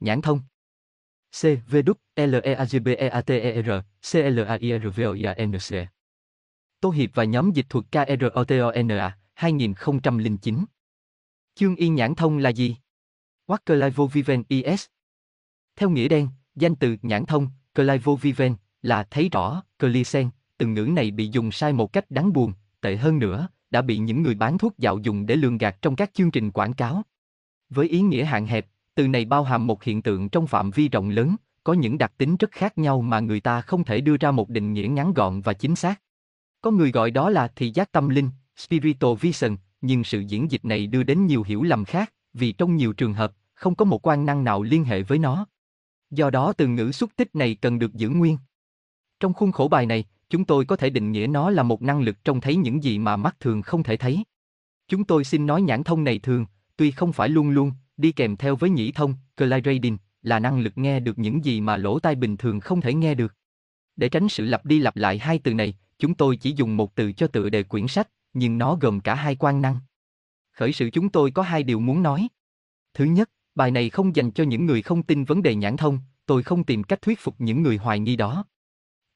nhãn thông. C. V. D. L. E. A. G. B. E. A. T. E. R. C. L. A. I. R. V. O. I. A. N. C. Tô Hiệp và nhóm dịch thuật K. R. O. T. O. N. A. 2009. Chương y nhãn thông là gì? What Viven is? Theo nghĩa đen, danh từ nhãn thông, Clivoviven, là thấy rõ, Clisen, từ ngữ này bị dùng sai một cách đáng buồn, tệ hơn nữa, đã bị những người bán thuốc dạo dùng để lường gạt trong các chương trình quảng cáo. Với ý nghĩa hạn hẹp, từ này bao hàm một hiện tượng trong phạm vi rộng lớn, có những đặc tính rất khác nhau mà người ta không thể đưa ra một định nghĩa ngắn gọn và chính xác. Có người gọi đó là thị giác tâm linh, spiritual vision, nhưng sự diễn dịch này đưa đến nhiều hiểu lầm khác, vì trong nhiều trường hợp, không có một quan năng nào liên hệ với nó. Do đó từ ngữ xúc tích này cần được giữ nguyên. Trong khuôn khổ bài này, chúng tôi có thể định nghĩa nó là một năng lực trông thấy những gì mà mắt thường không thể thấy. Chúng tôi xin nói nhãn thông này thường, tuy không phải luôn luôn, đi kèm theo với nhĩ thông, Clyradin, là năng lực nghe được những gì mà lỗ tai bình thường không thể nghe được. Để tránh sự lặp đi lặp lại hai từ này, chúng tôi chỉ dùng một từ cho tựa đề quyển sách, nhưng nó gồm cả hai quan năng. Khởi sự chúng tôi có hai điều muốn nói. Thứ nhất, bài này không dành cho những người không tin vấn đề nhãn thông, tôi không tìm cách thuyết phục những người hoài nghi đó.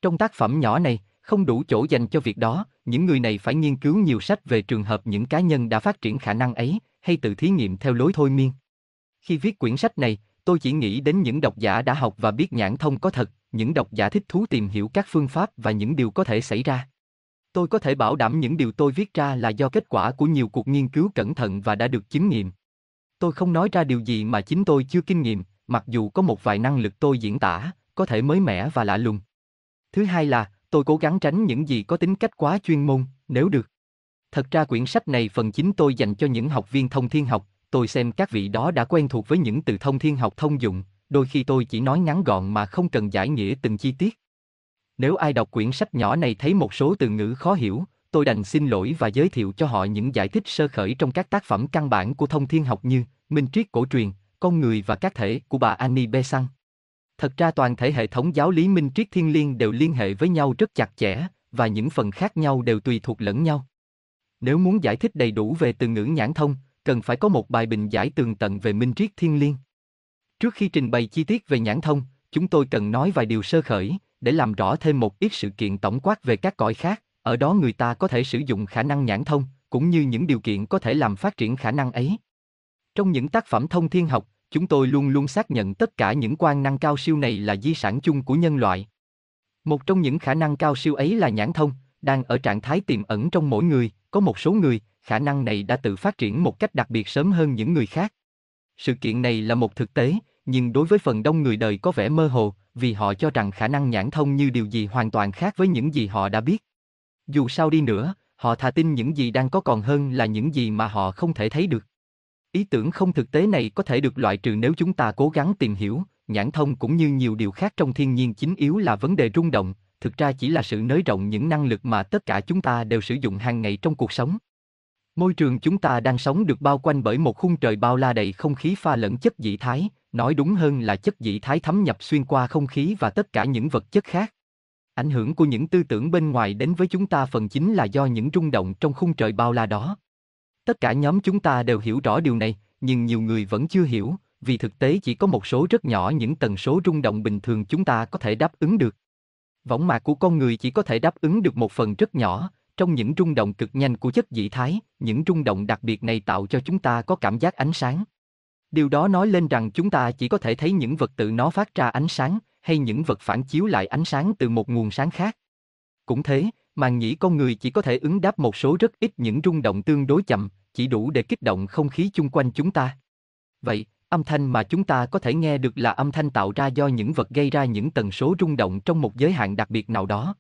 Trong tác phẩm nhỏ này, không đủ chỗ dành cho việc đó, những người này phải nghiên cứu nhiều sách về trường hợp những cá nhân đã phát triển khả năng ấy, hay tự thí nghiệm theo lối thôi miên. Khi viết quyển sách này, tôi chỉ nghĩ đến những độc giả đã học và biết nhãn thông có thật, những độc giả thích thú tìm hiểu các phương pháp và những điều có thể xảy ra. Tôi có thể bảo đảm những điều tôi viết ra là do kết quả của nhiều cuộc nghiên cứu cẩn thận và đã được chứng nghiệm. Tôi không nói ra điều gì mà chính tôi chưa kinh nghiệm, mặc dù có một vài năng lực tôi diễn tả, có thể mới mẻ và lạ lùng. Thứ hai là, tôi cố gắng tránh những gì có tính cách quá chuyên môn, nếu được. Thật ra quyển sách này phần chính tôi dành cho những học viên thông thiên học, tôi xem các vị đó đã quen thuộc với những từ thông thiên học thông dụng, đôi khi tôi chỉ nói ngắn gọn mà không cần giải nghĩa từng chi tiết. Nếu ai đọc quyển sách nhỏ này thấy một số từ ngữ khó hiểu, tôi đành xin lỗi và giới thiệu cho họ những giải thích sơ khởi trong các tác phẩm căn bản của thông thiên học như Minh triết cổ truyền, Con người và các thể của bà Annie Besant. Thật ra toàn thể hệ thống giáo lý minh triết thiên liêng đều liên hệ với nhau rất chặt chẽ, và những phần khác nhau đều tùy thuộc lẫn nhau. Nếu muốn giải thích đầy đủ về từ ngữ nhãn thông, cần phải có một bài bình giải tường tận về minh triết thiên liêng. Trước khi trình bày chi tiết về nhãn thông, chúng tôi cần nói vài điều sơ khởi, để làm rõ thêm một ít sự kiện tổng quát về các cõi khác, ở đó người ta có thể sử dụng khả năng nhãn thông, cũng như những điều kiện có thể làm phát triển khả năng ấy. Trong những tác phẩm thông thiên học, chúng tôi luôn luôn xác nhận tất cả những quan năng cao siêu này là di sản chung của nhân loại. Một trong những khả năng cao siêu ấy là nhãn thông, đang ở trạng thái tiềm ẩn trong mỗi người, có một số người, khả năng này đã tự phát triển một cách đặc biệt sớm hơn những người khác. Sự kiện này là một thực tế, nhưng đối với phần đông người đời có vẻ mơ hồ, vì họ cho rằng khả năng nhãn thông như điều gì hoàn toàn khác với những gì họ đã biết. Dù sao đi nữa, họ thà tin những gì đang có còn hơn là những gì mà họ không thể thấy được. Ý tưởng không thực tế này có thể được loại trừ nếu chúng ta cố gắng tìm hiểu, nhãn thông cũng như nhiều điều khác trong thiên nhiên chính yếu là vấn đề rung động, thực ra chỉ là sự nới rộng những năng lực mà tất cả chúng ta đều sử dụng hàng ngày trong cuộc sống. Môi trường chúng ta đang sống được bao quanh bởi một khung trời bao la đầy không khí pha lẫn chất dị thái, nói đúng hơn là chất dị thái thấm nhập xuyên qua không khí và tất cả những vật chất khác. Ảnh hưởng của những tư tưởng bên ngoài đến với chúng ta phần chính là do những rung động trong khung trời bao la đó. Tất cả nhóm chúng ta đều hiểu rõ điều này, nhưng nhiều người vẫn chưa hiểu, vì thực tế chỉ có một số rất nhỏ những tần số rung động bình thường chúng ta có thể đáp ứng được. Võng mạc của con người chỉ có thể đáp ứng được một phần rất nhỏ, trong những rung động cực nhanh của chất dị thái, những rung động đặc biệt này tạo cho chúng ta có cảm giác ánh sáng. Điều đó nói lên rằng chúng ta chỉ có thể thấy những vật tự nó phát ra ánh sáng, hay những vật phản chiếu lại ánh sáng từ một nguồn sáng khác. Cũng thế, màn nhĩ con người chỉ có thể ứng đáp một số rất ít những rung động tương đối chậm, chỉ đủ để kích động không khí chung quanh chúng ta. Vậy, âm thanh mà chúng ta có thể nghe được là âm thanh tạo ra do những vật gây ra những tần số rung động trong một giới hạn đặc biệt nào đó.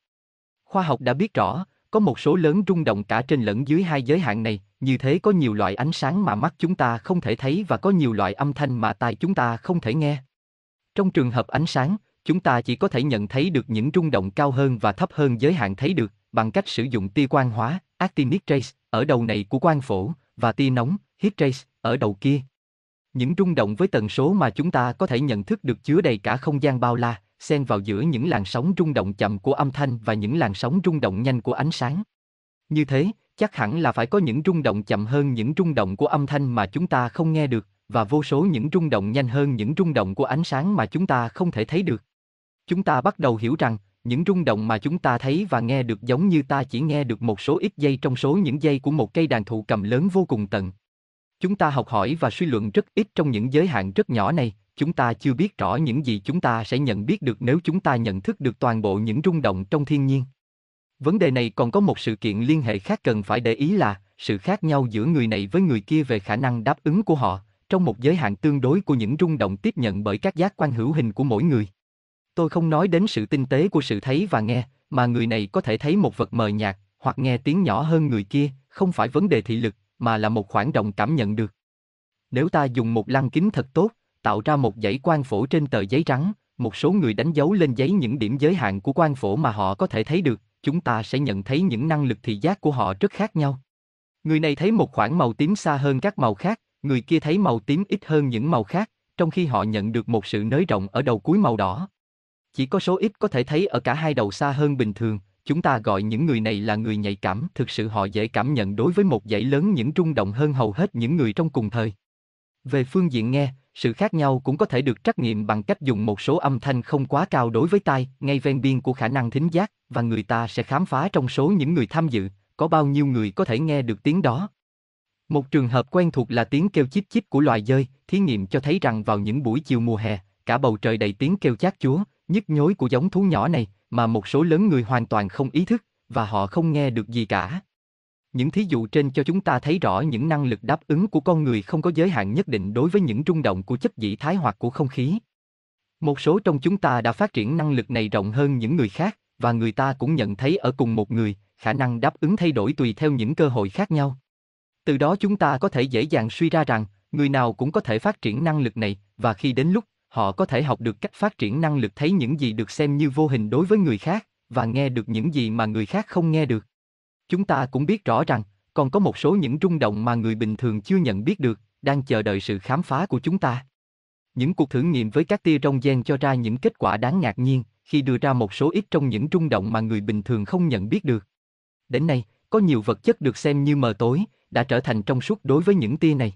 Khoa học đã biết rõ, có một số lớn rung động cả trên lẫn dưới hai giới hạn này, như thế có nhiều loại ánh sáng mà mắt chúng ta không thể thấy và có nhiều loại âm thanh mà tai chúng ta không thể nghe. Trong trường hợp ánh sáng, chúng ta chỉ có thể nhận thấy được những rung động cao hơn và thấp hơn giới hạn thấy được bằng cách sử dụng tia quang hóa, actinic trace, ở đầu này của quang phổ, và tia nóng, heat trace, ở đầu kia. Những rung động với tần số mà chúng ta có thể nhận thức được chứa đầy cả không gian bao la, xen vào giữa những làn sóng rung động chậm của âm thanh và những làn sóng rung động nhanh của ánh sáng. Như thế, chắc hẳn là phải có những rung động chậm hơn những rung động của âm thanh mà chúng ta không nghe được, và vô số những rung động nhanh hơn những rung động của ánh sáng mà chúng ta không thể thấy được. Chúng ta bắt đầu hiểu rằng, những rung động mà chúng ta thấy và nghe được giống như ta chỉ nghe được một số ít giây trong số những giây của một cây đàn thụ cầm lớn vô cùng tận. Chúng ta học hỏi và suy luận rất ít trong những giới hạn rất nhỏ này, chúng ta chưa biết rõ những gì chúng ta sẽ nhận biết được nếu chúng ta nhận thức được toàn bộ những rung động trong thiên nhiên. Vấn đề này còn có một sự kiện liên hệ khác cần phải để ý là sự khác nhau giữa người này với người kia về khả năng đáp ứng của họ, trong một giới hạn tương đối của những rung động tiếp nhận bởi các giác quan hữu hình của mỗi người. Tôi không nói đến sự tinh tế của sự thấy và nghe, mà người này có thể thấy một vật mờ nhạt, hoặc nghe tiếng nhỏ hơn người kia, không phải vấn đề thị lực, mà là một khoảng rộng cảm nhận được. Nếu ta dùng một lăng kính thật tốt, tạo ra một dãy quang phổ trên tờ giấy trắng, một số người đánh dấu lên giấy những điểm giới hạn của quang phổ mà họ có thể thấy được, chúng ta sẽ nhận thấy những năng lực thị giác của họ rất khác nhau. Người này thấy một khoảng màu tím xa hơn các màu khác, người kia thấy màu tím ít hơn những màu khác, trong khi họ nhận được một sự nới rộng ở đầu cuối màu đỏ. Chỉ có số ít có thể thấy ở cả hai đầu xa hơn bình thường, chúng ta gọi những người này là người nhạy cảm, thực sự họ dễ cảm nhận đối với một dãy lớn những rung động hơn hầu hết những người trong cùng thời. Về phương diện nghe, sự khác nhau cũng có thể được trắc nghiệm bằng cách dùng một số âm thanh không quá cao đối với tai, ngay ven biên của khả năng thính giác, và người ta sẽ khám phá trong số những người tham dự, có bao nhiêu người có thể nghe được tiếng đó. Một trường hợp quen thuộc là tiếng kêu chip chip của loài dơi, thí nghiệm cho thấy rằng vào những buổi chiều mùa hè, cả bầu trời đầy tiếng kêu chát chúa, nhức nhối của giống thú nhỏ này, mà một số lớn người hoàn toàn không ý thức, và họ không nghe được gì cả. Những thí dụ trên cho chúng ta thấy rõ những năng lực đáp ứng của con người không có giới hạn nhất định đối với những rung động của chất dĩ thái hoặc của không khí. Một số trong chúng ta đã phát triển năng lực này rộng hơn những người khác, và người ta cũng nhận thấy ở cùng một người, khả năng đáp ứng thay đổi tùy theo những cơ hội khác nhau. Từ đó chúng ta có thể dễ dàng suy ra rằng, người nào cũng có thể phát triển năng lực này, và khi đến lúc, họ có thể học được cách phát triển năng lực thấy những gì được xem như vô hình đối với người khác, và nghe được những gì mà người khác không nghe được. Chúng ta cũng biết rõ rằng, còn có một số những rung động mà người bình thường chưa nhận biết được, đang chờ đợi sự khám phá của chúng ta. Những cuộc thử nghiệm với các tia trong gen cho ra những kết quả đáng ngạc nhiên, khi đưa ra một số ít trong những rung động mà người bình thường không nhận biết được. Đến nay, có nhiều vật chất được xem như mờ tối, đã trở thành trong suốt đối với những tia này.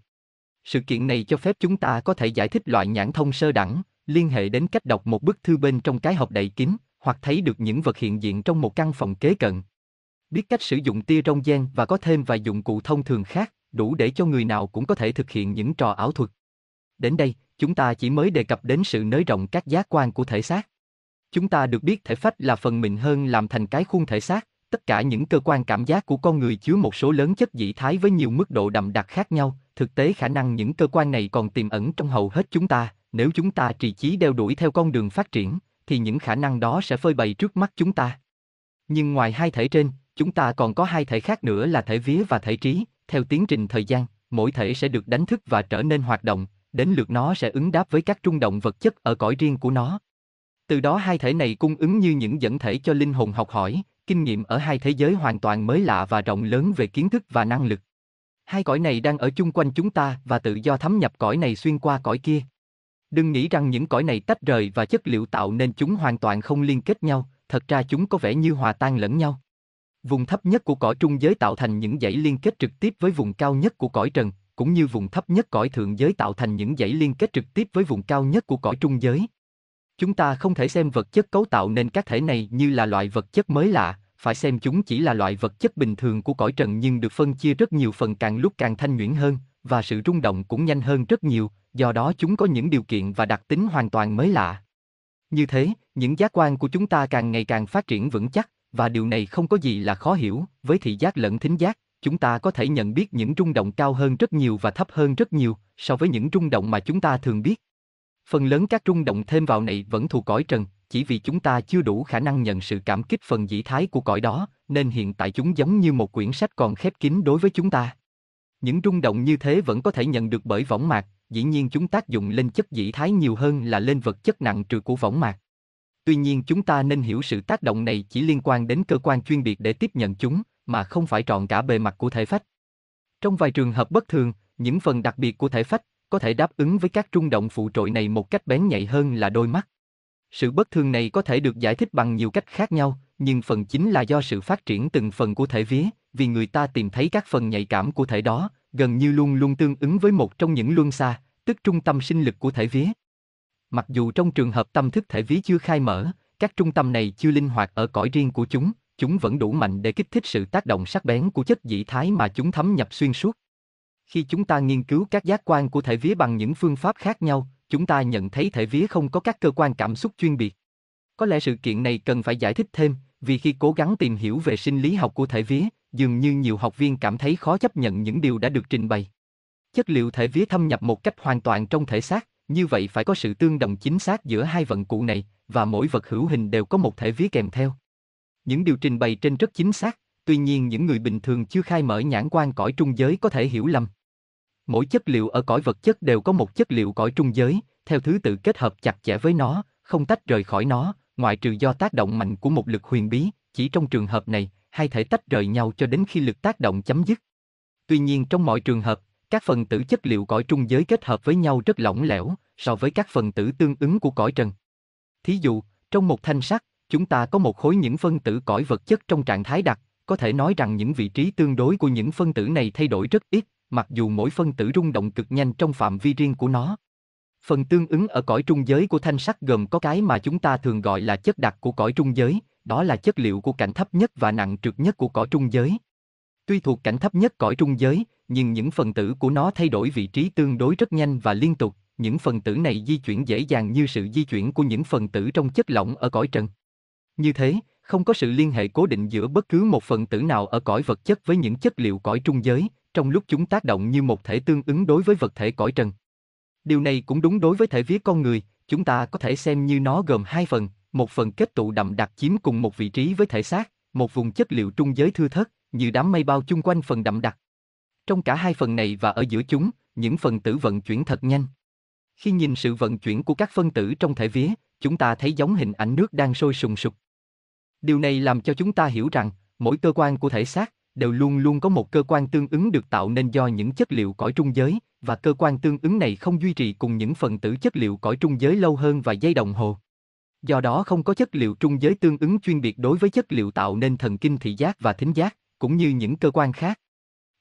Sự kiện này cho phép chúng ta có thể giải thích loại nhãn thông sơ đẳng, liên hệ đến cách đọc một bức thư bên trong cái hộp đậy kín, hoặc thấy được những vật hiện diện trong một căn phòng kế cận. Biết cách sử dụng tia trong gen và có thêm vài dụng cụ thông thường khác, đủ để cho người nào cũng có thể thực hiện những trò ảo thuật. Đến đây, chúng ta chỉ mới đề cập đến sự nới rộng các giác quan của thể xác. Chúng ta được biết thể phách là phần mịn hơn làm thành cái khuôn thể xác, tất cả những cơ quan cảm giác của con người chứa một số lớn chất dị thái với nhiều mức độ đậm đặc khác nhau, thực tế khả năng những cơ quan này còn tiềm ẩn trong hầu hết chúng ta, nếu chúng ta trì chí đeo đuổi theo con đường phát triển, thì những khả năng đó sẽ phơi bày trước mắt chúng ta. Nhưng ngoài hai thể trên, chúng ta còn có hai thể khác nữa là thể vía và thể trí, theo tiến trình thời gian, mỗi thể sẽ được đánh thức và trở nên hoạt động, đến lượt nó sẽ ứng đáp với các trung động vật chất ở cõi riêng của nó. Từ đó hai thể này cung ứng như những dẫn thể cho linh hồn học hỏi, kinh nghiệm ở hai thế giới hoàn toàn mới lạ và rộng lớn về kiến thức và năng lực. Hai cõi này đang ở chung quanh chúng ta và tự do thấm nhập cõi này xuyên qua cõi kia. Đừng nghĩ rằng những cõi này tách rời và chất liệu tạo nên chúng hoàn toàn không liên kết nhau, thật ra chúng có vẻ như hòa tan lẫn nhau. Vùng thấp nhất của cõi trung giới tạo thành những dãy liên kết trực tiếp với vùng cao nhất của cõi trần, cũng như vùng thấp nhất cõi thượng giới tạo thành những dãy liên kết trực tiếp với vùng cao nhất của cõi trung giới. Chúng ta không thể xem vật chất cấu tạo nên các thể này như là loại vật chất mới lạ, phải xem chúng chỉ là loại vật chất bình thường của cõi trần nhưng được phân chia rất nhiều phần càng lúc càng thanh nhuyễn hơn, và sự rung động cũng nhanh hơn rất nhiều, do đó chúng có những điều kiện và đặc tính hoàn toàn mới lạ. Như thế, những giác quan của chúng ta càng ngày càng phát triển vững chắc, và điều này không có gì là khó hiểu, với thị giác lẫn thính giác, chúng ta có thể nhận biết những rung động cao hơn rất nhiều và thấp hơn rất nhiều so với những rung động mà chúng ta thường biết. Phần lớn các rung động thêm vào này vẫn thuộc cõi trần, chỉ vì chúng ta chưa đủ khả năng nhận sự cảm kích phần dĩ thái của cõi đó, nên hiện tại chúng giống như một quyển sách còn khép kín đối với chúng ta. Những rung động như thế vẫn có thể nhận được bởi võng mạc, dĩ nhiên chúng tác dụng lên chất dĩ thái nhiều hơn là lên vật chất nặng trừ của võng mạc. Tuy nhiên chúng ta nên hiểu sự tác động này chỉ liên quan đến cơ quan chuyên biệt để tiếp nhận chúng, mà không phải trọn cả bề mặt của thể phách. Trong vài trường hợp bất thường, những phần đặc biệt của thể phách có thể đáp ứng với các trung động phụ trội này một cách bén nhạy hơn là đôi mắt. Sự bất thường này có thể được giải thích bằng nhiều cách khác nhau, nhưng phần chính là do sự phát triển từng phần của thể vía, vì người ta tìm thấy các phần nhạy cảm của thể đó, gần như luôn luôn tương ứng với một trong những luân xa, tức trung tâm sinh lực của thể vía. Mặc dù trong trường hợp tâm thức thể vía chưa khai mở, các trung tâm này chưa linh hoạt ở cõi riêng của chúng, chúng vẫn đủ mạnh để kích thích sự tác động sắc bén của chất dị thái mà chúng thấm nhập xuyên suốt. Khi chúng ta nghiên cứu các giác quan của thể vía bằng những phương pháp khác nhau, chúng ta nhận thấy thể vía không có các cơ quan cảm xúc chuyên biệt. Có lẽ sự kiện này cần phải giải thích thêm, vì khi cố gắng tìm hiểu về sinh lý học của thể vía, dường như nhiều học viên cảm thấy khó chấp nhận những điều đã được trình bày. Chất liệu thể vía thâm nhập một cách hoàn toàn trong thể xác, như vậy phải có sự tương đồng chính xác giữa hai vận cụ này, và mỗi vật hữu hình đều có một thể vía kèm theo. Những điều trình bày trên rất chính xác, tuy nhiên những người bình thường chưa khai mở nhãn quan cõi trung giới có thể hiểu lầm. Mỗi chất liệu ở cõi vật chất đều có một chất liệu cõi trung giới, theo thứ tự kết hợp chặt chẽ với nó, không tách rời khỏi nó, ngoại trừ do tác động mạnh của một lực huyền bí, chỉ trong trường hợp này, hai thể tách rời nhau cho đến khi lực tác động chấm dứt. Tuy nhiên trong mọi trường hợp, các phần tử chất liệu cõi trung giới kết hợp với nhau rất lỏng lẻo so với các phần tử tương ứng của cõi trần. Thí dụ, trong một thanh sắt, chúng ta có một khối những phân tử cõi vật chất trong trạng thái đặc, có thể nói rằng những vị trí tương đối của những phân tử này thay đổi rất ít, mặc dù mỗi phân tử rung động cực nhanh trong phạm vi riêng của nó. Phần tương ứng ở cõi trung giới của thanh sắt gồm có cái mà chúng ta thường gọi là chất đặc của cõi trung giới, đó là chất liệu của cảnh thấp nhất và nặng trượt nhất của cõi trung giới. Tuy thuộc cảnh thấp nhất cõi trung giới, nhưng những phần tử của nó thay đổi vị trí tương đối rất nhanh và liên tục, những phần tử này di chuyển dễ dàng như sự di chuyển của những phần tử trong chất lỏng ở cõi trần. Như thế, không có sự liên hệ cố định giữa bất cứ một phần tử nào ở cõi vật chất với những chất liệu cõi trung giới, trong lúc chúng tác động như một thể tương ứng đối với vật thể cõi trần. Điều này cũng đúng đối với thể vía con người, chúng ta có thể xem như nó gồm hai phần, một phần kết tụ đậm đặc chiếm cùng một vị trí với thể xác, một vùng chất liệu trung giới thưa thớt, như đám mây bao chung quanh phần đậm đặc. Trong cả hai phần này và ở giữa chúng, những phần tử vận chuyển thật nhanh. Khi nhìn sự vận chuyển của các phân tử trong thể vía, chúng ta thấy giống hình ảnh nước đang sôi sùng sục. Điều này làm cho chúng ta hiểu rằng, mỗi cơ quan của thể xác đều luôn luôn có một cơ quan tương ứng được tạo nên do những chất liệu cõi trung giới, và cơ quan tương ứng này không duy trì cùng những phần tử chất liệu cõi trung giới lâu hơn vài giây đồng hồ. Do đó không có chất liệu trung giới tương ứng chuyên biệt đối với chất liệu tạo nên thần kinh thị giác và thính giác, cũng như những cơ quan khác.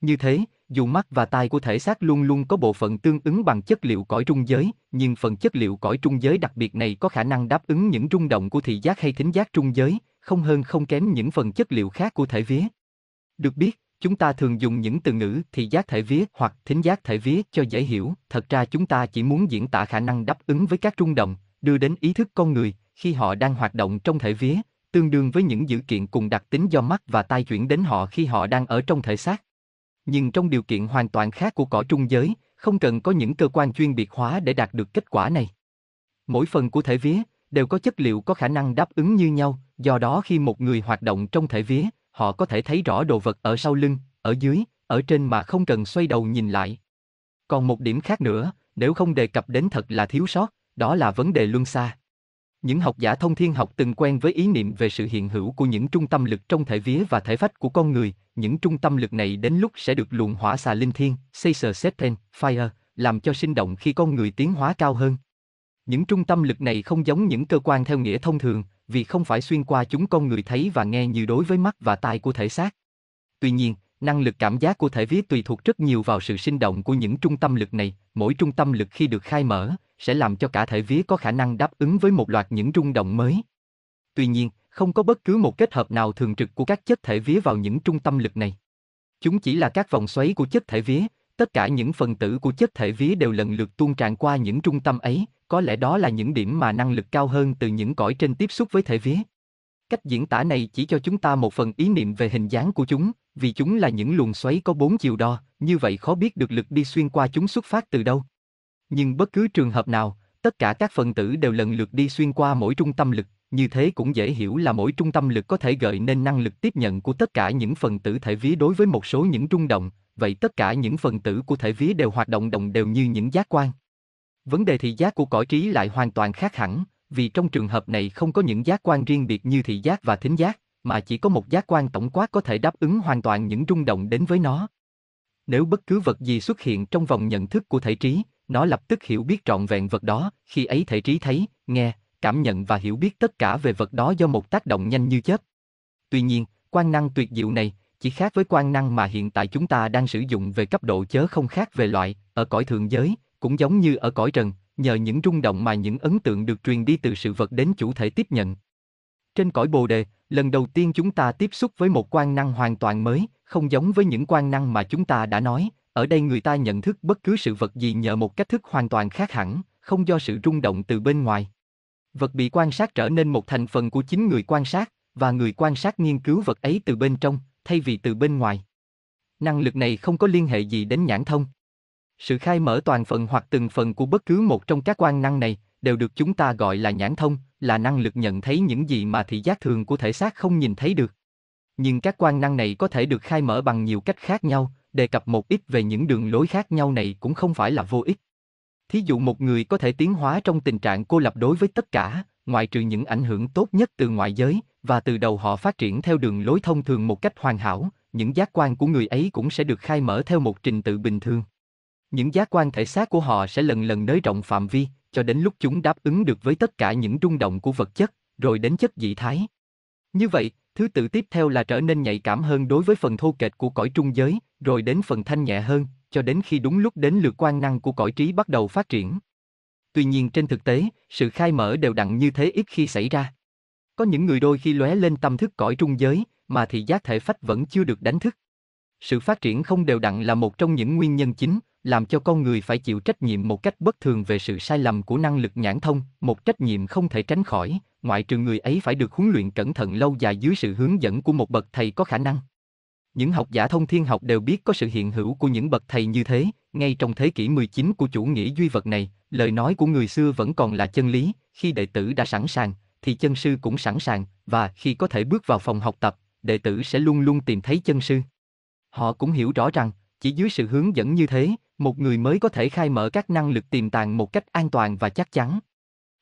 Như thế, dù mắt và tai của thể xác luôn luôn có bộ phận tương ứng bằng chất liệu cõi trung giới, nhưng phần chất liệu cõi trung giới đặc biệt này có khả năng đáp ứng những rung động của thị giác hay thính giác trung giới, không hơn không kém những phần chất liệu khác của thể vía. Được biết, chúng ta thường dùng những từ ngữ thị giác thể vía hoặc thính giác thể vía cho dễ hiểu, thật ra chúng ta chỉ muốn diễn tả khả năng đáp ứng với các rung động, đưa đến ý thức con người khi họ đang hoạt động trong thể vía, tương đương với những dữ kiện cùng đặc tính do mắt và tai chuyển đến họ khi họ đang ở trong thể xác. Nhưng trong điều kiện hoàn toàn khác của cõi trung giới, không cần có những cơ quan chuyên biệt hóa để đạt được kết quả này. Mỗi phần của thể vía đều có chất liệu có khả năng đáp ứng như nhau, do đó khi một người hoạt động trong thể vía, họ có thể thấy rõ đồ vật ở sau lưng, ở dưới, ở trên mà không cần xoay đầu nhìn lại. Còn một điểm khác nữa, nếu không đề cập đến thật là thiếu sót, đó là vấn đề luân xa. Những học giả thông thiên học từng quen với ý niệm về sự hiện hữu của những trung tâm lực trong thể vía và thể phách của con người, những trung tâm lực này đến lúc sẽ được luồng hỏa xà linh thiên, Caesar Septen, Fire, làm cho sinh động khi con người tiến hóa cao hơn. Những trung tâm lực này không giống những cơ quan theo nghĩa thông thường, vì không phải xuyên qua chúng con người thấy và nghe như đối với mắt và tai của thể xác. Tuy nhiên, năng lực cảm giác của thể vía tùy thuộc rất nhiều vào sự sinh động của những trung tâm lực này, mỗi trung tâm lực khi được khai mở, sẽ làm cho cả thể vía có khả năng đáp ứng với một loạt những rung động mới. Tuy nhiên, không có bất cứ một kết hợp nào thường trực của các chất thể vía vào những trung tâm lực này. Chúng chỉ là các vòng xoáy của chất thể vía, tất cả những phần tử của chất thể vía đều lần lượt tuôn tràn qua những trung tâm ấy, có lẽ đó là những điểm mà năng lực cao hơn từ những cõi trên tiếp xúc với thể vía. Cách diễn tả này chỉ cho chúng ta một phần ý niệm về hình dáng của chúng, vì chúng là những luồng xoáy có bốn chiều đo, như vậy khó biết được lực đi xuyên qua chúng xuất phát từ đâu. Nhưng bất cứ trường hợp nào, tất cả các phần tử đều lần lượt đi xuyên qua mỗi trung tâm lực, như thế cũng dễ hiểu là mỗi trung tâm lực có thể gợi nên năng lực tiếp nhận của tất cả những phần tử thể vía đối với một số những trung động, vậy tất cả những phần tử của thể vía đều hoạt động đồng đều như những giác quan. Vấn đề thị giác của cõi trí lại hoàn toàn khác hẳn, vì trong trường hợp này không có những giác quan riêng biệt như thị giác và thính giác, mà chỉ có một giác quan tổng quát có thể đáp ứng hoàn toàn những rung động đến với nó. Nếu bất cứ vật gì xuất hiện trong vòng nhận thức của thể trí, nó lập tức hiểu biết trọn vẹn vật đó, khi ấy thể trí thấy, nghe, cảm nhận và hiểu biết tất cả về vật đó do một tác động nhanh như chớp. Tuy nhiên, quan năng tuyệt diệu này chỉ khác với quan năng mà hiện tại chúng ta đang sử dụng về cấp độ chớ không khác về loại, ở cõi thượng giới, cũng giống như ở cõi trần, nhờ những rung động mà những ấn tượng được truyền đi từ sự vật đến chủ thể tiếp nhận. Trên cõi Bồ đề, lần đầu tiên chúng ta tiếp xúc với một quan năng hoàn toàn mới, không giống với những quan năng mà chúng ta đã nói, ở đây người ta nhận thức bất cứ sự vật gì nhờ một cách thức hoàn toàn khác hẳn, không do sự rung động từ bên ngoài. Vật bị quan sát trở nên một thành phần của chính người quan sát, và người quan sát nghiên cứu vật ấy từ bên trong, thay vì từ bên ngoài. Năng lực này không có liên hệ gì đến nhãn thông. Sự khai mở toàn phần hoặc từng phần của bất cứ một trong các quan năng này đều được chúng ta gọi là nhãn thông, là năng lực nhận thấy những gì mà thị giác thường của thể xác không nhìn thấy được. Nhưng các quan năng này có thể được khai mở bằng nhiều cách khác nhau, đề cập một ít về những đường lối khác nhau này cũng không phải là vô ích. Thí dụ một người có thể tiến hóa trong tình trạng cô lập đối với tất cả, ngoại trừ những ảnh hưởng tốt nhất từ ngoại giới, và từ đầu họ phát triển theo đường lối thông thường một cách hoàn hảo, những giác quan của người ấy cũng sẽ được khai mở theo một trình tự bình thường. Những giác quan thể xác của họ sẽ lần lần nới rộng phạm vi, cho đến lúc chúng đáp ứng được với tất cả những rung động của vật chất, rồi đến chất dị thái. Như vậy, thứ tự tiếp theo là trở nên nhạy cảm hơn đối với phần thô kệch của cõi trung giới, rồi đến phần thanh nhẹ hơn, cho đến khi đúng lúc đến lượt quan năng của cõi trí bắt đầu phát triển. Tuy nhiên trên thực tế, sự khai mở đều đặn như thế ít khi xảy ra. Có những người đôi khi lóe lên tâm thức cõi trung giới, mà thị giác thể phách vẫn chưa được đánh thức. Sự phát triển không đều đặn là một trong những nguyên nhân chính, làm cho con người phải chịu trách nhiệm một cách bất thường về sự sai lầm của năng lực nhãn thông, một trách nhiệm không thể tránh khỏi, ngoại trừ người ấy phải được huấn luyện cẩn thận lâu dài dưới sự hướng dẫn của một bậc thầy có khả năng. Những học giả thông thiên học đều biết có sự hiện hữu của những bậc thầy như thế, ngay trong thế kỷ 19 của chủ nghĩa duy vật này, lời nói của người xưa vẫn còn là chân lý, khi đệ tử đã sẵn sàng, thì chân sư cũng sẵn sàng, và khi có thể bước vào phòng học tập, đệ tử sẽ luôn luôn tìm thấy chân sư. Họ cũng hiểu rõ rằng, chỉ dưới sự hướng dẫn như thế, một người mới có thể khai mở các năng lực tiềm tàng một cách an toàn và chắc chắn.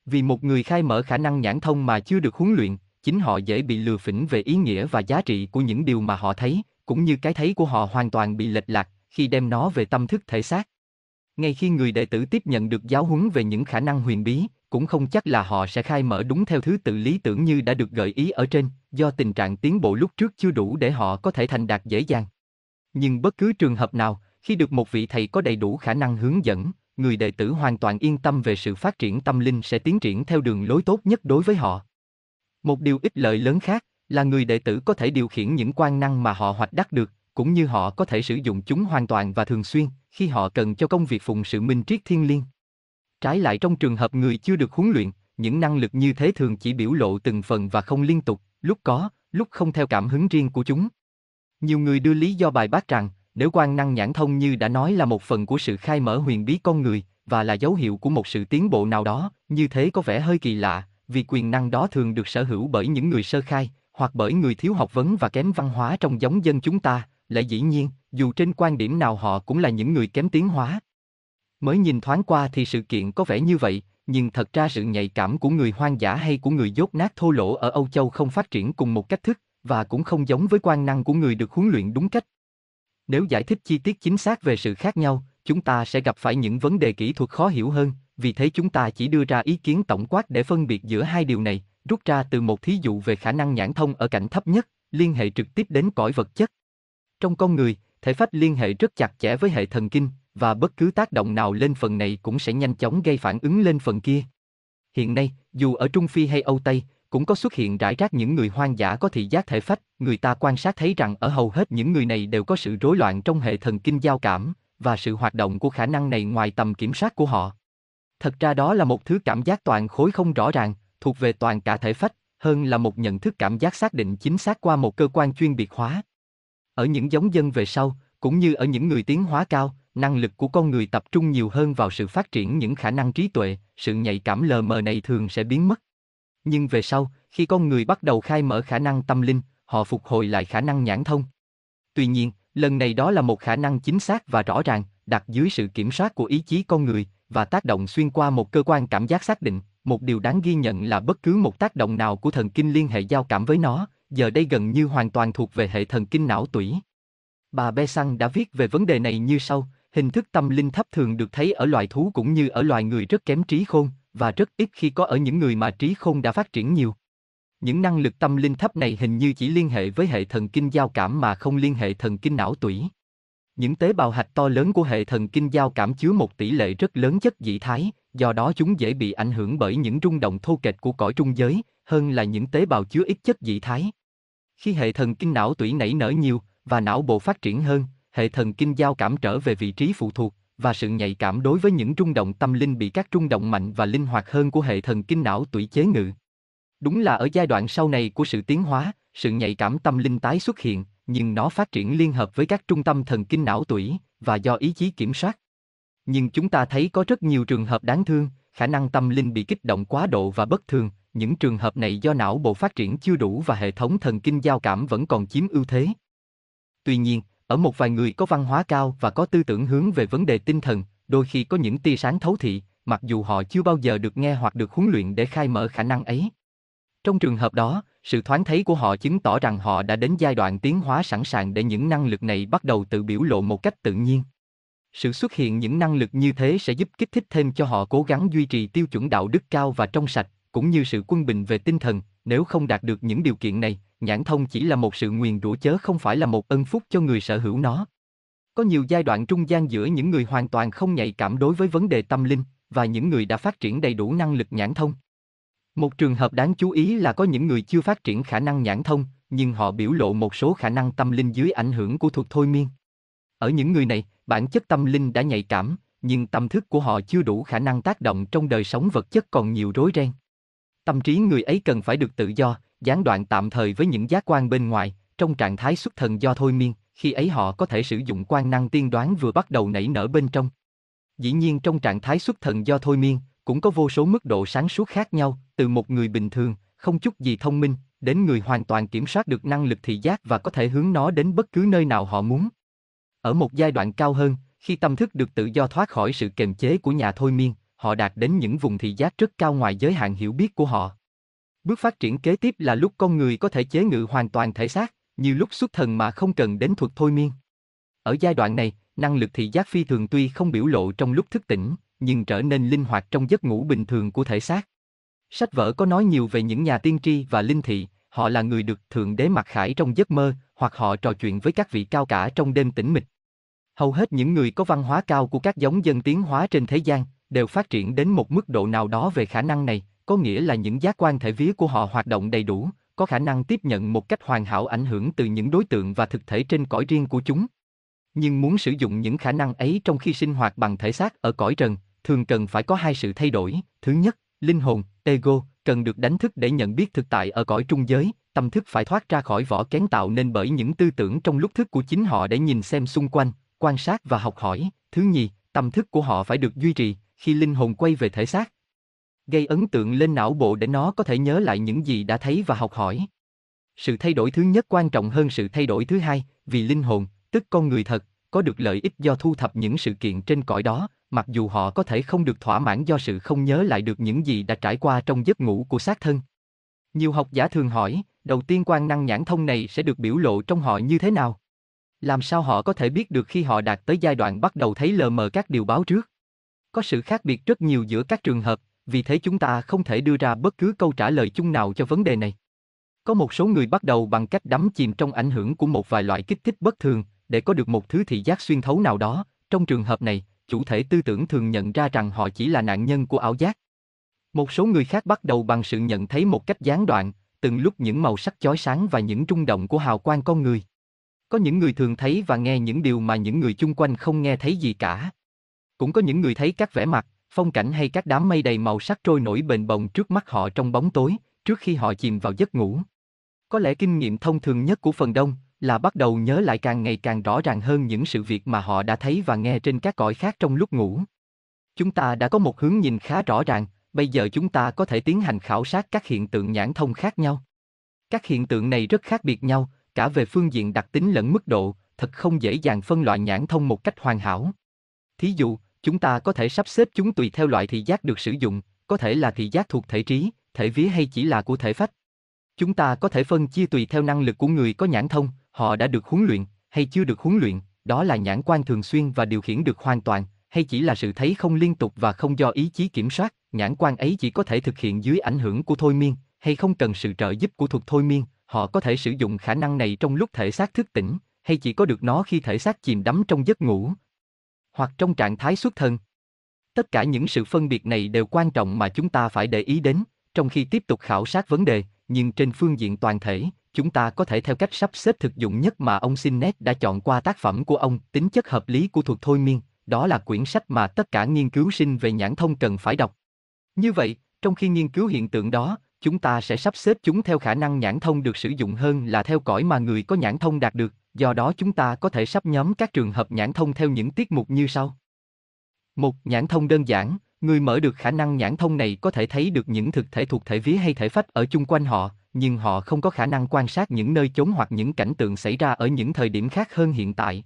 Vì một người khai mở khả năng nhãn thông mà chưa được huấn luyện, chính họ dễ bị lừa phỉnh về ý nghĩa và giá trị của những điều mà họ thấy, cũng như cái thấy của họ hoàn toàn bị lệch lạc khi đem nó về tâm thức thể xác. Ngay khi người đệ tử tiếp nhận được giáo huấn về những khả năng huyền bí, cũng không chắc là họ sẽ khai mở đúng theo thứ tự lý tưởng như đã được gợi ý ở trên, do tình trạng tiến bộ lúc trước chưa đủ để họ có thể thành đạt dễ dàng. Nhưng bất cứ trường hợp nào, khi được một vị thầy có đầy đủ khả năng hướng dẫn, người đệ tử hoàn toàn yên tâm về sự phát triển tâm linh sẽ tiến triển theo đường lối tốt nhất đối với họ. Một điều ích lợi lớn khác là người đệ tử có thể điều khiển những quan năng mà họ hoạch đắc được, cũng như họ có thể sử dụng chúng hoàn toàn và thường xuyên khi họ cần cho công việc phụng sự minh triết thiên liêng. Trái lại trong trường hợp người chưa được huấn luyện, những năng lực như thế thường chỉ biểu lộ từng phần và không liên tục, lúc có, lúc không theo cảm hứng riêng của chúng. Nhiều người đưa lý do bài bác rằng, nếu quan năng nhãn thông như đã nói là một phần của sự khai mở huyền bí con người, và là dấu hiệu của một sự tiến bộ nào đó, như thế có vẻ hơi kỳ lạ, vì quyền năng đó thường được sở hữu bởi những người sơ khai, hoặc bởi người thiếu học vấn và kém văn hóa trong giống dân chúng ta, lại dĩ nhiên, dù trên quan điểm nào họ cũng là những người kém tiến hóa. Mới nhìn thoáng qua thì sự kiện có vẻ như vậy, nhưng thật ra sự nhạy cảm của người hoang dã hay của người dốt nát thô lỗ ở Âu Châu không phát triển cùng một cách thức, và cũng không giống với quan năng của người được huấn luyện đúng cách. Nếu giải thích chi tiết chính xác về sự khác nhau, chúng ta sẽ gặp phải những vấn đề kỹ thuật khó hiểu hơn, vì thế chúng ta chỉ đưa ra ý kiến tổng quát để phân biệt giữa hai điều này, rút ra từ một thí dụ về khả năng nhãn thông ở cảnh thấp nhất, liên hệ trực tiếp đến cõi vật chất. Trong con người, thể phách liên hệ rất chặt chẽ với hệ thần kinh, và bất cứ tác động nào lên phần này cũng sẽ nhanh chóng gây phản ứng lên phần kia. Hiện nay, dù ở Trung Phi hay Âu Tây, cũng có xuất hiện rải rác những người hoang dã có thị giác thể phách, người ta quan sát thấy rằng ở hầu hết những người này đều có sự rối loạn trong hệ thần kinh giao cảm, và sự hoạt động của khả năng này ngoài tầm kiểm soát của họ. Thật ra đó là một thứ cảm giác toàn khối không rõ ràng, thuộc về toàn cả thể phách, hơn là một nhận thức cảm giác xác định chính xác qua một cơ quan chuyên biệt hóa. Ở những giống dân về sau, cũng như ở những người tiến hóa cao, năng lực của con người tập trung nhiều hơn vào sự phát triển những khả năng trí tuệ, sự nhạy cảm lờ mờ này thường sẽ biến mất. Nhưng về sau, khi con người bắt đầu khai mở khả năng tâm linh, họ phục hồi lại khả năng nhãn thông. Tuy nhiên, lần này đó là một khả năng chính xác và rõ ràng, đặt dưới sự kiểm soát của ý chí con người và tác động xuyên qua một cơ quan cảm giác xác định. Một điều đáng ghi nhận là bất cứ một tác động nào của thần kinh liên hệ giao cảm với nó, giờ đây gần như hoàn toàn thuộc về hệ thần kinh não tủy. Bà Besant đã viết về vấn đề này như sau, hình thức tâm linh thấp thường được thấy ở loài thú cũng như ở loài người rất kém trí khôn, và rất ít khi có ở những người mà trí khôn đã phát triển nhiều. Những năng lực tâm linh thấp này hình như chỉ liên hệ với hệ thần kinh giao cảm mà không liên hệ thần kinh não tủy. Những tế bào hạch to lớn của hệ thần kinh giao cảm chứa một tỷ lệ rất lớn chất dị thái, do đó chúng dễ bị ảnh hưởng bởi những rung động thô kệch của cõi trung giới, hơn là những tế bào chứa ít chất dị thái. Khi hệ thần kinh não tủy nảy nở nhiều và não bộ phát triển hơn, hệ thần kinh giao cảm trở về vị trí phụ thuộc và sự nhạy cảm đối với những rung động tâm linh bị các rung động mạnh và linh hoạt hơn của hệ thần kinh não tủy chế ngự. Đúng là ở giai đoạn sau này của sự tiến hóa, sự nhạy cảm tâm linh tái xuất hiện, nhưng nó phát triển liên hợp với các trung tâm thần kinh não tủy và do ý chí kiểm soát. Nhưng chúng ta thấy có rất nhiều trường hợp đáng thương, khả năng tâm linh bị kích động quá độ và bất thường, những trường hợp này do não bộ phát triển chưa đủ và hệ thống thần kinh giao cảm vẫn còn chiếm ưu thế. Tuy nhiên, ở một vài người có văn hóa cao và có tư tưởng hướng về vấn đề tinh thần, đôi khi có những tia sáng thấu thị, mặc dù họ chưa bao giờ được nghe hoặc được huấn luyện để khai mở khả năng ấy. Trong trường hợp đó, sự thoáng thấy của họ chứng tỏ rằng họ đã đến giai đoạn tiến hóa sẵn sàng để những năng lực này bắt đầu tự biểu lộ một cách tự nhiên. Sự xuất hiện những năng lực như thế sẽ giúp kích thích thêm cho họ cố gắng duy trì tiêu chuẩn đạo đức cao và trong sạch, cũng như sự quân bình về tinh thần, nếu không đạt được những điều kiện này, nhãn thông chỉ là một sự nguyền rủa chớ không phải là một ân phúc cho người sở hữu nó. Có nhiều giai đoạn trung gian giữa những người hoàn toàn không nhạy cảm đối với vấn đề tâm linh và những người đã phát triển đầy đủ năng lực nhãn thông. Một trường hợp đáng chú ý là có những người chưa phát triển khả năng nhãn thông, nhưng họ biểu lộ một số khả năng tâm linh dưới ảnh hưởng của thuật thôi miên. Ở những người này, bản chất tâm linh đã nhạy cảm, nhưng tâm thức của họ chưa đủ khả năng tác động trong đời sống vật chất còn nhiều rối ren. Tâm trí người ấy cần phải được tự do, gián đoạn tạm thời với những giác quan bên ngoài, trong trạng thái xuất thần do thôi miên, khi ấy họ có thể sử dụng quan năng tiên đoán vừa bắt đầu nảy nở bên trong. Dĩ nhiên trong trạng thái xuất thần do thôi miên, cũng có vô số mức độ sáng suốt khác nhau, từ một người bình thường, không chút gì thông minh, đến người hoàn toàn kiểm soát được năng lực thị giác và có thể hướng nó đến bất cứ nơi nào họ muốn. Ở một giai đoạn cao hơn, khi tâm thức được tự do thoát khỏi sự kềm chế của nhà thôi miên, họ đạt đến những vùng thị giác rất cao ngoài giới hạn hiểu biết của họ. Bước phát triển kế tiếp là lúc con người có thể chế ngự hoàn toàn thể xác, như lúc xuất thần mà không cần đến thuật thôi miên. Ở giai đoạn này, năng lực thị giác phi thường tuy không biểu lộ trong lúc thức tỉnh, nhưng trở nên linh hoạt trong giấc ngủ bình thường của thể xác. Sách vở có nói nhiều về những nhà tiên tri và linh thị, họ là người được thượng đế mặc khải trong giấc mơ, hoặc họ trò chuyện với các vị cao cả trong đêm tĩnh mịch. Hầu hết những người có văn hóa cao của các giống dân tiến hóa trên thế gian đều phát triển đến một mức độ nào đó về khả năng này, có nghĩa là những giác quan thể vía của họ hoạt động đầy đủ, có khả năng tiếp nhận một cách hoàn hảo ảnh hưởng từ những đối tượng và thực thể trên cõi riêng của chúng. Nhưng muốn sử dụng những khả năng ấy trong khi sinh hoạt bằng thể xác ở cõi trần, thường cần phải có hai sự thay đổi. Thứ nhất, linh hồn, ego, cần được đánh thức để nhận biết thực tại ở cõi trung giới, tâm thức phải thoát ra khỏi vỏ kén tạo nên bởi những tư tưởng trong lúc thức của chính họ để nhìn xem xung quanh, quan sát và học hỏi. Thứ nhì, tâm thức của họ phải được duy trì, khi linh hồn quay về thể xác. Gây ấn tượng lên não bộ để nó có thể nhớ lại những gì đã thấy và học hỏi. Sự thay đổi thứ nhất quan trọng hơn sự thay đổi thứ hai, vì linh hồn, tức con người thật, có được lợi ích do thu thập những sự kiện trên cõi đó, mặc dù họ có thể không được thỏa mãn do sự không nhớ lại được những gì đã trải qua trong giấc ngủ của xác thân. Nhiều học giả thường hỏi, đầu tiên quan năng nhãn thông này sẽ được biểu lộ trong họ như thế nào? Làm sao họ có thể biết được khi họ đạt tới giai đoạn bắt đầu thấy lờ mờ các điều báo trước? Có sự khác biệt rất nhiều giữa các trường hợp, vì thế chúng ta không thể đưa ra bất cứ câu trả lời chung nào cho vấn đề này. Có một số người bắt đầu bằng cách đắm chìm trong ảnh hưởng của một vài loại kích thích bất thường để có được một thứ thị giác xuyên thấu nào đó. Trong trường hợp này, chủ thể tư tưởng thường nhận ra rằng họ chỉ là nạn nhân của ảo giác. Một số người khác bắt đầu bằng sự nhận thấy một cách gián đoạn, từng lúc những màu sắc chói sáng và những rung động của hào quang con người. Có những người thường thấy và nghe những điều mà những người chung quanh không nghe thấy gì cả. Cũng có những người thấy các vẻ mặt, phong cảnh hay các đám mây đầy màu sắc trôi nổi bền bồng trước mắt họ trong bóng tối, trước khi họ chìm vào giấc ngủ. Có lẽ kinh nghiệm thông thường nhất của phần đông là bắt đầu nhớ lại càng ngày càng rõ ràng hơn những sự việc mà họ đã thấy và nghe trên các cõi khác trong lúc ngủ. Chúng ta đã có một hướng nhìn khá rõ ràng, bây giờ chúng ta có thể tiến hành khảo sát các hiện tượng nhãn thông khác nhau. Các hiện tượng này rất khác biệt nhau, cả về phương diện đặc tính lẫn mức độ, thật không dễ dàng phân loại nhãn thông một cách hoàn hảo. Thí dụ, chúng ta có thể sắp xếp chúng tùy theo loại thị giác được sử dụng, có thể là thị giác thuộc thể trí, thể vía hay chỉ là của thể phách. Chúng ta có thể phân chia tùy theo năng lực của người có nhãn thông, họ đã được huấn luyện, hay chưa được huấn luyện, đó là nhãn quan thường xuyên và điều khiển được hoàn toàn, hay chỉ là sự thấy không liên tục và không do ý chí kiểm soát, nhãn quan ấy chỉ có thể thực hiện dưới ảnh hưởng của thôi miên, hay không cần sự trợ giúp của thuật thôi miên, họ có thể sử dụng khả năng này trong lúc thể xác thức tỉnh, hay chỉ có được nó khi thể xác chìm đắm trong giấc ngủ, hoặc trong trạng thái xuất thân. Tất cả những sự phân biệt này đều quan trọng mà chúng ta phải để ý đến, trong khi tiếp tục khảo sát vấn đề, nhưng trên phương diện toàn thể, chúng ta có thể theo cách sắp xếp thực dụng nhất mà ông Sinet đã chọn qua tác phẩm của ông, tính chất hợp lý của thuật thôi miên, đó là quyển sách mà tất cả nghiên cứu sinh về nhãn thông cần phải đọc. Như vậy, trong khi nghiên cứu hiện tượng đó, chúng ta sẽ sắp xếp chúng theo khả năng nhãn thông được sử dụng hơn là theo cõi mà người có nhãn thông đạt được, do đó chúng ta có thể sắp nhóm các trường hợp nhãn thông theo những tiết mục như sau. Một, nhãn thông đơn giản, người mở được khả năng nhãn thông này có thể thấy được những thực thể thuộc thể vía hay thể phách ở chung quanh họ, nhưng họ không có khả năng quan sát những nơi chốn hoặc những cảnh tượng xảy ra ở những thời điểm khác hơn hiện tại.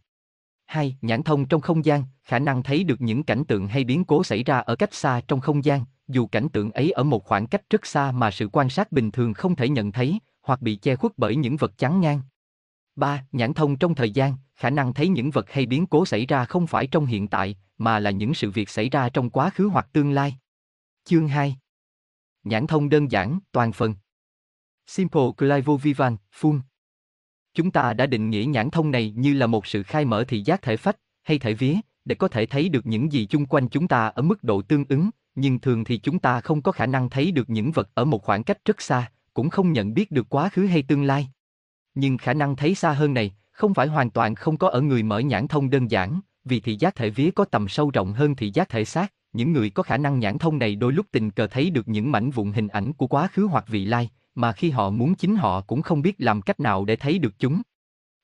2. Nhãn thông trong không gian, khả năng thấy được những cảnh tượng hay biến cố xảy ra ở cách xa trong không gian, dù cảnh tượng ấy ở một khoảng cách rất xa mà sự quan sát bình thường không thể nhận thấy, hoặc bị che khuất bởi những vật chắn ngang. 3. Nhãn thông trong thời gian, khả năng thấy những vật hay biến cố xảy ra không phải trong hiện tại, mà là những sự việc xảy ra trong quá khứ hoặc tương lai. Chương 2 Nhãn thông đơn giản, toàn phần Simple Clivo Vivan, Full Chúng ta đã định nghĩa nhãn thông này như là một sự khai mở thị giác thể phách, hay thể vía, để có thể thấy được những gì chung quanh chúng ta ở mức độ tương ứng, nhưng thường thì chúng ta không có khả năng thấy được những vật ở một khoảng cách rất xa, cũng không nhận biết được quá khứ hay tương lai. Nhưng khả năng thấy xa hơn này, không phải hoàn toàn không có ở người mở nhãn thông đơn giản, vì thị giác thể vía có tầm sâu rộng hơn thị giác thể xác, những người có khả năng nhãn thông này đôi lúc tình cờ thấy được những mảnh vụn hình ảnh của quá khứ hoặc vị lai, mà khi họ muốn chính họ cũng không biết làm cách nào để thấy được chúng.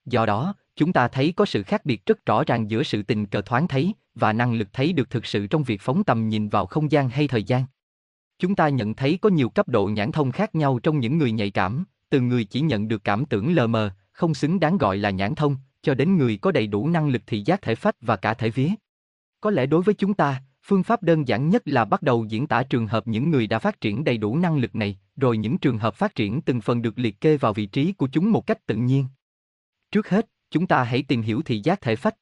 Do đó, chúng ta thấy có sự khác biệt rất rõ ràng giữa sự tình cờ thoáng thấy và năng lực thấy được thực sự trong việc phóng tầm nhìn vào không gian hay thời gian. Chúng ta nhận thấy có nhiều cấp độ nhãn thông khác nhau trong những người nhạy cảm, từ người chỉ nhận được cảm tưởng lờ mờ, không xứng đáng gọi là nhãn thông, cho đến người có đầy đủ năng lực thị giác thể phách và cả thể vía. Có lẽ đối với chúng ta, phương pháp đơn giản nhất là bắt đầu diễn tả trường hợp những người đã phát triển đầy đủ năng lực này, rồi những trường hợp phát triển từng phần được liệt kê vào vị trí của chúng một cách tự nhiên. Trước hết, chúng ta hãy tìm hiểu thị giác thể phách.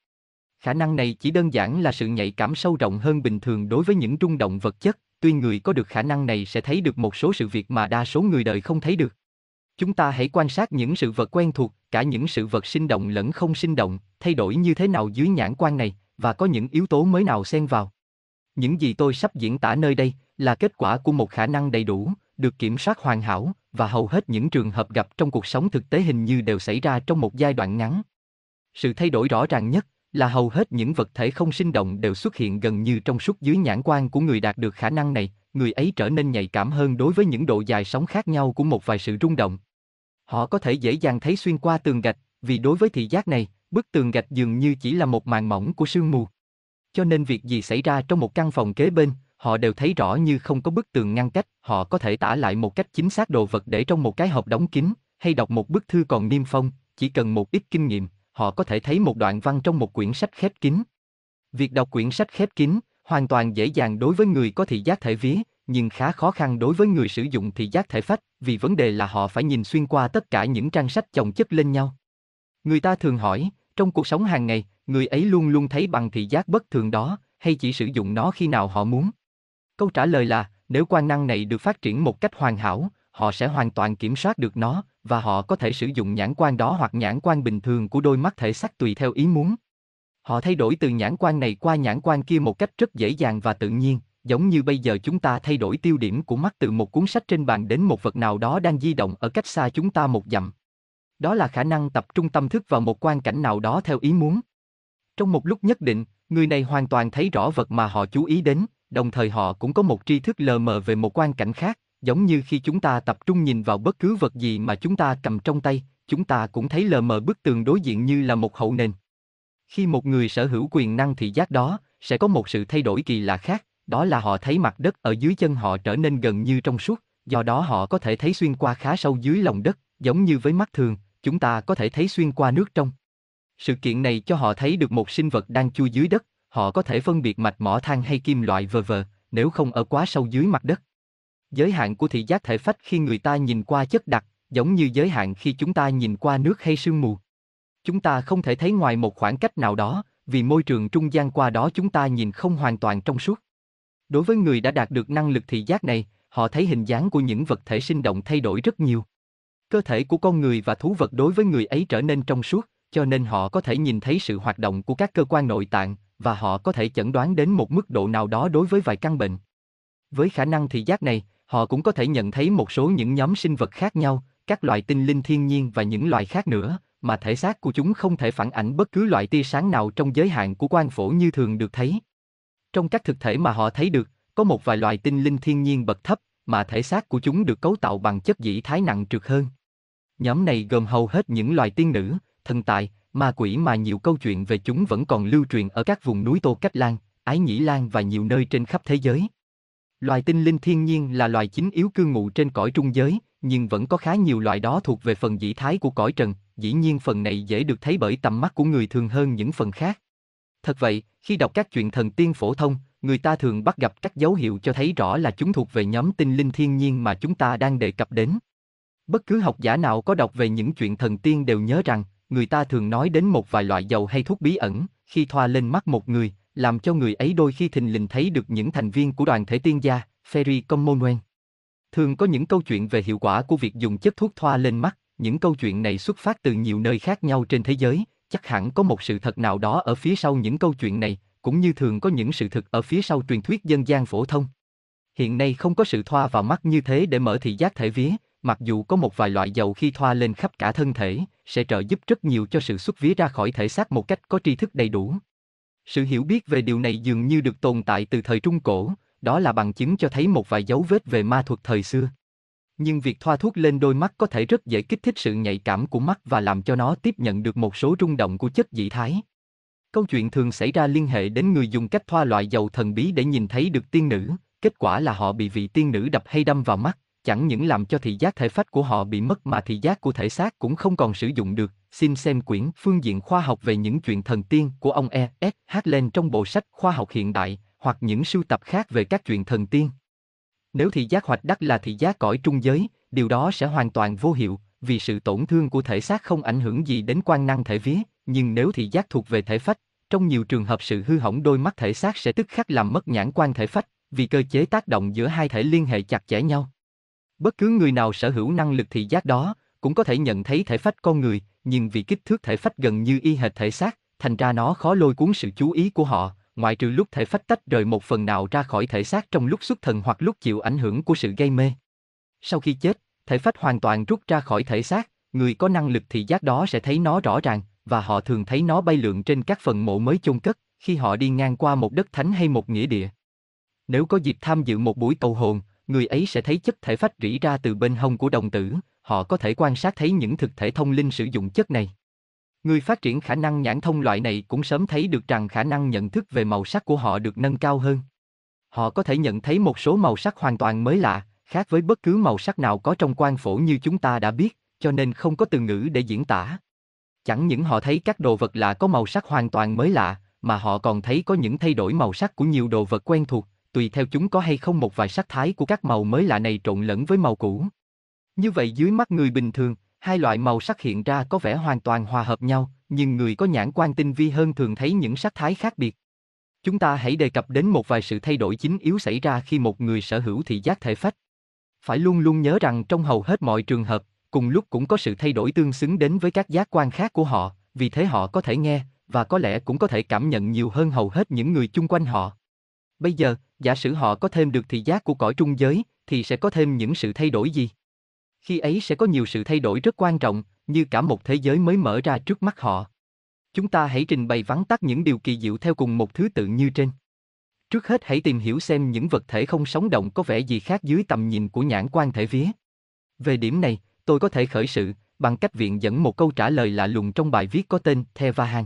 Khả năng này chỉ đơn giản là sự nhạy cảm sâu rộng hơn bình thường đối với những rung động vật chất, tuy người có được khả năng này sẽ thấy được một số sự việc mà đa số người đời không thấy được. Chúng ta hãy quan sát những sự vật quen thuộc, cả những sự vật sinh động lẫn không sinh động, thay đổi như thế nào dưới nhãn quan này, và có những yếu tố mới nào xen vào. Những gì tôi sắp diễn tả nơi đây là kết quả của một khả năng đầy đủ, được kiểm soát hoàn hảo, và hầu hết những trường hợp gặp trong cuộc sống thực tế hình như đều xảy ra trong một giai đoạn ngắn. Sự thay đổi rõ ràng nhất là hầu hết những vật thể không sinh động đều xuất hiện gần như trong suốt dưới nhãn quan của người đạt được khả năng này, người ấy trở nên nhạy cảm hơn đối với những độ dài sóng khác nhau của một vài sự rung động. Họ có thể dễ dàng thấy xuyên qua tường gạch, vì đối với thị giác này, bức tường gạch dường như chỉ là một màn mỏng của sương mù. Cho nên việc gì xảy ra trong một căn phòng kế bên, họ đều thấy rõ như không có bức tường ngăn cách, họ có thể tả lại một cách chính xác đồ vật để trong một cái hộp đóng kín, hay đọc một bức thư còn niêm phong, chỉ cần một ít kinh nghiệm, họ có thể thấy một đoạn văn trong một quyển sách khép kín. Việc đọc quyển sách khép kín hoàn toàn dễ dàng đối với người có thị giác thể vía, nhưng khá khó khăn đối với người sử dụng thị giác thể phách, vì vấn đề là họ phải nhìn xuyên qua tất cả những trang sách chồng chất lên nhau. Người ta thường hỏi, trong cuộc sống hàng ngày, người ấy luôn luôn thấy bằng thị giác bất thường đó, hay chỉ sử dụng nó khi nào họ muốn? Câu trả lời là, nếu quan năng này được phát triển một cách hoàn hảo, họ sẽ hoàn toàn kiểm soát được nó, và họ có thể sử dụng nhãn quan đó hoặc nhãn quan bình thường của đôi mắt thể xác tùy theo ý muốn. Họ thay đổi từ nhãn quan này qua nhãn quan kia một cách rất dễ dàng và tự nhiên, giống như bây giờ chúng ta thay đổi tiêu điểm của mắt từ một cuốn sách trên bàn đến một vật nào đó đang di động ở cách xa chúng ta một dặm. Đó là khả năng tập trung tâm thức vào một quan cảnh nào đó theo ý muốn. Trong một lúc nhất định, người này hoàn toàn thấy rõ vật mà họ chú ý đến, đồng thời họ cũng có một tri thức lờ mờ về một quan cảnh khác, giống như khi chúng ta tập trung nhìn vào bất cứ vật gì mà chúng ta cầm trong tay, chúng ta cũng thấy lờ mờ bức tường đối diện như là một hậu nền. Khi một người sở hữu quyền năng thị giác đó, sẽ có một sự thay đổi kỳ lạ khác, đó là họ thấy mặt đất ở dưới chân họ trở nên gần như trong suốt, do đó họ có thể thấy xuyên qua khá sâu dưới lòng đất, giống như với mắt thường, chúng ta có thể thấy xuyên qua nước trong. Sự kiện này cho họ thấy được một sinh vật đang chui dưới đất, họ có thể phân biệt mạch mỏ than hay kim loại vờ vờ, nếu không ở quá sâu dưới mặt đất. Giới hạn của thị giác thể phách khi người ta nhìn qua chất đặc, giống như giới hạn khi chúng ta nhìn qua nước hay sương mù. Chúng ta không thể thấy ngoài một khoảng cách nào đó, vì môi trường trung gian qua đó chúng ta nhìn không hoàn toàn trong suốt. Đối với người đã đạt được năng lực thị giác này, họ thấy hình dáng của những vật thể sinh động thay đổi rất nhiều. Cơ thể của con người và thú vật đối với người ấy trở nên trong suốt, cho nên họ có thể nhìn thấy sự hoạt động của các cơ quan nội tạng, và họ có thể chẩn đoán đến một mức độ nào đó đối với vài căn bệnh. Với khả năng thị giác này, họ cũng có thể nhận thấy một số những nhóm sinh vật khác nhau, các loài tinh linh thiên nhiên và những loài khác nữa, mà thể xác của chúng không thể phản ảnh bất cứ loại tia sáng nào trong giới hạn của quan phổ như thường được thấy. Trong các thực thể mà họ thấy được, có một vài loài tinh linh thiên nhiên bậc thấp, mà thể xác của chúng được cấu tạo bằng chất dĩ thái nặng trượt hơn. Nhóm này gồm hầu hết những loài tiên nữ, thần tài, ma quỷ mà nhiều câu chuyện về chúng vẫn còn lưu truyền ở các vùng núi Tô Cách Lan, Ái Nhĩ Lan và nhiều nơi trên khắp thế giới. Loài tinh linh thiên nhiên là loài chính yếu cư ngụ trên cõi trung giới, nhưng vẫn có khá nhiều loài đó thuộc về phần dĩ thái của cõi trần, dĩ nhiên phần này dễ được thấy bởi tầm mắt của người thường hơn những phần khác. Thật vậy, khi đọc các chuyện thần tiên phổ thông, người ta thường bắt gặp các dấu hiệu cho thấy rõ là chúng thuộc về nhóm tinh linh thiên nhiên mà chúng ta đang đề cập đến. Bất cứ học giả nào có đọc về những chuyện thần tiên đều nhớ rằng, người ta thường nói đến một vài loại dầu hay thuốc bí ẩn, khi thoa lên mắt một người, làm cho người ấy đôi khi thình lình thấy được những thành viên của đoàn thể tiên gia, Fairy Commonwealth. Thường có những câu chuyện về hiệu quả của việc dùng chất thuốc thoa lên mắt, những câu chuyện này xuất phát từ nhiều nơi khác nhau trên thế giới, chắc hẳn có một sự thật nào đó ở phía sau những câu chuyện này, cũng như thường có những sự thực ở phía sau truyền thuyết dân gian phổ thông. Hiện nay không có sự thoa vào mắt như thế để mở thị giác thể vía, mặc dù có một vài loại dầu khi thoa lên khắp cả thân thể, sẽ trợ giúp rất nhiều cho sự xuất vía ra khỏi thể xác một cách có tri thức đầy đủ. Sự hiểu biết về điều này dường như được tồn tại từ thời Trung Cổ, đó là bằng chứng cho thấy một vài dấu vết về ma thuật thời xưa. Nhưng việc thoa thuốc lên đôi mắt có thể rất dễ kích thích sự nhạy cảm của mắt và làm cho nó tiếp nhận được một số rung động của chất dị thái. Câu chuyện thường xảy ra liên hệ đến người dùng cách thoa loại dầu thần bí để nhìn thấy được tiên nữ, kết quả là họ bị vị tiên nữ đập hay đâm vào mắt, chẳng những làm cho thị giác thể phách của họ bị mất mà thị giác của thể xác cũng không còn sử dụng được. Xin xem quyển Phương diện khoa học về những chuyện thần tiên của ông E. S. Hartland trong bộ sách Khoa học hiện đại, hoặc những sưu tập khác về các chuyện thần tiên. Nếu thị giác hoạch đắc là thị giác cõi trung giới, điều đó sẽ hoàn toàn vô hiệu, vì sự tổn thương của thể xác không ảnh hưởng gì đến quan năng thể vía, nhưng nếu thị giác thuộc về thể phách, trong nhiều trường hợp sự hư hỏng đôi mắt thể xác sẽ tức khắc làm mất nhãn quan thể phách, vì cơ chế tác động giữa hai thể liên hệ chặt chẽ nhau. Bất cứ người nào sở hữu năng lực thị giác đó, cũng có thể nhận thấy thể phách con người, nhưng vì kích thước thể phách gần như y hệt thể xác, thành ra nó khó lôi cuốn sự chú ý của họ, ngoại trừ lúc thể phách tách rời một phần nào ra khỏi thể xác trong lúc xuất thần hoặc lúc chịu ảnh hưởng của sự gây mê. Sau khi chết, thể phách hoàn toàn rút ra khỏi thể xác, người có năng lực thị giác đó sẽ thấy nó rõ ràng, và họ thường thấy nó bay lượn trên các phần mộ mới chôn cất, khi họ đi ngang qua một đất thánh hay một nghĩa địa. Nếu có dịp tham dự một buổi cầu hồn, người ấy sẽ thấy chất thể phách rỉ ra từ bên hông của đồng tử, họ có thể quan sát thấy những thực thể thông linh sử dụng chất này. Người phát triển khả năng nhãn thông loại này cũng sớm thấy được rằng khả năng nhận thức về màu sắc của họ được nâng cao hơn. Họ có thể nhận thấy một số màu sắc hoàn toàn mới lạ, khác với bất cứ màu sắc nào có trong quan phổ như chúng ta đã biết, cho nên không có từ ngữ để diễn tả. Chẳng những họ thấy các đồ vật lạ có màu sắc hoàn toàn mới lạ, mà họ còn thấy có những thay đổi màu sắc của nhiều đồ vật quen thuộc, tùy theo chúng có hay không một vài sắc thái của các màu mới lạ này trộn lẫn với màu cũ. Như vậy dưới mắt người bình thường, hai loại màu sắc hiện ra có vẻ hoàn toàn hòa hợp nhau, nhưng người có nhãn quan tinh vi hơn thường thấy những sắc thái khác biệt. Chúng ta hãy đề cập đến một vài sự thay đổi chính yếu xảy ra khi một người sở hữu thị giác thể phách. Phải luôn luôn nhớ rằng trong hầu hết mọi trường hợp, cùng lúc cũng có sự thay đổi tương xứng đến với các giác quan khác của họ, vì thế họ có thể nghe, và có lẽ cũng có thể cảm nhận nhiều hơn hầu hết những người chung quanh họ. Bây giờ, giả sử họ có thêm được thị giác của cõi trung giới, thì sẽ có thêm những sự thay đổi gì? Khi ấy sẽ có nhiều sự thay đổi rất quan trọng, như cả một thế giới mới mở ra trước mắt họ. Chúng ta hãy trình bày vắn tắt những điều kỳ diệu theo cùng một thứ tự như trên. Trước hết hãy tìm hiểu xem những vật thể không sống động có vẻ gì khác dưới tầm nhìn của nhãn quan thể vía. Về điểm này, tôi có thể khởi sự bằng cách viện dẫn một câu trả lời lạ lùng trong bài viết có tên The Vahan.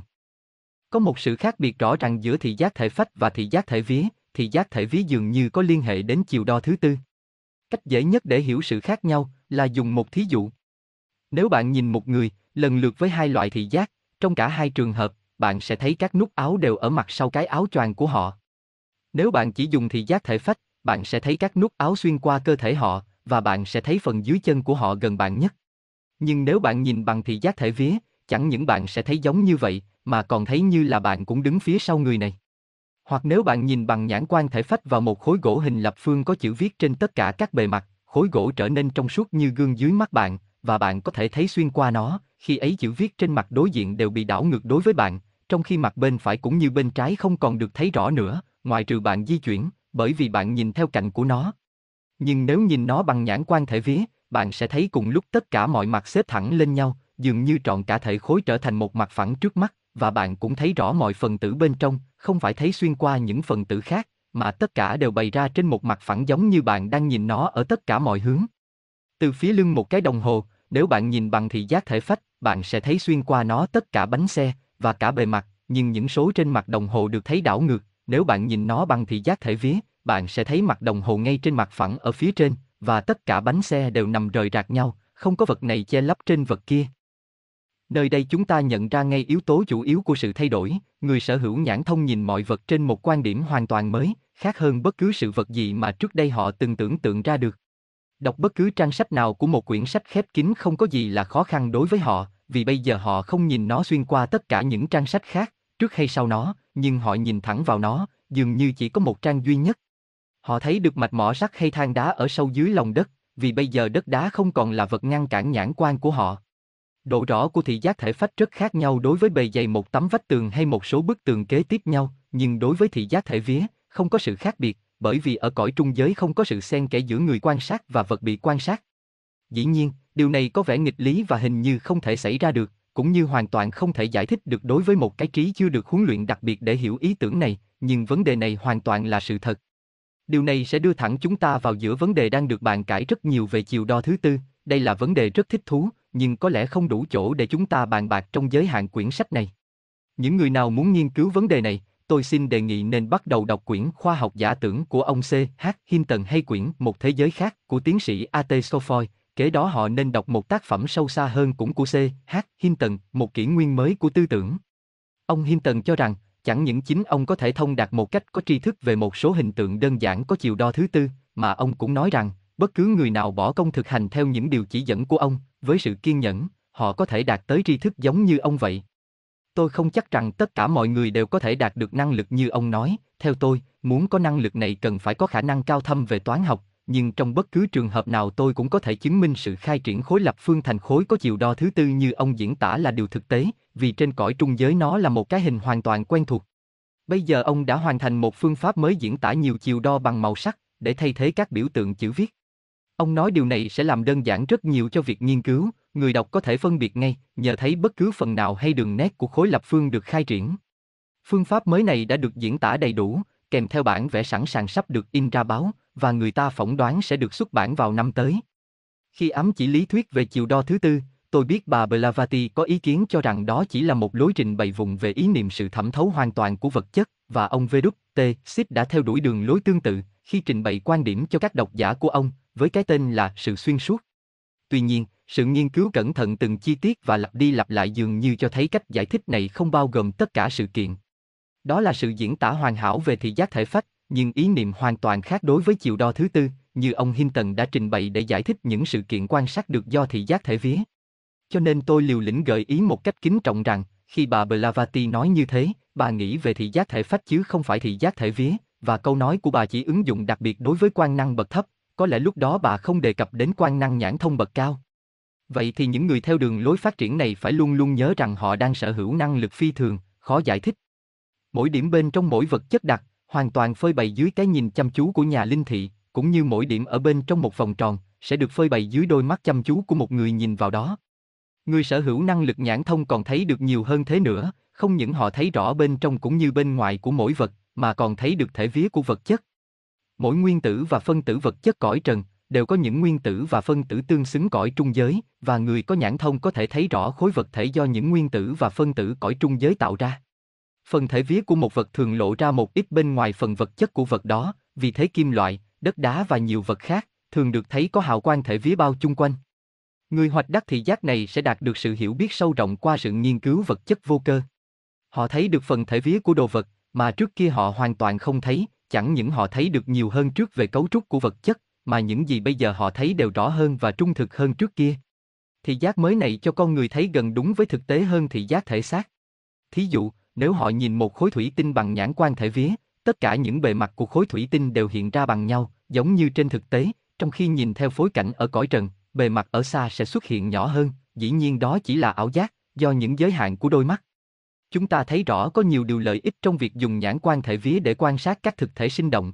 Có một sự khác biệt rõ ràng giữa thị giác thể phách và thị giác thể vía, thị giác thể vía dường như có liên hệ đến chiều đo thứ tư. Cách dễ nhất để hiểu sự khác nhau là dùng một thí dụ. Nếu bạn nhìn một người, lần lượt với hai loại thị giác, trong cả hai trường hợp, bạn sẽ thấy các nút áo đều ở mặt sau cái áo choàng của họ. Nếu bạn chỉ dùng thị giác thể phách, bạn sẽ thấy các nút áo xuyên qua cơ thể họ, và bạn sẽ thấy phần dưới chân của họ gần bạn nhất. Nhưng nếu bạn nhìn bằng thị giác thể vía, chẳng những bạn sẽ thấy giống như vậy, mà còn thấy như là bạn cũng đứng phía sau người này. Hoặc nếu bạn nhìn bằng nhãn quan thể phách vào một khối gỗ hình lập phương có chữ viết trên tất cả các bề mặt, khối gỗ trở nên trong suốt như gương dưới mắt bạn, và bạn có thể thấy xuyên qua nó, khi ấy chữ viết trên mặt đối diện đều bị đảo ngược đối với bạn, trong khi mặt bên phải cũng như bên trái không còn được thấy rõ nữa, ngoại trừ bạn di chuyển, bởi vì bạn nhìn theo cạnh của nó. Nhưng nếu nhìn nó bằng nhãn quan thể vía, bạn sẽ thấy cùng lúc tất cả mọi mặt xếp thẳng lên nhau, dường như trọn cả thể khối trở thành một mặt phẳng trước mắt, và bạn cũng thấy rõ mọi phần tử bên trong, không phải thấy xuyên qua những phần tử khác, mà tất cả đều bày ra trên một mặt phẳng giống như bạn đang nhìn nó ở tất cả mọi hướng. Từ phía lưng một cái đồng hồ, nếu bạn nhìn bằng thị giác thể phách, bạn sẽ thấy xuyên qua nó tất cả bánh xe và cả bề mặt, nhưng những số trên mặt đồng hồ được thấy đảo ngược, nếu bạn nhìn nó bằng thị giác thể vía, bạn sẽ thấy mặt đồng hồ ngay trên mặt phẳng ở phía trên, và tất cả bánh xe đều nằm rời rạc nhau, không có vật này che lấp trên vật kia. Nơi đây chúng ta nhận ra ngay yếu tố chủ yếu của sự thay đổi, người sở hữu nhãn thông nhìn mọi vật trên một quan điểm hoàn toàn mới, khác hơn bất cứ sự vật gì mà trước đây họ từng tưởng tượng ra được. Đọc bất cứ trang sách nào của một quyển sách khép kín không có gì là khó khăn đối với họ, vì bây giờ họ không nhìn nó xuyên qua tất cả những trang sách khác, trước hay sau nó, nhưng họ nhìn thẳng vào nó, dường như chỉ có một trang duy nhất. Họ thấy được mạch mỏ sắt hay than đá ở sâu dưới lòng đất, vì bây giờ đất đá không còn là vật ngăn cản nhãn quan của họ. Độ rõ của thị giác thể phách rất khác nhau đối với bề dày một tấm vách tường hay một số bức tường kế tiếp nhau, nhưng đối với thị giác thể vía, không có sự khác biệt, bởi vì ở cõi trung giới không có sự xen kẽ giữa người quan sát và vật bị quan sát. Dĩ nhiên, điều này có vẻ nghịch lý và hình như không thể xảy ra được, cũng như hoàn toàn không thể giải thích được đối với một cái trí chưa được huấn luyện đặc biệt để hiểu ý tưởng này, nhưng vấn đề này hoàn toàn là sự thật. Điều này sẽ đưa thẳng chúng ta vào giữa vấn đề đang được bàn cãi rất nhiều về chiều đo thứ tư, đây là vấn đề rất thích thú, nhưng có lẽ không đủ chỗ để chúng ta bàn bạc trong giới hạn quyển sách này. Những người nào muốn nghiên cứu vấn đề này, tôi xin đề nghị nên bắt đầu đọc quyển Khoa học giả tưởng của ông C. H. Hinton hay quyển Một thế giới khác của tiến sĩ A.T. Scofoy, kế đó họ nên đọc một tác phẩm sâu xa hơn cũng của C. H. Hinton, một kỷ nguyên mới của tư tưởng. Ông Hinton cho rằng, chẳng những chính ông có thể thông đạt một cách có tri thức về một số hình tượng đơn giản có chiều đo thứ tư, mà ông cũng nói rằng, bất cứ người nào bỏ công thực hành theo những điều chỉ dẫn của ông, với sự kiên nhẫn, họ có thể đạt tới tri thức giống như ông vậy. Tôi không chắc rằng tất cả mọi người đều có thể đạt được năng lực như ông nói, theo tôi, muốn có năng lực này cần phải có khả năng cao thâm về toán học, nhưng trong bất cứ trường hợp nào tôi cũng có thể chứng minh sự khai triển khối lập phương thành khối có chiều đo thứ tư như ông diễn tả là điều thực tế, vì trên cõi trung giới nó là một cái hình hoàn toàn quen thuộc. Bây giờ ông đã hoàn thành một phương pháp mới diễn tả nhiều chiều đo bằng màu sắc, để thay thế các biểu tượng chữ viết. Ông nói điều này sẽ làm đơn giản rất nhiều cho việc nghiên cứu, người đọc có thể phân biệt ngay, nhờ thấy bất cứ phần nào hay đường nét của khối lập phương được khai triển. Phương pháp mới này đã được diễn tả đầy đủ, kèm theo bản vẽ sẵn sàng sắp được in ra báo, và người ta phỏng đoán sẽ được xuất bản vào năm tới. Khi ám chỉ lý thuyết về chiều đo thứ tư, tôi biết bà Blavati có ý kiến cho rằng đó chỉ là một lối trình bày vùng về ý niệm sự thẩm thấu hoàn toàn của vật chất, và ông Veduk T. Sip đã theo đuổi đường lối tương tự khi trình bày quan điểm cho các độc giả của ông, với cái tên là sự xuyên suốt. Tuy nhiên, sự nghiên cứu cẩn thận từng chi tiết và lặp đi lặp lại dường như cho thấy cách giải thích này không bao gồm tất cả sự kiện. Đó là sự diễn tả hoàn hảo về thị giác thể phách, nhưng ý niệm hoàn toàn khác đối với chiều đo thứ tư, như ông Hinton đã trình bày để giải thích những sự kiện quan sát được do thị giác thể vía. Cho nên tôi liều lĩnh gợi ý một cách kính trọng rằng, khi bà Blavati nói như thế, bà nghĩ về thị giác thể phách chứ không phải thị giác thể vía, và câu nói của bà chỉ ứng dụng đặc biệt đối với quan năng bậc thấp, có lẽ lúc đó bà không đề cập đến quan năng nhãn thông bậc cao. Vậy thì những người theo đường lối phát triển này phải luôn luôn nhớ rằng họ đang sở hữu năng lực phi thường, khó giải thích. Mỗi điểm bên trong mỗi vật chất đặc, hoàn toàn phơi bày dưới cái nhìn chăm chú của nhà linh thị, cũng như mỗi điểm ở bên trong một vòng tròn, sẽ được phơi bày dưới đôi mắt chăm chú của một người nhìn vào đó. Người sở hữu năng lực nhãn thông còn thấy được nhiều hơn thế nữa, không những họ thấy rõ bên trong cũng như bên ngoài của mỗi vật, mà còn thấy được thể vía của vật chất. Mỗi nguyên tử và phân tử vật chất cõi trần, đều có những nguyên tử và phân tử tương xứng cõi trung giới, và người có nhãn thông có thể thấy rõ khối vật thể do những nguyên tử và phân tử cõi trung giới tạo ra. Phần thể vía của một vật thường lộ ra một ít bên ngoài phần vật chất của vật đó, vì thế kim loại, đất đá và nhiều vật khác, thường được thấy có hào quang thể vía bao chung quanh. Người hoạch đắc thị giác này sẽ đạt được sự hiểu biết sâu rộng qua sự nghiên cứu vật chất vô cơ. Họ thấy được phần thể vía của đồ vật, mà trước kia họ hoàn toàn không thấy, chẳng những họ thấy được nhiều hơn trước về cấu trúc của vật chất, mà những gì bây giờ họ thấy đều rõ hơn và trung thực hơn trước kia. Thị giác mới này cho con người thấy gần đúng với thực tế hơn thị giác thể xác. Thí dụ, nếu họ nhìn một khối thủy tinh bằng nhãn quan thể vía, tất cả những bề mặt của khối thủy tinh đều hiện ra bằng nhau, giống như trên thực tế, trong khi nhìn theo phối cảnh ở cõi trần, bề mặt ở xa sẽ xuất hiện nhỏ hơn, dĩ nhiên đó chỉ là ảo giác, do những giới hạn của đôi mắt. Chúng ta thấy rõ có nhiều điều lợi ích trong việc dùng nhãn quan thể vía để quan sát các thực thể sinh động.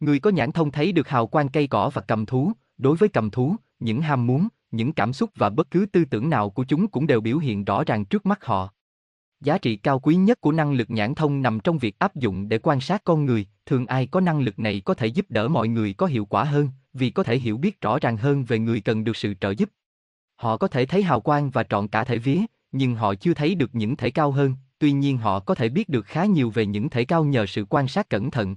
Người có nhãn thông thấy được hào quang cây cỏ và cầm thú, đối với cầm thú, những ham muốn, những cảm xúc và bất cứ tư tưởng nào của chúng cũng đều biểu hiện rõ ràng trước mắt họ. Giá trị cao quý nhất của năng lực nhãn thông nằm trong việc áp dụng để quan sát con người, thường ai có năng lực này có thể giúp đỡ mọi người có hiệu quả hơn, vì có thể hiểu biết rõ ràng hơn về người cần được sự trợ giúp. Họ có thể thấy hào quang và trọn cả thể vía, nhưng họ chưa thấy được những thể cao hơn, tuy nhiên họ có thể biết được khá nhiều về những thể cao nhờ sự quan sát cẩn thận.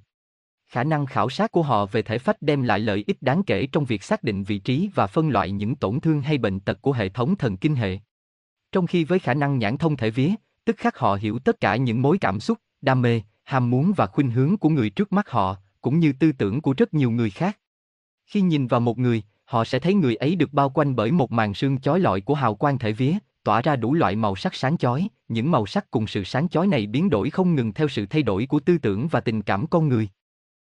Khả năng khảo sát của họ về thể phách đem lại lợi ích đáng kể trong việc xác định vị trí và phân loại những tổn thương hay bệnh tật của hệ thống thần kinh hệ. Trong khi với khả năng nhãn thông thể vía, tức khắc họ hiểu tất cả những mối cảm xúc, đam mê, ham muốn và khuynh hướng của người trước mắt họ, cũng như tư tưởng của rất nhiều người khác. Khi nhìn vào một người, họ sẽ thấy người ấy được bao quanh bởi một màn sương chói lọi của hào quang thể vía, tỏa ra đủ loại màu sắc sáng chói, những màu sắc cùng sự sáng chói này biến đổi không ngừng theo sự thay đổi của tư tưởng và tình cảm con người.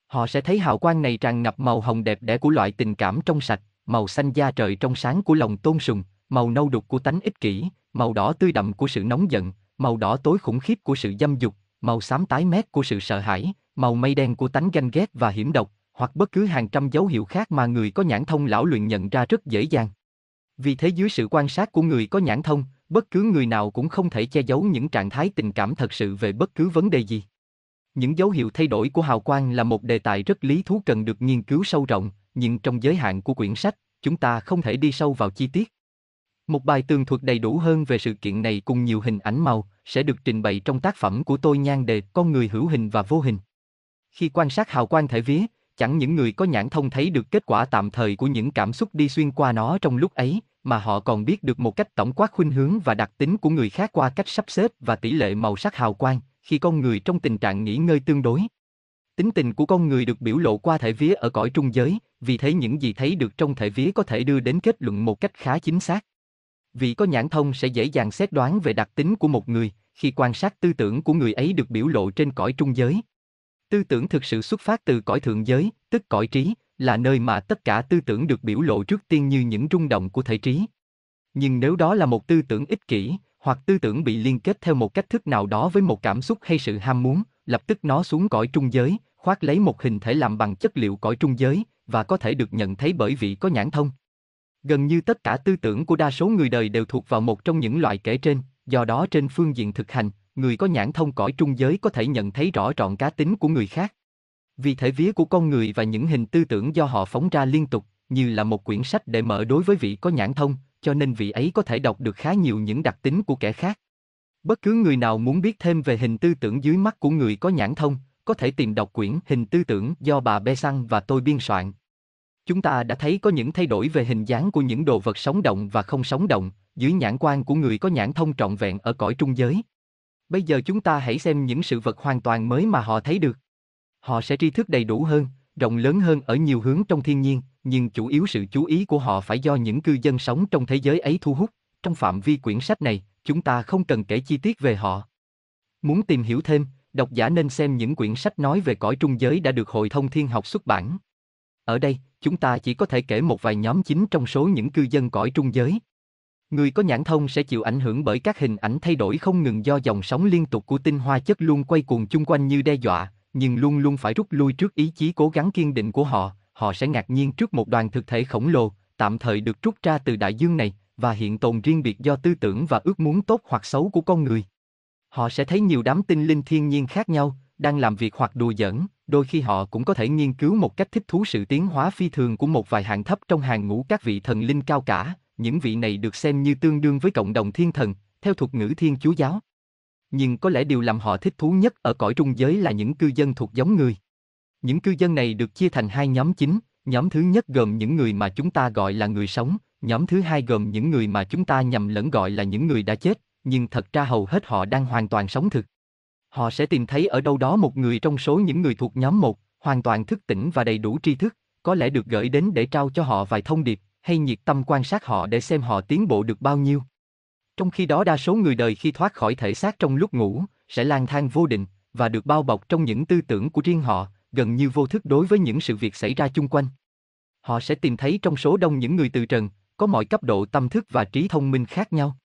Họ sẽ thấy hào quang này tràn ngập màu hồng đẹp đẽ của loại tình cảm trong sạch, màu xanh da trời trong sáng của lòng tôn sùng, màu nâu đục của tánh ích kỷ, màu đỏ tươi đậm của sự nóng giận, màu đỏ tối khủng khiếp của sự dâm dục, màu xám tái mét của sự sợ hãi, màu mây đen của tánh ganh ghét và hiểm độc, hoặc bất cứ hàng trăm dấu hiệu khác mà người có nhãn thông lão luyện nhận ra rất dễ dàng. Vì thế dưới sự quan sát của người có nhãn thông, bất cứ người nào cũng không thể che giấu những trạng thái tình cảm thật sự về bất cứ vấn đề gì. Những dấu hiệu thay đổi của hào quang là một đề tài rất lý thú cần được nghiên cứu sâu rộng, nhưng trong giới hạn của quyển sách, chúng ta không thể đi sâu vào chi tiết. Một bài tường thuật đầy đủ hơn về sự kiện này cùng nhiều hình ảnh màu sẽ được trình bày trong tác phẩm của tôi nhan đề Con người hữu hình và vô hình. Khi quan sát hào quang thể vía, chẳng những người có nhãn thông thấy được kết quả tạm thời của những cảm xúc đi xuyên qua nó trong lúc ấy, mà họ còn biết được một cách tổng quát khuynh hướng và đặc tính của người khác qua cách sắp xếp và tỷ lệ màu sắc hào quang, khi con người trong tình trạng nghỉ ngơi tương đối. Tính tình của con người được biểu lộ qua thể vía ở cõi trung giới, vì thế những gì thấy được trong thể vía có thể đưa đến kết luận một cách khá chính xác. Vì có nhãn thông sẽ dễ dàng xét đoán về đặc tính của một người, khi quan sát tư tưởng của người ấy được biểu lộ trên cõi trung giới. Tư tưởng thực sự xuất phát từ cõi thượng giới, tức cõi trí, là nơi mà tất cả tư tưởng được biểu lộ trước tiên như những rung động của thể trí. Nhưng nếu đó là một tư tưởng ích kỷ, hoặc tư tưởng bị liên kết theo một cách thức nào đó với một cảm xúc hay sự ham muốn, lập tức nó xuống cõi trung giới, khoác lấy một hình thể làm bằng chất liệu cõi trung giới, và có thể được nhận thấy bởi vị có nhãn thông. Gần như tất cả tư tưởng của đa số người đời đều thuộc vào một trong những loại kể trên, do đó trên phương diện thực hành, người có nhãn thông cõi trung giới có thể nhận thấy rõ trọn cá tính của người khác. Vì thể vía của con người và những hình tư tưởng do họ phóng ra liên tục, như là một quyển sách để mở đối với vị có nhãn thông, cho nên vị ấy có thể đọc được khá nhiều những đặc tính của kẻ khác. Bất cứ người nào muốn biết thêm về hình tư tưởng dưới mắt của người có nhãn thông, có thể tìm đọc quyển Hình tư tưởng do bà Besant và tôi biên soạn. Chúng ta đã thấy có những thay đổi về hình dáng của những đồ vật sống động và không sống động, dưới nhãn quan của người có nhãn thông trọn vẹn ở cõi trung giới. Bây giờ chúng ta hãy xem những sự vật hoàn toàn mới mà họ thấy được. Họ sẽ tri thức đầy đủ hơn, rộng lớn hơn ở nhiều hướng trong thiên nhiên, nhưng chủ yếu sự chú ý của họ phải do những cư dân sống trong thế giới ấy thu hút. Trong phạm vi quyển sách này, chúng ta không cần kể chi tiết về họ. Muốn tìm hiểu thêm, độc giả nên xem những quyển sách nói về cõi trung giới đã được Hội thông thiên học xuất bản. Ở đây, chúng ta chỉ có thể kể một vài nhóm chính trong số những cư dân cõi trung giới. Người có nhãn thông sẽ chịu ảnh hưởng bởi các hình ảnh thay đổi không ngừng do dòng sóng liên tục của tinh hoa chất luôn quay cuồng chung quanh như đe dọa, nhưng luôn luôn phải rút lui trước ý chí cố gắng kiên định của họ, họ sẽ ngạc nhiên trước một đoàn thực thể khổng lồ, tạm thời được rút ra từ đại dương này, và hiện tồn riêng biệt do tư tưởng và ước muốn tốt hoặc xấu của con người. Họ sẽ thấy nhiều đám tinh linh thiên nhiên khác nhau, đang làm việc hoặc đùa giỡn, đôi khi họ cũng có thể nghiên cứu một cách thích thú sự tiến hóa phi thường của một vài hạng thấp trong hàng ngũ các vị thần linh cao cả, những vị này được xem như tương đương với cộng đồng thiên thần, theo thuật ngữ thiên chúa giáo. Nhưng có lẽ điều làm họ thích thú nhất ở cõi trung giới là những cư dân thuộc giống người. Những cư dân này được chia thành hai nhóm chính, nhóm thứ nhất gồm những người mà chúng ta gọi là người sống, nhóm thứ hai gồm những người mà chúng ta nhầm lẫn gọi là những người đã chết, nhưng thật ra hầu hết họ đang hoàn toàn sống thực. Họ sẽ tìm thấy ở đâu đó một người trong số những người thuộc nhóm một, hoàn toàn thức tỉnh và đầy đủ tri thức, có lẽ được gửi đến để trao cho họ vài thông điệp, hay nhiệt tâm quan sát họ để xem họ tiến bộ được bao nhiêu. Trong khi đó đa số người đời khi thoát khỏi thể xác trong lúc ngủ, sẽ lang thang vô định, và được bao bọc trong những tư tưởng của riêng họ, gần như vô thức đối với những sự việc xảy ra chung quanh. Họ sẽ tìm thấy trong số đông những người từ trần, có mọi cấp độ tâm thức và trí thông minh khác nhau.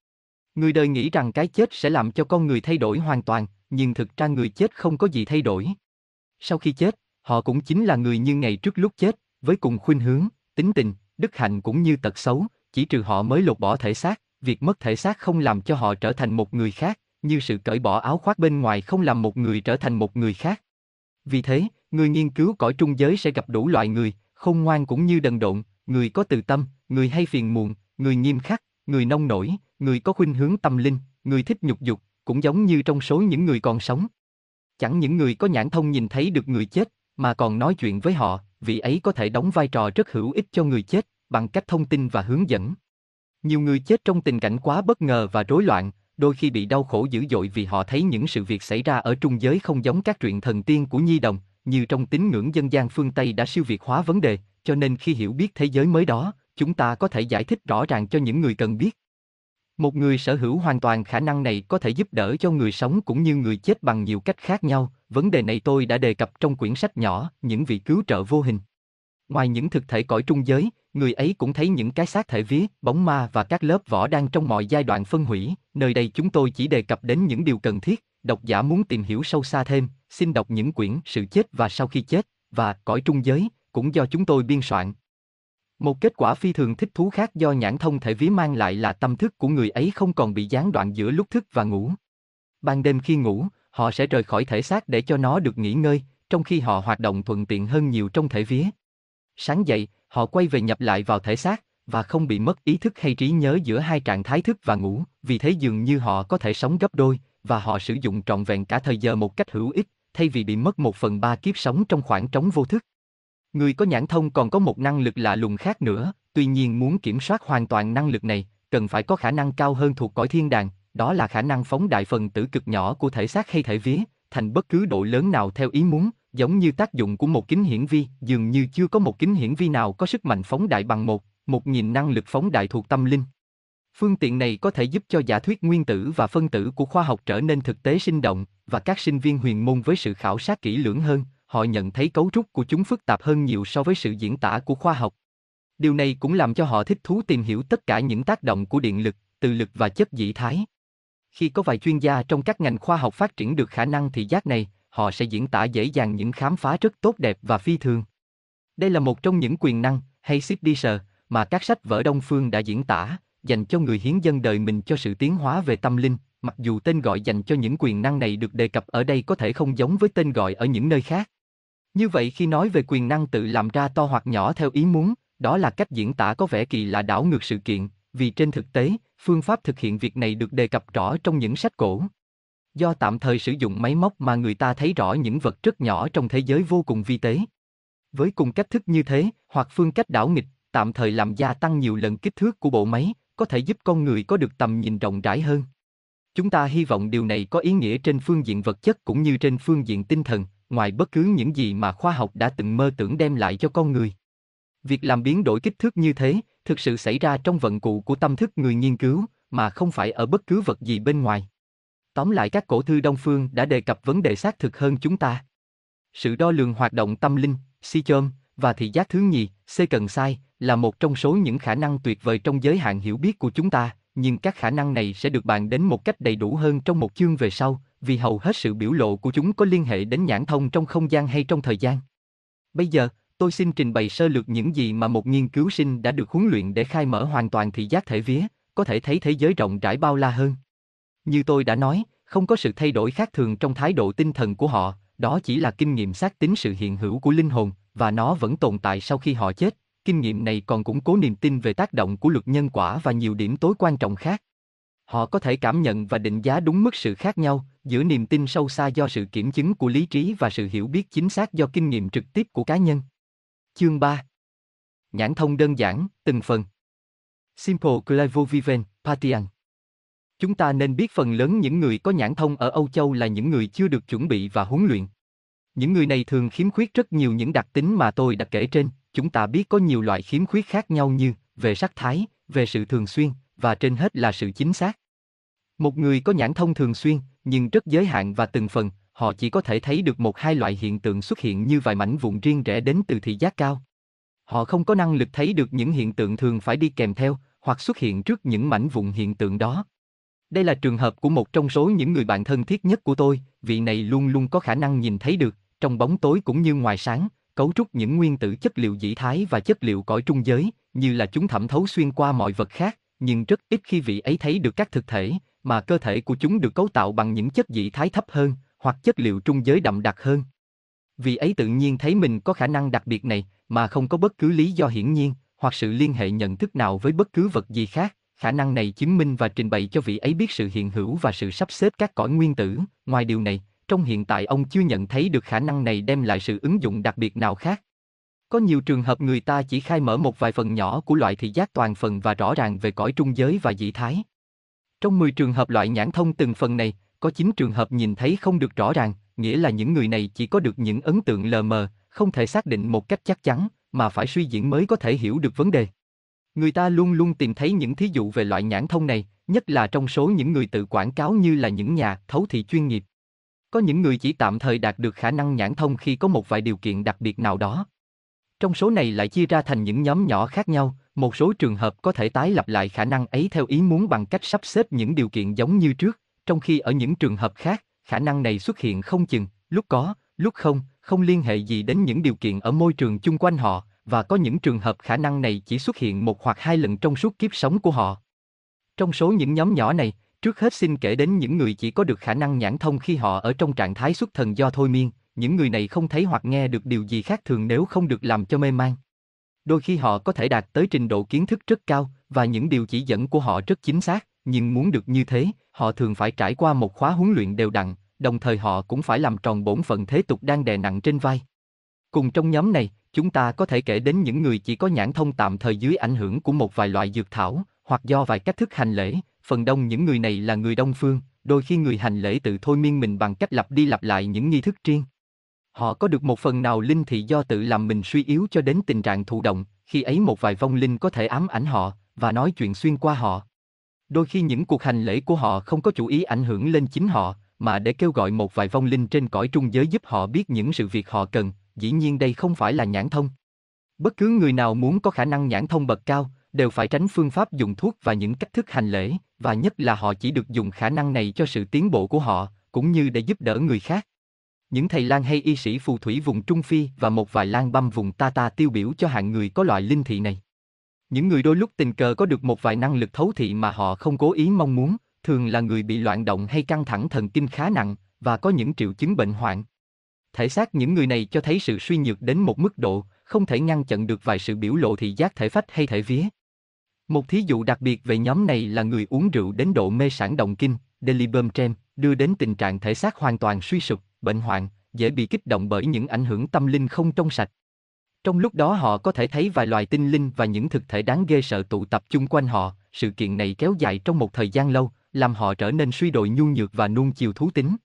Người đời nghĩ rằng cái chết sẽ làm cho con người thay đổi hoàn toàn, nhưng thực ra người chết không có gì thay đổi. Sau khi chết, họ cũng chính là người như ngày trước lúc chết, với cùng khuynh hướng, tính tình, đức hạnh cũng như tật xấu, chỉ trừ họ mới lột bỏ thể xác, việc mất thể xác không làm cho họ trở thành một người khác, như sự cởi bỏ áo khoác bên ngoài không làm một người trở thành một người khác. Vì thế, người nghiên cứu cõi trung giới sẽ gặp đủ loại người, không ngoan cũng như đần độn, người có từ tâm, người hay phiền muộn, người nghiêm khắc, người nông nổi, người có khuynh hướng tâm linh, người thích nhục dục, cũng giống như trong số những người còn sống. Chẳng những người có nhãn thông nhìn thấy được người chết, mà còn nói chuyện với họ, vị ấy có thể đóng vai trò rất hữu ích cho người chết, bằng cách thông tin và hướng dẫn. Nhiều người chết trong tình cảnh quá bất ngờ và rối loạn, đôi khi bị đau khổ dữ dội vì họ thấy những sự việc xảy ra ở trung giới không giống các truyện thần tiên của Nhi Đồng, như trong tín ngưỡng dân gian phương Tây đã siêu việt hóa vấn đề, cho nên khi hiểu biết thế giới mới đó, chúng ta có thể giải thích rõ ràng cho những người cần biết. Một người sở hữu hoàn toàn khả năng này có thể giúp đỡ cho người sống cũng như người chết bằng nhiều cách khác nhau, vấn đề này tôi đã đề cập trong quyển sách nhỏ, những vị cứu trợ vô hình. Ngoài những thực thể cõi trung giới, người ấy cũng thấy những cái xác thể vía, bóng ma và các lớp vỏ đang trong mọi giai đoạn phân hủy, nơi đây chúng tôi chỉ đề cập đến những điều cần thiết, độc giả muốn tìm hiểu sâu xa thêm, xin đọc những quyển Sự chết và sau khi chết, và Cõi trung giới, cũng do chúng tôi biên soạn. Một kết quả phi thường thích thú khác do nhãn thông thể vía mang lại là tâm thức của người ấy không còn bị gián đoạn giữa lúc thức và ngủ. Ban đêm khi ngủ, họ sẽ rời khỏi thể xác để cho nó được nghỉ ngơi, trong khi họ hoạt động thuận tiện hơn nhiều trong thể vía. Sáng dậy, họ quay về nhập lại vào thể xác, và không bị mất ý thức hay trí nhớ giữa hai trạng thái thức và ngủ, vì thế dường như họ có thể sống gấp đôi, và họ sử dụng trọn vẹn cả thời giờ một cách hữu ích, thay vì bị mất một phần ba kiếp sống trong khoảng trống vô thức. Người có nhãn thông còn có một năng lực lạ lùng khác nữa, tuy nhiên muốn kiểm soát hoàn toàn năng lực này, cần phải có khả năng cao hơn thuộc cõi thiên đàng, đó là khả năng phóng đại phần tử cực nhỏ của thể xác hay thể vía, thành bất cứ độ lớn nào theo ý muốn, giống như tác dụng của một kính hiển vi, dường như chưa có một kính hiển vi nào có sức mạnh phóng đại bằng một, một nghìn năng lực phóng đại thuộc tâm linh. Phương tiện này có thể giúp cho giả thuyết nguyên tử và phân tử của khoa học trở nên thực tế sinh động, và các sinh viên huyền môn với sự khảo sát kỹ lưỡng hơn, họ nhận thấy cấu trúc của chúng phức tạp hơn nhiều so với sự diễn tả của khoa học. Điều này cũng làm cho họ thích thú tìm hiểu tất cả những tác động của điện lực, từ lực và chất dị thái. Khi có vài chuyên gia trong các ngành khoa học phát triển được khả năng thị giác này, họ sẽ diễn tả dễ dàng những khám phá rất tốt đẹp và phi thường. Đây là một trong những quyền năng, hay signature, mà các sách vở Đông Phương đã diễn tả, dành cho người hiến dân đời mình cho sự tiến hóa về tâm linh, mặc dù tên gọi dành cho những quyền năng này được đề cập ở đây có thể không giống với tên gọi ở những nơi khác. Như vậy khi nói về quyền năng tự làm ra to hoặc nhỏ theo ý muốn, đó là cách diễn tả có vẻ kỳ lạ đảo ngược sự kiện, vì trên thực tế, phương pháp thực hiện việc này được đề cập rõ trong những sách cổ. Do tạm thời sử dụng máy móc mà người ta thấy rõ những vật rất nhỏ trong thế giới vô cùng vi tế. Với cùng cách thức như thế, hoặc phương cách đảo nghịch, tạm thời làm gia tăng nhiều lần kích thước của bộ máy, có thể giúp con người có được tầm nhìn rộng rãi hơn. Chúng ta hy vọng điều này có ý nghĩa trên phương diện vật chất cũng như trên phương diện tinh thần, ngoài bất cứ những gì mà khoa học đã từng mơ tưởng đem lại cho con người. Việc làm biến đổi kích thước như thế, thực sự xảy ra trong vận cụ của tâm thức người nghiên cứu, mà không phải ở bất cứ vật gì bên ngoài. Tóm lại các cổ thư Đông Phương đã đề cập vấn đề xác thực hơn chúng ta. Sự đo lường hoạt động tâm linh, si chôm, và thị giác thứ nhì, C cần sai, là một trong số những khả năng tuyệt vời trong giới hạn hiểu biết của chúng ta, nhưng các khả năng này sẽ được bàn đến một cách đầy đủ hơn trong một chương về sau, vì hầu hết sự biểu lộ của chúng có liên hệ đến nhãn thông trong không gian hay trong thời gian. Bây giờ, tôi xin trình bày sơ lược những gì mà một nghiên cứu sinh đã được huấn luyện để khai mở hoàn toàn thị giác thể vía, có thể thấy thế giới rộng rãi bao la hơn. Như tôi đã nói, không có sự thay đổi khác thường trong thái độ tinh thần của họ, đó chỉ là kinh nghiệm xác tín sự hiện hữu của linh hồn, và nó vẫn tồn tại sau khi họ chết. Kinh nghiệm này còn củng cố niềm tin về tác động của luật nhân quả và nhiều điểm tối quan trọng khác. Họ có thể cảm nhận và định giá đúng mức sự khác nhau giữa niềm tin sâu xa do sự kiểm chứng của lý trí và sự hiểu biết chính xác do kinh nghiệm trực tiếp của cá nhân. Chương 3 Nhãn thông đơn giản, từng phần Simple Clairvoyant, Patian Chúng ta nên biết phần lớn những người có nhãn thông ở Âu Châu là những người chưa được chuẩn bị và huấn luyện. Những người này thường khiếm khuyết rất nhiều những đặc tính mà tôi đã kể trên, chúng ta biết có nhiều loại khiếm khuyết khác nhau như về sắc thái, về sự thường xuyên, và trên hết là sự chính xác. Một người có nhãn thông thường xuyên, nhưng rất giới hạn và từng phần, họ chỉ có thể thấy được một hai loại hiện tượng xuất hiện như vài mảnh vụn riêng rẽ đến từ thị giác cao. Họ không có năng lực thấy được những hiện tượng thường phải đi kèm theo, hoặc xuất hiện trước những mảnh vụn hiện tượng đó. Đây là trường hợp của một trong số những người bạn thân thiết nhất của tôi, vị này luôn luôn có khả năng nhìn thấy được, trong bóng tối cũng như ngoài sáng, cấu trúc những nguyên tử chất liệu dĩ thái và chất liệu cõi trung giới, như là chúng thẩm thấu xuyên qua mọi vật khác, nhưng rất ít khi vị ấy thấy được các thực thể, mà cơ thể của chúng được cấu tạo bằng những chất dĩ thái thấp hơn, hoặc chất liệu trung giới đậm đặc hơn. Vị ấy tự nhiên thấy mình có khả năng đặc biệt này, mà không có bất cứ lý do hiển nhiên, hoặc sự liên hệ nhận thức nào với bất cứ vật gì khác, khả năng này chứng minh và trình bày cho vị ấy biết sự hiện hữu và sự sắp xếp các cõi nguyên tử, ngoài điều này, trong hiện tại ông chưa nhận thấy được khả năng này đem lại sự ứng dụng đặc biệt nào khác. Có nhiều trường hợp người ta chỉ khai mở một vài phần nhỏ của loại thị giác toàn phần và rõ ràng về cõi trung giới và dị thái. Trong 10 trường hợp loại nhãn thông từng phần này, có 9 trường hợp nhìn thấy không được rõ ràng, nghĩa là những người này chỉ có được những ấn tượng lờ mờ, không thể xác định một cách chắc chắn, mà phải suy diễn mới có thể hiểu được vấn đề. Người ta luôn luôn tìm thấy những thí dụ về loại nhãn thông này, nhất là trong số những người tự quảng cáo như là những nhà thấu thị chuyên nghiệp. Có những người chỉ tạm thời đạt được khả năng nhãn thông khi có một vài điều kiện đặc biệt nào đó. Trong số này lại chia ra thành những nhóm nhỏ khác nhau, một số trường hợp có thể tái lập lại khả năng ấy theo ý muốn bằng cách sắp xếp những điều kiện giống như trước, trong khi ở những trường hợp khác, khả năng này xuất hiện không chừng, lúc có, lúc không, không liên hệ gì đến những điều kiện ở môi trường chung quanh họ, và có những trường hợp khả năng này chỉ xuất hiện một hoặc hai lần trong suốt kiếp sống của họ. Trong số những nhóm nhỏ này, trước hết xin kể đến những người chỉ có được khả năng nhãn thông khi họ ở trong trạng thái xuất thần do thôi miên, những người này không thấy hoặc nghe được điều gì khác thường nếu không được làm cho mê man. Đôi khi họ có thể đạt tới trình độ kiến thức rất cao và những điều chỉ dẫn của họ rất chính xác, nhưng muốn được như thế, họ thường phải trải qua một khóa huấn luyện đều đặn, đồng thời họ cũng phải làm tròn bổn phận thế tục đang đè nặng trên vai. Cùng trong nhóm này, chúng ta có thể kể đến những người chỉ có nhãn thông tạm thời dưới ảnh hưởng của một vài loại dược thảo, hoặc do vài cách thức hành lễ, phần đông những người này là người đông phương, đôi khi người hành lễ tự thôi miên mình bằng cách lặp đi lặp lại những nghi thức riêng. Họ có được một phần nào linh thị do tự làm mình suy yếu cho đến tình trạng thụ động, khi ấy một vài vong linh có thể ám ảnh họ, và nói chuyện xuyên qua họ. Đôi khi những cuộc hành lễ của họ không có chủ ý ảnh hưởng lên chính họ, mà để kêu gọi một vài vong linh trên cõi trung giới giúp họ biết những sự việc họ cần, dĩ nhiên đây không phải là nhãn thông. Bất cứ người nào muốn có khả năng nhãn thông bậc cao, đều phải tránh phương pháp dùng thuốc và những cách thức hành lễ, và nhất là họ chỉ được dùng khả năng này cho sự tiến bộ của họ, cũng như để giúp đỡ người khác. Những thầy lang hay y sĩ phù thủy vùng Trung Phi và một vài lang băm vùng Ta Ta tiêu biểu cho hạng người có loại linh thị này. Những người đôi lúc tình cờ có được một vài năng lực thấu thị mà họ không cố ý mong muốn, thường là người bị loạn động hay căng thẳng thần kinh khá nặng và có những triệu chứng bệnh hoạn. Thể xác những người này cho thấy sự suy nhược đến một mức độ không thể ngăn chặn được vài sự biểu lộ thị giác thể phách hay thể vía. Một thí dụ đặc biệt về nhóm này là người uống rượu đến độ mê sản động kinh, delirium trem, đưa đến tình trạng thể xác hoàn toàn suy sụp, bệnh hoạn, dễ bị kích động bởi những ảnh hưởng tâm linh không trong sạch. Trong lúc đó họ có thể thấy vài loài tinh linh và những thực thể đáng ghê sợ tụ tập chung quanh họ, sự kiện này kéo dài trong một thời gian lâu, làm họ trở nên suy đồi nhu nhược và nuông chiều thú tính.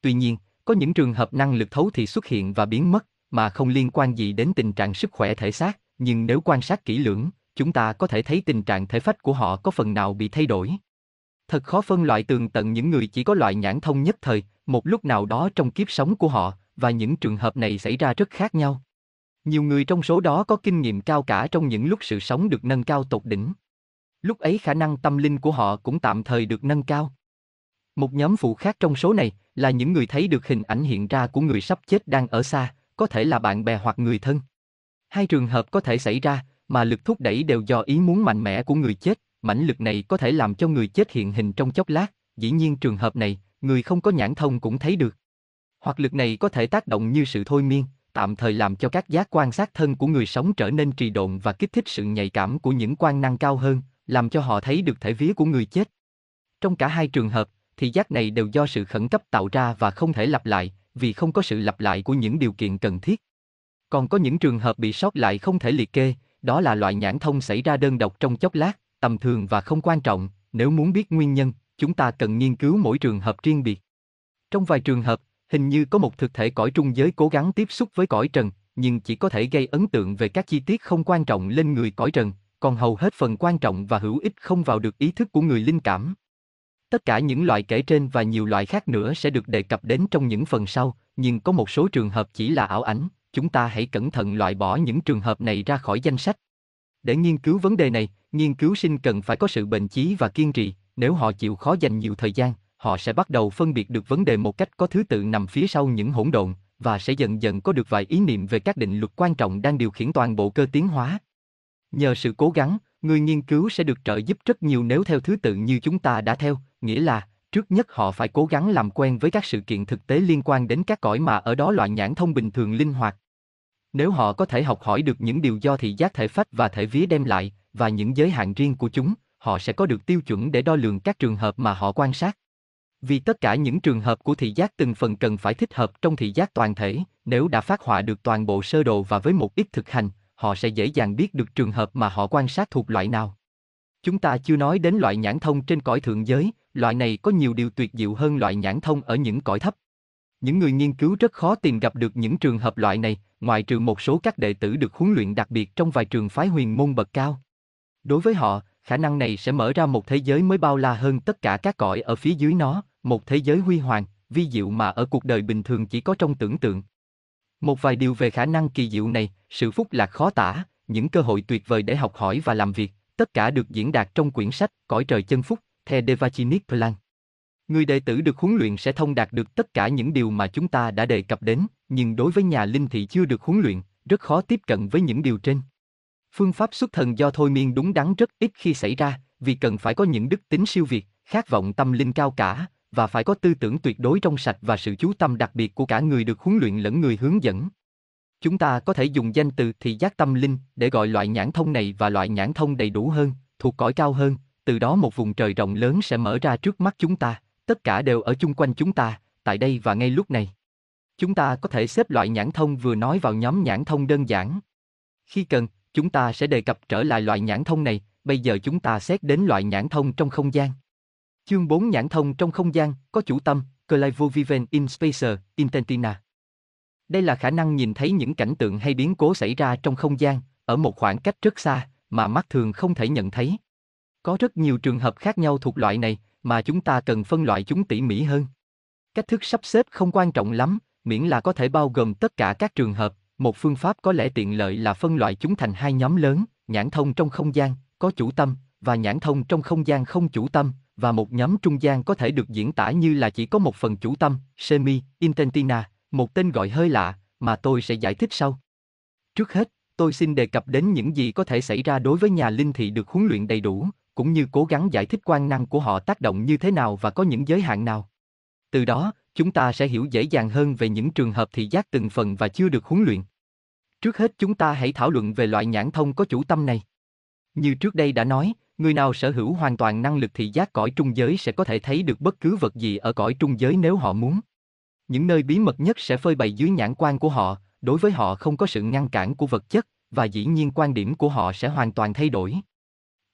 Tuy nhiên, có những trường hợp năng lực thấu thì xuất hiện và biến mất, mà không liên quan gì đến tình trạng sức khỏe thể xác, nhưng nếu quan sát kỹ lưỡng, chúng ta có thể thấy tình trạng thể phách của họ có phần nào bị thay đổi. Thật khó phân loại tường tận những người chỉ có loại nhãn thông nhất thời, một lúc nào đó trong kiếp sống của họ, và những trường hợp này xảy ra rất khác nhau. Nhiều người trong số đó có kinh nghiệm cao cả trong những lúc sự sống được nâng cao tột đỉnh. Lúc ấy khả năng tâm linh của họ cũng tạm thời được nâng cao. Một nhóm phụ khác trong số này là những người thấy được hình ảnh hiện ra của người sắp chết đang ở xa, có thể là bạn bè hoặc người thân. Hai trường hợp có thể xảy ra, mà lực thúc đẩy đều do ý muốn mạnh mẽ của người chết, mãnh lực này có thể làm cho người chết hiện hình trong chốc lát, dĩ nhiên trường hợp này, người không có nhãn thông cũng thấy được. Hoặc lực này có thể tác động như sự thôi miên, tạm thời làm cho các giác quan sát thân của người sống trở nên trì độn và kích thích sự nhạy cảm của những quan năng cao hơn, làm cho họ thấy được thể vía của người chết. Trong cả hai trường hợp, thì giác này đều do sự khẩn cấp tạo ra và không thể lặp lại, vì không có sự lặp lại của những điều kiện cần thiết. Còn có những trường hợp bị sót lại không thể liệt kê, đó là loại nhãn thông xảy ra đơn độc trong chốc lát, tầm thường và không quan trọng, nếu muốn biết nguyên nhân, chúng ta cần nghiên cứu mỗi trường hợp riêng biệt. Trong vài trường hợp, hình như có một thực thể cõi trung giới cố gắng tiếp xúc với cõi trần, nhưng chỉ có thể gây ấn tượng về các chi tiết không quan trọng lên người cõi trần, còn hầu hết phần quan trọng và hữu ích không vào được ý thức của người linh cảm. Tất cả những loại kể trên và nhiều loại khác nữa sẽ được đề cập đến trong những phần sau, nhưng có một số trường hợp chỉ là ảo ảnh, chúng ta hãy cẩn thận loại bỏ những trường hợp này ra khỏi danh sách. Để nghiên cứu vấn đề này, nghiên cứu sinh cần phải có sự bền chí và kiên trì, nếu họ chịu khó dành nhiều thời gian, họ sẽ bắt đầu phân biệt được vấn đề một cách có thứ tự nằm phía sau những hỗn độn, và sẽ dần dần có được vài ý niệm về các định luật quan trọng đang điều khiển toàn bộ cơ tiến hóa. Nhờ sự cố gắng, người nghiên cứu sẽ được trợ giúp rất nhiều nếu theo thứ tự như chúng ta đã theo, nghĩa là, trước nhất họ phải cố gắng làm quen với các sự kiện thực tế liên quan đến các cõi mà ở đó loại nhãn thông bình thường linh hoạt. Nếu họ có thể học hỏi được những điều do thị giác thể phách và thể vía đem lại, và những giới hạn riêng của chúng, họ sẽ có được tiêu chuẩn để đo lường các trường hợp mà họ quan sát. Vì tất cả những trường hợp của thị giác từng phần cần phải thích hợp trong thị giác toàn thể, nếu đã phát họa được toàn bộ sơ đồ và với một ít thực hành, họ sẽ dễ dàng biết được trường hợp mà họ quan sát thuộc loại nào. Chúng ta chưa nói đến loại nhãn thông trên cõi thượng giới, loại này có nhiều điều tuyệt diệu hơn loại nhãn thông ở những cõi thấp. Những người nghiên cứu rất khó tìm gặp được những trường hợp loại này, ngoại trừ một số các đệ tử được huấn luyện đặc biệt trong vài trường phái huyền môn bậc cao. Đối với họ, khả năng này sẽ mở ra một thế giới mới bao la hơn tất cả các cõi ở phía dưới nó, một thế giới huy hoàng, vi diệu mà ở cuộc đời bình thường chỉ có trong tưởng tượng. Một vài điều về khả năng kỳ diệu này, sự phúc lạc khó tả, những cơ hội tuyệt vời để học hỏi và làm việc, tất cả được diễn đạt trong quyển sách Cõi trời chân phúc, The Devachinic Plan. Người đệ tử được huấn luyện sẽ thông đạt được tất cả những điều mà chúng ta đã đề cập đến, nhưng đối với nhà linh thị chưa được huấn luyện, rất khó tiếp cận với những điều trên. Phương pháp xuất thần do thôi miên đúng đắn rất ít khi xảy ra, vì cần phải có những đức tính siêu việt, khát vọng tâm linh cao cả, và phải có tư tưởng tuyệt đối trong sạch và sự chú tâm đặc biệt của cả người được huấn luyện lẫn người hướng dẫn. Chúng ta có thể dùng danh từ thị giác tâm linh để gọi loại nhãn thông này và loại nhãn thông đầy đủ hơn, thuộc cõi cao hơn, từ đó một vùng trời rộng lớn sẽ mở ra trước mắt chúng ta, tất cả đều ở chung quanh chúng ta, tại đây và ngay lúc này. Chúng ta có thể xếp loại nhãn thông vừa nói vào nhóm nhãn thông đơn giản. Khi cần, chúng ta sẽ đề cập trở lại loại nhãn thông này, bây giờ chúng ta xét đến loại nhãn thông trong không gian. Chương 4 nhãn thông trong không gian, có chủ tâm, Clive Viven in Spacer, Intentina. Đây là khả năng nhìn thấy những cảnh tượng hay biến cố xảy ra trong không gian, ở một khoảng cách rất xa, mà mắt thường không thể nhận thấy. Có rất nhiều trường hợp khác nhau thuộc loại này, mà chúng ta cần phân loại chúng tỉ mỉ hơn. Cách thức sắp xếp không quan trọng lắm, miễn là có thể bao gồm tất cả các trường hợp, một phương pháp có lẽ tiện lợi là phân loại chúng thành hai nhóm lớn, nhãn thông trong không gian, có chủ tâm, và nhãn thông trong không gian không chủ tâm, và một nhóm trung gian có thể được diễn tả như là chỉ có một phần chủ tâm, semi, intentina, một tên gọi hơi lạ, mà tôi sẽ giải thích sau. Trước hết, tôi xin đề cập đến những gì có thể xảy ra đối với nhà linh thị được huấn luyện đầy đủ, cũng như cố gắng giải thích quan năng của họ tác động như thế nào và có những giới hạn nào. Từ đó, chúng ta sẽ hiểu dễ dàng hơn về những trường hợp thị giác từng phần và chưa được huấn luyện. Trước hết chúng ta hãy thảo luận về loại nhãn thông có chủ tâm này. Như trước đây đã nói, người nào sở hữu hoàn toàn năng lực thị giác cõi trung giới sẽ có thể thấy được bất cứ vật gì ở cõi trung giới nếu họ muốn. Những nơi bí mật nhất sẽ phơi bày dưới nhãn quan của họ, đối với họ không có sự ngăn cản của vật chất, và dĩ nhiên quan điểm của họ sẽ hoàn toàn thay đổi.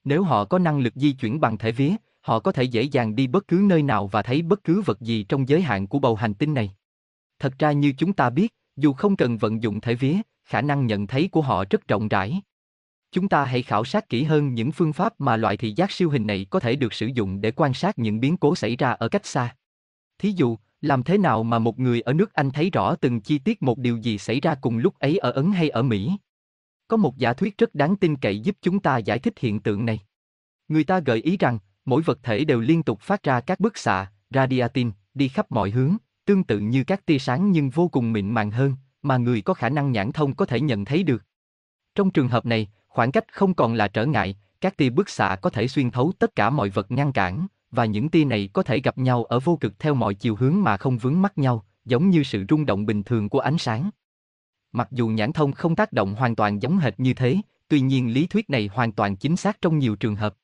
Nếu họ có năng lực di chuyển bằng thể vía, họ có thể dễ dàng đi bất cứ nơi nào và thấy bất cứ vật gì trong giới hạn của bầu hành tinh này. Thật ra như chúng ta biết, dù không cần vận dụng thể vía, khả năng nhận thấy của họ rất rộng rãi. Chúng ta hãy khảo sát kỹ hơn những phương pháp mà loại thị giác siêu hình này có thể được sử dụng để quan sát những biến cố xảy ra ở cách xa. Thí dụ, làm thế nào mà một người ở nước Anh thấy rõ từng chi tiết một điều gì xảy ra cùng lúc ấy ở Ấn hay ở Mỹ? Có một giả thuyết rất đáng tin cậy giúp chúng ta giải thích hiện tượng này. Người ta gợi ý rằng, mỗi vật thể đều liên tục phát ra các bức xạ, radiatin, đi khắp mọi hướng, tương tự như các tia sáng nhưng vô cùng mịn màng hơn, mà người có khả năng nhãn thông có thể nhận thấy được. Trong trường hợp này, khoảng cách không còn là trở ngại, các tia bức xạ có thể xuyên thấu tất cả mọi vật ngăn cản, và những tia này có thể gặp nhau ở vô cực theo mọi chiều hướng mà không vướng mắc nhau, giống như sự rung động bình thường của ánh sáng. Mặc dù nhãn thông không tác động hoàn toàn giống hệt như thế, tuy nhiên lý thuyết này hoàn toàn chính xác trong nhiều trường hợp.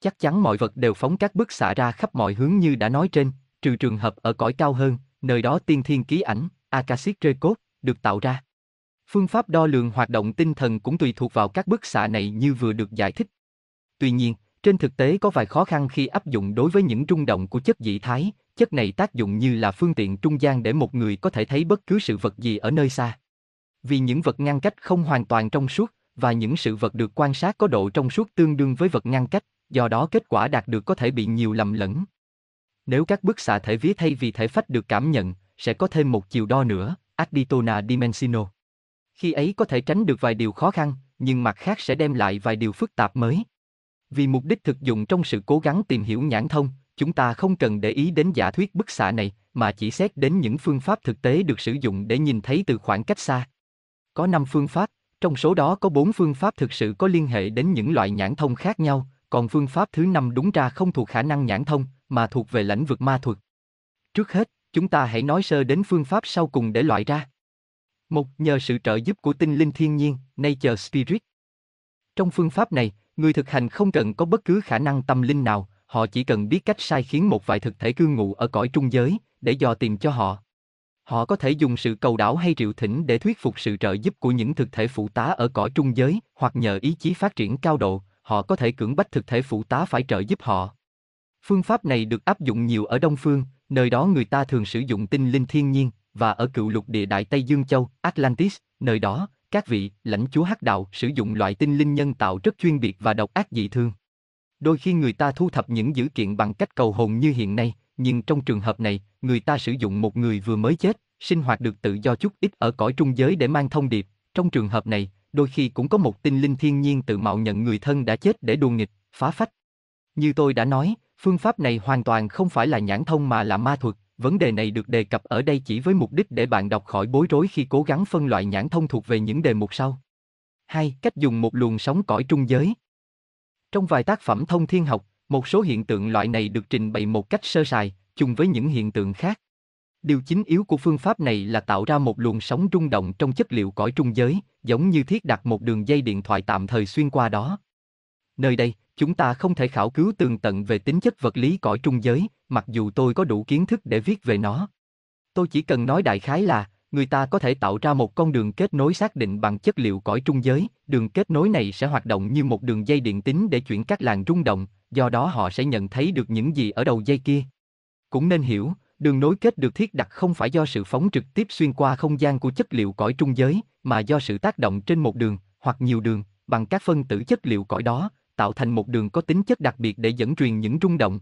Chắc chắn mọi vật đều phóng các bức xạ ra khắp mọi hướng như đã nói trên, trừ trường hợp ở cõi cao hơn, nơi đó tiên thiên ký ảnh, Akashic Record, được tạo ra. Phương pháp đo lường hoạt động tinh thần cũng tùy thuộc vào các bức xạ này như vừa được giải thích. Tuy nhiên, trên thực tế có vài khó khăn khi áp dụng đối với những rung động của chất dị thái, chất này tác dụng như là phương tiện trung gian để một người có thể thấy bất cứ sự vật gì ở nơi xa. Vì những vật ngăn cách không hoàn toàn trong suốt, và những sự vật được quan sát có độ trong suốt tương đương với vật ngăn cách, do đó kết quả đạt được có thể bị nhiều lầm lẫn. Nếu các bức xạ thể vía thay vì thể phách được cảm nhận, sẽ có thêm một chiều đo nữa, Aditona Dimensino. Khi ấy có thể tránh được vài điều khó khăn, nhưng mặt khác sẽ đem lại vài điều phức tạp mới. Vì mục đích thực dụng trong sự cố gắng tìm hiểu nhãn thông, chúng ta không cần để ý đến giả thuyết bức xạ này, mà chỉ xét đến những phương pháp thực tế được sử dụng để nhìn thấy từ khoảng cách xa. Có 5 phương pháp, trong số đó có 4 phương pháp thực sự có liên hệ đến những loại nhãn thông khác nhau, còn phương pháp thứ năm đúng ra không thuộc khả năng nhãn thông, mà thuộc về lĩnh vực ma thuật. Trước hết, chúng ta hãy nói sơ đến phương pháp sau cùng để loại ra. Một, nhờ sự trợ giúp của tinh linh thiên nhiên, Nature Spirit. Trong phương pháp này, người thực hành không cần có bất cứ khả năng tâm linh nào, họ chỉ cần biết cách sai khiến một vài thực thể cư ngụ ở cõi trung giới, để dò tìm cho họ. Họ có thể dùng sự cầu đảo hay triệu thỉnh để thuyết phục sự trợ giúp của những thực thể phụ tá ở cõi trung giới, hoặc nhờ ý chí phát triển cao độ, họ có thể cưỡng bách thực thể phụ tá phải trợ giúp họ. Phương pháp này được áp dụng nhiều ở Đông Phương, nơi đó người ta thường sử dụng tinh linh thiên nhiên, và ở cựu lục địa Đại Tây Dương Châu, Atlantis, nơi đó, các vị lãnh chúa hắc đạo sử dụng loại tinh linh nhân tạo rất chuyên biệt và độc ác dị thương. Đôi khi người ta thu thập những dữ kiện bằng cách cầu hồn như hiện nay, nhưng trong trường hợp này, người ta sử dụng một người vừa mới chết, sinh hoạt được tự do chút ít ở cõi trung giới để mang thông điệp. Trong trường hợp này, đôi khi cũng có một tinh linh thiên nhiên tự mạo nhận người thân đã chết để đùa nghịch, phá phách. Như tôi đã nói, phương pháp này hoàn toàn không phải là nhãn thông mà là ma thuật, vấn đề này được đề cập ở đây chỉ với mục đích để bạn đọc khỏi bối rối khi cố gắng phân loại nhãn thông thuộc về những đề mục sau. 2. Cách dùng một luồng sóng cõi trung giới. Trong vài tác phẩm thông thiên học, một số hiện tượng loại này được trình bày một cách sơ sài, chung với những hiện tượng khác. Điều chính yếu của phương pháp này là tạo ra một luồng sóng rung động trong chất liệu cõi trung giới, giống như thiết đặt một đường dây điện thoại tạm thời xuyên qua đó. Nơi đây, chúng ta không thể khảo cứu tường tận về tính chất vật lý cõi trung giới, mặc dù tôi có đủ kiến thức để viết về nó. Tôi chỉ cần nói đại khái là, người ta có thể tạo ra một con đường kết nối xác định bằng chất liệu cõi trung giới, đường kết nối này sẽ hoạt động như một đường dây điện tính để chuyển các làn rung động, do đó họ sẽ nhận thấy được những gì ở đầu dây kia. Cũng nên hiểu, đường nối kết được thiết đặt không phải do sự phóng trực tiếp xuyên qua không gian của chất liệu cõi trung giới, mà do sự tác động trên một đường, hoặc nhiều đường, bằng các phân tử chất liệu cõi đó, tạo thành một đường có tính chất đặc biệt để dẫn truyền những rung động.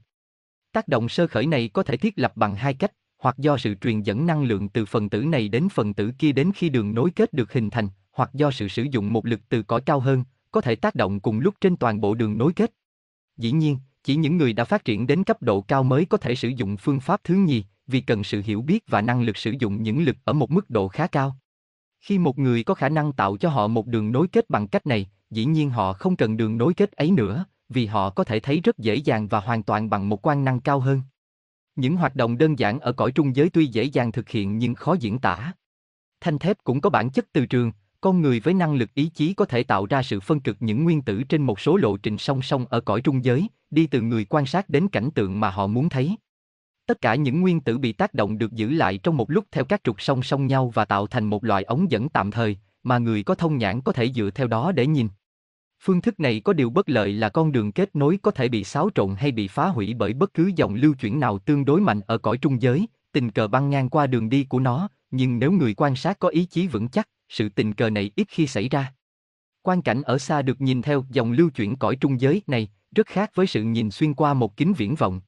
Tác động sơ khởi này có thể thiết lập bằng hai cách, hoặc do sự truyền dẫn năng lượng từ phần tử này đến phần tử kia đến khi đường nối kết được hình thành, hoặc do sự sử dụng một lực từ cõi cao hơn, có thể tác động cùng lúc trên toàn bộ đường nối kết. Dĩ nhiên, chỉ những người đã phát triển đến cấp độ cao mới có thể sử dụng phương pháp thứ nhì, vì cần sự hiểu biết và năng lực sử dụng những lực ở một mức độ khá cao. Khi một người có khả năng tạo cho họ một đường nối kết bằng cách này, dĩ nhiên họ không cần đường nối kết ấy nữa, vì họ có thể thấy rất dễ dàng và hoàn toàn bằng một quan năng cao hơn. Những hoạt động đơn giản ở cõi trung giới tuy dễ dàng thực hiện nhưng khó diễn tả. Thanh thép cũng có bản chất từ trường, con người với năng lực ý chí có thể tạo ra sự phân cực những nguyên tử trên một số lộ trình song song ở cõi trung giới, đi từ người quan sát đến cảnh tượng mà họ muốn thấy. Tất cả những nguyên tử bị tác động được giữ lại trong một lúc theo các trục song song nhau và tạo thành một loại ống dẫn tạm thời, mà người có thông nhãn có thể dựa theo đó để nhìn. Phương thức này có điều bất lợi là con đường kết nối có thể bị xáo trộn hay bị phá hủy bởi bất cứ dòng lưu chuyển nào tương đối mạnh ở cõi trung giới, tình cờ băng ngang qua đường đi của nó, nhưng nếu người quan sát có ý chí vững chắc, sự tình cờ này ít khi xảy ra. Quan cảnh ở xa được nhìn theo dòng lưu chuyển cõi trung giới này, rất khác với sự nhìn xuyên qua một kính viễn vọng.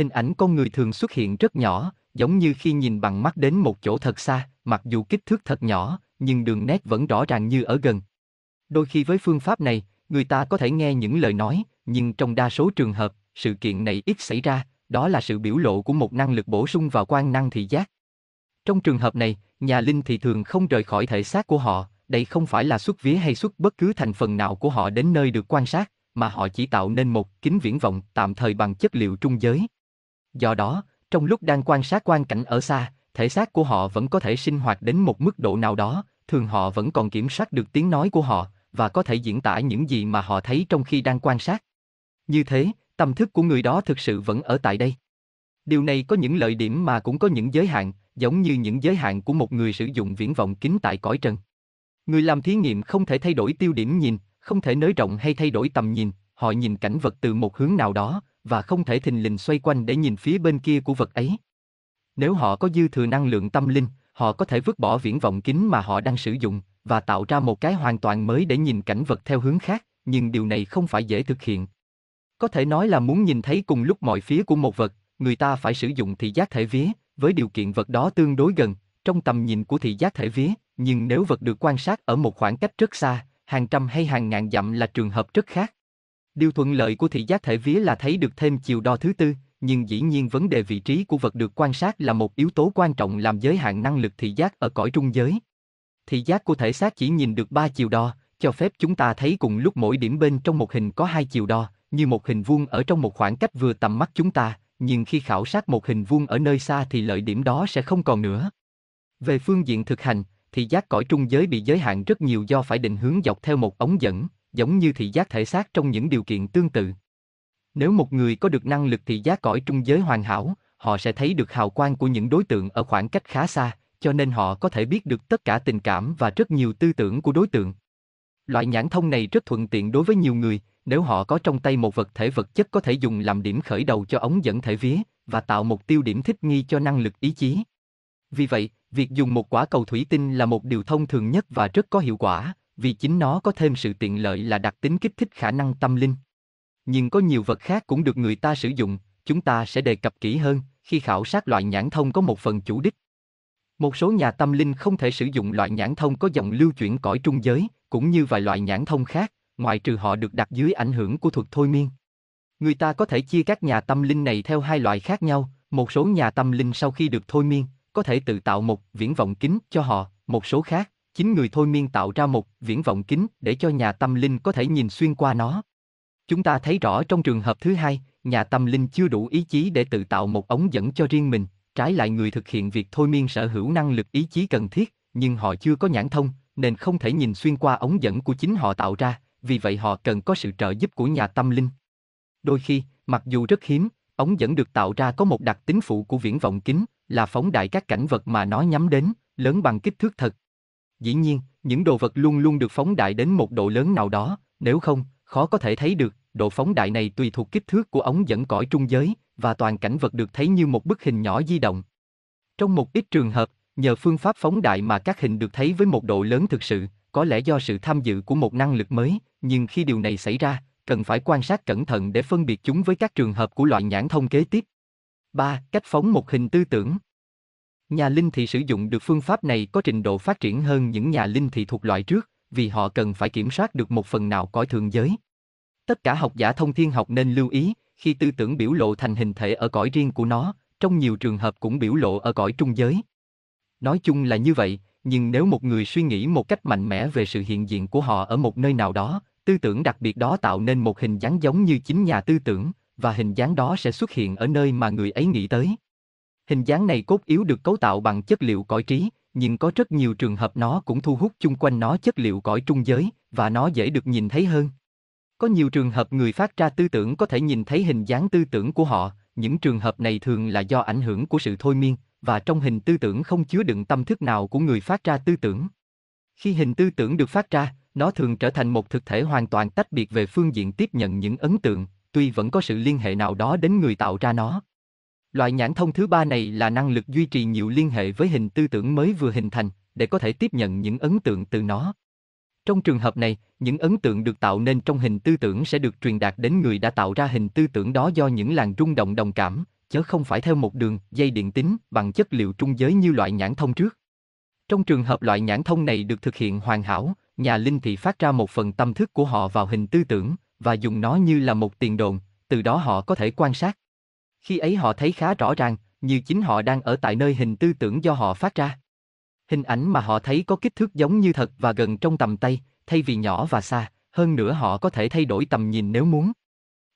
Hình ảnh con người thường xuất hiện rất nhỏ, giống như khi nhìn bằng mắt đến một chỗ thật xa, mặc dù kích thước thật nhỏ, nhưng đường nét vẫn rõ ràng như ở gần. Đôi khi với phương pháp này, người ta có thể nghe những lời nói, nhưng trong đa số trường hợp, sự kiện này ít xảy ra, đó là sự biểu lộ của một năng lực bổ sung vào quan năng thị giác. Trong trường hợp này, nhà linh thì thường không rời khỏi thể xác của họ, đây không phải là xuất vía hay xuất bất cứ thành phần nào của họ đến nơi được quan sát, mà họ chỉ tạo nên một kính viễn vọng tạm thời bằng chất liệu trung giới. Do đó, trong lúc đang quan sát quan cảnh ở xa, thể xác của họ vẫn có thể sinh hoạt đến một mức độ nào đó, thường họ vẫn còn kiểm soát được tiếng nói của họ và có thể diễn tả những gì mà họ thấy trong khi đang quan sát. Như thế, tâm thức của người đó thực sự vẫn ở tại đây. Điều này có những lợi điểm mà cũng có những giới hạn, giống như những giới hạn của một người sử dụng viễn vọng kính tại cõi trần. Người làm thí nghiệm không thể thay đổi tiêu điểm nhìn, không thể nới rộng hay thay đổi tầm nhìn, họ nhìn cảnh vật từ một hướng nào đó, và không thể thình lình xoay quanh để nhìn phía bên kia của vật ấy. Nếu họ có dư thừa năng lượng tâm linh, họ có thể vứt bỏ viễn vọng kính mà họ đang sử dụng, và tạo ra một cái hoàn toàn mới để nhìn cảnh vật theo hướng khác, nhưng điều này không phải dễ thực hiện. Có thể nói là muốn nhìn thấy cùng lúc mọi phía của một vật, người ta phải sử dụng thị giác thể vía, với điều kiện vật đó tương đối gần, trong tầm nhìn của thị giác thể vía, nhưng nếu vật được quan sát ở một khoảng cách rất xa, hàng trăm hay hàng ngàn dặm là trường hợp rất khác. Điều thuận lợi của thị giác thể vía là thấy được thêm chiều đo thứ tư, nhưng dĩ nhiên vấn đề vị trí của vật được quan sát là một yếu tố quan trọng làm giới hạn năng lực thị giác ở cõi trung giới. Thị giác của thể xác chỉ nhìn được ba chiều đo, cho phép chúng ta thấy cùng lúc mỗi điểm bên trong một hình có hai chiều đo, như một hình vuông ở trong một khoảng cách vừa tầm mắt chúng ta, nhưng khi khảo sát một hình vuông ở nơi xa thì lợi điểm đó sẽ không còn nữa. Về phương diện thực hành, thị giác cõi trung giới bị giới hạn rất nhiều do phải định hướng dọc theo một ống dẫn, giống như thị giác thể xác trong những điều kiện tương tự. Nếu một người có được năng lực thị giác cõi trung giới hoàn hảo, họ sẽ thấy được hào quang của những đối tượng ở khoảng cách khá xa, cho nên họ có thể biết được tất cả tình cảm và rất nhiều tư tưởng của đối tượng. Loại nhãn thông này rất thuận tiện đối với nhiều người, nếu họ có trong tay một vật thể vật chất có thể dùng làm điểm khởi đầu cho ống dẫn thể vía và tạo một tiêu điểm thích nghi cho năng lực ý chí. Vì vậy, việc dùng một quả cầu thủy tinh là một điều thông thường nhất và rất có hiệu quả, vì chính nó có thêm sự tiện lợi là đặc tính kích thích khả năng tâm linh. Nhưng có nhiều vật khác cũng được người ta sử dụng, chúng ta sẽ đề cập kỹ hơn khi khảo sát loại nhãn thông có một phần chủ đích. Một số nhà tâm linh không thể sử dụng loại nhãn thông có dòng lưu chuyển cõi trung giới, cũng như vài loại nhãn thông khác, ngoại trừ họ được đặt dưới ảnh hưởng của thuật thôi miên. Người ta có thể chia các nhà tâm linh này theo hai loại khác nhau, một số nhà tâm linh sau khi được thôi miên, có thể tự tạo một viễn vọng kính cho họ, một số khác, chính người thôi miên tạo ra một viễn vọng kính để cho nhà tâm linh có thể nhìn xuyên qua nó. Chúng ta thấy rõ trong trường hợp thứ hai, nhà tâm linh chưa đủ ý chí để tự tạo một ống dẫn cho riêng mình, trái lại người thực hiện việc thôi miên sở hữu năng lực ý chí cần thiết, nhưng họ chưa có nhãn thông, nên không thể nhìn xuyên qua ống dẫn của chính họ tạo ra, vì vậy họ cần có sự trợ giúp của nhà tâm linh. Đôi khi, mặc dù rất hiếm, ống dẫn được tạo ra có một đặc tính phụ của viễn vọng kính, là phóng đại các cảnh vật mà nó nhắm đến, lớn bằng kích thước thật. Dĩ nhiên, những đồ vật luôn luôn được phóng đại đến một độ lớn nào đó, nếu không, khó có thể thấy được, độ phóng đại này tùy thuộc kích thước của ống dẫn cõi trung giới, và toàn cảnh vật được thấy như một bức hình nhỏ di động. Trong một ít trường hợp, nhờ phương pháp phóng đại mà các hình được thấy với một độ lớn thực sự, có lẽ do sự tham dự của một năng lực mới, nhưng khi điều này xảy ra, cần phải quan sát cẩn thận để phân biệt chúng với các trường hợp của loại nhãn thông kế tiếp. 3. Cách phóng một hình tư tưởng Nhà linh thị sử dụng được phương pháp này có trình độ phát triển hơn những nhà linh thị thuộc loại trước, vì họ cần phải kiểm soát được một phần nào cõi thường giới. Tất cả học giả thông thiên học nên lưu ý, khi tư tưởng biểu lộ thành hình thể ở cõi riêng của nó, trong nhiều trường hợp cũng biểu lộ ở cõi trung giới. Nói chung là như vậy, nhưng nếu một người suy nghĩ một cách mạnh mẽ về sự hiện diện của họ ở một nơi nào đó, tư tưởng đặc biệt đó tạo nên một hình dáng giống như chính nhà tư tưởng, và hình dáng đó sẽ xuất hiện ở nơi mà người ấy nghĩ tới. Hình dáng này cốt yếu được cấu tạo bằng chất liệu cõi trí, nhưng có rất nhiều trường hợp nó cũng thu hút chung quanh nó chất liệu cõi trung giới, và nó dễ được nhìn thấy hơn. Có nhiều trường hợp người phát ra tư tưởng có thể nhìn thấy hình dáng tư tưởng của họ, những trường hợp này thường là do ảnh hưởng của sự thôi miên, và trong hình tư tưởng không chứa đựng tâm thức nào của người phát ra tư tưởng. Khi hình tư tưởng được phát ra, nó thường trở thành một thực thể hoàn toàn tách biệt về phương diện tiếp nhận những ấn tượng, tuy vẫn có sự liên hệ nào đó đến người tạo ra nó. Loại nhãn thông thứ ba này là năng lực duy trì nhiều liên hệ với hình tư tưởng mới vừa hình thành, để có thể tiếp nhận những ấn tượng từ nó. Trong trường hợp này, những ấn tượng được tạo nên trong hình tư tưởng sẽ được truyền đạt đến người đã tạo ra hình tư tưởng đó do những làn rung động đồng cảm, chứ không phải theo một đường dây điện tính bằng chất liệu trung giới như loại nhãn thông trước. Trong trường hợp loại nhãn thông này được thực hiện hoàn hảo, nhà linh thị phát ra một phần tâm thức của họ vào hình tư tưởng và dùng nó như là một tiền đồn, từ đó họ có thể quan sát. Khi ấy họ thấy khá rõ ràng, như chính họ đang ở tại nơi hình tư tưởng do họ phát ra. Hình ảnh mà họ thấy có kích thước giống như thật và gần trong tầm tay, thay vì nhỏ và xa, hơn nữa họ có thể thay đổi tầm nhìn nếu muốn.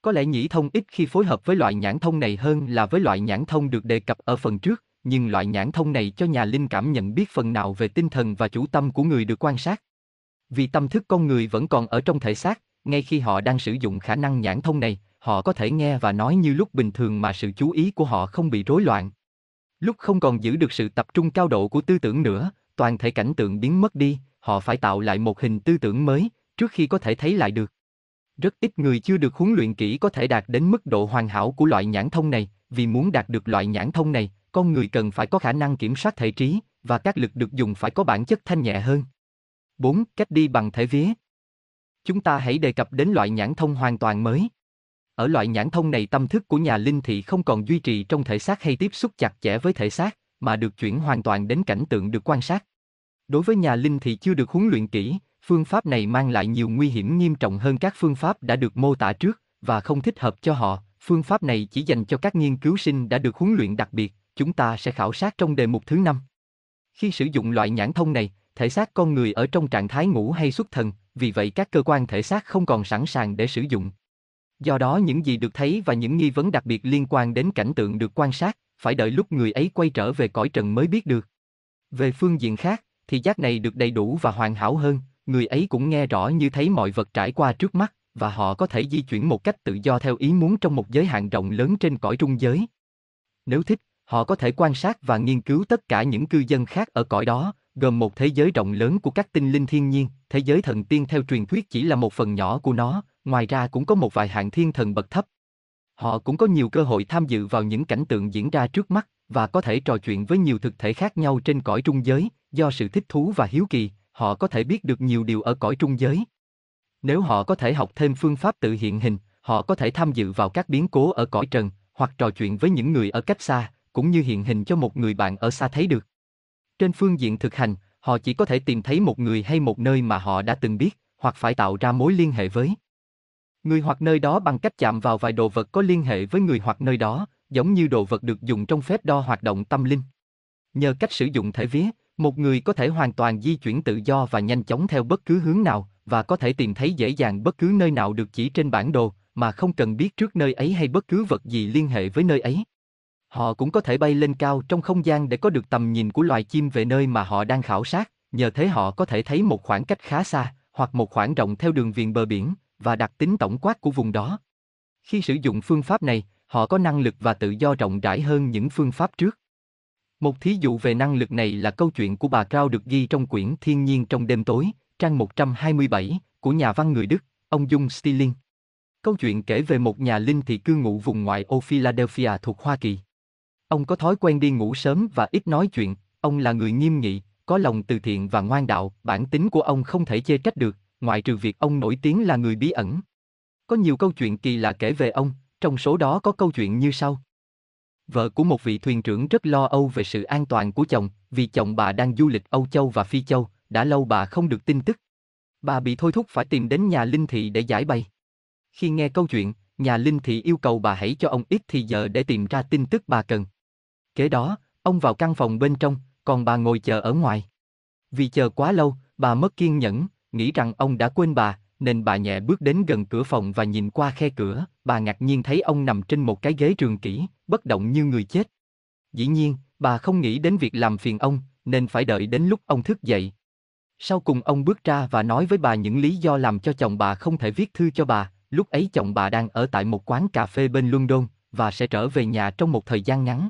Có lẽ nhĩ thông ít khi phối hợp với loại nhãn thông này hơn là với loại nhãn thông được đề cập ở phần trước, nhưng loại nhãn thông này cho nhà linh cảm nhận biết phần nào về tinh thần và chủ tâm của người được quan sát. Vì tâm thức con người vẫn còn ở trong thể xác, ngay khi họ đang sử dụng khả năng nhãn thông này, họ có thể nghe và nói như lúc bình thường mà sự chú ý của họ không bị rối loạn. Lúc không còn giữ được sự tập trung cao độ của tư tưởng nữa, toàn thể cảnh tượng biến mất đi, họ phải tạo lại một hình tư tưởng mới, trước khi có thể thấy lại được. Rất ít người chưa được huấn luyện kỹ có thể đạt đến mức độ hoàn hảo của loại nhãn thông này, vì muốn đạt được loại nhãn thông này, con người cần phải có khả năng kiểm soát thể trí, và các lực được dùng phải có bản chất thanh nhẹ hơn. 4. Cách đi bằng thể vía Chúng ta hãy đề cập đến loại nhãn thông hoàn toàn mới. Ở loại nhãn thông này tâm thức của nhà linh thị không còn duy trì trong thể xác hay tiếp xúc chặt chẽ với thể xác, mà được chuyển hoàn toàn đến cảnh tượng được quan sát. Đối với nhà linh thị chưa được huấn luyện kỹ, phương pháp này mang lại nhiều nguy hiểm nghiêm trọng hơn các phương pháp đã được mô tả trước và không thích hợp cho họ. Phương pháp này chỉ dành cho các nghiên cứu sinh đã được huấn luyện đặc biệt, chúng ta sẽ khảo sát trong đề mục thứ năm. Khi sử dụng loại nhãn thông này, thể xác con người ở trong trạng thái ngủ hay xuất thần, vì vậy các cơ quan thể xác không còn sẵn sàng để sử dụng. Do đó những gì được thấy và những nghi vấn đặc biệt liên quan đến cảnh tượng được quan sát, phải đợi lúc người ấy quay trở về cõi trần mới biết được. Về phương diện khác, thì giác này được đầy đủ và hoàn hảo hơn, người ấy cũng nghe rõ như thấy mọi vật trải qua trước mắt, và họ có thể di chuyển một cách tự do theo ý muốn trong một giới hạn rộng lớn trên cõi trung giới. Nếu thích, họ có thể quan sát và nghiên cứu tất cả những cư dân khác ở cõi đó, gồm một thế giới rộng lớn của các tinh linh thiên nhiên, thế giới thần tiên theo truyền thuyết chỉ là một phần nhỏ của nó, ngoài ra cũng có một vài hạng thiên thần bậc thấp. Họ cũng có nhiều cơ hội tham dự vào những cảnh tượng diễn ra trước mắt và có thể trò chuyện với nhiều thực thể khác nhau trên cõi trung giới, do sự thích thú và hiếu kỳ, họ có thể biết được nhiều điều ở cõi trung giới. Nếu họ có thể học thêm phương pháp tự hiện hình, họ có thể tham dự vào các biến cố ở cõi trần, hoặc trò chuyện với những người ở cách xa, cũng như hiện hình cho một người bạn ở xa thấy được. Trên phương diện thực hành, họ chỉ có thể tìm thấy một người hay một nơi mà họ đã từng biết, hoặc phải tạo ra mối liên hệ với. Người hoặc nơi đó bằng cách chạm vào vài đồ vật có liên hệ với người hoặc nơi đó, giống như đồ vật được dùng trong phép đo hoạt động tâm linh. Nhờ cách sử dụng thể vía, một người có thể hoàn toàn di chuyển tự do và nhanh chóng theo bất cứ hướng nào, và có thể tìm thấy dễ dàng bất cứ nơi nào được chỉ trên bản đồ, mà không cần biết trước nơi ấy hay bất cứ vật gì liên hệ với nơi ấy. Họ cũng có thể bay lên cao trong không gian để có được tầm nhìn của loài chim về nơi mà họ đang khảo sát, nhờ thế họ có thể thấy một khoảng cách khá xa, hoặc một khoảng rộng theo đường viền bờ biển, và đặc tính tổng quát của vùng đó. Khi sử dụng phương pháp này, họ có năng lực và tự do rộng rãi hơn những phương pháp trước. Một thí dụ về năng lực này là câu chuyện của bà cao được ghi trong quyển Thiên nhiên trong đêm tối, trang 127, của nhà văn người Đức, ông Dung Stilling. Câu chuyện kể về một nhà linh thị cư ngụ vùng ngoại ô Philadelphia thuộc Hoa Kỳ. Ông có thói quen đi ngủ sớm và ít nói chuyện, ông là người nghiêm nghị, có lòng từ thiện và ngoan đạo, bản tính của ông không thể chê trách được, ngoại trừ việc ông nổi tiếng là người bí ẩn. Có nhiều câu chuyện kỳ lạ kể về ông, trong số đó có câu chuyện như sau. Vợ của một vị thuyền trưởng rất lo âu về sự an toàn của chồng, vì chồng bà đang du lịch Âu Châu và Phi Châu, đã lâu bà không được tin tức. Bà bị thôi thúc phải tìm đến nhà linh thị để giải bày. Khi nghe câu chuyện, nhà linh thị yêu cầu bà hãy cho ông ít thì giờ để tìm ra tin tức bà cần. Kế đó, ông vào căn phòng bên trong, còn bà ngồi chờ ở ngoài. Vì chờ quá lâu, bà mất kiên nhẫn, nghĩ rằng ông đã quên bà, nên bà nhẹ bước đến gần cửa phòng và nhìn qua khe cửa, bà ngạc nhiên thấy ông nằm trên một cái ghế trường kỷ, bất động như người chết. Dĩ nhiên, bà không nghĩ đến việc làm phiền ông, nên phải đợi đến lúc ông thức dậy. Sau cùng ông bước ra và nói với bà những lý do làm cho chồng bà không thể viết thư cho bà, lúc ấy chồng bà đang ở tại một quán cà phê bên London, và sẽ trở về nhà trong một thời gian ngắn.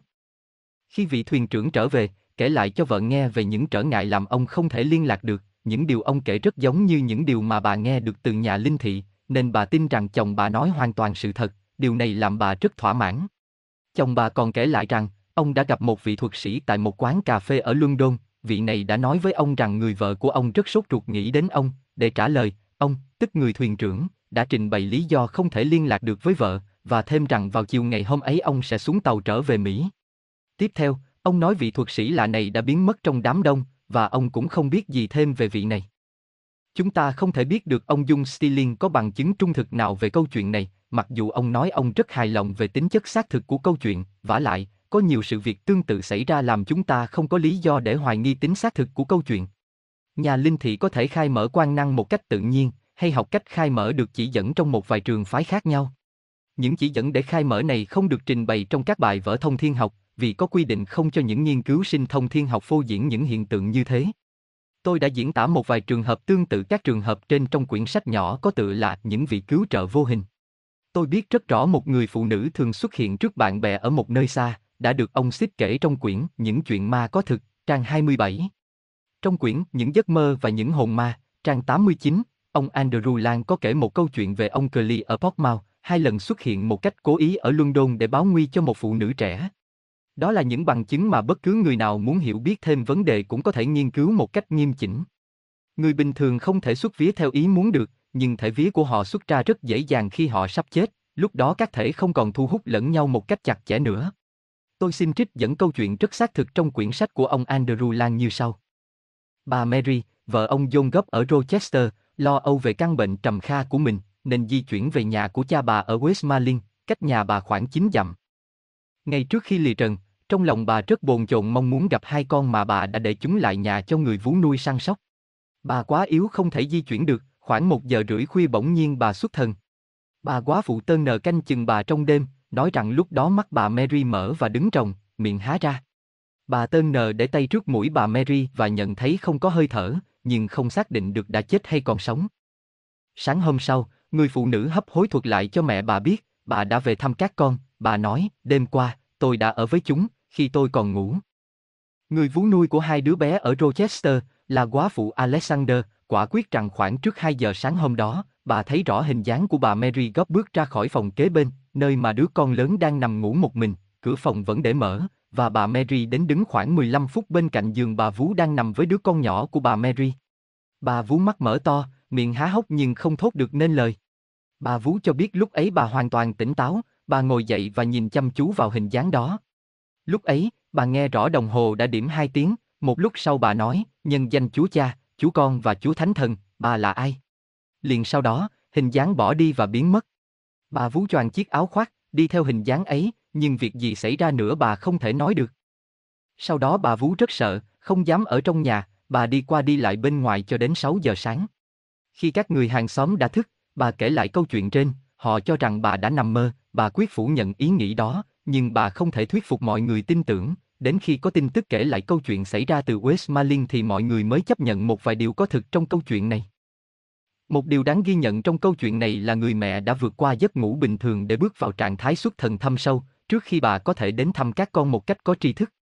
Khi vị thuyền trưởng trở về, kể lại cho vợ nghe về những trở ngại làm ông không thể liên lạc được, những điều ông kể rất giống như những điều mà bà nghe được từ nhà linh thị, nên bà tin rằng chồng bà nói hoàn toàn sự thật, điều này làm bà rất thỏa mãn. Chồng bà còn kể lại rằng, ông đã gặp một vị thuật sĩ tại một quán cà phê ở London, vị này đã nói với ông rằng người vợ của ông rất sốt ruột nghĩ đến ông, để trả lời, ông, tức người thuyền trưởng, đã trình bày lý do không thể liên lạc được với vợ, và thêm rằng vào chiều ngày hôm ấy ông sẽ xuống tàu trở về Mỹ. Tiếp theo, ông nói vị thuật sĩ lạ này đã biến mất trong đám đông, và ông cũng không biết gì thêm về vị này. Chúng ta không thể biết được ông Dung Stilling có bằng chứng trung thực nào về câu chuyện này, mặc dù ông nói ông rất hài lòng về tính chất xác thực của câu chuyện, vả lại, có nhiều sự việc tương tự xảy ra làm chúng ta không có lý do để hoài nghi tính xác thực của câu chuyện. Nhà linh thị có thể khai mở quan năng một cách tự nhiên, hay học cách khai mở được chỉ dẫn trong một vài trường phái khác nhau. Những chỉ dẫn để khai mở này không được trình bày trong các bài vở thông thiên học, vì có quy định không cho những nghiên cứu sinh thông thiên học phô diễn những hiện tượng như thế. Tôi đã diễn tả một vài trường hợp tương tự các trường hợp trên trong quyển sách nhỏ có tự là những vị cứu trợ vô hình. Tôi biết rất rõ một người phụ nữ thường xuất hiện trước bạn bè ở một nơi xa, đã được ông Xích kể trong quyển Những chuyện ma có thực, trang 27. Trong quyển Những giấc mơ và những hồn ma, trang 89, ông Andrew Lang có kể một câu chuyện về ông Curly ở Portsmouth, hai lần xuất hiện một cách cố ý ở London để báo nguy cho một phụ nữ trẻ. Đó là những bằng chứng mà bất cứ người nào muốn hiểu biết thêm vấn đề cũng có thể nghiên cứu một cách nghiêm chỉnh. Người bình thường không thể xuất vía theo ý muốn được, nhưng thể vía của họ xuất ra rất dễ dàng khi họ sắp chết, lúc đó các thể không còn thu hút lẫn nhau một cách chặt chẽ nữa. Tôi xin trích dẫn câu chuyện rất xác thực trong quyển sách của ông Andrew Lang như sau. Bà Mary, vợ ông John gấp ở Rochester, lo âu về căn bệnh trầm kha của mình, nên di chuyển về nhà của cha bà ở Westmoreland, cách nhà bà khoảng 9 dặm. Ngay trước khi lìa trần, trong lòng bà rất bồn chồn mong muốn gặp hai con mà bà đã để chúng lại nhà cho người vú nuôi săn sóc. Bà quá yếu không thể di chuyển được, khoảng một giờ rưỡi khuya bỗng nhiên bà xuất thần. Bà quá phụ tơn nờ canh chừng bà trong đêm, nói rằng lúc đó mắt bà Mary mở và đứng trồng, miệng há ra. Bà tơn nờ để tay trước mũi bà Mary và nhận thấy không có hơi thở, nhưng không xác định được đã chết hay còn sống. Sáng hôm sau, người phụ nữ hấp hối thuật lại cho mẹ bà biết, bà đã về thăm các con, bà nói, đêm qua, tôi đã ở với chúng, khi tôi còn ngủ. Người vú nuôi của hai đứa bé ở Rochester, là quá phụ Alexander, quả quyết rằng khoảng trước 2 giờ sáng hôm đó, bà thấy rõ hình dáng của bà Mary góp bước ra khỏi phòng kế bên, nơi mà đứa con lớn đang nằm ngủ một mình, cửa phòng vẫn để mở, và bà Mary đến đứng khoảng 15 phút bên cạnh giường bà Vú đang nằm với đứa con nhỏ của bà Mary. Bà Vú mắt mở to, miệng há hốc nhưng không thốt được nên lời. Bà Vú cho biết lúc ấy bà hoàn toàn tỉnh táo, bà ngồi dậy và nhìn chăm chú vào hình dáng đó. Lúc ấy, bà nghe rõ đồng hồ đã điểm hai tiếng, một lúc sau bà nói, nhân danh Chúa Cha, Chúa Con và Chúa Thánh Thần, bà là ai? Liền sau đó, hình dáng bỏ đi và biến mất. Bà vú choàng chiếc áo khoác, đi theo hình dáng ấy, nhưng việc gì xảy ra nữa bà không thể nói được. Sau đó bà vú rất sợ, không dám ở trong nhà, bà đi qua đi lại bên ngoài cho đến 6 giờ sáng. Khi các người hàng xóm đã thức, bà kể lại câu chuyện trên, họ cho rằng bà đã nằm mơ, bà quyết phủ nhận ý nghĩ đó, nhưng bà không thể thuyết phục mọi người tin tưởng, đến khi có tin tức kể lại câu chuyện xảy ra từ Westmoreland thì mọi người mới chấp nhận một vài điều có thực trong câu chuyện này. Một điều đáng ghi nhận trong câu chuyện này là người mẹ đã vượt qua giấc ngủ bình thường để bước vào trạng thái xuất thần thâm sâu, trước khi bà có thể đến thăm các con một cách có tri thức.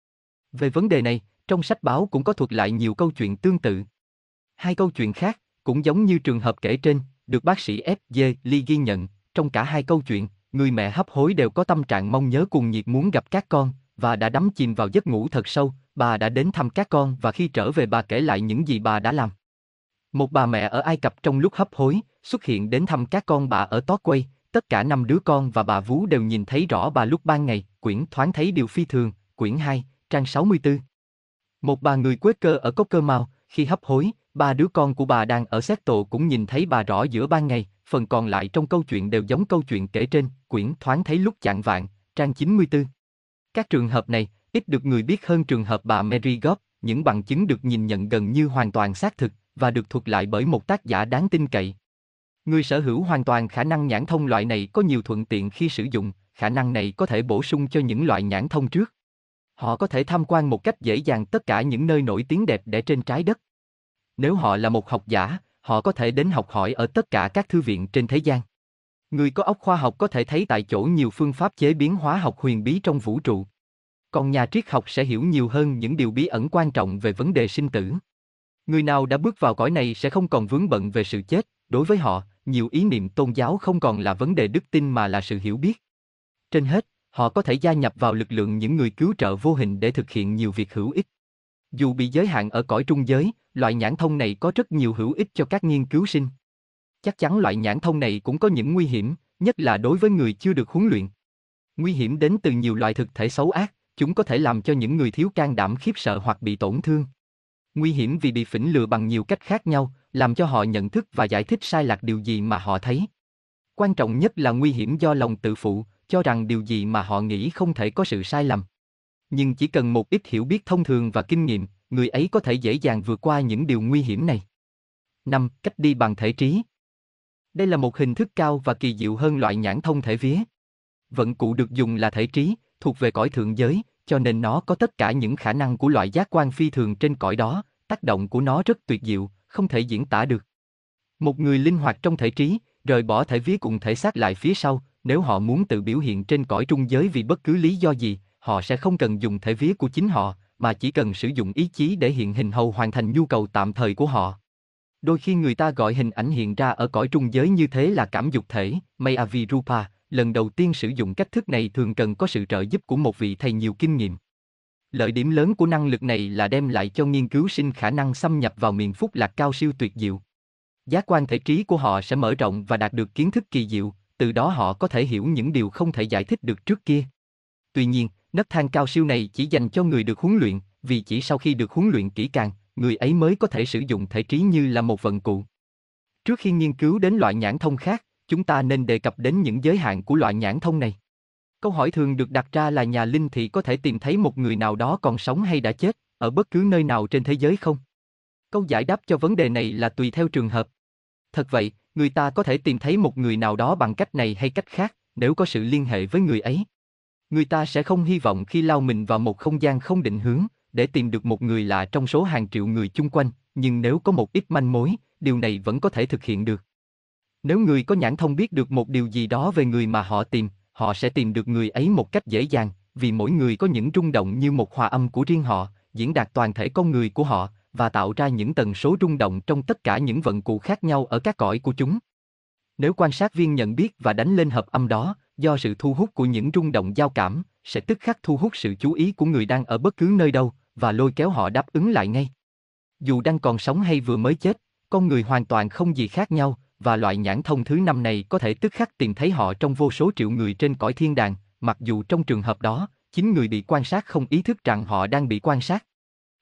Về vấn đề này, trong sách báo cũng có thuật lại nhiều câu chuyện tương tự. Hai câu chuyện khác, cũng giống như trường hợp kể trên, được bác sĩ F.J. Lee ghi nhận, trong cả hai câu chuyện, người mẹ hấp hối đều có tâm trạng mong nhớ cùng nhiệt muốn gặp các con, và đã đắm chìm vào giấc ngủ thật sâu, bà đã đến thăm các con và khi trở về bà kể lại những gì bà đã làm. Một bà mẹ ở Ai Cập trong lúc hấp hối, xuất hiện đến thăm các con bà ở Torquay, tất cả năm đứa con và bà vú đều nhìn thấy rõ bà lúc ban ngày, quyển thoáng thấy điều phi thường, quyển 2, trang 64. Một bà người quế cơ ở Cốc Cơ Mau, khi hấp hối, ba đứa con của bà đang ở xét tổ cũng nhìn thấy bà rõ giữa ban ngày, phần còn lại trong câu chuyện đều giống câu chuyện kể trên, quyển thoáng thấy lúc chạng vạn, trang 94. Các trường hợp này, ít được người biết hơn trường hợp bà Mary Goff, những bằng chứng được nhìn nhận gần như hoàn toàn xác thực, và được thuật lại bởi một tác giả đáng tin cậy. Người sở hữu hoàn toàn khả năng nhãn thông loại này có nhiều thuận tiện khi sử dụng, khả năng này có thể bổ sung cho những loại nhãn thông trước. Họ có thể tham quan một cách dễ dàng tất cả những nơi nổi tiếng đẹp để trên trái đất. Nếu họ là một học giả, họ có thể đến học hỏi ở tất cả các thư viện trên thế gian. Người có óc khoa học có thể thấy tại chỗ nhiều phương pháp chế biến hóa học huyền bí trong vũ trụ. Còn nhà triết học sẽ hiểu nhiều hơn những điều bí ẩn quan trọng về vấn đề sinh tử. Người nào đã bước vào cõi này sẽ không còn vướng bận về sự chết, đối với họ, nhiều ý niệm tôn giáo không còn là vấn đề đức tin mà là sự hiểu biết. Trên hết, họ có thể gia nhập vào lực lượng những người cứu trợ vô hình để thực hiện nhiều việc hữu ích. Dù bị giới hạn ở cõi trung giới, loại nhãn thông này có rất nhiều hữu ích cho các nghiên cứu sinh. Chắc chắn loại nhãn thông này cũng có những nguy hiểm, nhất là đối với người chưa được huấn luyện. Nguy hiểm đến từ nhiều loại thực thể xấu ác, chúng có thể làm cho những người thiếu can đảm khiếp sợ hoặc bị tổn thương. Nguy hiểm vì bị phỉnh lừa bằng nhiều cách khác nhau, làm cho họ nhận thức và giải thích sai lạc điều gì mà họ thấy. Quan trọng nhất là nguy hiểm do lòng tự phụ, cho rằng điều gì mà họ nghĩ không thể có sự sai lầm. Nhưng chỉ cần một ít hiểu biết thông thường và kinh nghiệm, người ấy có thể dễ dàng vượt qua những điều nguy hiểm này. 5. Cách đi bằng thể trí Đây là một hình thức cao và kỳ diệu hơn loại nhãn thông thể vía. Vận cụ được dùng là thể trí, thuộc về cõi thượng giới, cho nên nó có tất cả những khả năng của loại giác quan phi thường trên cõi đó, tác động của nó rất tuyệt diệu, không thể diễn tả được. Một người linh hoạt trong thể trí, rời bỏ thể vía cùng thể xác lại phía sau, nếu họ muốn tự biểu hiện trên cõi trung giới vì bất cứ lý do gì, họ sẽ không cần dùng thể vía của chính họ, mà chỉ cần sử dụng ý chí để hiện hình hầu hoàn thành nhu cầu tạm thời của họ. Đôi khi người ta gọi hình ảnh hiện ra ở cõi trung giới như thế là cảm dục thể, mayavirupa à lần đầu tiên sử dụng cách thức này thường cần có sự trợ giúp của một vị thầy nhiều kinh nghiệm. Lợi điểm lớn của năng lực này là đem lại cho nghiên cứu sinh khả năng xâm nhập vào miền phúc lạc cao siêu tuyệt diệu. Giác quan thể trí của họ sẽ mở rộng và đạt được kiến thức kỳ diệu, từ đó họ có thể hiểu những điều không thể giải thích được trước kia. Tuy nhiên, nấc thang cao siêu này chỉ dành cho người được huấn luyện, vì chỉ sau khi được huấn luyện kỹ càng, người ấy mới có thể sử dụng thể trí như là một vận cụ. Trước khi nghiên cứu đến loại nhãn thông khác, chúng ta nên đề cập đến những giới hạn của loại nhãn thông này. Câu hỏi thường được đặt ra là nhà linh thị có thể tìm thấy một người nào đó còn sống hay đã chết, ở bất cứ nơi nào trên thế giới không? Câu giải đáp cho vấn đề này là tùy theo trường hợp. Thật vậy, người ta có thể tìm thấy một người nào đó bằng cách này hay cách khác, nếu có sự liên hệ với người ấy. Người ta sẽ không hy vọng khi lao mình vào một không gian không định hướng, để tìm được một người lạ trong số hàng triệu người chung quanh, nhưng nếu có một ít manh mối, điều này vẫn có thể thực hiện được. Nếu người có nhãn thông biết được một điều gì đó về người mà họ tìm, họ sẽ tìm được người ấy một cách dễ dàng, vì mỗi người có những rung động như một hòa âm của riêng họ, diễn đạt toàn thể con người của họ và tạo ra những tần số rung động trong tất cả những vận cụ khác nhau ở các cõi của chúng. Nếu quan sát viên nhận biết và đánh lên hợp âm đó, do sự thu hút của những rung động giao cảm, sẽ tức khắc thu hút sự chú ý của người đang ở bất cứ nơi đâu và lôi kéo họ đáp ứng lại ngay. Dù đang còn sống hay vừa mới chết, con người hoàn toàn không gì khác nhau, và loại nhãn thông thứ năm này có thể tức khắc tìm thấy họ trong vô số triệu người trên cõi thiên đàng, mặc dù trong trường hợp đó, chính người bị quan sát không ý thức rằng họ đang bị quan sát.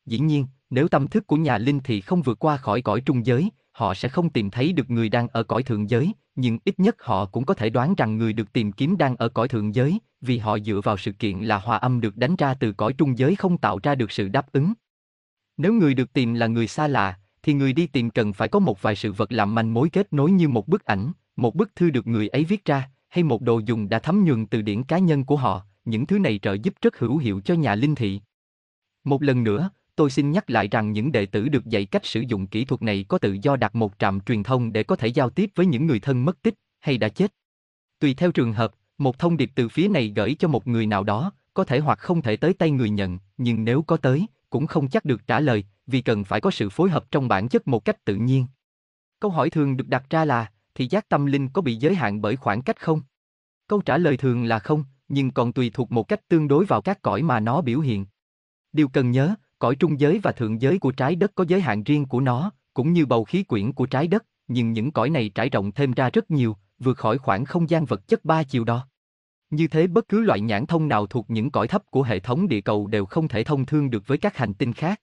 Dĩ nhiên, nếu tâm thức của nhà linh thì không vượt qua khỏi cõi trung giới, họ sẽ không tìm thấy được người đang ở cõi thượng giới, nhưng ít nhất họ cũng có thể đoán rằng người được tìm kiếm đang ở cõi thượng giới, vì họ dựa vào sự kiện là hòa âm được đánh ra từ cõi trung giới không tạo ra được sự đáp ứng. Nếu người được tìm là người xa lạ, thì người đi tìm cần phải có một vài sự vật làm manh mối kết nối như một bức ảnh, một bức thư được người ấy viết ra, hay một đồ dùng đã thấm nhuần từ điển cá nhân của họ, những thứ này trợ giúp rất hữu hiệu cho nhà linh thị. Một lần nữa, tôi xin nhắc lại rằng những đệ tử được dạy cách sử dụng kỹ thuật này có tự do đặt một trạm truyền thông để có thể giao tiếp với những người thân mất tích hay đã chết. Tùy theo trường hợp, một thông điệp từ phía này gửi cho một người nào đó, có thể hoặc không thể tới tay người nhận, nhưng nếu có tới, cũng không chắc được trả lời, vì cần phải có sự phối hợp trong bản chất một cách tự nhiên. Câu hỏi thường được đặt ra là, thì giác tâm linh có bị giới hạn bởi khoảng cách không? Câu trả lời thường là không, nhưng còn tùy thuộc một cách tương đối vào các cõi mà nó biểu hiện. Điều cần nhớ, cõi trung giới và thượng giới của trái đất có giới hạn riêng của nó, cũng như bầu khí quyển của trái đất, nhưng những cõi này trải rộng thêm ra rất nhiều, vượt khỏi khoảng không gian vật chất ba chiều đó. Như thế bất cứ loại nhãn thông nào thuộc những cõi thấp của hệ thống địa cầu đều không thể thông thương được với các hành tinh khác.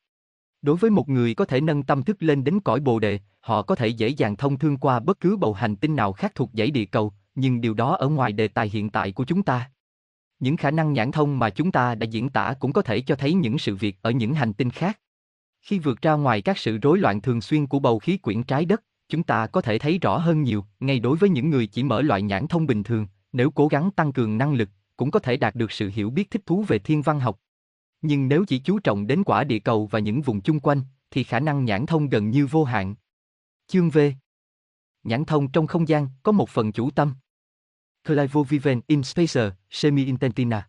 Đối với một người có thể nâng tâm thức lên đến cõi bồ đề, họ có thể dễ dàng thông thương qua bất cứ bầu hành tinh nào khác thuộc dãy địa cầu, nhưng điều đó ở ngoài đề tài hiện tại của chúng ta. Những khả năng nhãn thông mà chúng ta đã diễn tả cũng có thể cho thấy những sự việc ở những hành tinh khác. Khi vượt ra ngoài các sự rối loạn thường xuyên của bầu khí quyển trái đất, chúng ta có thể thấy rõ hơn nhiều, ngay đối với những người chỉ mở loại nhãn thông bình thường, nếu cố gắng tăng cường năng lực, cũng có thể đạt được sự hiểu biết thích thú về thiên văn học. Nhưng nếu chỉ chú trọng đến quả địa cầu và những vùng chung quanh, thì khả năng nhãn thông gần như vô hạn. Chương V Nhãn thông trong không gian có một phần chủ tâm. Clivo Viven in Spacer, Semi-Intentina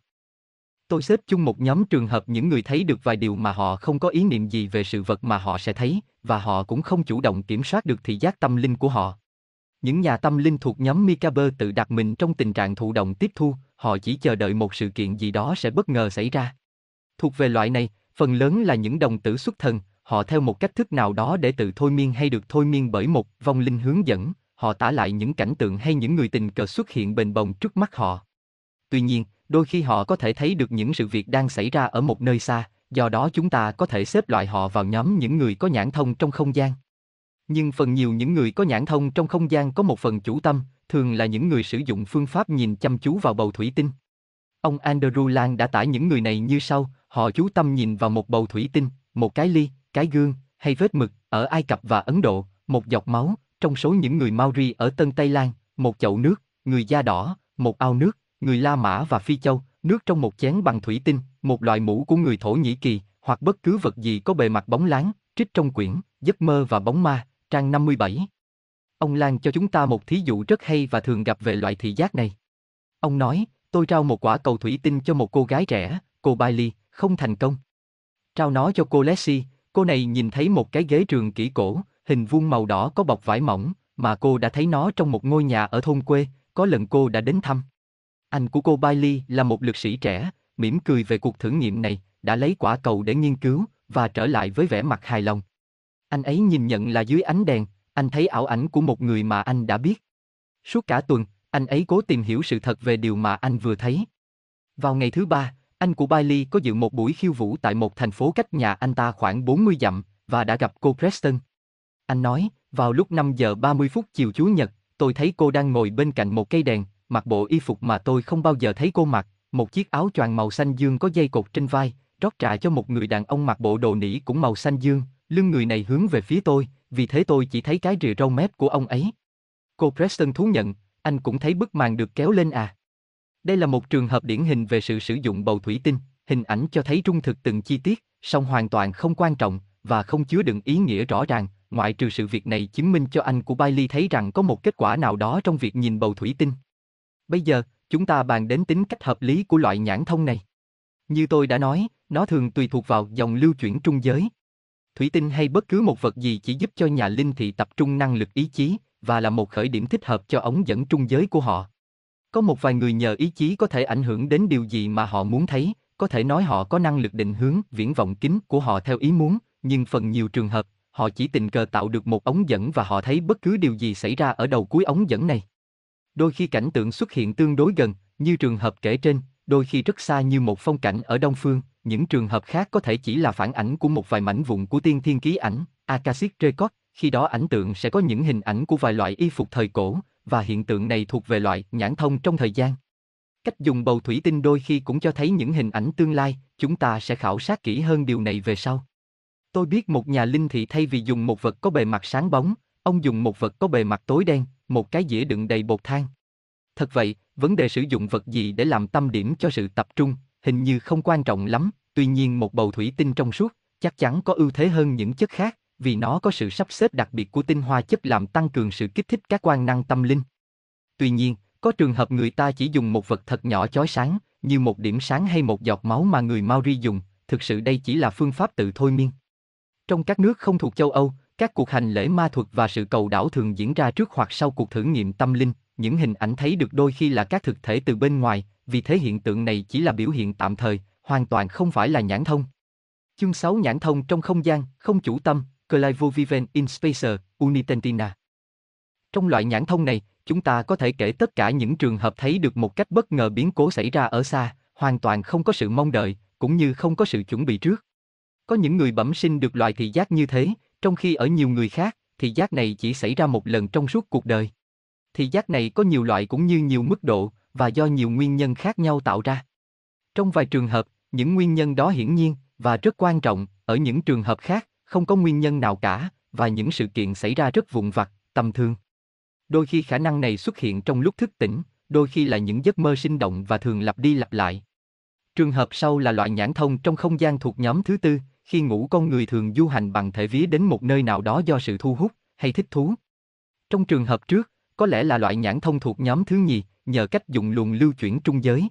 Tôi xếp chung một nhóm trường hợp những người thấy được vài điều mà họ không có ý niệm gì về sự vật mà họ sẽ thấy, và họ cũng không chủ động kiểm soát được thị giác tâm linh của họ. Những nhà tâm linh thuộc nhóm Mikaber tự đặt mình trong tình trạng thụ động tiếp thu, họ chỉ chờ đợi một sự kiện gì đó sẽ bất ngờ xảy ra. Thuộc về loại này, phần lớn là những đồng tử xuất thần, họ theo một cách thức nào đó để tự thôi miên hay được thôi miên bởi một vong linh hướng dẫn, họ tả lại những cảnh tượng hay những người tình cờ xuất hiện bền bồng trước mắt họ. Tuy nhiên, đôi khi họ có thể thấy được những sự việc đang xảy ra ở một nơi xa, do đó chúng ta có thể xếp loại họ vào nhóm những người có nhãn thông trong không gian. Nhưng phần nhiều những người có nhãn thông trong không gian có một phần chủ tâm, thường là những người sử dụng phương pháp nhìn chăm chú vào bầu thủy tinh. Ông Andrew Lang đã tả những người này như sau, họ chú tâm nhìn vào một bầu thủy tinh, một cái ly, cái gương, hay vết mực, ở Ai Cập và Ấn Độ, một giọt máu, trong số những người Maori ở Tân Tây Lan, một chậu nước, người da đỏ, một ao nước, người La Mã và Phi Châu, nước trong một chén bằng thủy tinh, một loại mũ của người Thổ Nhĩ Kỳ, hoặc bất cứ vật gì có bề mặt bóng láng, trích trong quyển, giấc mơ và bóng ma, trang 57. Ông Lan cho chúng ta một thí dụ rất hay và thường gặp về loại thị giác này. Ông nói, tôi trao một quả cầu thủy tinh cho một cô gái trẻ, cô Bailey, không thành công. Trao nó cho cô Leslie, cô này nhìn thấy một cái ghế trường kỹ cổ, hình vuông màu đỏ có bọc vải mỏng, mà cô đã thấy nó trong một ngôi nhà ở thôn quê, có lần cô đã đến thăm. Anh của cô Bailey là một lực sĩ trẻ, mỉm cười về cuộc thử nghiệm này, đã lấy quả cầu để nghiên cứu, và trở lại với vẻ mặt hài lòng. Anh ấy nhìn nhận là dưới ánh đèn, anh thấy ảo ảnh của một người mà anh đã biết. Suốt cả tuần, anh ấy cố tìm hiểu sự thật về điều mà anh vừa thấy. Vào ngày thứ ba, anh của Bailey có dự một buổi khiêu vũ tại một thành phố cách nhà anh ta khoảng 40 dặm, và đã gặp cô Preston. Anh nói, vào lúc 5 giờ 30 phút chiều Chủ nhật, tôi thấy cô đang ngồi bên cạnh một cây đèn, mặc bộ y phục mà tôi không bao giờ thấy cô mặc, một chiếc áo choàng màu xanh dương có dây cột trên vai, rót trà cho một người đàn ông mặc bộ đồ nỉ cũng màu xanh dương, lưng người này hướng về phía tôi, vì thế tôi chỉ thấy cái rìa râu mép của ông ấy. Cô Preston thú nhận, anh cũng thấy bức màn được kéo lên à. Đây là một trường hợp điển hình về sự sử dụng bầu thủy tinh, hình ảnh cho thấy trung thực từng chi tiết, song hoàn toàn không quan trọng và không chứa đựng ý nghĩa rõ ràng, ngoại trừ sự việc này chứng minh cho anh của Bailey thấy rằng có một kết quả nào đó trong việc nhìn bầu thủy tinh. Bây giờ, chúng ta bàn đến tính cách hợp lý của loại nhãn thông này. Như tôi đã nói, nó thường tùy thuộc vào dòng lưu chuyển trung giới. Thủy tinh hay bất cứ một vật gì chỉ giúp cho nhà linh thị tập trung năng lực ý chí và là một khởi điểm thích hợp cho ống dẫn trung giới của họ. Có một vài người nhờ ý chí có thể ảnh hưởng đến điều gì mà họ muốn thấy, có thể nói họ có năng lực định hướng viễn vọng kính của họ theo ý muốn, nhưng phần nhiều trường hợp, họ chỉ tình cờ tạo được một ống dẫn và họ thấy bất cứ điều gì xảy ra ở đầu cuối ống dẫn này. Đôi khi cảnh tượng xuất hiện tương đối gần, như trường hợp kể trên, đôi khi rất xa như một phong cảnh ở Đông Phương, những trường hợp khác có thể chỉ là phản ảnh của một vài mảnh vụn của tiên thiên ký ảnh, Akashic Record, khi đó ảnh tượng sẽ có những hình ảnh của vài loại y phục thời cổ, và hiện tượng này thuộc về loại nhãn thông trong thời gian. Cách dùng bầu thủy tinh đôi khi cũng cho thấy những hình ảnh tương lai, chúng ta sẽ khảo sát kỹ hơn điều này về sau. Tôi biết một nhà linh thị thay vì dùng một vật có bề mặt sáng bóng, ông dùng một vật có bề mặt tối đen, một cái dĩa đựng đầy bột than. Thật vậy, vấn đề sử dụng vật gì để làm tâm điểm cho sự tập trung, hình như không quan trọng lắm, tuy nhiên một bầu thủy tinh trong suốt, chắc chắn có ưu thế hơn những chất khác, vì nó có sự sắp xếp đặc biệt của tinh hoa chất làm tăng cường sự kích thích các quan năng tâm linh. Tuy nhiên, có trường hợp người ta chỉ dùng một vật thật nhỏ chói sáng, như một điểm sáng hay một giọt máu mà người Maori dùng, thực sự đây chỉ là phương pháp tự thôi miên. Trong các nước không thuộc châu Âu, các cuộc hành lễ ma thuật và sự cầu đảo thường diễn ra trước hoặc sau cuộc thử nghiệm tâm linh, những hình ảnh thấy được đôi khi là các thực thể từ bên ngoài, vì thế hiện tượng này chỉ là biểu hiện tạm thời, hoàn toàn không phải là nhãn thông. Chương 6 nhãn thông trong không gian, không chủ tâm, Clivoviven in Spacer, Unitentina. Trong loại nhãn thông này, chúng ta có thể kể tất cả những trường hợp thấy được một cách bất ngờ biến cố xảy ra ở xa, hoàn toàn không có sự mong đợi, cũng như không có sự chuẩn bị trước. Có những người bẩm sinh được loại thị giác như thế, trong khi ở nhiều người khác, thị giác này chỉ xảy ra một lần trong suốt cuộc đời. Thị giác này có nhiều loại cũng như nhiều mức độ, và do nhiều nguyên nhân khác nhau tạo ra. Trong vài trường hợp, những nguyên nhân đó hiển nhiên, và rất quan trọng, ở những trường hợp khác, không có nguyên nhân nào cả, và những sự kiện xảy ra rất vụn vặt, tầm thường. Đôi khi khả năng này xuất hiện trong lúc thức tỉnh, đôi khi là những giấc mơ sinh động và thường lặp đi lặp lại. Trường hợp sau là loại nhãn thông trong không gian thuộc nhóm thứ tư, khi ngủ con người thường du hành bằng thể vía đến một nơi nào đó do sự thu hút hay thích thú. Trong trường hợp trước, có lẽ là loại nhãn thông thuộc nhóm thứ nhì, nhờ cách dùng luồng lưu chuyển trung giới.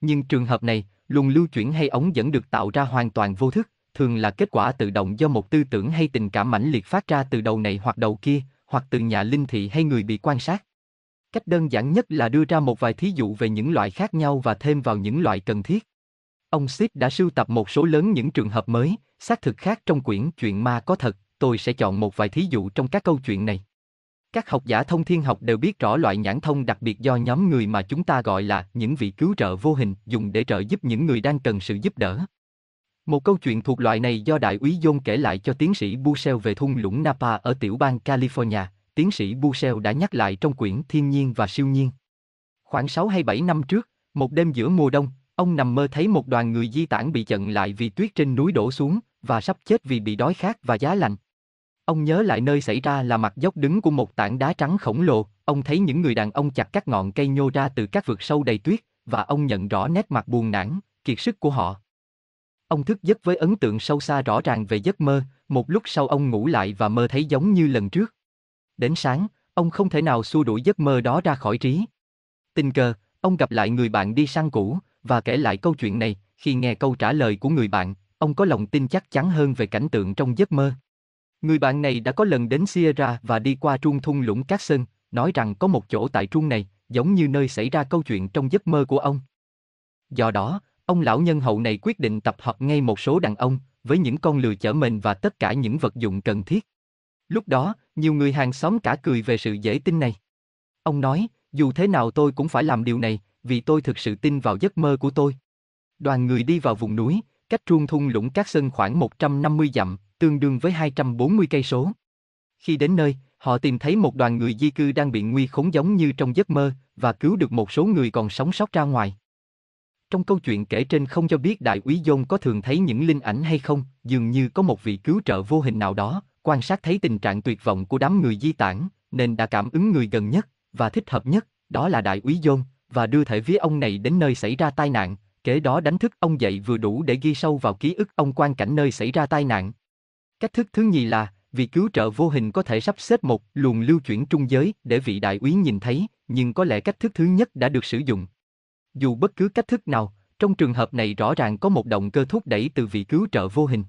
Nhưng trường hợp này, luồng lưu chuyển hay ống dẫn được tạo ra hoàn toàn vô thức, thường là kết quả tự động do một tư tưởng hay tình cảm mãnh liệt phát ra từ đầu này hoặc đầu kia, hoặc từ nhà linh thị hay người bị quan sát. Cách đơn giản nhất là đưa ra một vài thí dụ về những loại khác nhau và thêm vào những loại cần thiết. Ông Sid đã sưu tập một số lớn những trường hợp mới, xác thực khác trong quyển Chuyện ma có thật, tôi sẽ chọn một vài thí dụ trong các câu chuyện này. Các học giả thông thiên học đều biết rõ loại nhãn thông đặc biệt do nhóm người mà chúng ta gọi là những vị cứu trợ vô hình dùng để trợ giúp những người đang cần sự giúp đỡ. Một câu chuyện thuộc loại này do đại úy John kể lại cho tiến sĩ Bushell về thung lũng Napa ở tiểu bang California, tiến sĩ Bushell đã nhắc lại trong quyển Thiên nhiên và siêu nhiên. Khoảng 6 hay 7 năm trước, một đêm giữa mùa đông, ông nằm mơ thấy một đoàn người di tản bị chận lại vì tuyết trên núi đổ xuống và sắp chết vì bị đói khát và giá lạnh. Ông nhớ lại nơi xảy ra là mặt dốc đứng của một tảng đá trắng khổng lồ, ông thấy những người đàn ông chặt các ngọn cây nhô ra từ các vực sâu đầy tuyết, và ông nhận rõ nét mặt buồn nản, kiệt sức của họ. Ông thức giấc với ấn tượng sâu xa rõ ràng về giấc mơ, một lúc sau ông ngủ lại và mơ thấy giống như lần trước. Đến sáng, ông không thể nào xua đuổi giấc mơ đó ra khỏi trí. Tình cờ, ông gặp lại người bạn đi săn cũ, và kể lại câu chuyện này, khi nghe câu trả lời của người bạn, ông có lòng tin chắc chắn hơn về cảnh tượng trong giấc mơ. Người bạn này đã có lần đến Sierra và đi qua trung thung lũng Cát Sơn, nói rằng có một chỗ tại trung này, giống như nơi xảy ra câu chuyện trong giấc mơ của ông. Do đó, ông lão nhân hậu này quyết định tập hợp ngay một số đàn ông, với những con lừa chở mình và tất cả những vật dụng cần thiết. Lúc đó, nhiều người hàng xóm cả cười về sự dễ tin này. Ông nói, dù thế nào tôi cũng phải làm điều này, vì tôi thực sự tin vào giấc mơ của tôi. Đoàn người đi vào vùng núi, cách truông thung lũng Cát Sơn khoảng 150 dặm, tương đương với 240 cây số. Khi đến nơi, họ tìm thấy một đoàn người di cư đang bị nguy khốn giống như trong giấc mơ và cứu được một số người còn sống sót ra ngoài. Trong câu chuyện kể trên không cho biết đại úy John có thường thấy những linh ảnh hay không, dường như có một vị cứu trợ vô hình nào đó, quan sát thấy tình trạng tuyệt vọng của đám người di tản, nên đã cảm ứng người gần nhất và thích hợp nhất, đó là đại úy John, và đưa thể vía ông này đến nơi xảy ra tai nạn, kế đó đánh thức ông dậy vừa đủ để ghi sâu vào ký ức ông quan cảnh nơi xảy ra tai nạn. Cách thức thứ nhì là, vì cứu trợ vô hình có thể sắp xếp một luồng lưu chuyển trung giới để vị đại úy nhìn thấy, nhưng có lẽ cách thức thứ nhất đã được sử dụng. Dù bất cứ cách thức nào, trong trường hợp này rõ ràng có một động cơ thúc đẩy từ vị cứu trợ vô hình.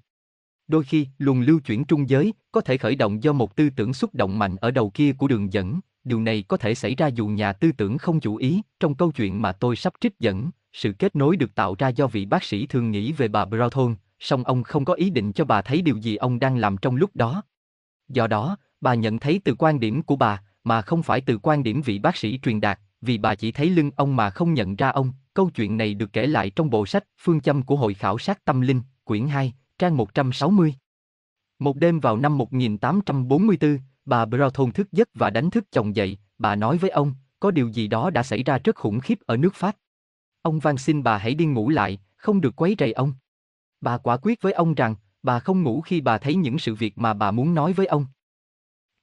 Đôi khi, luồng lưu chuyển trung giới có thể khởi động do một tư tưởng xúc động mạnh ở đầu kia của đường dẫn, điều này có thể xảy ra dù nhà tư tưởng không chủ ý. Trong câu chuyện mà tôi sắp trích dẫn, sự kết nối được tạo ra do vị bác sĩ thường nghĩ về bà Broughton, song ông không có ý định cho bà thấy điều gì ông đang làm trong lúc đó. Do đó, bà nhận thấy từ quan điểm của bà, mà không phải từ quan điểm vị bác sĩ truyền đạt, vì bà chỉ thấy lưng ông mà không nhận ra ông. Câu chuyện này được kể lại trong bộ sách Phương châm của Hội khảo sát tâm linh, quyển 2, trang 160. Một đêm vào năm 1844, bà Broughton thức giấc và đánh thức chồng dậy, bà nói với ông, có điều gì đó đã xảy ra rất khủng khiếp ở nước Pháp. Ông van xin bà hãy đi ngủ lại, không được quấy rầy ông. Bà quả quyết với ông rằng, bà không ngủ khi bà thấy những sự việc mà bà muốn nói với ông.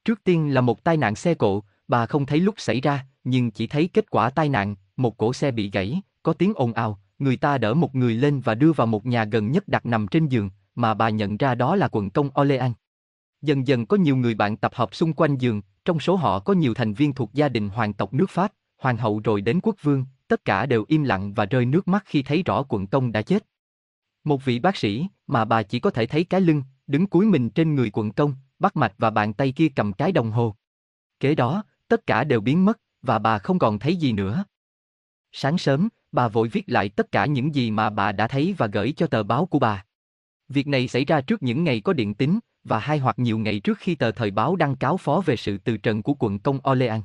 Trước tiên là một tai nạn xe cộ, bà không thấy lúc xảy ra, nhưng chỉ thấy kết quả tai nạn, một cổ xe bị gãy, có tiếng ồn ào, người ta đỡ một người lên và đưa vào một nhà gần nhất đặt nằm trên giường, mà bà nhận ra đó là quận công Orleans. Dần dần có nhiều người bạn tập hợp xung quanh giường, trong số họ có nhiều thành viên thuộc gia đình hoàng tộc nước Pháp, hoàng hậu rồi đến quốc vương, tất cả đều im lặng và rơi nước mắt khi thấy rõ quận công đã chết. Một vị bác sĩ, mà bà chỉ có thể thấy cái lưng, đứng cúi mình trên người quận công, bắt mạch và bàn tay kia cầm cái đồng hồ. Kế đó, tất cả đều biến mất, và bà không còn thấy gì nữa. Sáng sớm, bà vội viết lại tất cả những gì mà bà đã thấy và gửi cho tờ báo của bà. Việc này xảy ra trước những ngày có điện tính và hai hoặc nhiều ngày trước khi tờ thời báo đăng cáo phó về sự từ trần của quận công Orleans.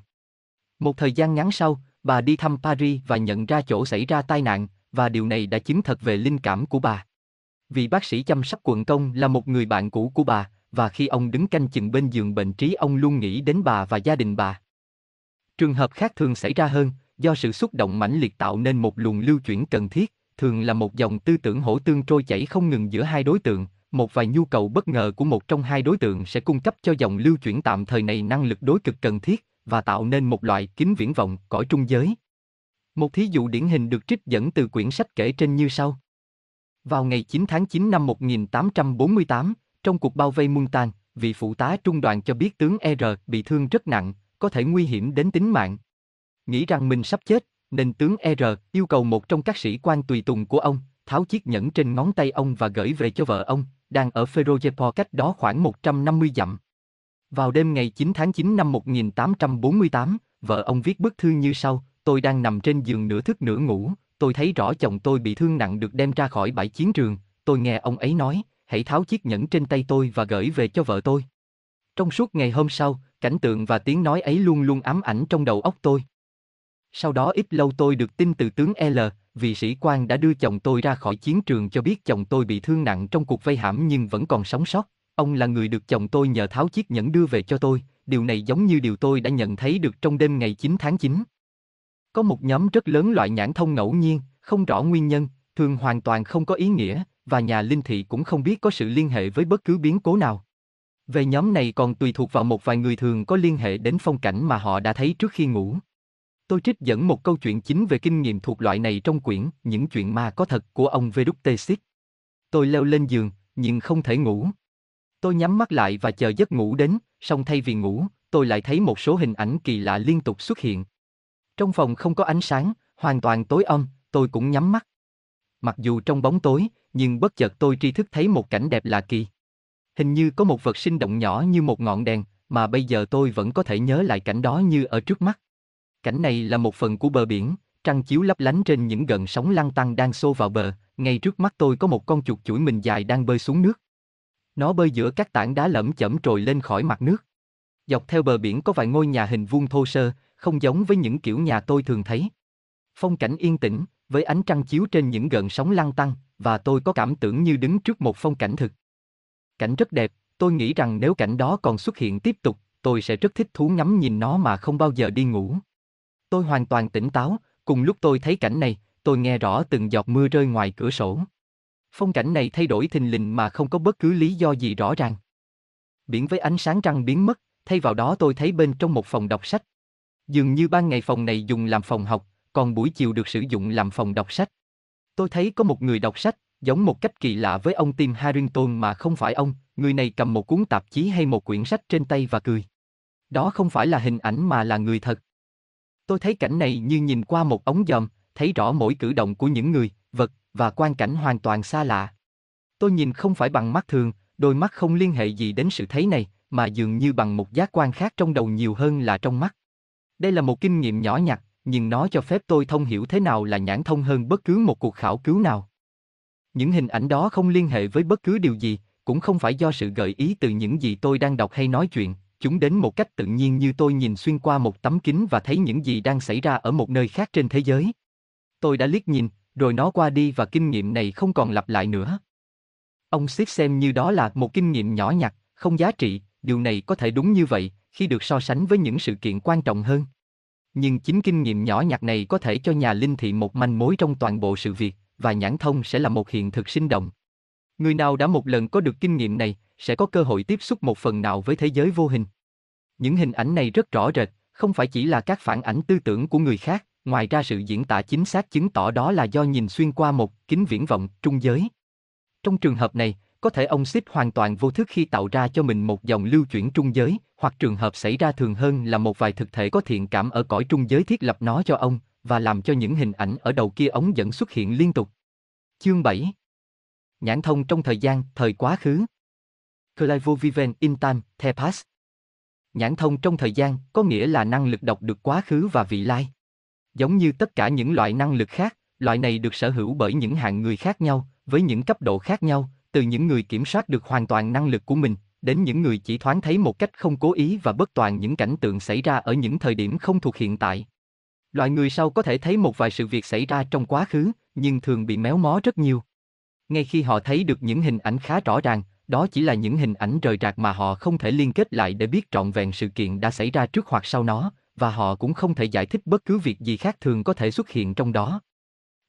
Một thời gian ngắn sau, bà đi thăm Paris và nhận ra chỗ xảy ra tai nạn, và điều này đã chứng thật về linh cảm của bà. Vị bác sĩ chăm sóc quận công là một người bạn cũ của bà, và khi ông đứng canh chừng bên giường bệnh trí ông luôn nghĩ đến bà và gia đình bà. Trường hợp khác thường xảy ra hơn, do sự xúc động mãnh liệt tạo nên một luồng lưu chuyển cần thiết, thường là một dòng tư tưởng hỗ tương trôi chảy không ngừng giữa hai đối tượng, một vài nhu cầu bất ngờ của một trong hai đối tượng sẽ cung cấp cho dòng lưu chuyển tạm thời này năng lực đối cực cần thiết và tạo nên một loại kính viễn vọng cõi trung giới. Một thí dụ điển hình được trích dẫn từ quyển sách kể trên như sau. Vào ngày 9 tháng 9 năm 1848, trong cuộc bao vây Muntan, vị phụ tá trung đoàn cho biết tướng R bị thương rất nặng, có thể nguy hiểm đến tính mạng. Nghĩ rằng mình sắp chết, nên tướng R yêu cầu một trong các sĩ quan tùy tùng của ông, tháo chiếc nhẫn trên ngón tay ông và gửi về cho vợ ông, đang ở Ferojepor cách đó khoảng 150 dặm. Vào đêm ngày 9 tháng 9 năm 1848, vợ ông viết bức thư như sau, tôi đang nằm trên giường nửa thức nửa ngủ, tôi thấy rõ chồng tôi bị thương nặng được đem ra khỏi bãi chiến trường, tôi nghe ông ấy nói, hãy tháo chiếc nhẫn trên tay tôi và gửi về cho vợ tôi. Trong suốt ngày hôm sau, cảnh tượng và tiếng nói ấy luôn luôn ám ảnh trong đầu óc tôi. Sau đó ít lâu tôi được tin từ tướng L, vị sĩ quan đã đưa chồng tôi ra khỏi chiến trường cho biết chồng tôi bị thương nặng trong cuộc vây hãm nhưng vẫn còn sống sót. Ông là người được chồng tôi nhờ tháo chiếc nhẫn đưa về cho tôi, điều này giống như điều tôi đã nhận thấy được trong đêm ngày 9 tháng 9. Có một nhóm rất lớn loại nhãn thông ngẫu nhiên, không rõ nguyên nhân, thường hoàn toàn không có ý nghĩa, và nhà linh thị cũng không biết có sự liên hệ với bất cứ biến cố nào. Về nhóm này còn tùy thuộc vào một vài người thường có liên hệ đến phong cảnh mà họ đã thấy trước khi ngủ. Tôi trích dẫn một câu chuyện chính về kinh nghiệm thuộc loại này trong quyển Những chuyện ma có thật của ông Veductesit. Tôi leo lên giường, nhưng không thể ngủ. Tôi nhắm mắt lại và chờ giấc ngủ đến, song thay vì ngủ, tôi lại thấy một số hình ảnh kỳ lạ liên tục xuất hiện. Trong phòng không có ánh sáng, hoàn toàn tối âm, tôi cũng nhắm mắt. Mặc dù trong bóng tối, nhưng bất chợt tôi tri thức thấy một cảnh đẹp lạ kỳ. Hình như có một vật sinh động nhỏ như một ngọn đèn, mà bây giờ tôi vẫn có thể nhớ lại cảnh đó như ở trước mắt. Cảnh này là một phần của bờ biển, trăng chiếu lấp lánh trên những gần sóng lăn tăng đang xô vào bờ, ngay trước mắt tôi có một con chuột chuỗi mình dài đang bơi xuống nước. Nó bơi giữa các tảng đá lẫm chẩm trồi lên khỏi mặt nước. Dọc theo bờ biển có vài ngôi nhà hình vuông thô sơ, không giống với những kiểu nhà tôi thường thấy. Phong cảnh yên tĩnh, với ánh trăng chiếu trên những gợn sóng lăn tăng, và tôi có cảm tưởng như đứng trước một phong cảnh thực. cảnh rất đẹp, tôi nghĩ rằng nếu cảnh đó còn xuất hiện tiếp tục, tôi sẽ rất thích thú ngắm nhìn nó mà không bao giờ đi ngủ. Tôi hoàn toàn tỉnh táo, cùng lúc tôi thấy cảnh này, tôi nghe rõ từng giọt mưa rơi ngoài cửa sổ. Phong cảnh này thay đổi thình lình mà không có bất cứ lý do gì rõ ràng. Biển với ánh sáng trăng biến mất, thay vào đó tôi thấy bên trong một phòng đọc sách. Dường như ban ngày phòng này dùng làm phòng học, còn buổi chiều được sử dụng làm phòng đọc sách. Tôi thấy có một người đọc sách, giống một cách kỳ lạ với ông Tim Harrington mà không phải ông, người này cầm một cuốn tạp chí hay một quyển sách trên tay và cười. Đó không phải là hình ảnh mà là người thật. Tôi thấy cảnh này như nhìn qua một ống dòm, thấy rõ mỗi cử động của những người, vật và quan cảnh hoàn toàn xa lạ. Tôi nhìn không phải bằng mắt thường, đôi mắt không liên hệ gì đến sự thấy này, mà dường như bằng một giác quan khác trong đầu nhiều hơn là trong mắt. Đây là một kinh nghiệm nhỏ nhặt, nhưng nó cho phép tôi thông hiểu thế nào là nhãn thông hơn bất cứ một cuộc khảo cứu nào. Những hình ảnh đó không liên hệ với bất cứ điều gì, cũng không phải do sự gợi ý từ những gì tôi đang đọc hay nói chuyện, chúng đến một cách tự nhiên như tôi nhìn xuyên qua một tấm kính và thấy những gì đang xảy ra ở một nơi khác trên thế giới. Tôi đã liếc nhìn, rồi nó qua đi và kinh nghiệm này không còn lặp lại nữa. Ông Sip xem như đó là một kinh nghiệm nhỏ nhặt, không giá trị, điều này có thể đúng như vậy, khi được so sánh với những sự kiện quan trọng hơn. Nhưng chính kinh nghiệm nhỏ nhặt này có thể cho nhà linh thị một manh mối trong toàn bộ sự việc, và nhãn thông sẽ là một hiện thực sinh động. Người nào đã một lần có được kinh nghiệm này, sẽ có cơ hội tiếp xúc một phần nào với thế giới vô hình. Những hình ảnh này rất rõ rệt, không phải chỉ là các phản ảnh tư tưởng của người khác, ngoài ra sự diễn tả chính xác chứng tỏ đó là do nhìn xuyên qua một kính viễn vọng trung giới. Trong trường hợp này, có thể ông xích hoàn toàn vô thức khi tạo ra cho mình một dòng lưu chuyển trung giới, hoặc trường hợp xảy ra thường hơn là một vài thực thể có thiện cảm ở cõi trung giới thiết lập nó cho ông, và làm cho những hình ảnh ở đầu kia ống dẫn xuất hiện liên tục. Chương 7 Nhãn thông trong thời gian, thời quá khứ Clivo Viven in time, the past Nhãn thông trong thời gian có nghĩa là năng lực đọc được quá khứ và vị lai. Giống như tất cả những loại năng lực khác, loại này được sở hữu bởi những hạng người khác nhau, với những cấp độ khác nhau, từ những người kiểm soát được hoàn toàn năng lực của mình, đến những người chỉ thoáng thấy một cách không cố ý và bất toàn những cảnh tượng xảy ra ở những thời điểm không thuộc hiện tại. Loại người sau có thể thấy một vài sự việc xảy ra trong quá khứ, nhưng thường bị méo mó rất nhiều. Ngay khi họ thấy được những hình ảnh khá rõ ràng, đó chỉ là những hình ảnh rời rạc mà họ không thể liên kết lại để biết trọn vẹn sự kiện đã xảy ra trước hoặc sau nó, và họ cũng không thể giải thích bất cứ việc gì khác thường có thể xuất hiện trong đó.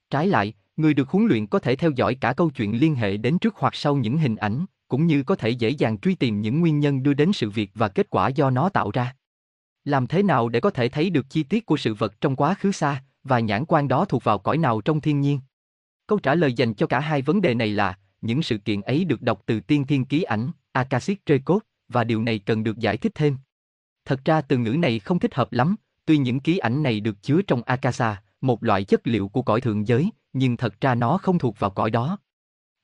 Trái lại, người được huấn luyện có thể theo dõi cả câu chuyện liên hệ đến trước hoặc sau những hình ảnh, cũng như có thể dễ dàng truy tìm những nguyên nhân đưa đến sự việc và kết quả do nó tạo ra. Làm thế nào để có thể thấy được chi tiết của sự vật trong quá khứ xa, và nhãn quan đó thuộc vào cõi nào trong thiên nhiên? Câu trả lời dành cho cả hai vấn đề này là, những sự kiện ấy được đọc từ tiên thiên ký ảnh, Akashic Record, và điều này cần được giải thích thêm. Thật ra từ ngữ này không thích hợp lắm, tuy những ký ảnh này được chứa trong Akasa, một loại chất liệu của cõi thượng giới, nhưng thật ra nó không thuộc vào cõi đó.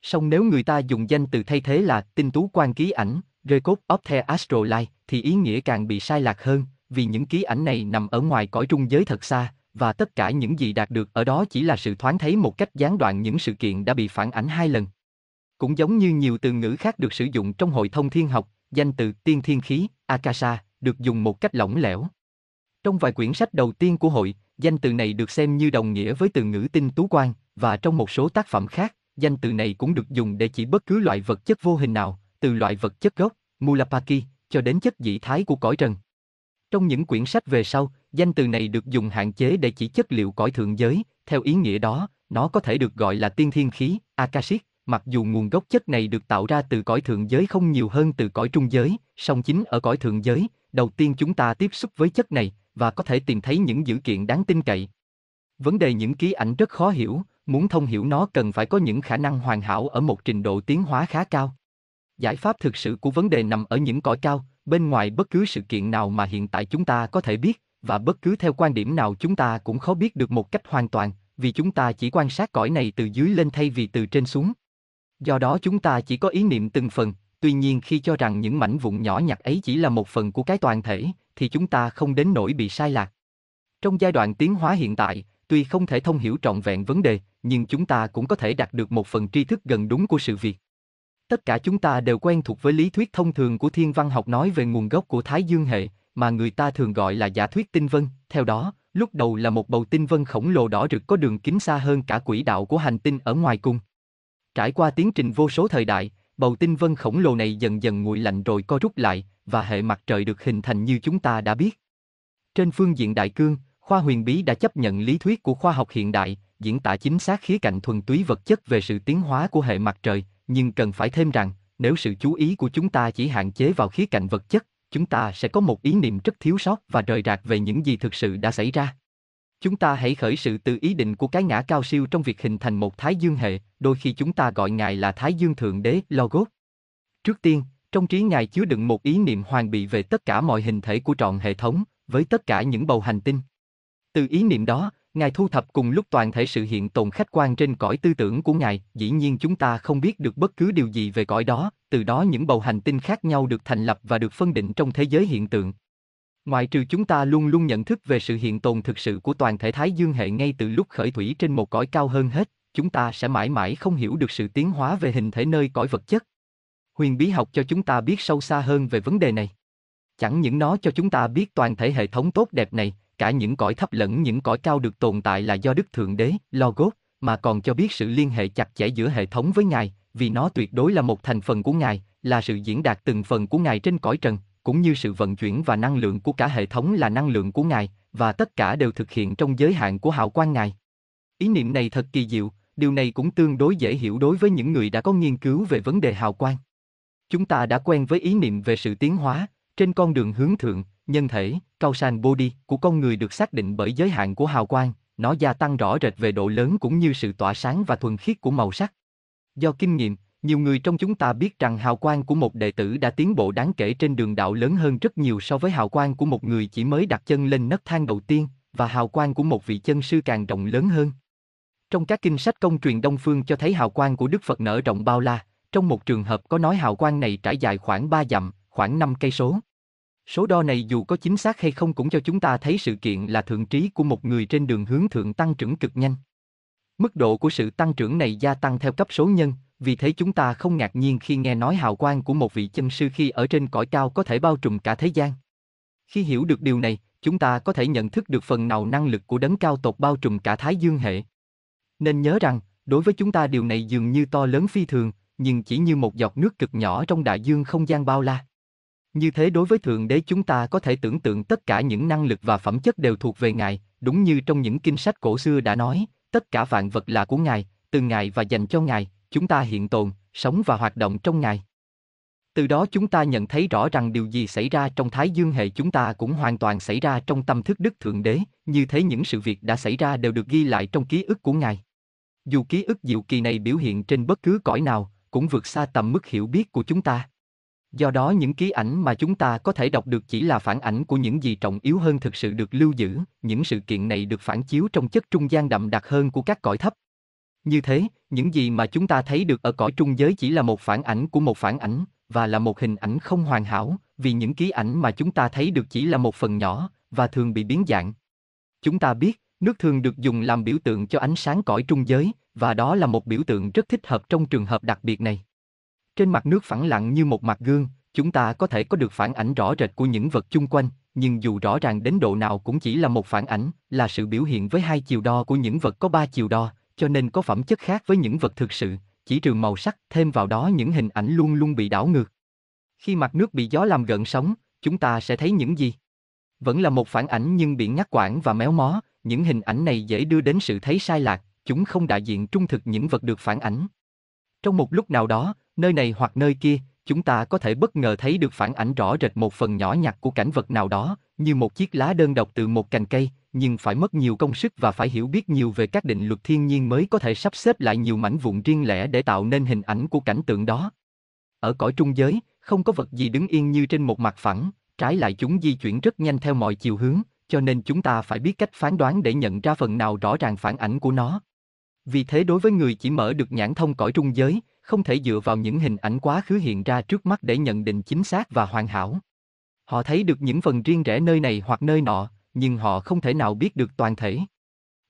Song nếu người ta dùng danh từ thay thế là tinh tú quan ký ảnh, Record of the Astral Life, thì ý nghĩa càng bị sai lạc hơn, vì những ký ảnh này nằm ở ngoài cõi trung giới thật xa, và tất cả những gì đạt được ở đó chỉ là sự thoáng thấy một cách gián đoạn những sự kiện đã bị phản ảnh hai lần. Cũng giống như nhiều từ ngữ khác được sử dụng trong hội thông thiên học, danh từ tiên thiên khí, Akasha, được dùng một cách lỏng lẻo. Trong vài quyển sách đầu tiên của hội, danh từ này được xem như đồng nghĩa với từ ngữ tinh tú quan, và trong một số tác phẩm khác, danh từ này cũng được dùng để chỉ bất cứ loại vật chất vô hình nào, từ loại vật chất gốc, Mulapaki, cho đến chất dĩ thái của cõi trần. Trong những quyển sách về sau, danh từ này được dùng hạn chế để chỉ chất liệu cõi thượng giới, theo ý nghĩa đó, nó có thể được gọi là tiên thiên khí, Akashic, mặc dù nguồn gốc chất này được tạo ra từ cõi thượng giới không nhiều hơn từ cõi trung giới, song chính ở cõi thượng giới, đầu tiên chúng ta tiếp xúc với chất này và có thể tìm thấy những dữ kiện đáng tin cậy. Vấn đề những ký ảnh rất khó hiểu, muốn thông hiểu nó cần phải có những khả năng hoàn hảo ở một trình độ tiến hóa khá cao. Giải pháp thực sự của vấn đề nằm ở những cõi cao, bên ngoài bất cứ sự kiện nào mà hiện tại chúng ta có thể biết, và bất cứ theo quan điểm nào chúng ta cũng khó biết được một cách hoàn toàn, vì chúng ta chỉ quan sát cõi này từ dưới lên thay vì từ trên xuống. Do đó chúng ta chỉ có ý niệm từng phần, tuy nhiên khi cho rằng những mảnh vụn nhỏ nhặt ấy chỉ là một phần của cái toàn thể, thì chúng ta không đến nỗi bị sai lạc. Trong giai đoạn tiến hóa hiện tại, tuy không thể thông hiểu trọn vẹn vấn đề, nhưng chúng ta cũng có thể đạt được một phần tri thức gần đúng của sự việc. Tất cả chúng ta đều quen thuộc với lý thuyết thông thường của thiên văn học nói về nguồn gốc của Thái Dương hệ, mà người ta thường gọi là giả thuyết tinh vân. Theo đó, lúc đầu là một bầu tinh vân khổng lồ đỏ rực có đường kính xa hơn cả quỹ đạo của hành tinh ở ngoài cung. Trải qua tiến trình vô số thời đại, bầu tinh vân khổng lồ này dần dần nguội lạnh rồi co rút lại, và hệ mặt trời được hình thành như chúng ta đã biết. Trên phương diện đại cương, khoa huyền bí đã chấp nhận lý thuyết của khoa học hiện đại, diễn tả chính xác khía cạnh thuần túy vật chất về sự tiến hóa của hệ mặt trời, nhưng cần phải thêm rằng, nếu sự chú ý của chúng ta chỉ hạn chế vào khía cạnh vật chất, chúng ta sẽ có một ý niệm rất thiếu sót và rời rạc về những gì thực sự đã xảy ra. Chúng ta hãy khởi sự từ ý định của cái ngã cao siêu trong việc hình thành một thái dương hệ, đôi khi chúng ta gọi ngài là thái dương thượng đế, Logos. Trước tiên, trong trí ngài chứa đựng một ý niệm hoàn bị về tất cả mọi hình thể của trọn hệ thống, với tất cả những bầu hành tinh. Từ ý niệm đó, Ngài thu thập cùng lúc toàn thể sự hiện tồn khách quan trên cõi tư tưởng của Ngài, dĩ nhiên chúng ta không biết được bất cứ điều gì về cõi đó, từ đó những bầu hành tinh khác nhau được thành lập và được phân định trong thế giới hiện tượng. Ngoại trừ chúng ta luôn luôn nhận thức về sự hiện tồn thực sự của toàn thể Thái Dương hệ ngay từ lúc khởi thủy trên một cõi cao hơn hết, chúng ta sẽ mãi mãi không hiểu được sự tiến hóa về hình thể nơi cõi vật chất. Huyền bí học cho chúng ta biết sâu xa hơn về vấn đề này. Chẳng những nó cho chúng ta biết toàn thể hệ thống tốt đẹp này, cả những cõi thấp lẫn những cõi cao được tồn tại là do Đức Thượng Đế, Logos, mà còn cho biết sự liên hệ chặt chẽ giữa hệ thống với Ngài, vì nó tuyệt đối là một thành phần của Ngài, là sự diễn đạt từng phần của Ngài trên cõi trần, cũng như sự vận chuyển và năng lượng của cả hệ thống là năng lượng của Ngài, và tất cả đều thực hiện trong giới hạn của hào quang Ngài. Ý niệm này thật kỳ diệu, điều này cũng tương đối dễ hiểu đối với những người đã có nghiên cứu về vấn đề hào quang. Chúng ta đã quen với ý niệm về sự tiến hóa, trên con đường hướng thượng, nhân thể, cao body của con người được xác định bởi giới hạn của hào quang, nó gia tăng rõ rệt về độ lớn cũng như sự tỏa sáng và thuần khiết của màu sắc. Do kinh nghiệm, nhiều người trong chúng ta biết rằng hào quang của một đệ tử đã tiến bộ đáng kể trên đường đạo lớn hơn rất nhiều so với hào quang của một người chỉ mới đặt chân lên nấc thang đầu tiên, và hào quang của một vị chân sư càng rộng lớn hơn. Trong các kinh sách công truyền Đông Phương cho thấy hào quang của Đức Phật nở rộng bao la, trong một trường hợp có nói hào quang này trải dài khoảng 3 dặm, khoảng 5 cây số. Số đo này dù có chính xác hay không cũng cho chúng ta thấy sự kiện là thượng trí của một người trên đường hướng thượng tăng trưởng cực nhanh. Mức độ của sự tăng trưởng này gia tăng theo cấp số nhân, vì thế chúng ta không ngạc nhiên khi nghe nói hào quang của một vị chân sư khi ở trên cõi cao có thể bao trùm cả thế gian. Khi hiểu được điều này, chúng ta có thể nhận thức được phần nào năng lực của đấng cao tột bao trùm cả thái dương hệ. Nên nhớ rằng, đối với chúng ta điều này dường như to lớn phi thường, nhưng chỉ như một giọt nước cực nhỏ trong đại dương không gian bao la. Như thế đối với Thượng Đế chúng ta có thể tưởng tượng tất cả những năng lực và phẩm chất đều thuộc về Ngài, đúng như trong những kinh sách cổ xưa đã nói, tất cả vạn vật là của Ngài, từ Ngài và dành cho Ngài, chúng ta hiện tồn, sống và hoạt động trong Ngài. Từ đó chúng ta nhận thấy rõ rằng điều gì xảy ra trong Thái Dương hệ chúng ta cũng hoàn toàn xảy ra trong tâm thức Đức Thượng Đế, như thế những sự việc đã xảy ra đều được ghi lại trong ký ức của Ngài. Dù ký ức diệu kỳ này biểu hiện trên bất cứ cõi nào, cũng vượt xa tầm mức hiểu biết của chúng ta. Do đó những ký ảnh mà chúng ta có thể đọc được chỉ là phản ảnh của những gì trọng yếu hơn thực sự được lưu giữ, những sự kiện này được phản chiếu trong chất trung gian đậm đặc hơn của các cõi thấp. Như thế, những gì mà chúng ta thấy được ở cõi trung giới chỉ là một phản ảnh của một phản ảnh, và là một hình ảnh không hoàn hảo, vì những ký ảnh mà chúng ta thấy được chỉ là một phần nhỏ, và thường bị biến dạng. Chúng ta biết, nước thường được dùng làm biểu tượng cho ánh sáng cõi trung giới, và đó là một biểu tượng rất thích hợp trong trường hợp đặc biệt này. Trên mặt nước phẳng lặng như một mặt gương, chúng ta có thể có được phản ảnh rõ rệt của những vật chung quanh, nhưng dù rõ ràng đến độ nào cũng chỉ là một phản ảnh, là sự biểu hiện với hai chiều đo của những vật có ba chiều đo, cho nên có phẩm chất khác với những vật thực sự, chỉ trừ màu sắc, thêm vào đó những hình ảnh luôn luôn bị đảo ngược. Khi mặt nước bị gió làm gợn sóng, chúng ta sẽ thấy những gì? Vẫn là một phản ảnh nhưng bị ngắt quãng và méo mó, những hình ảnh này dễ đưa đến sự thấy sai lạc, chúng không đại diện trung thực những vật được phản ảnh. Trong một lúc nào đó, nơi này hoặc nơi kia, chúng ta có thể bất ngờ thấy được phản ảnh rõ rệt một phần nhỏ nhặt của cảnh vật nào đó, như một chiếc lá đơn độc từ một cành cây, nhưng phải mất nhiều công sức và phải hiểu biết nhiều về các định luật thiên nhiên mới có thể sắp xếp lại nhiều mảnh vụn riêng lẻ để tạo nên hình ảnh của cảnh tượng đó. Ở cõi trung giới, không có vật gì đứng yên như trên một mặt phẳng, trái lại chúng di chuyển rất nhanh theo mọi chiều hướng, cho nên chúng ta phải biết cách phán đoán để nhận ra phần nào rõ ràng phản ảnh của nó. Vì thế đối với người chỉ mở được nhãn thông cõi trung giới, không thể dựa vào những hình ảnh quá khứ hiện ra trước mắt để nhận định chính xác và hoàn hảo. Họ thấy được những phần riêng rẽ nơi này hoặc nơi nọ, nhưng họ không thể nào biết được toàn thể.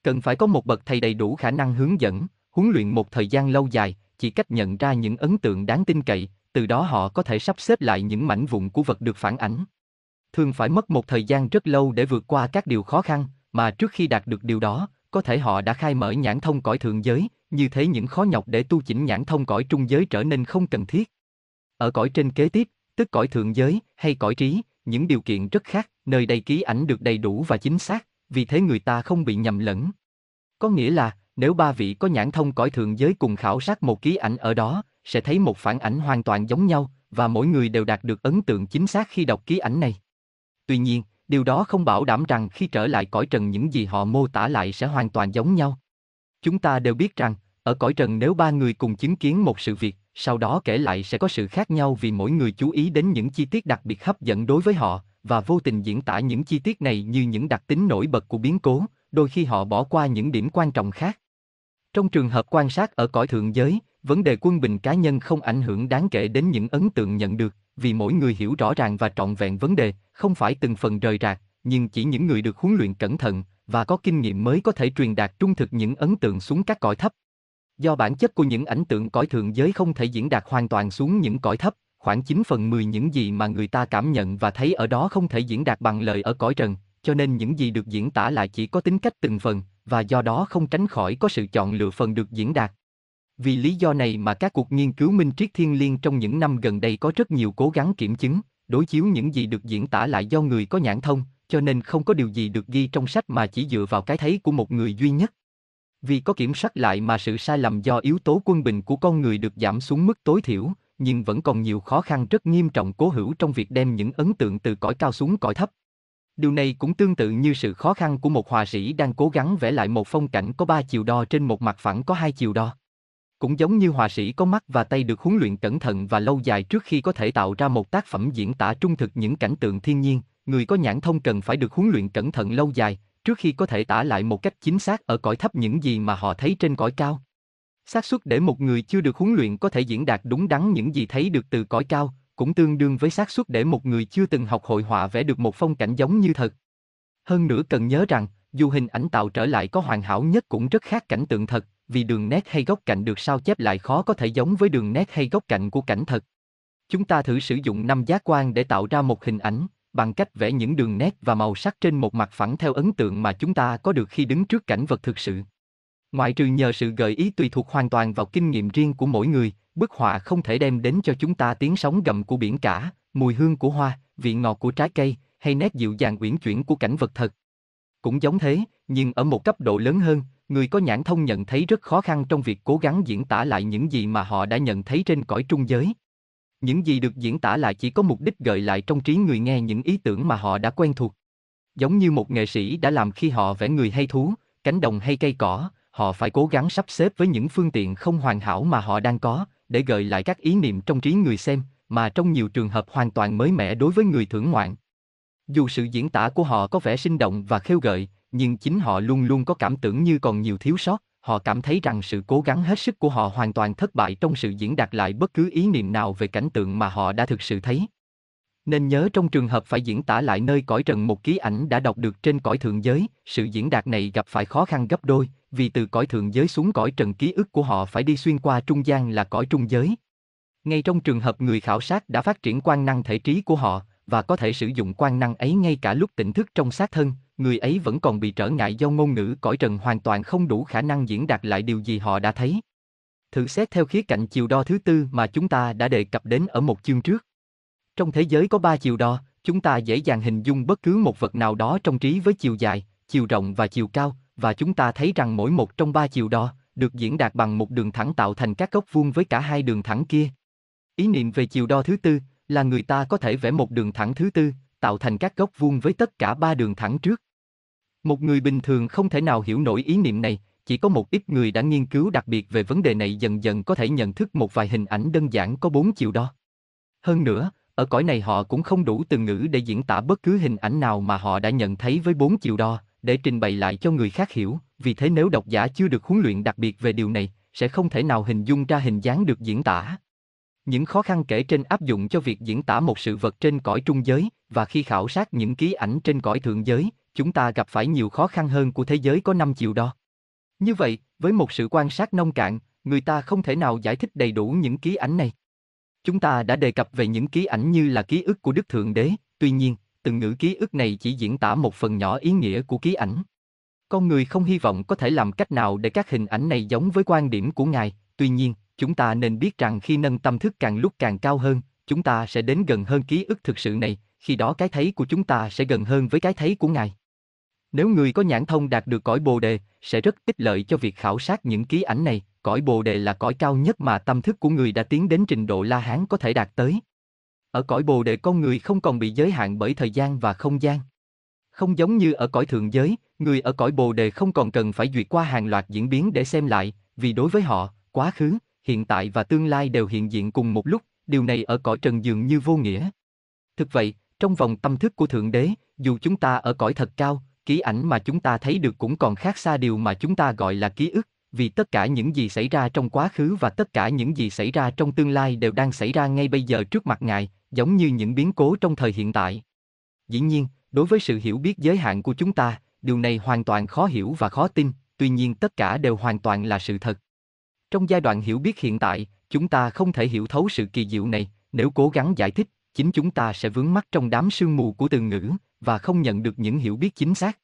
Cần phải có một bậc thầy đầy đủ khả năng hướng dẫn, huấn luyện một thời gian lâu dài, chỉ cách nhận ra những ấn tượng đáng tin cậy, từ đó họ có thể sắp xếp lại những mảnh vụn của vật được phản ảnh. Thường phải mất một thời gian rất lâu để vượt qua các điều khó khăn, mà trước khi đạt được điều đó, có thể họ đã khai mở nhãn thông cõi thượng giới, như thế những khó nhọc để tu chỉnh nhãn thông cõi trung giới trở nên không cần thiết. Ở cõi trên kế tiếp, tức cõi thượng giới hay cõi trí, những điều kiện rất khác, nơi đây ký ảnh được đầy đủ và chính xác, vì thế người ta không bị nhầm lẫn. Có nghĩa là, nếu ba vị có nhãn thông cõi thượng giới cùng khảo sát một ký ảnh ở đó, sẽ thấy một phản ảnh hoàn toàn giống nhau, và mỗi người đều đạt được ấn tượng chính xác khi đọc ký ảnh này. Tuy nhiên, điều đó không bảo đảm rằng khi trở lại cõi trần những gì họ mô tả lại sẽ hoàn toàn giống nhau. Chúng ta đều biết rằng, ở cõi trần nếu ba người cùng chứng kiến một sự việc, sau đó kể lại sẽ có sự khác nhau vì mỗi người chú ý đến những chi tiết đặc biệt hấp dẫn đối với họ, và vô tình diễn tả những chi tiết này như những đặc tính nổi bật của biến cố, đôi khi họ bỏ qua những điểm quan trọng khác. Trong trường hợp quan sát ở cõi thượng giới, vấn đề quân bình cá nhân không ảnh hưởng đáng kể đến những ấn tượng nhận được, vì mỗi người hiểu rõ ràng và trọn vẹn vấn đề, không phải từng phần rời rạc, nhưng chỉ những người được huấn luyện cẩn thận và có kinh nghiệm mới có thể truyền đạt trung thực những ấn tượng xuống các cõi thấp. Do bản chất của những ảnh tượng cõi thượng giới không thể diễn đạt hoàn toàn xuống những cõi thấp, khoảng 9 phần 10 những gì mà người ta cảm nhận và thấy ở đó không thể diễn đạt bằng lời ở cõi trần, cho nên những gì được diễn tả lại chỉ có tính cách từng phần, và do đó không tránh khỏi có sự chọn lựa phần được diễn đạt. Vì lý do này mà các cuộc nghiên cứu minh triết thiên liêng trong những năm gần đây có rất nhiều cố gắng kiểm chứng, đối chiếu những gì được diễn tả lại do người có nhãn thông, cho nên không có điều gì được ghi trong sách mà chỉ dựa vào cái thấy của một người duy nhất. Vì có kiểm soát lại mà sự sai lầm do yếu tố quân bình của con người được giảm xuống mức tối thiểu, nhưng vẫn còn nhiều khó khăn rất nghiêm trọng cố hữu trong việc đem những ấn tượng từ cõi cao xuống cõi thấp. Điều này cũng tương tự như sự khó khăn của một họa sĩ đang cố gắng vẽ lại một phong cảnh có ba chiều đo trên một mặt phẳng có hai chiều đo. Cũng giống như họa sĩ có mắt và tay được huấn luyện cẩn thận và lâu dài trước khi có thể tạo ra một tác phẩm diễn tả trung thực những cảnh tượng thiên nhiên, người có nhãn thông cần phải được huấn luyện cẩn thận lâu dài trước khi có thể tả lại một cách chính xác ở cõi thấp những gì mà họ thấy trên cõi cao. xác suất để một người chưa được huấn luyện có thể diễn đạt đúng đắn những gì thấy được từ cõi cao, cũng tương đương với xác suất để một người chưa từng học hội họa vẽ được một phong cảnh giống như thật. Hơn nữa cần nhớ rằng, dù hình ảnh tạo trở lại có hoàn hảo nhất cũng rất khác cảnh tượng thật, vì đường nét hay góc cạnh được sao chép lại khó có thể giống với đường nét hay góc cạnh của cảnh thật. Chúng ta thử sử dụng năm giác quan để tạo ra một hình ảnh, bằng cách vẽ những đường nét và màu sắc trên một mặt phẳng theo ấn tượng mà chúng ta có được khi đứng trước cảnh vật thực sự. Ngoại trừ nhờ sự gợi ý tùy thuộc hoàn toàn vào kinh nghiệm riêng của mỗi người, bức họa không thể đem đến cho chúng ta tiếng sóng gầm của biển cả, mùi hương của hoa, vị ngọt của trái cây, hay nét dịu dàng uyển chuyển của cảnh vật thật. Cũng giống thế, nhưng ở một cấp độ lớn hơn, người có nhãn thông nhận thấy rất khó khăn trong việc cố gắng diễn tả lại những gì mà họ đã nhận thấy trên cõi trung giới. Những gì được diễn tả lại chỉ có mục đích gợi lại trong trí người nghe những ý tưởng mà họ đã quen thuộc. Giống như một nghệ sĩ đã làm khi họ vẽ người hay thú, cánh đồng hay cây cỏ, họ phải cố gắng sắp xếp với những phương tiện không hoàn hảo mà họ đang có, để gợi lại các ý niệm trong trí người xem, mà trong nhiều trường hợp hoàn toàn mới mẻ đối với người thưởng ngoạn. Dù sự diễn tả của họ có vẻ sinh động và khêu gợi, nhưng chính họ luôn luôn có cảm tưởng như còn nhiều thiếu sót, họ cảm thấy rằng sự cố gắng hết sức của họ hoàn toàn thất bại trong sự diễn đạt lại bất cứ ý niệm nào về cảnh tượng mà họ đã thực sự thấy. Nên nhớ trong trường hợp phải diễn tả lại nơi cõi trần một ký ảnh đã đọc được trên cõi thượng giới, sự diễn đạt này gặp phải khó khăn gấp đôi, vì từ cõi thượng giới xuống cõi trần ký ức của họ phải đi xuyên qua trung gian là cõi trung giới. Ngay trong trường hợp người khảo sát đã phát triển quan năng thể trí của họ, và có thể sử dụng quan năng ấy ngay cả lúc tỉnh thức trong xác thân, người ấy vẫn còn bị trở ngại do ngôn ngữ cõi trần hoàn toàn không đủ khả năng diễn đạt lại điều gì họ đã thấy. Thử xét theo khía cạnh chiều đo thứ tư mà chúng ta đã đề cập đến ở một chương trước. Trong thế giới có ba chiều đo, chúng ta dễ dàng hình dung bất cứ một vật nào đó trong trí với chiều dài, chiều rộng và chiều cao, và chúng ta thấy rằng mỗi một trong ba chiều đo được diễn đạt bằng một đường thẳng tạo thành các góc vuông với cả hai đường thẳng kia. Ý niệm về chiều đo thứ tư là người ta có thể vẽ một đường thẳng thứ tư, tạo thành các góc vuông với tất cả ba đường thẳng trước. Một người bình thường không thể nào hiểu nổi ý niệm này, chỉ có một ít người đã nghiên cứu đặc biệt về vấn đề này dần dần có thể nhận thức một vài hình ảnh đơn giản có bốn chiều đo. Hơn nữa, ở cõi này họ cũng không đủ từ ngữ để diễn tả bất cứ hình ảnh nào mà họ đã nhận thấy với bốn chiều đo, để trình bày lại cho người khác hiểu, vì thế nếu độc giả chưa được huấn luyện đặc biệt về điều này, sẽ không thể nào hình dung ra hình dáng được diễn tả. Những khó khăn kể trên áp dụng cho việc diễn tả một sự vật trên cõi trung giới, và khi khảo sát những ký ảnh trên cõi thượng giới, chúng ta gặp phải nhiều khó khăn hơn của thế giới có năm chiều đo. Như vậy, với một sự quan sát nông cạn, người ta không thể nào giải thích đầy đủ những ký ảnh này. Chúng ta đã đề cập về những ký ảnh như là ký ức của Đức Thượng Đế, tuy nhiên, từng ngữ ký ức này chỉ diễn tả một phần nhỏ ý nghĩa của ký ảnh. Con người không hy vọng có thể làm cách nào để các hình ảnh này giống với quan điểm của Ngài, tuy nhiên, chúng ta nên biết rằng khi nâng tâm thức càng lúc càng cao hơn, chúng ta sẽ đến gần hơn ký ức thực sự này, khi đó cái thấy của chúng ta sẽ gần hơn với cái thấy của Ngài. Nếu người có nhãn thông đạt được cõi Bồ đề, sẽ rất ích lợi cho việc khảo sát những ký ảnh này, cõi Bồ đề là cõi cao nhất mà tâm thức của người đã tiến đến trình độ La Hán có thể đạt tới. Ở cõi Bồ đề con người không còn bị giới hạn bởi thời gian và không gian. Không giống như ở cõi thượng giới, người ở cõi Bồ đề không còn cần phải duyệt qua hàng loạt diễn biến để xem lại, vì đối với họ, quá khứ, hiện tại và tương lai đều hiện diện cùng một lúc, điều này ở cõi trần dường như vô nghĩa. Thực vậy, trong vòng tâm thức của Thượng Đế, dù chúng ta ở cõi thật cao, ký ảnh mà chúng ta thấy được cũng còn khác xa điều mà chúng ta gọi là ký ức, vì tất cả những gì xảy ra trong quá khứ và tất cả những gì xảy ra trong tương lai đều đang xảy ra ngay bây giờ trước mặt Ngài, giống như những biến cố trong thời hiện tại. Dĩ nhiên, đối với sự hiểu biết giới hạn của chúng ta, điều này hoàn toàn khó hiểu và khó tin, tuy nhiên tất cả đều hoàn toàn là sự thật. Trong giai đoạn hiểu biết hiện tại, chúng ta không thể hiểu thấu sự kỳ diệu này, nếu cố gắng giải thích, chính chúng ta sẽ vướng mắc trong đám sương mù của từ ngữ và không nhận được những hiểu biết chính xác.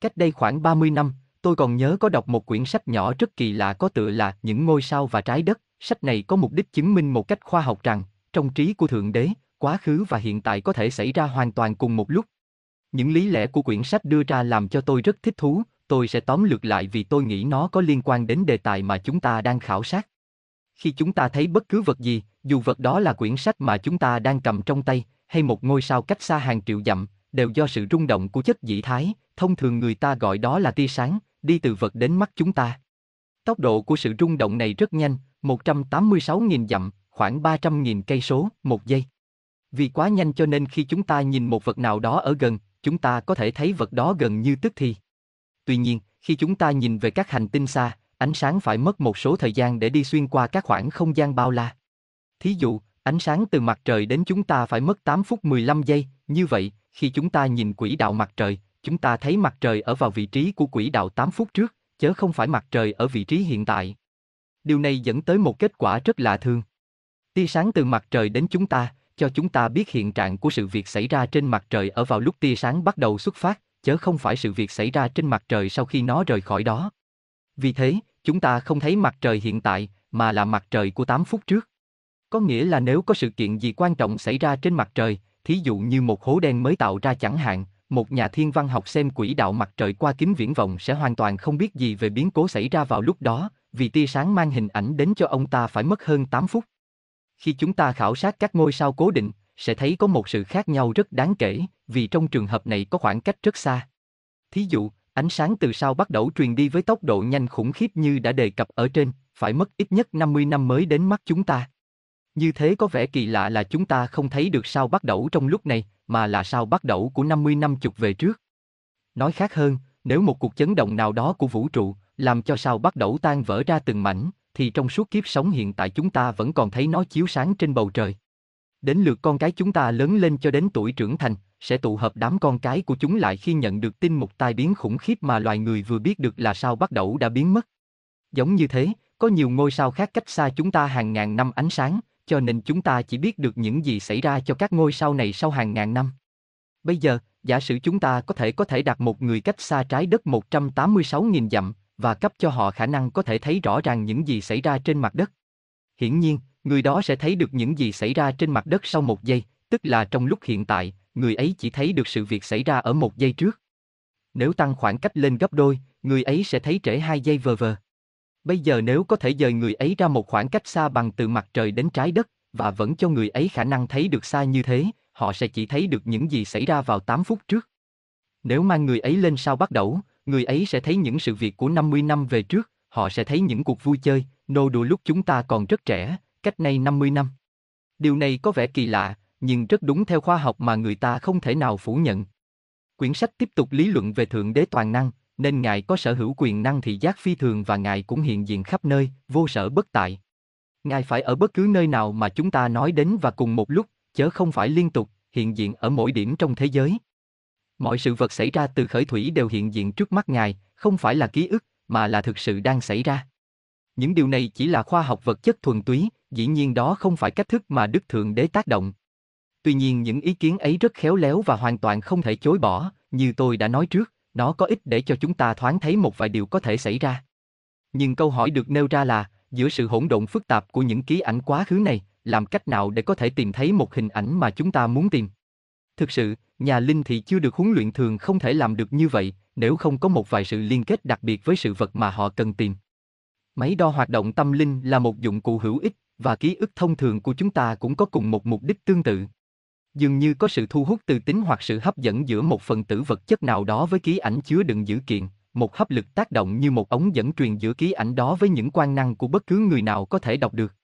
Cách đây khoảng 30 năm, tôi còn nhớ có đọc một quyển sách nhỏ rất kỳ lạ có tựa là Những ngôi sao và trái đất. Sách này có mục đích chứng minh một cách khoa học rằng, trong trí của Thượng Đế, quá khứ và hiện tại có thể xảy ra hoàn toàn cùng một lúc. Những lý lẽ của quyển sách đưa ra làm cho tôi rất thích thú, tôi sẽ tóm lược lại vì tôi nghĩ nó có liên quan đến đề tài mà chúng ta đang khảo sát. Khi chúng ta thấy bất cứ vật gì, dù vật đó là quyển sách mà chúng ta đang cầm trong tay, hay một ngôi sao cách xa hàng triệu dặm, đều do sự rung động của chất dị thái, thông thường người ta gọi đó là tia sáng, đi từ vật đến mắt chúng ta. Tốc độ của sự rung động này rất nhanh, 186.000 dặm, khoảng 300.000 cây số một giây. Vì quá nhanh cho nên khi chúng ta nhìn một vật nào đó ở gần, chúng ta có thể thấy vật đó gần như tức thì. Tuy nhiên, khi chúng ta nhìn về các hành tinh xa, ánh sáng phải mất một số thời gian để đi xuyên qua các khoảng không gian bao la. Thí dụ, ánh sáng từ mặt trời đến chúng ta phải mất 8 phút 15 giây, như vậy, khi chúng ta nhìn quỹ đạo mặt trời, chúng ta thấy mặt trời ở vào vị trí của quỹ đạo 8 phút trước, chớ không phải mặt trời ở vị trí hiện tại. Điều này dẫn tới một kết quả rất lạ thường. Tia sáng từ mặt trời đến chúng ta, cho chúng ta biết hiện trạng của sự việc xảy ra trên mặt trời ở vào lúc tia sáng bắt đầu xuất phát, chớ không phải sự việc xảy ra trên mặt trời sau khi nó rời khỏi đó. Vì thế, chúng ta không thấy mặt trời hiện tại, mà là mặt trời của 8 phút trước. Có nghĩa là nếu có sự kiện gì quan trọng xảy ra trên mặt trời, thí dụ như một hố đen mới tạo ra chẳng hạn, một nhà thiên văn học xem quỹ đạo mặt trời qua kính viễn vọng sẽ hoàn toàn không biết gì về biến cố xảy ra vào lúc đó, vì tia sáng mang hình ảnh đến cho ông ta phải mất hơn 8 phút. Khi chúng ta khảo sát các ngôi sao cố định, sẽ thấy có một sự khác nhau rất đáng kể, vì trong trường hợp này có khoảng cách rất xa. Thí dụ, ánh sáng từ sao bắt đầu truyền đi với tốc độ nhanh khủng khiếp như đã đề cập ở trên, phải mất ít nhất 50 năm mới đến mắt chúng ta. Như thế có vẻ kỳ lạ là chúng ta không thấy được sao bắt đầu trong lúc này, mà là sao bắt đầu của 50 năm chục về trước. Nói khác hơn, nếu một cuộc chấn động nào đó của vũ trụ làm cho sao bắt đầu tan vỡ ra từng mảnh, thì trong suốt kiếp sống hiện tại chúng ta vẫn còn thấy nó chiếu sáng trên bầu trời. Đến lượt con cái chúng ta lớn lên cho đến tuổi trưởng thành, sẽ tụ hợp đám con cái của chúng lại khi nhận được tin một tai biến khủng khiếp mà loài người vừa biết được là sao bắt đầu đã biến mất. Giống như thế, có nhiều ngôi sao khác cách xa chúng ta hàng ngàn năm ánh sáng, cho nên chúng ta chỉ biết được những gì xảy ra cho các ngôi sao này sau hàng ngàn năm. Bây giờ, giả sử chúng ta có thể có thể đặt một người cách xa trái đất 186.000 dặm, và cấp cho họ khả năng có thể thấy rõ ràng những gì xảy ra trên mặt đất. Hiển nhiên, người đó sẽ thấy được những gì xảy ra trên mặt đất sau một giây, tức là trong lúc hiện tại, người ấy chỉ thấy được sự việc xảy ra ở một giây trước. Nếu tăng khoảng cách lên gấp đôi, người ấy sẽ thấy trễ hai giây vờ vờ. Bây giờ nếu có thể dời người ấy ra một khoảng cách xa bằng từ mặt trời đến trái đất, và vẫn cho người ấy khả năng thấy được xa như thế, họ sẽ chỉ thấy được những gì xảy ra vào 8 phút trước. Nếu mang người ấy lên sao bắt đầu, người ấy sẽ thấy những sự việc của 50 năm về trước, họ sẽ thấy những cuộc vui chơi, nô đùa lúc chúng ta còn rất trẻ, cách nay 50 năm. Điều này có vẻ kỳ lạ, nhưng rất đúng theo khoa học mà người ta không thể nào phủ nhận. Quyển sách tiếp tục lý luận về Thượng Đế Toàn Năng, nên Ngài có sở hữu quyền năng thị giác phi thường và Ngài cũng hiện diện khắp nơi, vô sở bất tại. Ngài phải ở bất cứ nơi nào mà chúng ta nói đến và cùng một lúc, chớ không phải liên tục, hiện diện ở mỗi điểm trong thế giới. Mọi sự vật xảy ra từ khởi thủy đều hiện diện trước mắt Ngài, không phải là ký ức, mà là thực sự đang xảy ra. Những điều này chỉ là khoa học vật chất thuần túy, dĩ nhiên đó không phải cách thức mà Đức Thượng Đế tác động. Tuy nhiên những ý kiến ấy rất khéo léo và hoàn toàn không thể chối bỏ, như tôi đã nói trước, nó có ích để cho chúng ta thoáng thấy một vài điều có thể xảy ra. Nhưng câu hỏi được nêu ra là, giữa sự hỗn độn phức tạp của những ký ảnh quá khứ này, làm cách nào để có thể tìm thấy một hình ảnh mà chúng ta muốn tìm? Thực sự, nhà linh thị chưa được huấn luyện thường không thể làm được như vậy, nếu không có một vài sự liên kết đặc biệt với sự vật mà họ cần tìm. Máy đo hoạt động tâm linh là một dụng cụ hữu ích, và ký ức thông thường của chúng ta cũng có cùng một mục đích tương tự. Dường như có sự thu hút từ tính hoặc sự hấp dẫn giữa một phần tử vật chất nào đó với ký ảnh chứa đựng dữ kiện, một hấp lực tác động như một ống dẫn truyền giữa ký ảnh đó với những quan năng của bất cứ người nào có thể đọc được.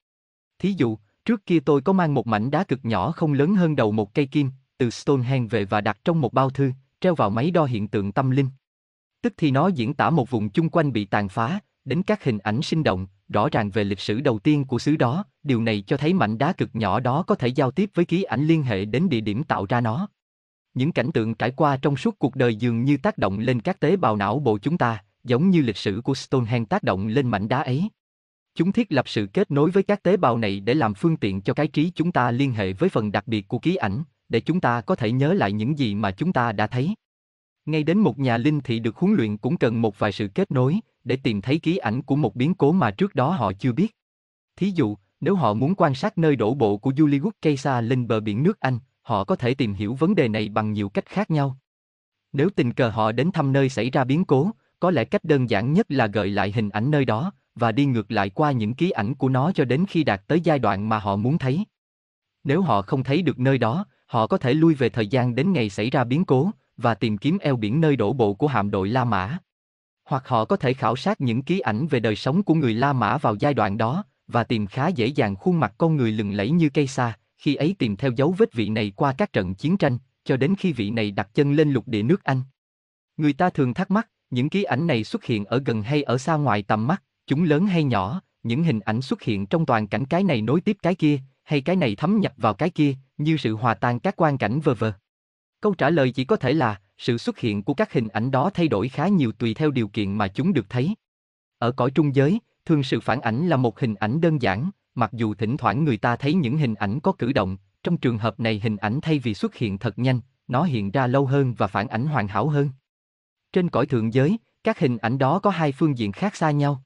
Thí dụ, trước kia tôi có mang một mảnh đá cực nhỏ không lớn hơn đầu một cây kim, từ Stonehenge về và đặt trong một bao thư, treo vào máy đo hiện tượng tâm linh. Tức thì nó diễn tả một vùng chung quanh bị tàn phá, đến các hình ảnh sinh động, rõ ràng về lịch sử đầu tiên của xứ đó, điều này cho thấy mảnh đá cực nhỏ đó có thể giao tiếp với ký ảnh liên hệ đến địa điểm tạo ra nó. Những cảnh tượng trải qua trong suốt cuộc đời dường như tác động lên các tế bào não bộ chúng ta, giống như lịch sử của Stonehenge tác động lên mảnh đá ấy. Chúng thiết lập sự kết nối với các tế bào này để làm phương tiện cho cái trí chúng ta liên hệ với phần đặc biệt của ký ảnh, để chúng ta có thể nhớ lại những gì mà chúng ta đã thấy. Ngay đến một nhà linh thị được huấn luyện cũng cần một vài sự kết nối, để tìm thấy ký ảnh của một biến cố mà trước đó họ chưa biết. Thí dụ, nếu họ muốn quan sát nơi đổ bộ của Julius Caesar lên bờ biển nước Anh, họ có thể tìm hiểu vấn đề này bằng nhiều cách khác nhau. Nếu tình cờ họ đến thăm nơi xảy ra biến cố, có lẽ cách đơn giản nhất là gợi lại hình ảnh nơi đó và đi ngược lại qua những ký ảnh của nó cho đến khi đạt tới giai đoạn mà họ muốn thấy. Nếu họ không thấy được nơi đó, họ có thể lui về thời gian đến ngày xảy ra biến cố và tìm kiếm eo biển nơi đổ bộ của hạm đội La Mã. Hoặc họ có thể khảo sát những ký ảnh về đời sống của người La Mã vào giai đoạn đó và tìm khá dễ dàng khuôn mặt con người lừng lẫy như cây sa, khi ấy tìm theo dấu vết vị này qua các trận chiến tranh, cho đến khi vị này đặt chân lên lục địa nước Anh. Người ta thường thắc mắc, những ký ảnh này xuất hiện ở gần hay ở xa ngoài tầm mắt, chúng lớn hay nhỏ, những hình ảnh xuất hiện trong toàn cảnh cái này nối tiếp cái kia, hay cái này thấm nhập vào cái kia, như sự hòa tan các quan cảnh vờ vờ. Câu trả lời chỉ có thể là, sự xuất hiện của các hình ảnh đó thay đổi khá nhiều tùy theo điều kiện mà chúng được thấy. Ở cõi trung giới, thường sự phản ảnh là một hình ảnh đơn giản, mặc dù thỉnh thoảng người ta thấy những hình ảnh có cử động, trong trường hợp này hình ảnh thay vì xuất hiện thật nhanh, nó hiện ra lâu hơn và phản ảnh hoàn hảo hơn. Trên cõi thượng giới, các hình ảnh đó có hai phương diện khác xa nhau.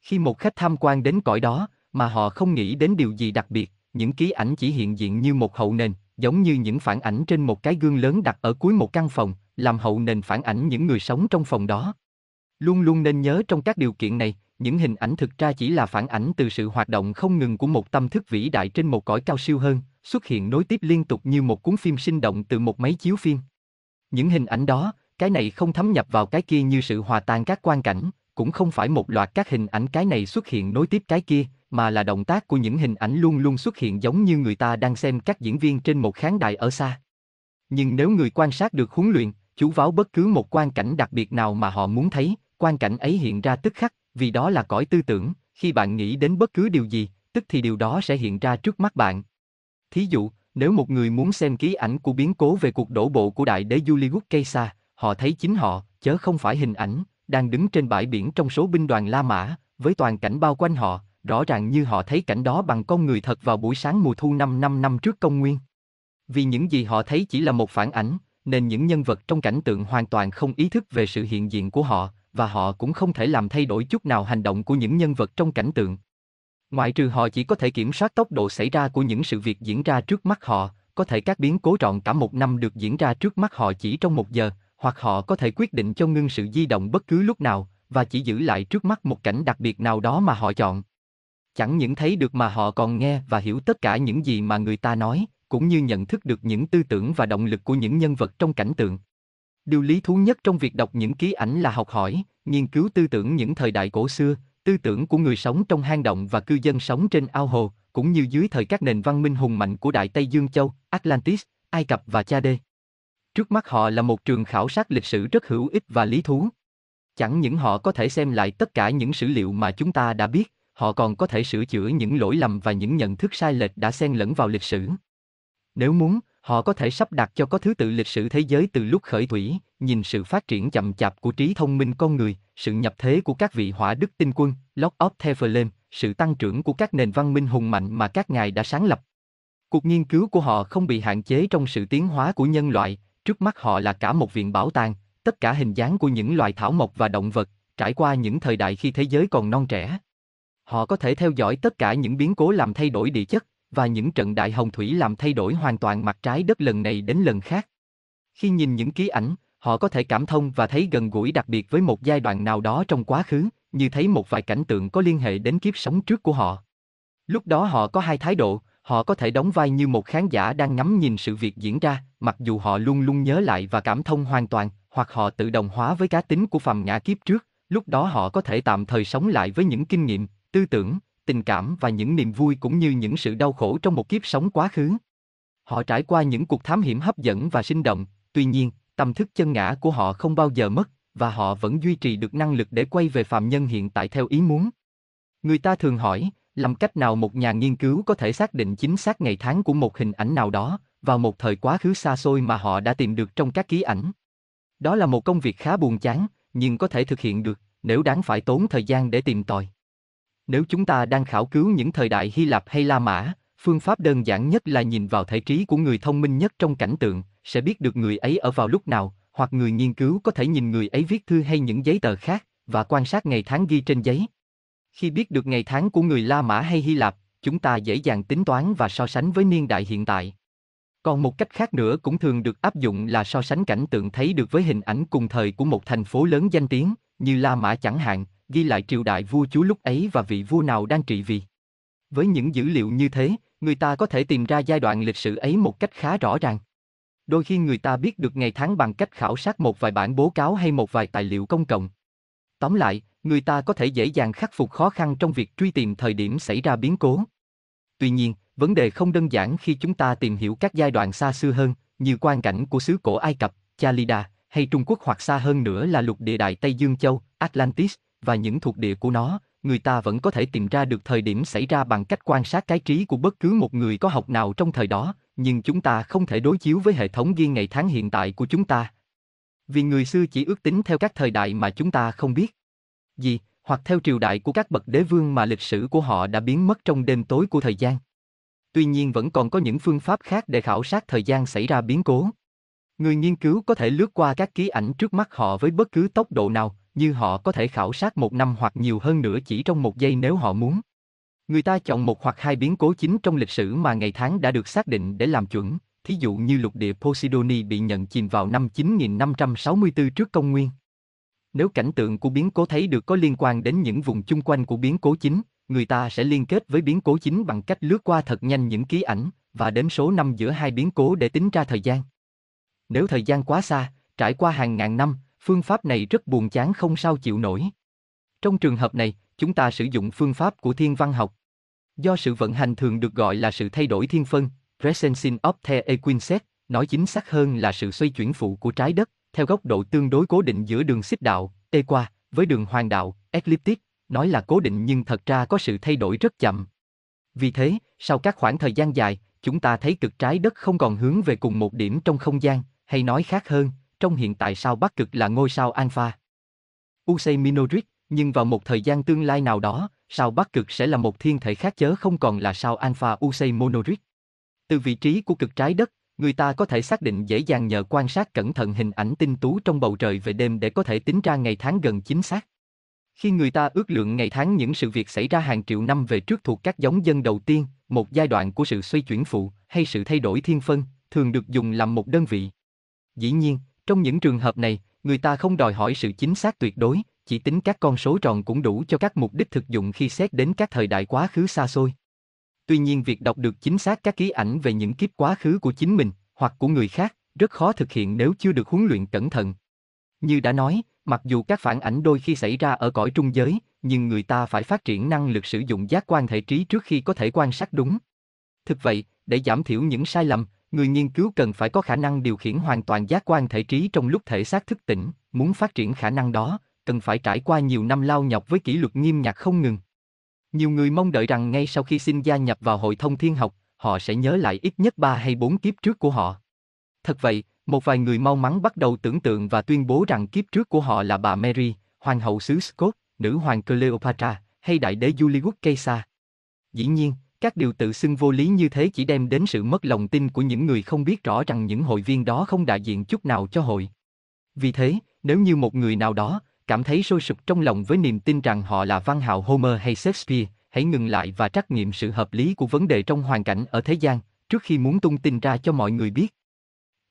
Khi một khách tham quan đến cõi đó, mà họ không nghĩ đến điều gì đặc biệt, những ký ảnh chỉ hiện diện như một hậu nền, giống như những phản ảnh trên một cái gương lớn đặt ở cuối một căn phòng, làm hậu nền phản ảnh những người sống trong phòng đó. Luôn luôn nên nhớ trong các điều kiện này, những hình ảnh thực ra chỉ là phản ảnh từ sự hoạt động không ngừng của một tâm thức vĩ đại trên một cõi cao siêu hơn, xuất hiện nối tiếp liên tục như một cuốn phim sinh động từ một máy chiếu phim. Những hình ảnh đó, cái này không thấm nhập vào cái kia như sự hòa tan các quan cảnh, cũng không phải một loạt các hình ảnh cái này xuất hiện nối tiếp cái kia, mà là động tác của những hình ảnh luôn luôn xuất hiện giống như người ta đang xem các diễn viên trên một khán đài ở xa. Nhưng nếu người quan sát được huấn luyện, chú váo bất cứ một quan cảnh đặc biệt nào mà họ muốn thấy, quan cảnh ấy hiện ra tức khắc, vì đó là cõi tư tưởng, khi bạn nghĩ đến bất cứ điều gì, tức thì điều đó sẽ hiện ra trước mắt bạn. Thí dụ, nếu một người muốn xem ký ảnh của biến cố về cuộc đổ bộ của đại đế Julius Caesar, họ thấy chính họ, chớ không phải hình ảnh, đang đứng trên bãi biển trong số binh đoàn La Mã, với toàn cảnh bao quanh họ, rõ ràng như họ thấy cảnh đó bằng con người thật vào buổi sáng mùa thu 5 năm năm trước công nguyên. Vì những gì họ thấy chỉ là một phản ảnh, nên những nhân vật trong cảnh tượng hoàn toàn không ý thức về sự hiện diện của họ, và họ cũng không thể làm thay đổi chút nào hành động của những nhân vật trong cảnh tượng. Ngoại trừ họ chỉ có thể kiểm soát tốc độ xảy ra của những sự việc diễn ra trước mắt họ, có thể các biến cố trọn cả một năm được diễn ra trước mắt họ chỉ trong một giờ, hoặc họ có thể quyết định cho ngưng sự di động bất cứ lúc nào, và chỉ giữ lại trước mắt một cảnh đặc biệt nào đó mà họ chọn. Chẳng những thấy được mà họ còn nghe và hiểu tất cả những gì mà người ta nói, cũng như nhận thức được những tư tưởng và động lực của những nhân vật trong cảnh tượng. Điều lý thú nhất trong việc đọc những ký ảnh là học hỏi, nghiên cứu tư tưởng những thời đại cổ xưa, tư tưởng của người sống trong hang động và cư dân sống trên ao hồ, cũng như dưới thời các nền văn minh hùng mạnh của Đại Tây Dương Châu, Atlantis, Ai Cập và Cha đê. Trước mắt họ là một trường khảo sát lịch sử rất hữu ích và lý thú. Chẳng những họ có thể xem lại tất cả những sử liệu mà chúng ta đã biết, họ còn có thể sửa chữa những lỗi lầm và những nhận thức sai lệch đã xen lẫn vào lịch sử. Nếu muốn, họ có thể sắp đặt cho có thứ tự lịch sử thế giới từ lúc khởi thủy, nhìn sự phát triển chậm chạp của trí thông minh con người, sự nhập thế của các vị hỏa đức tinh quân, Lord of Teflon, sự tăng trưởng của các nền văn minh hùng mạnh mà các ngài đã sáng lập. Cuộc nghiên cứu của họ không bị hạn chế trong sự tiến hóa của nhân loại, trước mắt họ là cả một viện bảo tàng, tất cả hình dáng của những loài thảo mộc và động vật, trải qua những thời đại khi thế giới còn non trẻ. Họ có thể theo dõi tất cả những biến cố làm thay đổi địa chất, và những trận đại hồng thủy làm thay đổi hoàn toàn mặt trái đất lần này đến lần khác. Khi nhìn những ký ảnh, họ có thể cảm thông và thấy gần gũi đặc biệt với một giai đoạn nào đó trong quá khứ, như thấy một vài cảnh tượng có liên hệ đến kiếp sống trước của họ. Lúc đó họ có hai thái độ, họ có thể đóng vai như một khán giả đang ngắm nhìn sự việc diễn ra, mặc dù họ luôn luôn nhớ lại và cảm thông hoàn toàn, hoặc họ tự đồng hóa với cá tính của phàm ngã kiếp trước, lúc đó họ có thể tạm thời sống lại với những kinh nghiệm, tư tưởng, tình cảm và những niềm vui cũng như những sự đau khổ trong một kiếp sống quá khứ. Họ trải qua những cuộc thám hiểm hấp dẫn và sinh động, tuy nhiên, tâm thức chân ngã của họ không bao giờ mất, và họ vẫn duy trì được năng lực để quay về phàm nhân hiện tại theo ý muốn. Người ta thường hỏi, làm cách nào một nhà nghiên cứu có thể xác định chính xác ngày tháng của một hình ảnh nào đó, vào một thời quá khứ xa xôi mà họ đã tìm được trong các ký ảnh. Đó là một công việc khá buồn chán, nhưng có thể thực hiện được, nếu đáng phải tốn thời gian để tìm tòi. Nếu chúng ta đang khảo cứu những thời đại Hy Lạp hay La Mã, phương pháp đơn giản nhất là nhìn vào thể trí của người thông minh nhất trong cảnh tượng, sẽ biết được người ấy ở vào lúc nào, hoặc người nghiên cứu có thể nhìn người ấy viết thư hay những giấy tờ khác, và quan sát ngày tháng ghi trên giấy. Khi biết được ngày tháng của người La Mã hay Hy Lạp, chúng ta dễ dàng tính toán và so sánh với niên đại hiện tại. Còn một cách khác nữa cũng thường được áp dụng là so sánh cảnh tượng thấy được với hình ảnh cùng thời của một thành phố lớn danh tiếng, như La Mã chẳng hạn, ghi lại triều đại vua chúa lúc ấy và vị vua nào đang trị vì. Với những dữ liệu như thế, người ta có thể tìm ra giai đoạn lịch sử ấy một cách khá rõ ràng. Đôi khi người ta biết được ngày tháng bằng cách khảo sát một vài bản bố cáo hay một vài tài liệu công cộng. Tóm lại, người ta có thể dễ dàng khắc phục khó khăn trong việc truy tìm thời điểm xảy ra biến cố. Tuy nhiên, vấn đề không đơn giản khi chúng ta tìm hiểu các giai đoạn xa xưa hơn, như quan cảnh của xứ cổ Ai Cập, Chalida, hay Trung Quốc hoặc xa hơn nữa là lục địa đại Tây Dương Châu, Atlantis, và những thuộc địa của nó, người ta vẫn có thể tìm ra được thời điểm xảy ra bằng cách quan sát cái trí của bất cứ một người có học nào trong thời đó, nhưng chúng ta không thể đối chiếu với hệ thống ghi ngày tháng hiện tại của chúng ta. Vì người xưa chỉ ước tính theo các thời đại mà chúng ta không biết gì, hoặc theo triều đại của các bậc đế vương mà lịch sử của họ đã biến mất trong đêm tối của thời gian. Tuy nhiên vẫn còn có những phương pháp khác để khảo sát thời gian xảy ra biến cố. Người nghiên cứu có thể lướt qua các ký ảnh trước mắt họ với bất cứ tốc độ nào, như họ có thể khảo sát một năm hoặc nhiều hơn nữa chỉ trong một giây nếu họ muốn. Người ta chọn một hoặc hai biến cố chính trong lịch sử mà ngày tháng đã được xác định để làm chuẩn, thí dụ như lục địa Posidoni bị nhận chìm vào năm 9564 trước công nguyên. Nếu cảnh tượng của biến cố thấy được có liên quan đến những vùng chung quanh của biến cố chính, người ta sẽ liên kết với biến cố chính bằng cách lướt qua thật nhanh những ký ảnh và đếm số năm giữa hai biến cố để tính ra thời gian. Nếu thời gian quá xa, trải qua hàng ngàn năm, phương pháp này rất buồn chán không sao chịu nổi. Trong trường hợp này, chúng ta sử dụng phương pháp của thiên văn học. Do sự vận hành thường được gọi là sự thay đổi thiên phân, precession of the Equinset, nói chính xác hơn là sự xoay chuyển phụ của trái đất, theo góc độ tương đối cố định giữa đường xích đạo, equa, với đường hoàng đạo, ecliptic, nói là cố định nhưng thật ra có sự thay đổi rất chậm. Vì thế, sau các khoảng thời gian dài, chúng ta thấy cực trái đất không còn hướng về cùng một điểm trong không gian, hay nói khác hơn, trong hiện tại sao Bắc Cực là ngôi sao Alpha. Usei Minorit, nhưng vào một thời gian tương lai nào đó, sao Bắc Cực sẽ là một thiên thể khác chớ không còn là sao Alpha Usei Monorit. Từ vị trí của cực trái đất, người ta có thể xác định dễ dàng nhờ quan sát cẩn thận hình ảnh tinh tú trong bầu trời về đêm để có thể tính ra ngày tháng gần chính xác. Khi người ta ước lượng ngày tháng những sự việc xảy ra hàng triệu năm về trước thuộc các giống dân đầu tiên, một giai đoạn của sự xoay chuyển phụ hay sự thay đổi thiên phân, thường được dùng làm một đơn vị. Dĩ nhiên, trong những trường hợp này, người ta không đòi hỏi sự chính xác tuyệt đối, chỉ tính các con số tròn cũng đủ cho các mục đích thực dụng khi xét đến các thời đại quá khứ xa xôi. Tuy nhiên việc đọc được chính xác các ký ảnh về những kiếp quá khứ của chính mình hoặc của người khác rất khó thực hiện nếu chưa được huấn luyện cẩn thận. Như đã nói, mặc dù các phản ảnh đôi khi xảy ra ở cõi trung giới, nhưng người ta phải phát triển năng lực sử dụng giác quan thể trí trước khi có thể quan sát đúng. Thực vậy, để giảm thiểu những sai lầm, người nghiên cứu cần phải có khả năng điều khiển hoàn toàn giác quan thể trí trong lúc thể xác thức tỉnh, muốn phát triển khả năng đó, cần phải trải qua nhiều năm lao nhọc với kỷ luật nghiêm ngặt không ngừng. Nhiều người mong đợi rằng ngay sau khi xin gia nhập vào hội thông thiên học, họ sẽ nhớ lại ít nhất 3 hay 4 kiếp trước của họ. Thật vậy, một vài người mau mắn bắt đầu tưởng tượng và tuyên bố rằng kiếp trước của họ là bà Mary, hoàng hậu xứ Scott, nữ hoàng Cleopatra, hay đại đế Julius Caesar. Dĩ nhiên, các điều tự xưng vô lý như thế chỉ đem đến sự mất lòng tin của những người không biết rõ rằng những hội viên đó không đại diện chút nào cho hội. Vì thế, nếu như một người nào đó cảm thấy sôi sục trong lòng với niềm tin rằng họ là văn hào Homer hay Shakespeare, hãy ngừng lại và trắc nghiệm sự hợp lý của vấn đề trong hoàn cảnh ở thế gian, trước khi muốn tung tin ra cho mọi người biết.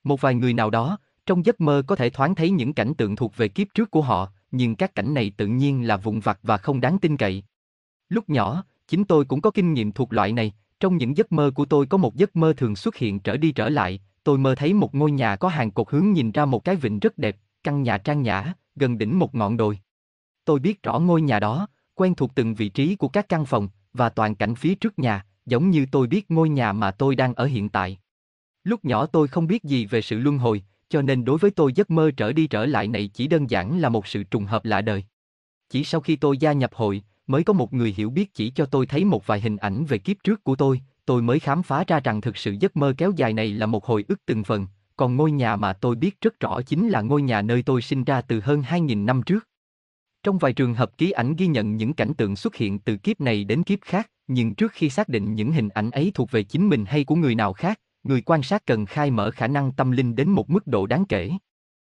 Một vài người nào đó, trong giấc mơ có thể thoáng thấy những cảnh tượng thuộc về kiếp trước của họ, nhưng các cảnh này tự nhiên là vụn vặt và không đáng tin cậy. Lúc nhỏ, chính tôi cũng có kinh nghiệm thuộc loại này, trong những giấc mơ của tôi có một giấc mơ thường xuất hiện trở đi trở lại, tôi mơ thấy một ngôi nhà có hàng cột hướng nhìn ra một cái vịnh rất đẹp, căn nhà trang nhã, gần đỉnh một ngọn đồi. Tôi biết rõ ngôi nhà đó, quen thuộc từng vị trí của các căn phòng, và toàn cảnh phía trước nhà, giống như tôi biết ngôi nhà mà tôi đang ở hiện tại. Lúc nhỏ tôi không biết gì về sự luân hồi, cho nên đối với tôi giấc mơ trở đi trở lại này chỉ đơn giản là một sự trùng hợp lạ đời. Chỉ sau khi tôi gia nhập hội, mới có một người hiểu biết chỉ cho tôi thấy một vài hình ảnh về kiếp trước của tôi, tôi mới khám phá ra rằng thực sự giấc mơ kéo dài này là một hồi ức từng phần, còn ngôi nhà mà tôi biết rất rõ chính là ngôi nhà nơi tôi sinh ra từ hơn 2.000 năm trước. Trong vài trường hợp ký ảnh ghi nhận những cảnh tượng xuất hiện từ kiếp này đến kiếp khác, nhưng trước khi xác định những hình ảnh ấy thuộc về chính mình hay của người nào khác, người quan sát cần khai mở khả năng tâm linh đến một mức độ đáng kể.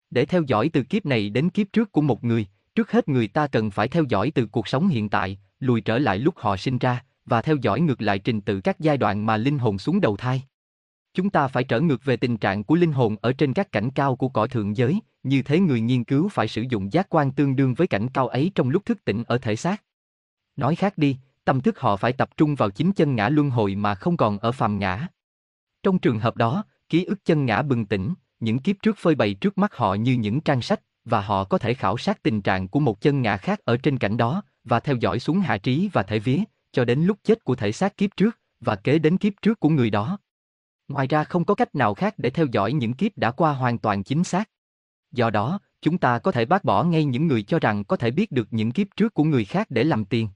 Để theo dõi từ kiếp này đến kiếp trước của một người, trước hết người ta cần phải theo dõi từ cuộc sống hiện tại, lùi trở lại lúc họ sinh ra, và theo dõi ngược lại trình tự các giai đoạn mà linh hồn xuống đầu thai. Chúng ta phải trở ngược về tình trạng của linh hồn ở trên các cảnh cao của cõi thượng giới, như thế người nghiên cứu phải sử dụng giác quan tương đương với cảnh cao ấy trong lúc thức tỉnh ở thể xác. Nói khác đi, tâm thức họ phải tập trung vào chính chân ngã luân hồi mà không còn ở phàm ngã. Trong trường hợp đó, ký ức chân ngã bừng tỉnh, những kiếp trước phơi bày trước mắt họ như những trang sách, và họ có thể khảo sát tình trạng của một chân ngã khác ở trên cảnh đó, và theo dõi xuống hạ trí và thể vía, cho đến lúc chết của thể xác kiếp trước, và kế đến kiếp trước của người đó. Ngoài ra không có cách nào khác để theo dõi những kiếp đã qua hoàn toàn chính xác. Do đó, chúng ta có thể bác bỏ ngay những người cho rằng có thể biết được những kiếp trước của người khác để làm tiền.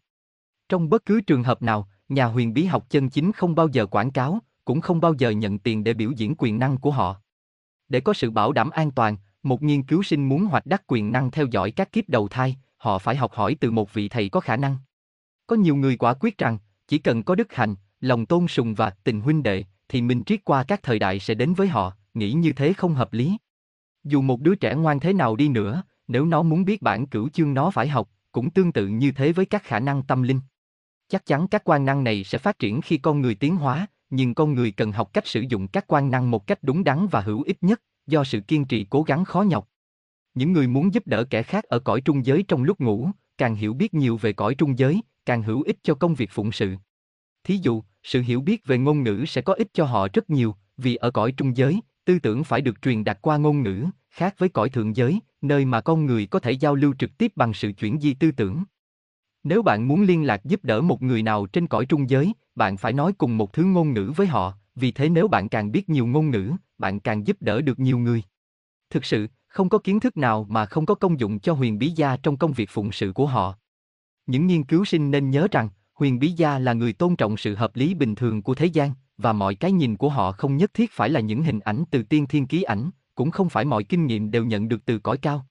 Trong bất cứ trường hợp nào, nhà huyền bí học chân chính không bao giờ quảng cáo, cũng không bao giờ nhận tiền để biểu diễn quyền năng của họ. Để có sự bảo đảm an toàn, một nghiên cứu sinh muốn hoạch đắc quyền năng theo dõi các kiếp đầu thai, họ phải học hỏi từ một vị thầy có khả năng. Có nhiều người quả quyết rằng, chỉ cần có đức hạnh, lòng tôn sùng và tình huynh đệ, thì minh triết qua các thời đại sẽ đến với họ, nghĩ như thế không hợp lý. Dù một đứa trẻ ngoan thế nào đi nữa, nếu nó muốn biết bản cửu chương nó phải học, cũng tương tự như thế với các khả năng tâm linh. Chắc chắn các quan năng này sẽ phát triển khi con người tiến hóa, nhưng con người cần học cách sử dụng các quan năng một cách đúng đắn và hữu ích nhất, do sự kiên trì cố gắng khó nhọc. Những người muốn giúp đỡ kẻ khác ở cõi trung giới trong lúc ngủ, càng hiểu biết nhiều về cõi trung giới, càng hữu ích cho công việc phụng sự. Thí dụ, sự hiểu biết về ngôn ngữ sẽ có ích cho họ rất nhiều, vì ở cõi trung giới, tư tưởng phải được truyền đạt qua ngôn ngữ, khác với cõi thượng giới, nơi mà con người có thể giao lưu trực tiếp bằng sự chuyển di tư tưởng. Nếu bạn muốn liên lạc giúp đỡ một người nào trên cõi trung giới, bạn phải nói cùng một thứ ngôn ngữ với họ, vì thế nếu bạn càng biết nhiều ngôn ngữ, bạn càng giúp đỡ được nhiều người. Thực sự, không có kiến thức nào mà không có công dụng cho huyền bí gia trong công việc phụng sự của họ. Những nghiên cứu sinh nên nhớ rằng, huyền bí gia là người tôn trọng sự hợp lý bình thường của thế gian, và mọi cái nhìn của họ không nhất thiết phải là những hình ảnh từ tiên thiên ký ảnh, cũng không phải mọi kinh nghiệm đều nhận được từ cõi cao.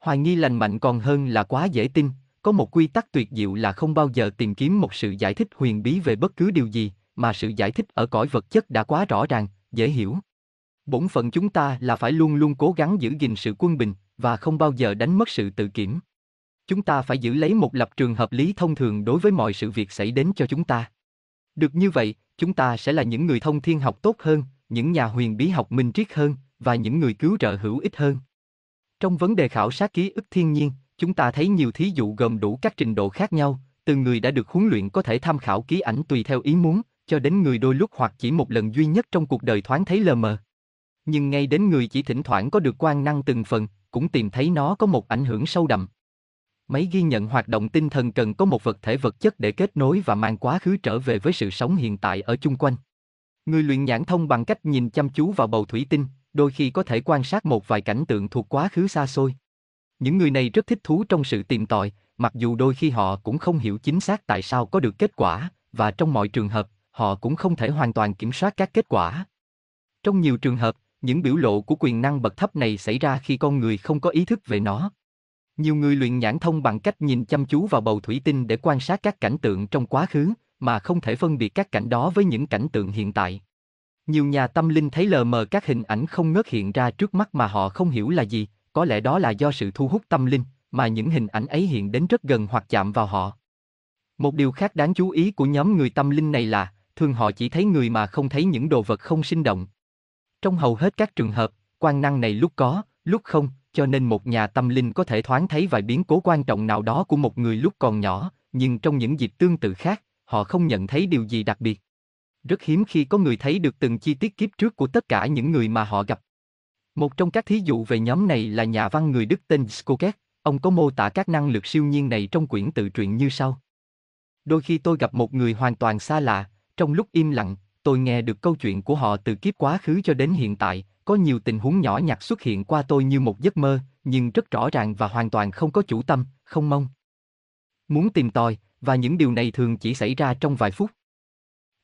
Hoài nghi lành mạnh còn hơn là quá dễ tin, có một quy tắc tuyệt diệu là không bao giờ tìm kiếm một sự giải thích huyền bí về bất cứ điều gì, mà sự giải thích ở cõi vật chất đã quá rõ ràng, dễ hiểu. Bổn phận chúng ta là phải luôn luôn cố gắng giữ gìn sự quân bình và không bao giờ đánh mất sự tự kiểm. Chúng ta phải giữ lấy một lập trường hợp lý thông thường đối với mọi sự việc xảy đến cho chúng ta. Được như vậy, chúng ta sẽ là những người thông thiên học tốt hơn, những nhà huyền bí học minh triết hơn và những người cứu trợ hữu ích hơn. Trong vấn đề khảo sát ký ức thiên nhiên, chúng ta thấy nhiều thí dụ gồm đủ các trình độ khác nhau, từ người đã được huấn luyện có thể tham khảo ký ảnh tùy theo ý muốn, cho đến người đôi lúc hoặc chỉ một lần duy nhất trong cuộc đời thoáng thấy lờ mờ. Nhưng ngay đến người chỉ thỉnh thoảng có được quan năng từng phần, cũng tìm thấy nó có một ảnh hưởng sâu đậm. Mấy ghi nhận hoạt động tinh thần cần có một vật thể vật chất để kết nối và mang quá khứ trở về với sự sống hiện tại ở chung quanh. Người luyện nhãn thông bằng cách nhìn chăm chú vào bầu thủy tinh, đôi khi có thể quan sát một vài cảnh tượng thuộc quá khứ xa xôi. Những người này rất thích thú trong sự tìm tòi, mặc dù đôi khi họ cũng không hiểu chính xác tại sao có được kết quả, và trong mọi trường hợp, họ cũng không thể hoàn toàn kiểm soát các kết quả. Trong nhiều trường hợp, những biểu lộ của quyền năng bậc thấp này xảy ra khi con người không có ý thức về nó. Nhiều người luyện nhãn thông bằng cách nhìn chăm chú vào bầu thủy tinh để quan sát các cảnh tượng trong quá khứ, mà không thể phân biệt các cảnh đó với những cảnh tượng hiện tại. Nhiều nhà tâm linh thấy lờ mờ các hình ảnh không ngớt hiện ra trước mắt mà họ không hiểu là gì, có lẽ đó là do sự thu hút tâm linh, mà những hình ảnh ấy hiện đến rất gần hoặc chạm vào họ. Một điều khác đáng chú ý của nhóm người tâm linh này là, thường họ chỉ thấy người mà không thấy những đồ vật không sinh động. Trong hầu hết các trường hợp, quan năng này lúc có, lúc không, cho nên một nhà tâm linh có thể thoáng thấy vài biến cố quan trọng nào đó của một người lúc còn nhỏ, nhưng trong những dịp tương tự khác, họ không nhận thấy điều gì đặc biệt. Rất hiếm khi có người thấy được từng chi tiết kiếp trước của tất cả những người mà họ gặp. Một trong các thí dụ về nhóm này là nhà văn người Đức tên Skoket, ông có mô tả các năng lực siêu nhiên này trong quyển tự truyện như sau. Đôi khi tôi gặp một người hoàn toàn xa lạ, trong lúc im lặng, tôi nghe được câu chuyện của họ từ kiếp quá khứ cho đến hiện tại, có nhiều tình huống nhỏ nhặt xuất hiện qua tôi như một giấc mơ, nhưng rất rõ ràng và hoàn toàn không có chủ tâm, không mong. Muốn tìm tòi, và những điều này thường chỉ xảy ra trong vài phút.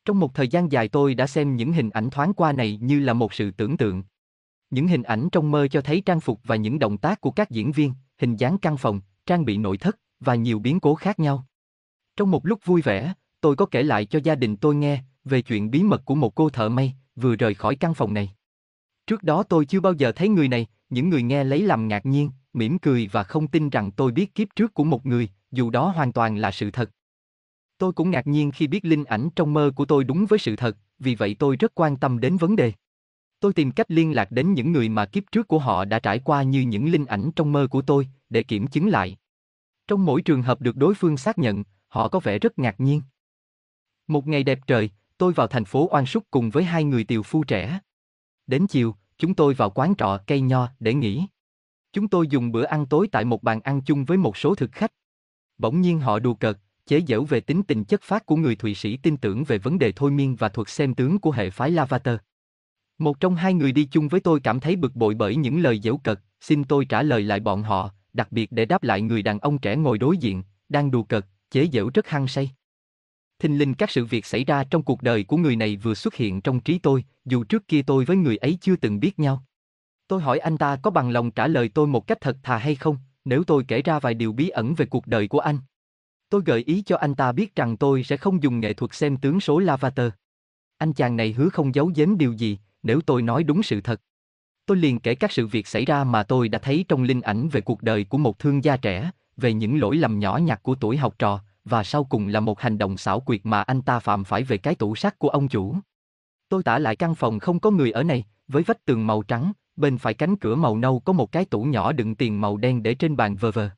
Trong một thời gian dài tôi đã xem những hình ảnh thoáng qua này như là một sự tưởng tượng. Những hình ảnh trong mơ cho thấy trang phục và những động tác của các diễn viên, hình dáng căn phòng, trang bị nội thất và nhiều biến cố khác nhau. Trong một lúc vui vẻ, tôi có kể lại cho gia đình tôi nghe về chuyện bí mật của một cô thợ may vừa rời khỏi căn phòng này. Trước đó tôi chưa bao giờ thấy người này, những người nghe lấy làm ngạc nhiên, mỉm cười và không tin rằng tôi biết kiếp trước của một người, dù đó hoàn toàn là sự thật. Tôi cũng ngạc nhiên khi biết linh ảnh trong mơ của tôi đúng với sự thật, vì vậy tôi rất quan tâm đến vấn đề. Tôi tìm cách liên lạc đến những người mà kiếp trước của họ đã trải qua như những linh ảnh trong mơ của tôi, để kiểm chứng lại. Trong mỗi trường hợp được đối phương xác nhận, họ có vẻ rất ngạc nhiên. Một ngày đẹp trời, tôi vào thành phố Oan Súc cùng với hai người tiều phu trẻ. Đến chiều, chúng tôi vào quán trọ cây nho để nghỉ. Chúng tôi dùng bữa ăn tối tại một bàn ăn chung với một số thực khách. Bỗng nhiên họ đùa cợt, chế giễu về tính tình chất phát của người Thụy Sĩ tin tưởng về vấn đề thôi miên và thuật xem tướng của hệ phái Lavater. Một trong hai người đi chung với tôi cảm thấy bực bội bởi những lời giễu cợt, xin tôi trả lời lại bọn họ, đặc biệt để đáp lại người đàn ông trẻ ngồi đối diện, đang đùa cợt, chế giễu rất hăng say. Thình lình các sự việc xảy ra trong cuộc đời của người này vừa xuất hiện trong trí tôi, dù trước kia tôi với người ấy chưa từng biết nhau. Tôi hỏi anh ta có bằng lòng trả lời tôi một cách thật thà hay không, nếu tôi kể ra vài điều bí ẩn về cuộc đời của anh. Tôi gợi ý cho anh ta biết rằng tôi sẽ không dùng nghệ thuật xem tướng số Lavater. Anh chàng này hứa không giấu giếm điều gì, nếu tôi nói đúng sự thật. Tôi liền kể các sự việc xảy ra mà tôi đã thấy trong linh ảnh về cuộc đời của một thương gia trẻ, về những lỗi lầm nhỏ nhặt của tuổi học trò, và sau cùng là một hành động xảo quyệt mà anh ta phạm phải về cái tủ sắt của ông chủ. Tôi tả lại căn phòng không có người ở này, với vách tường màu trắng, bên phải cánh cửa màu nâu có một cái tủ nhỏ đựng tiền màu đen để trên bàn vờ vờ.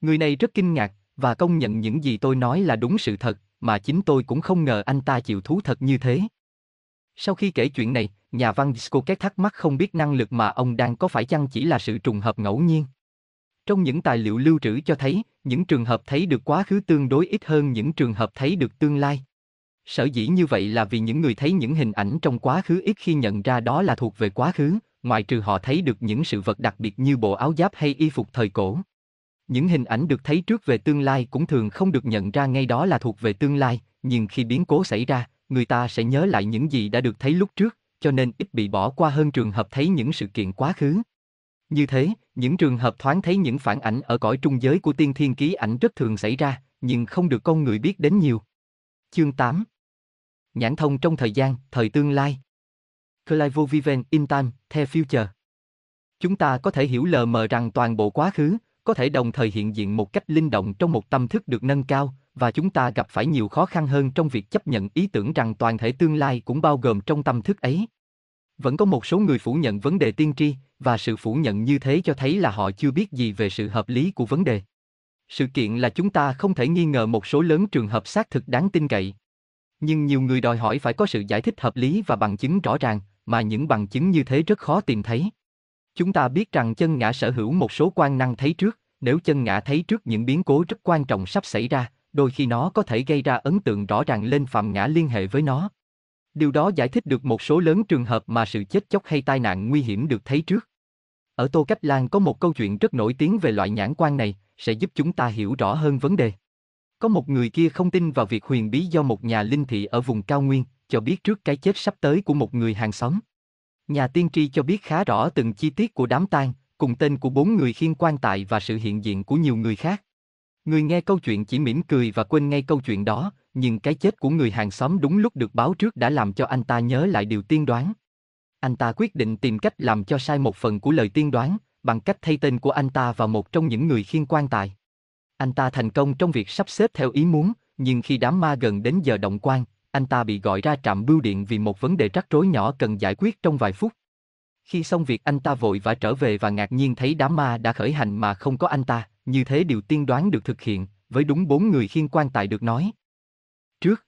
Người này rất kinh ngạc, và công nhận những gì tôi nói là đúng sự thật, mà chính tôi cũng không ngờ anh ta chịu thú thật như thế. Sau khi kể chuyện này, nhà văn Discoket thắc mắc không biết năng lực mà ông đang có phải chăng chỉ là sự trùng hợp ngẫu nhiên. Trong những tài liệu lưu trữ cho thấy, những trường hợp thấy được quá khứ tương đối ít hơn những trường hợp thấy được tương lai. Sở dĩ như vậy là vì những người thấy những hình ảnh trong quá khứ ít khi nhận ra đó là thuộc về quá khứ, ngoại trừ họ thấy được những sự vật đặc biệt như bộ áo giáp hay y phục thời cổ. Những hình ảnh được thấy trước về tương lai cũng thường không được nhận ra ngay đó là thuộc về tương lai, nhưng khi biến cố xảy ra, người ta sẽ nhớ lại những gì đã được thấy lúc trước, cho nên ít bị bỏ qua hơn trường hợp thấy những sự kiện quá khứ. Như thế, những trường hợp thoáng thấy những phản ảnh ở cõi trung giới của tiên thiên ký ảnh rất thường xảy ra, nhưng không được con người biết đến nhiều. Chương 8 Nhãn thông trong thời gian, thời tương lai Clivo Viven in time, the future Chúng ta có thể hiểu lờ mờ rằng toàn bộ quá khứ, có thể đồng thời hiện diện một cách linh động trong một tâm thức được nâng cao, và chúng ta gặp phải nhiều khó khăn hơn trong việc chấp nhận ý tưởng rằng toàn thể tương lai cũng bao gồm trong tâm thức ấy. Vẫn có một số người phủ nhận vấn đề tiên tri, và sự phủ nhận như thế cho thấy là họ chưa biết gì về sự hợp lý của vấn đề. Sự kiện là chúng ta không thể nghi ngờ một số lớn trường hợp xác thực đáng tin cậy. Nhưng nhiều người đòi hỏi phải có sự giải thích hợp lý và bằng chứng rõ ràng, mà những bằng chứng như thế rất khó tìm thấy. Chúng ta biết rằng chân ngã sở hữu một số quan năng thấy trước, nếu chân ngã thấy trước những biến cố rất quan trọng sắp xảy ra, đôi khi nó có thể gây ra ấn tượng rõ ràng lên phạm ngã liên hệ với nó. Điều đó giải thích được một số lớn trường hợp mà sự chết chóc hay tai nạn nguy hiểm được thấy trước. Ở Tô Cách Lan có một câu chuyện rất nổi tiếng về loại nhãn quan này, sẽ giúp chúng ta hiểu rõ hơn vấn đề. Có một người kia không tin vào việc huyền bí do một nhà linh thị ở vùng cao nguyên, cho biết trước cái chết sắp tới của một người hàng xóm. Nhà tiên tri cho biết khá rõ từng chi tiết của đám tang, cùng tên của bốn người khiên quan tài và sự hiện diện của nhiều người khác. Người nghe câu chuyện chỉ mỉm cười và quên ngay câu chuyện đó, nhưng cái chết của người hàng xóm đúng lúc được báo trước đã làm cho anh ta nhớ lại điều tiên đoán. Anh ta quyết định tìm cách làm cho sai một phần của lời tiên đoán, bằng cách thay tên của anh ta vào một trong những người khiên quan tài. Anh ta thành công trong việc sắp xếp theo ý muốn, nhưng khi đám ma gần đến giờ động quan, anh ta bị gọi ra trạm bưu điện vì một vấn đề rắc rối nhỏ cần giải quyết trong vài phút. Khi xong việc anh ta vội vã trở về và ngạc nhiên thấy đám ma đã khởi hành mà không có anh ta, như thế điều tiên đoán được thực hiện, với đúng bốn người khiên quan tài được nói. Trước,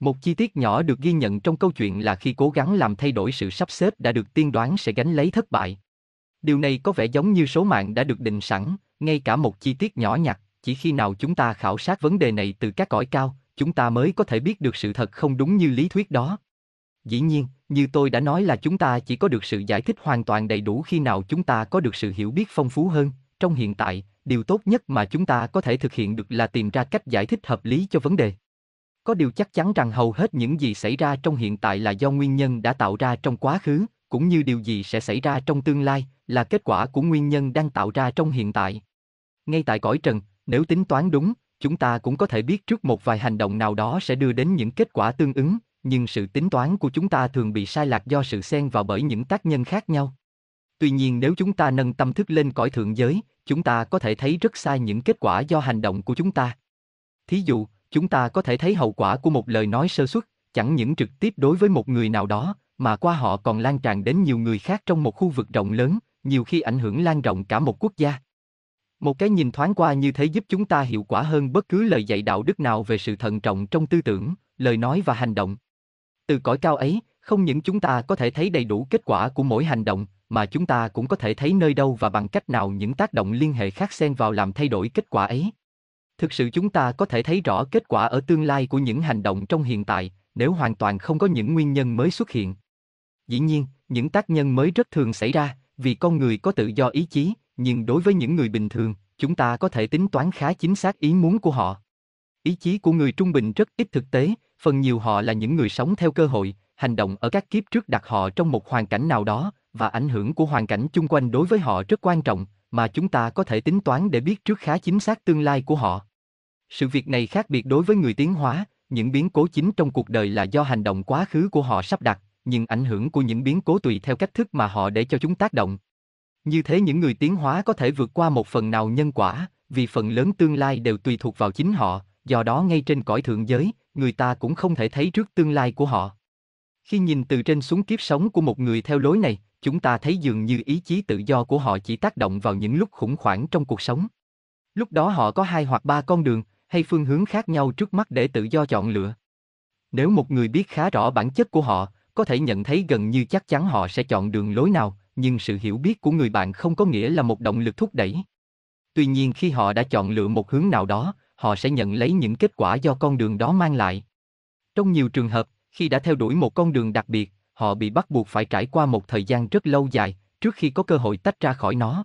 một chi tiết nhỏ được ghi nhận trong câu chuyện là khi cố gắng làm thay đổi sự sắp xếp đã được tiên đoán sẽ gánh lấy thất bại. Điều này có vẻ giống như số mạng đã được định sẵn, ngay cả một chi tiết nhỏ nhặt, chỉ khi nào chúng ta khảo sát vấn đề này từ các cõi cao, chúng ta mới có thể biết được sự thật không đúng như lý thuyết đó. Dĩ nhiên, như tôi đã nói là chúng ta chỉ có được sự giải thích hoàn toàn đầy đủ khi nào chúng ta có được sự hiểu biết phong phú hơn. Trong hiện tại, điều tốt nhất mà chúng ta có thể thực hiện được là tìm ra cách giải thích hợp lý cho vấn đề. Có điều chắc chắn rằng hầu hết những gì xảy ra trong hiện tại là do nguyên nhân đã tạo ra trong quá khứ, cũng như điều gì sẽ xảy ra trong tương lai, là kết quả của nguyên nhân đang tạo ra trong hiện tại. Ngay tại cõi trần, nếu tính toán đúng, chúng ta cũng có thể biết trước một vài hành động nào đó sẽ đưa đến những kết quả tương ứng, nhưng sự tính toán của chúng ta thường bị sai lạc do sự xen vào bởi những tác nhân khác nhau. Tuy nhiên nếu chúng ta nâng tâm thức lên cõi thượng giới, chúng ta có thể thấy rất xa những kết quả do hành động của chúng ta. Thí dụ, chúng ta có thể thấy hậu quả của một lời nói sơ suất, chẳng những trực tiếp đối với một người nào đó, mà qua họ còn lan tràn đến nhiều người khác trong một khu vực rộng lớn, nhiều khi ảnh hưởng lan rộng cả một quốc gia. Một cái nhìn thoáng qua như thế giúp chúng ta hiệu quả hơn bất cứ lời dạy đạo đức nào về sự thận trọng trong tư tưởng, lời nói và hành động. Từ cõi cao ấy, không những chúng ta có thể thấy đầy đủ kết quả của mỗi hành động, mà chúng ta cũng có thể thấy nơi đâu và bằng cách nào những tác động liên hệ khác xen vào làm thay đổi kết quả ấy. Thực sự chúng ta có thể thấy rõ kết quả ở tương lai của những hành động trong hiện tại, nếu hoàn toàn không có những nguyên nhân mới xuất hiện. Dĩ nhiên, những tác nhân mới rất thường xảy ra, vì con người có tự do ý chí, nhưng đối với những người bình thường, chúng ta có thể tính toán khá chính xác ý muốn của họ. Ý chí của người trung bình rất ít thực tế, phần nhiều họ là những người sống theo cơ hội, hành động ở các kiếp trước đặt họ trong một hoàn cảnh nào đó, và ảnh hưởng của hoàn cảnh chung quanh đối với họ rất quan trọng, mà chúng ta có thể tính toán để biết trước khá chính xác tương lai của họ. Sự việc này khác biệt đối với người tiến hóa, những biến cố chính trong cuộc đời là do hành động quá khứ của họ sắp đặt, nhưng ảnh hưởng của những biến cố tùy theo cách thức mà họ để cho chúng tác động. Như thế những người tiến hóa có thể vượt qua một phần nào nhân quả, vì phần lớn tương lai đều tùy thuộc vào chính họ, do đó ngay trên cõi thượng giới, người ta cũng không thể thấy trước tương lai của họ. Khi nhìn từ trên xuống kiếp sống của một người theo lối này, chúng ta thấy dường như ý chí tự do của họ chỉ tác động vào những lúc khủng hoảng trong cuộc sống. Lúc đó họ có hai hoặc ba con đường, hay phương hướng khác nhau trước mắt để tự do chọn lựa. Nếu một người biết khá rõ bản chất của họ, có thể nhận thấy gần như chắc chắn họ sẽ chọn đường lối nào, nhưng sự hiểu biết của người bạn không có nghĩa là một động lực thúc đẩy. Tuy nhiên khi họ đã chọn lựa một hướng nào đó, họ sẽ nhận lấy những kết quả do con đường đó mang lại. Trong nhiều trường hợp, khi đã theo đuổi một con đường đặc biệt, họ bị bắt buộc phải trải qua một thời gian rất lâu dài trước khi có cơ hội tách ra khỏi nó.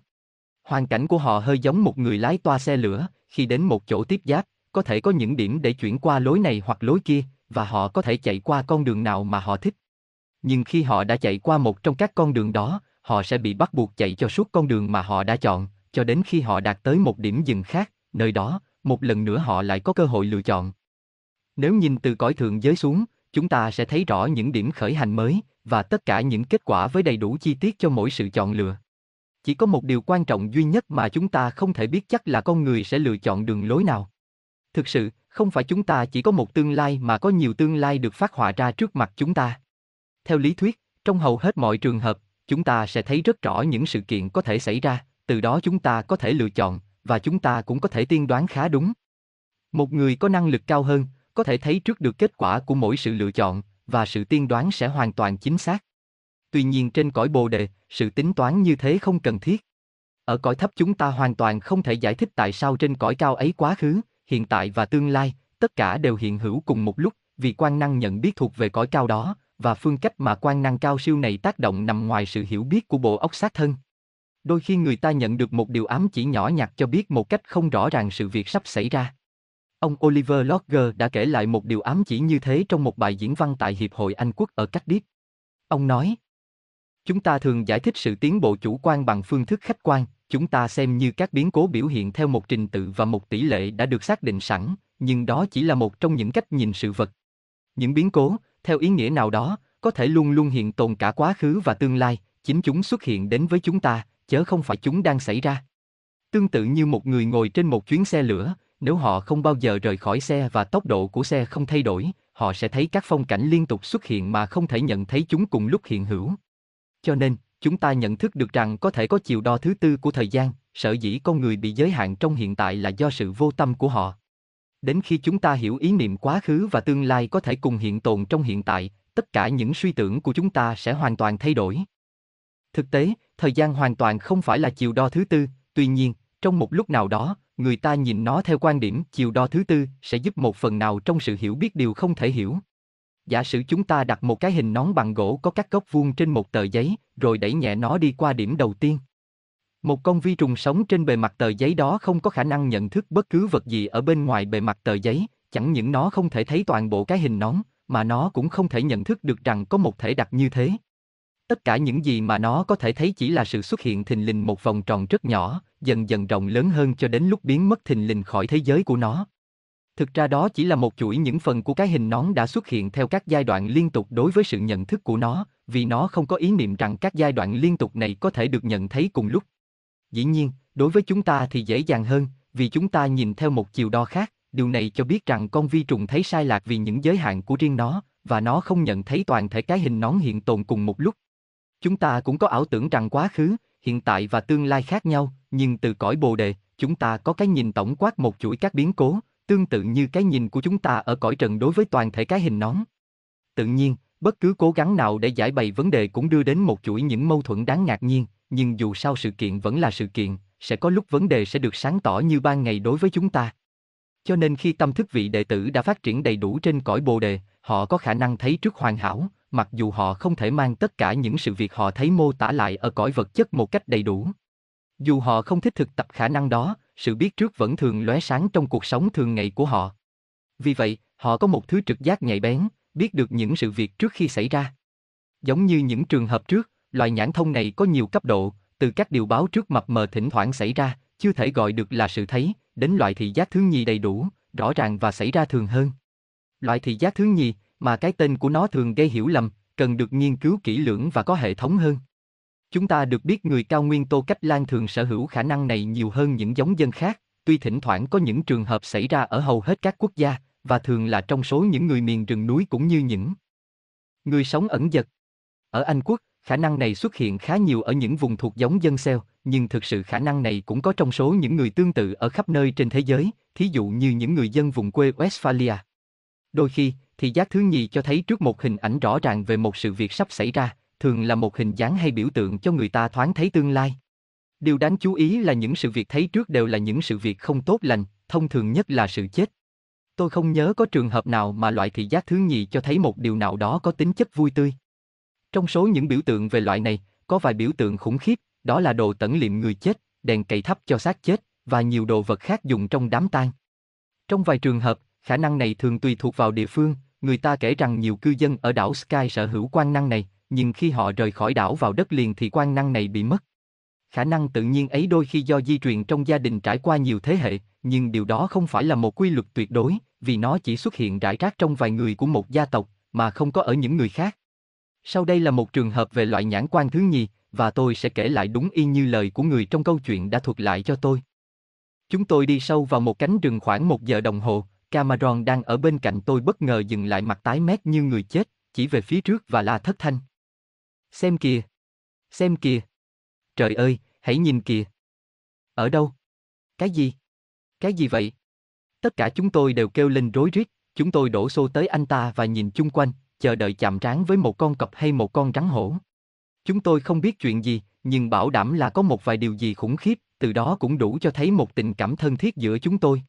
Hoàn cảnh của họ hơi giống một người lái toa xe lửa, khi đến một chỗ tiếp giáp, có thể có những điểm để chuyển qua lối này hoặc lối kia, và họ có thể chạy qua con đường nào mà họ thích. Nhưng khi họ đã chạy qua một trong các con đường đó, họ sẽ bị bắt buộc chạy cho suốt con đường mà họ đã chọn, cho đến khi họ đạt tới một điểm dừng khác, nơi đó, một lần nữa họ lại có cơ hội lựa chọn. Nếu nhìn từ cõi thượng giới xuống, chúng ta sẽ thấy rõ những điểm khởi hành mới và tất cả những kết quả với đầy đủ chi tiết cho mỗi sự chọn lựa. Chỉ có một điều quan trọng duy nhất mà chúng ta không thể biết chắc là con người sẽ lựa chọn đường lối nào. Thực sự, không phải chúng ta chỉ có một tương lai mà có nhiều tương lai được phát họa ra trước mặt chúng ta. Theo lý thuyết, trong hầu hết mọi trường hợp, chúng ta sẽ thấy rất rõ những sự kiện có thể xảy ra, từ đó chúng ta có thể lựa chọn, và chúng ta cũng có thể tiên đoán khá đúng. Một người có năng lực cao hơn, có thể thấy trước được kết quả của mỗi sự lựa chọn, và sự tiên đoán sẽ hoàn toàn chính xác. Tuy nhiên trên cõi bồ đề, sự tính toán như thế không cần thiết. Ở cõi thấp chúng ta hoàn toàn không thể giải thích tại sao trên cõi cao ấy quá khứ, hiện tại và tương lai, tất cả đều hiện hữu cùng một lúc, vì quan năng nhận biết thuộc về cõi cao đó, và phương cách mà quan năng cao siêu này tác động nằm ngoài sự hiểu biết của bộ óc xác thân. Đôi khi người ta nhận được một điều ám chỉ nhỏ nhặt cho biết một cách không rõ ràng sự việc sắp xảy ra. Ông Oliver Lodger đã kể lại một điều ám chỉ như thế trong một bài diễn văn tại Hiệp hội Anh Quốc ở Cardiff. Ông nói, Chúng ta thường giải thích sự tiến bộ chủ quan bằng phương thức khách quan, chúng ta xem như các biến cố biểu hiện theo một trình tự và một tỷ lệ đã được xác định sẵn, nhưng đó chỉ là một trong những cách nhìn sự vật. Những biến cố, theo ý nghĩa nào đó, có thể luôn luôn hiện tồn cả quá khứ và tương lai, chính chúng xuất hiện đến với chúng ta, chớ không phải chúng đang xảy ra. Tương tự như một người ngồi trên một chuyến xe lửa, nếu họ không bao giờ rời khỏi xe và tốc độ của xe không thay đổi, họ sẽ thấy các phong cảnh liên tục xuất hiện mà không thể nhận thấy chúng cùng lúc hiện hữu. Cho nên, chúng ta nhận thức được rằng có thể có chiều đo thứ tư của thời gian, sở dĩ con người bị giới hạn trong hiện tại là do sự vô tâm của họ. Đến khi chúng ta hiểu ý niệm quá khứ và tương lai có thể cùng hiện tồn trong hiện tại, tất cả những suy tưởng của chúng ta sẽ hoàn toàn thay đổi. Thực tế, thời gian hoàn toàn không phải là chiều đo thứ tư, tuy nhiên, trong một lúc nào đó, người ta nhìn nó theo quan điểm chiều đo thứ tư sẽ giúp một phần nào trong sự hiểu biết điều không thể hiểu. Giả sử chúng ta đặt một cái hình nón bằng gỗ có các góc vuông trên một tờ giấy, rồi đẩy nhẹ nó đi qua điểm đầu tiên. Một con vi trùng sống trên bề mặt tờ giấy đó không có khả năng nhận thức bất cứ vật gì ở bên ngoài bề mặt tờ giấy, chẳng những nó không thể thấy toàn bộ cái hình nón, mà nó cũng không thể nhận thức được rằng có một thể đặt như thế. Tất cả những gì mà nó có thể thấy chỉ là sự xuất hiện thình lình một vòng tròn rất nhỏ, dần dần rộng lớn hơn cho đến lúc biến mất thình lình khỏi thế giới của nó. Thực ra đó chỉ là một chuỗi những phần của cái hình nón đã xuất hiện theo các giai đoạn liên tục đối với sự nhận thức của nó, vì nó không có ý niệm rằng các giai đoạn liên tục này có thể được nhận thấy cùng lúc. Dĩ nhiên, đối với chúng ta thì dễ dàng hơn, vì chúng ta nhìn theo một chiều đo khác, điều này cho biết rằng con vi trùng thấy sai lạc vì những giới hạn của riêng nó, và nó không nhận thấy toàn thể cái hình nón hiện tồn cùng một lúc. Chúng ta cũng có ảo tưởng rằng quá khứ, hiện tại và tương lai khác nhau, nhưng từ cõi bồ đề, chúng ta có cái nhìn tổng quát một chuỗi các biến cố, tương tự như cái nhìn của chúng ta ở cõi trần đối với toàn thể cái hình nón. Tự nhiên, bất cứ cố gắng nào để giải bày vấn đề cũng đưa đến một chuỗi những mâu thuẫn đáng ngạc nhiên, nhưng dù sao sự kiện vẫn là sự kiện, sẽ có lúc vấn đề sẽ được sáng tỏ như ban ngày đối với chúng ta. Cho nên khi tâm thức vị đệ tử đã phát triển đầy đủ trên cõi bồ đề, họ có khả năng thấy trước hoàn hảo, mặc dù họ không thể mang tất cả những sự việc họ thấy mô tả lại ở cõi vật chất một cách đầy đủ. Dù họ không thích thực tập khả năng đó, sự biết trước vẫn thường lóe sáng trong cuộc sống thường ngày của họ. Vì vậy, họ có một thứ trực giác nhạy bén, biết được những sự việc trước khi xảy ra. Giống như những trường hợp trước, loài nhãn thông này có nhiều cấp độ, từ các điều báo trước mập mờ thỉnh thoảng xảy ra, chưa thể gọi được là sự thấy, đến loại thị giác thứ nhì đầy đủ, rõ ràng và xảy ra thường hơn. Loại thị giác thứ nhì, mà cái tên của nó thường gây hiểu lầm, cần được nghiên cứu kỹ lưỡng và có hệ thống hơn. Chúng ta được biết người cao nguyên Tô Cách Lan thường sở hữu khả năng này nhiều hơn những giống dân khác, tuy thỉnh thoảng có những trường hợp xảy ra ở hầu hết các quốc gia, và thường là trong số những người miền rừng núi cũng như những người sống ẩn dật. Ở Anh Quốc, khả năng này xuất hiện khá nhiều ở những vùng thuộc giống dân Xeo, nhưng thực sự khả năng này cũng có trong số những người tương tự ở khắp nơi trên thế giới, thí dụ như những người dân vùng quê Westphalia. Đôi khi, thì giác thứ nhì cho thấy trước một hình ảnh rõ ràng về một sự việc sắp xảy ra, thường là một hình dáng hay biểu tượng cho người ta thoáng thấy tương lai. Điều đáng chú ý là những sự việc thấy trước đều là những sự việc không tốt lành, thông thường nhất là sự chết. Tôi không nhớ có trường hợp nào mà loại thị giác thứ nhì cho thấy một điều nào đó có tính chất vui tươi. Trong số những biểu tượng về loại này, có vài biểu tượng khủng khiếp, đó là đồ tẩn liệm người chết, đèn cầy thắp cho xác chết, và nhiều đồ vật khác dùng trong đám tang. Trong vài trường hợp, khả năng này thường tùy thuộc vào địa phương, người ta kể rằng nhiều cư dân ở đảo Sky sở hữu quan năng này, nhưng khi họ rời khỏi đảo vào đất liền thì quan năng này bị mất. Khả năng tự nhiên ấy đôi khi do di truyền trong gia đình trải qua nhiều thế hệ, nhưng điều đó không phải là một quy luật tuyệt đối, vì nó chỉ xuất hiện rải rác trong vài người của một gia tộc, mà không có ở những người khác. Sau đây là một trường hợp về loại nhãn quan thứ nhì, và tôi sẽ kể lại đúng y như lời của người trong câu chuyện đã thuật lại cho tôi. Chúng tôi đi sâu vào một cánh rừng khoảng một giờ đồng hồ, Cameron đang ở bên cạnh tôi bất ngờ dừng lại mặt tái mét như người chết, chỉ về phía trước và la thất thanh. Xem kìa! Xem kìa! Trời ơi, hãy nhìn kìa! Ở đâu? Cái gì? Cái gì vậy? Tất cả chúng tôi đều kêu lên rối rít, chúng tôi đổ xô tới anh ta và nhìn chung quanh, chờ đợi chạm trán với một con cọp hay một con rắn hổ. Chúng tôi không biết chuyện gì, nhưng bảo đảm là có một vài điều gì khủng khiếp, từ đó cũng đủ cho thấy một tình cảm thân thiết giữa chúng tôi.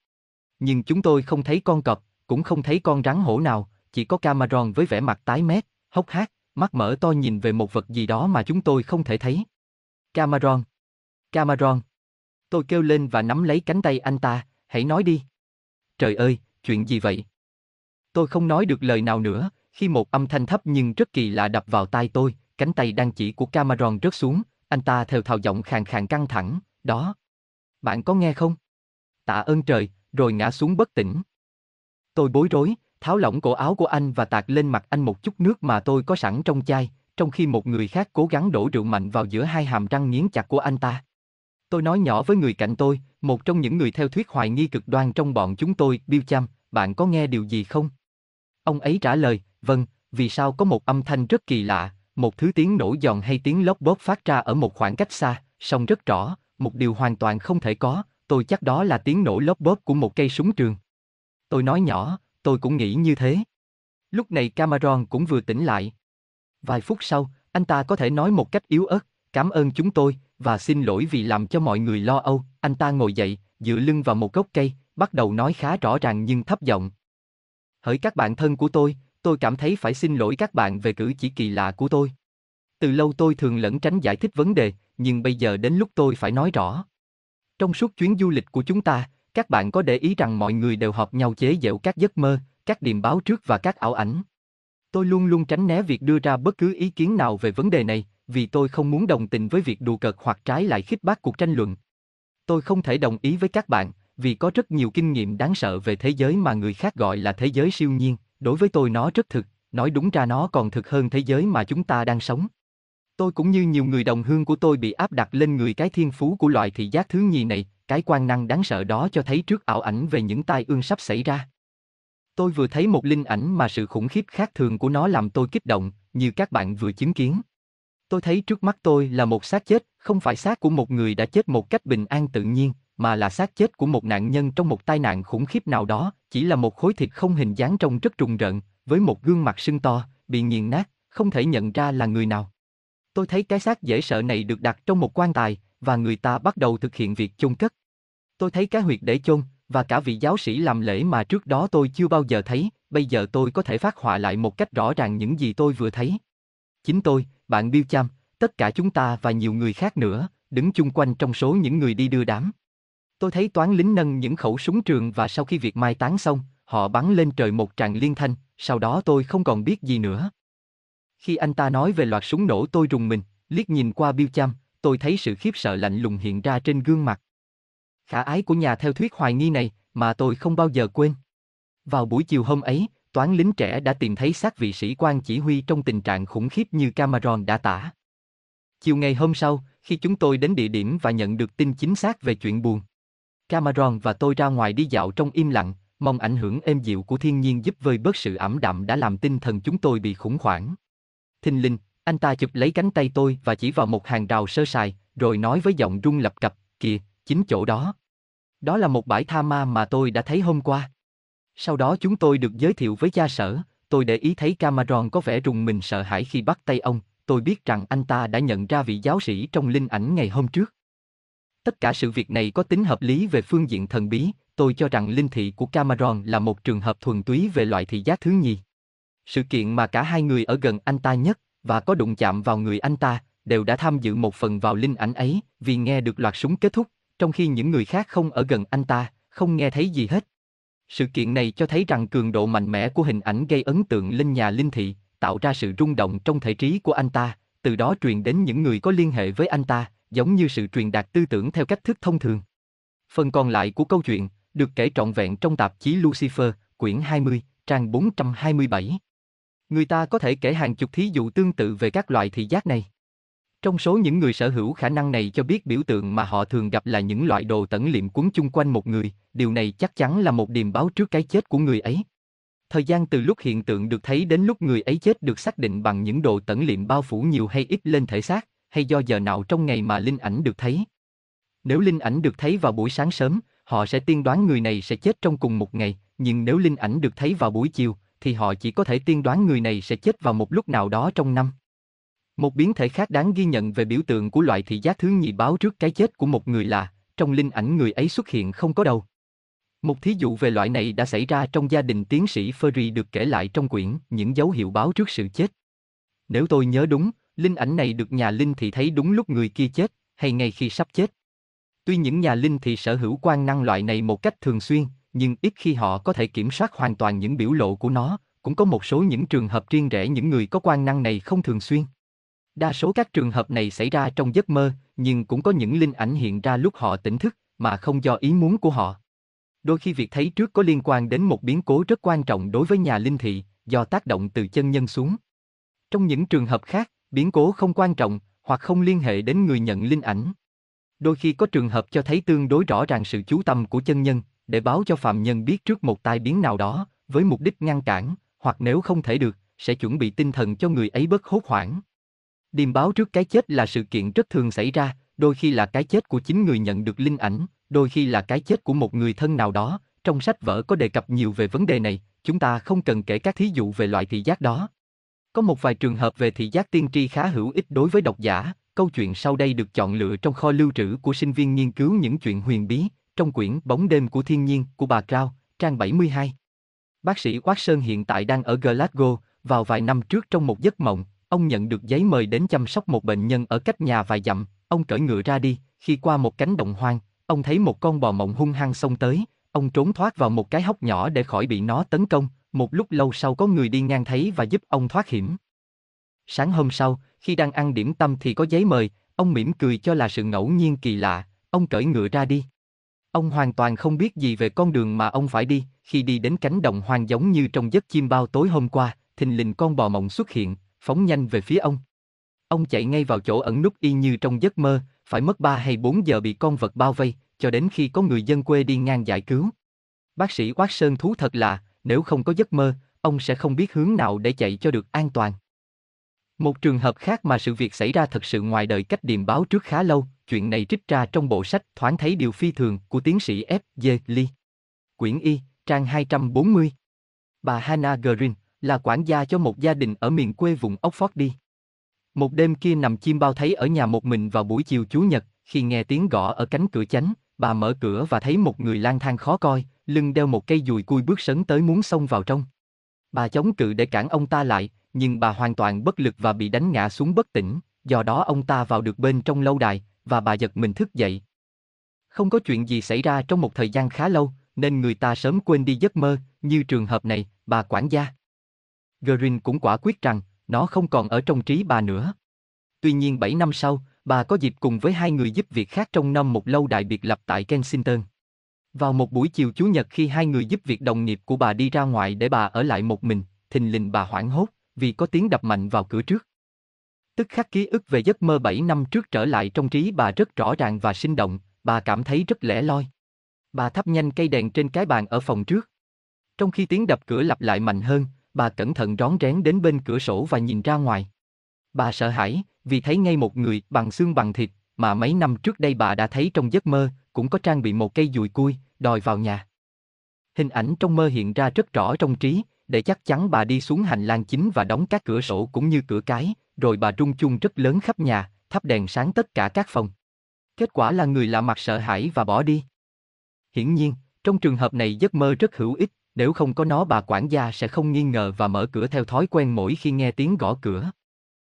Nhưng chúng tôi không thấy con cọp, cũng không thấy con rắn hổ nào, chỉ có Cameron với vẻ mặt tái mét, hốc hác, mắt mở to nhìn về một vật gì đó mà chúng tôi không thể thấy. Cameron! Cameron! Tôi kêu lên và nắm lấy cánh tay anh ta, hãy nói đi. Trời ơi, chuyện gì vậy? Tôi không nói được lời nào nữa, khi một âm thanh thấp nhưng rất kỳ lạ đập vào tai tôi, cánh tay đang chỉ của Cameron rớt xuống, anh ta theo thào giọng khàn khàn căng thẳng, đó. Bạn có nghe không? Tạ ơn trời, rồi ngã xuống bất tỉnh. Tôi bối rối, tháo lỏng cổ áo của anh và tạt lên mặt anh một chút nước mà tôi có sẵn trong chai, trong khi một người khác cố gắng đổ rượu mạnh vào giữa hai hàm răng nghiến chặt của anh ta. Tôi nói nhỏ với người cạnh tôi, một trong những người theo thuyết hoài nghi cực đoan trong bọn chúng tôi, Bill Cham, bạn có nghe điều gì không? Ông ấy trả lời, vâng, vì sao có một âm thanh rất kỳ lạ, một thứ tiếng nổ giòn hay tiếng lóc bóp phát ra ở một khoảng cách xa, song rất rõ, một điều hoàn toàn không thể có, tôi chắc đó là tiếng nổ lóc bóp của một cây súng trường. Tôi nói nhỏ, tôi cũng nghĩ như thế. Lúc này Cameron cũng vừa tỉnh lại. Vài phút sau, anh ta có thể nói một cách yếu ớt, cảm ơn chúng tôi, và xin lỗi vì làm cho mọi người lo âu. Anh ta ngồi dậy, dựa lưng vào một gốc cây, bắt đầu nói khá rõ ràng nhưng thấp giọng. Hỡi các bạn thân của tôi, tôi cảm thấy phải xin lỗi các bạn về cử chỉ kỳ lạ của tôi. Từ lâu tôi thường lẫn tránh giải thích vấn đề, nhưng bây giờ đến lúc tôi phải nói rõ. Trong suốt chuyến du lịch của chúng ta, các bạn có để ý rằng mọi người đều họp nhau chế giễu các giấc mơ, các điềm báo trước và các ảo ảnh. Tôi luôn luôn tránh né việc đưa ra bất cứ ý kiến nào về vấn đề này, vì tôi không muốn đồng tình với việc đùa cợt hoặc trái lại khích bác cuộc tranh luận. Tôi không thể đồng ý với các bạn, vì có rất nhiều kinh nghiệm đáng sợ về thế giới mà người khác gọi là thế giới siêu nhiên, đối với tôi nó rất thực, nói đúng ra nó còn thực hơn thế giới mà chúng ta đang sống. Tôi cũng như nhiều người đồng hương của tôi bị áp đặt lên người cái thiên phú của loại thị giác thứ nhì này, cái quan năng đáng sợ đó cho thấy trước ảo ảnh về những tai ương sắp xảy ra. Tôi vừa thấy một linh ảnh mà sự khủng khiếp khác thường của nó làm tôi kích động, như các bạn vừa chứng kiến. Tôi thấy trước mắt tôi là một xác chết, không phải xác của một người đã chết một cách bình an tự nhiên, mà là xác chết của một nạn nhân trong một tai nạn khủng khiếp nào đó, chỉ là một khối thịt không hình dáng trông rất trùng rợn, với một gương mặt sưng to, bị nghiền nát, không thể nhận ra là người nào. Tôi thấy cái xác dễ sợ này được đặt trong một quan tài, và người ta bắt đầu thực hiện việc chôn cất. Tôi thấy cái huyệt để chôn, và cả vị giáo sĩ làm lễ mà trước đó tôi chưa bao giờ thấy, bây giờ tôi có thể phát họa lại một cách rõ ràng những gì tôi vừa thấy. Chính tôi, bạn Bill Cham, tất cả chúng ta và nhiều người khác nữa, đứng chung quanh trong số những người đi đưa đám. Tôi thấy toán lính nâng những khẩu súng trường và sau khi việc mai táng xong, họ bắn lên trời một tràng liên thanh, sau đó tôi không còn biết gì nữa. Khi anh ta nói về loạt súng nổ tôi rùng mình, liếc nhìn qua Bill Cham, tôi thấy sự khiếp sợ lạnh lùng hiện ra trên gương mặt. Khả ái của nhà theo thuyết hoài nghi này, mà tôi không bao giờ quên. Vào buổi chiều hôm ấy, toán lính trẻ đã tìm thấy xác vị sĩ quan chỉ huy trong tình trạng khủng khiếp như Cameron đã tả. Chiều ngày hôm sau, khi chúng tôi đến địa điểm và nhận được tin chính xác về chuyện buồn, Cameron và tôi ra ngoài đi dạo trong im lặng, mong ảnh hưởng êm dịu của thiên nhiên giúp vơi bớt sự ẩm đạm đã làm tinh thần chúng tôi bị khủng hoảng. Thình linh, anh ta chụp lấy cánh tay tôi và chỉ vào một hàng rào sơ sài, rồi nói với giọng rung lập cập, kìa, chính chỗ đó. Đó là một bãi tha ma mà tôi đã thấy hôm qua. Sau đó chúng tôi được giới thiệu với cha sở, tôi để ý thấy Cameron có vẻ rùng mình sợ hãi khi bắt tay ông, tôi biết rằng anh ta đã nhận ra vị giáo sĩ trong linh ảnh ngày hôm trước. Tất cả sự việc này có tính hợp lý về phương diện thần bí, tôi cho rằng linh thị của Cameron là một trường hợp thuần túy về loại thị giác thứ nhì. Sự kiện mà cả hai người ở gần anh ta nhất, và có đụng chạm vào người anh ta, đều đã tham dự một phần vào linh ảnh ấy, vì nghe được loạt súng kết thúc, trong khi những người khác không ở gần anh ta, không nghe thấy gì hết. Sự kiện này cho thấy rằng cường độ mạnh mẽ của hình ảnh gây ấn tượng lên nhà linh thị, tạo ra sự rung động trong thể trí của anh ta, từ đó truyền đến những người có liên hệ với anh ta, giống như sự truyền đạt tư tưởng theo cách thức thông thường. Phần còn lại của câu chuyện được kể trọn vẹn trong tạp chí Lucifer, quyển 20, trang 427. Người ta có thể kể hàng chục thí dụ tương tự về các loại thị giác này. Trong số những người sở hữu khả năng này cho biết biểu tượng mà họ thường gặp là những loại đồ tẩn liệm cuốn chung quanh một người, điều này chắc chắn là một điềm báo trước cái chết của người ấy. Thời gian từ lúc hiện tượng được thấy đến lúc người ấy chết được xác định bằng những đồ tẩn liệm bao phủ nhiều hay ít lên thể xác, hay do giờ nào trong ngày mà linh ảnh được thấy. Nếu linh ảnh được thấy vào buổi sáng sớm, họ sẽ tiên đoán người này sẽ chết trong cùng một ngày, nhưng nếu linh ảnh được thấy vào buổi chiều, thì họ chỉ có thể tiên đoán người này sẽ chết vào một lúc nào đó trong năm. Một biến thể khác đáng ghi nhận về biểu tượng của loại thị giác thứ nhị báo trước cái chết của một người là, trong linh ảnh người ấy xuất hiện không có đầu. Một thí dụ về loại này đã xảy ra trong gia đình tiến sĩ Furry được kể lại trong quyển Những dấu hiệu báo trước sự chết. Nếu tôi nhớ đúng, linh ảnh này được nhà linh thị thấy đúng lúc người kia chết, hay ngay khi sắp chết. Tuy những nhà linh thị sở hữu quan năng loại này một cách thường xuyên, nhưng ít khi họ có thể kiểm soát hoàn toàn những biểu lộ của nó, cũng có một số những trường hợp riêng rẽ những người có quan năng này không thường xuyên. Đa số các trường hợp này xảy ra trong giấc mơ, nhưng cũng có những linh ảnh hiện ra lúc họ tỉnh thức, mà không do ý muốn của họ. Đôi khi việc thấy trước có liên quan đến một biến cố rất quan trọng đối với nhà linh thị, do tác động từ chân nhân xuống. Trong những trường hợp khác, biến cố không quan trọng, hoặc không liên hệ đến người nhận linh ảnh. Đôi khi có trường hợp cho thấy tương đối rõ ràng sự chú tâm của chân nhân, để báo cho phạm nhân biết trước một tai biến nào đó, với mục đích ngăn cản, hoặc nếu không thể được, sẽ chuẩn bị tinh thần cho người ấy bớt hốt hoảng. Điềm báo trước cái chết là sự kiện rất thường xảy ra, đôi khi là cái chết của chính người nhận được linh ảnh, đôi khi là cái chết của một người thân nào đó. Trong sách vở có đề cập nhiều về vấn đề này, chúng ta không cần kể các thí dụ về loại thị giác đó. Có một vài trường hợp về thị giác tiên tri khá hữu ích đối với độc giả, câu chuyện sau đây được chọn lựa trong kho lưu trữ của sinh viên nghiên cứu những chuyện huyền bí, trong quyển Bóng đêm của thiên nhiên của bà Crow, trang 72. Bác sĩ Watson hiện tại đang ở Glasgow, vào vài năm trước trong một giấc mộng, ông nhận được giấy mời đến chăm sóc một bệnh nhân ở cách nhà vài dặm, ông cởi ngựa ra đi, khi qua một cánh đồng hoang, ông thấy một con bò mộng hung hăng xông tới, ông trốn thoát vào một cái hốc nhỏ để khỏi bị nó tấn công, một lúc lâu sau có người đi ngang thấy và giúp ông thoát hiểm. Sáng hôm sau, khi đang ăn điểm tâm thì có giấy mời, ông mỉm cười cho là sự ngẫu nhiên kỳ lạ, ông cởi ngựa ra đi. Ông hoàn toàn không biết gì về con đường mà ông phải đi, khi đi đến cánh đồng hoang giống như trong giấc chim bao tối hôm qua, thình lình con bò mộng xuất hiện, phóng nhanh về phía ông. Ông chạy ngay vào chỗ ẩn núp y như trong giấc mơ, phải mất 3 hay 4 giờ bị con vật bao vây, cho đến khi có người dân quê đi ngang giải cứu. Bác sĩ Quát Sơn thú thật là, nếu không có giấc mơ, ông sẽ không biết hướng nào để chạy cho được an toàn. Một trường hợp khác mà sự việc xảy ra thật sự ngoài đời cách điềm báo trước khá lâu, chuyện này trích ra trong bộ sách Thoáng thấy điều phi thường của tiến sĩ F. J. Lee. Quyển Y, trang 240. Bà Hannah Green là quản gia cho một gia đình ở miền quê vùng Oxford Một đêm kia nằm chim bao thấy ở nhà một mình vào buổi chiều Chủ nhật, khi nghe tiếng gõ ở cánh cửa chánh, bà mở cửa và thấy một người lang thang khó coi, lưng đeo một cây dùi cui bước sấn tới muốn xông vào trong. Bà chống cự để cản ông ta lại, nhưng bà hoàn toàn bất lực và bị đánh ngã xuống bất tỉnh, do đó ông ta vào được bên trong lâu đài, và bà giật mình thức dậy. Không có chuyện gì xảy ra trong một thời gian khá lâu, nên người ta sớm quên đi giấc mơ, như trường hợp này, bà quản gia. Green cũng quả quyết rằng, nó không còn ở trong trí bà nữa. Tuy nhiên 7 năm sau, bà có dịp cùng với hai người giúp việc khác trong năm một lâu đài biệt lập tại Kensington. Vào một buổi chiều Chủ nhật khi hai người giúp việc đồng nghiệp của bà đi ra ngoài để bà ở lại một mình, thình lình bà hoảng hốt, vì có tiếng đập mạnh vào cửa trước. Tức khắc ký ức về giấc mơ 7 năm trước trở lại trong trí bà rất rõ ràng và sinh động, bà cảm thấy rất lẻ loi. Bà thắp nhanh cây đèn trên cái bàn ở phòng trước. Trong khi tiếng đập cửa lặp lại mạnh hơn, bà cẩn thận rón rén đến bên cửa sổ và nhìn ra ngoài. Bà sợ hãi, vì thấy ngay một người bằng xương bằng thịt, mà mấy năm trước đây bà đã thấy trong giấc mơ, cũng có trang bị một cây dùi cui, đòi vào nhà. Hình ảnh trong mơ hiện ra rất rõ trong trí, để chắc chắn bà đi xuống hành lang chính và đóng các cửa sổ cũng như cửa cái, rồi bà rung chung rất lớn khắp nhà, thắp đèn sáng tất cả các phòng. Kết quả là người lạ mặt sợ hãi và bỏ đi. Hiển nhiên, trong trường hợp này giấc mơ rất hữu ích, nếu không có nó bà quản gia sẽ không nghi ngờ và mở cửa theo thói quen mỗi khi nghe tiếng gõ cửa.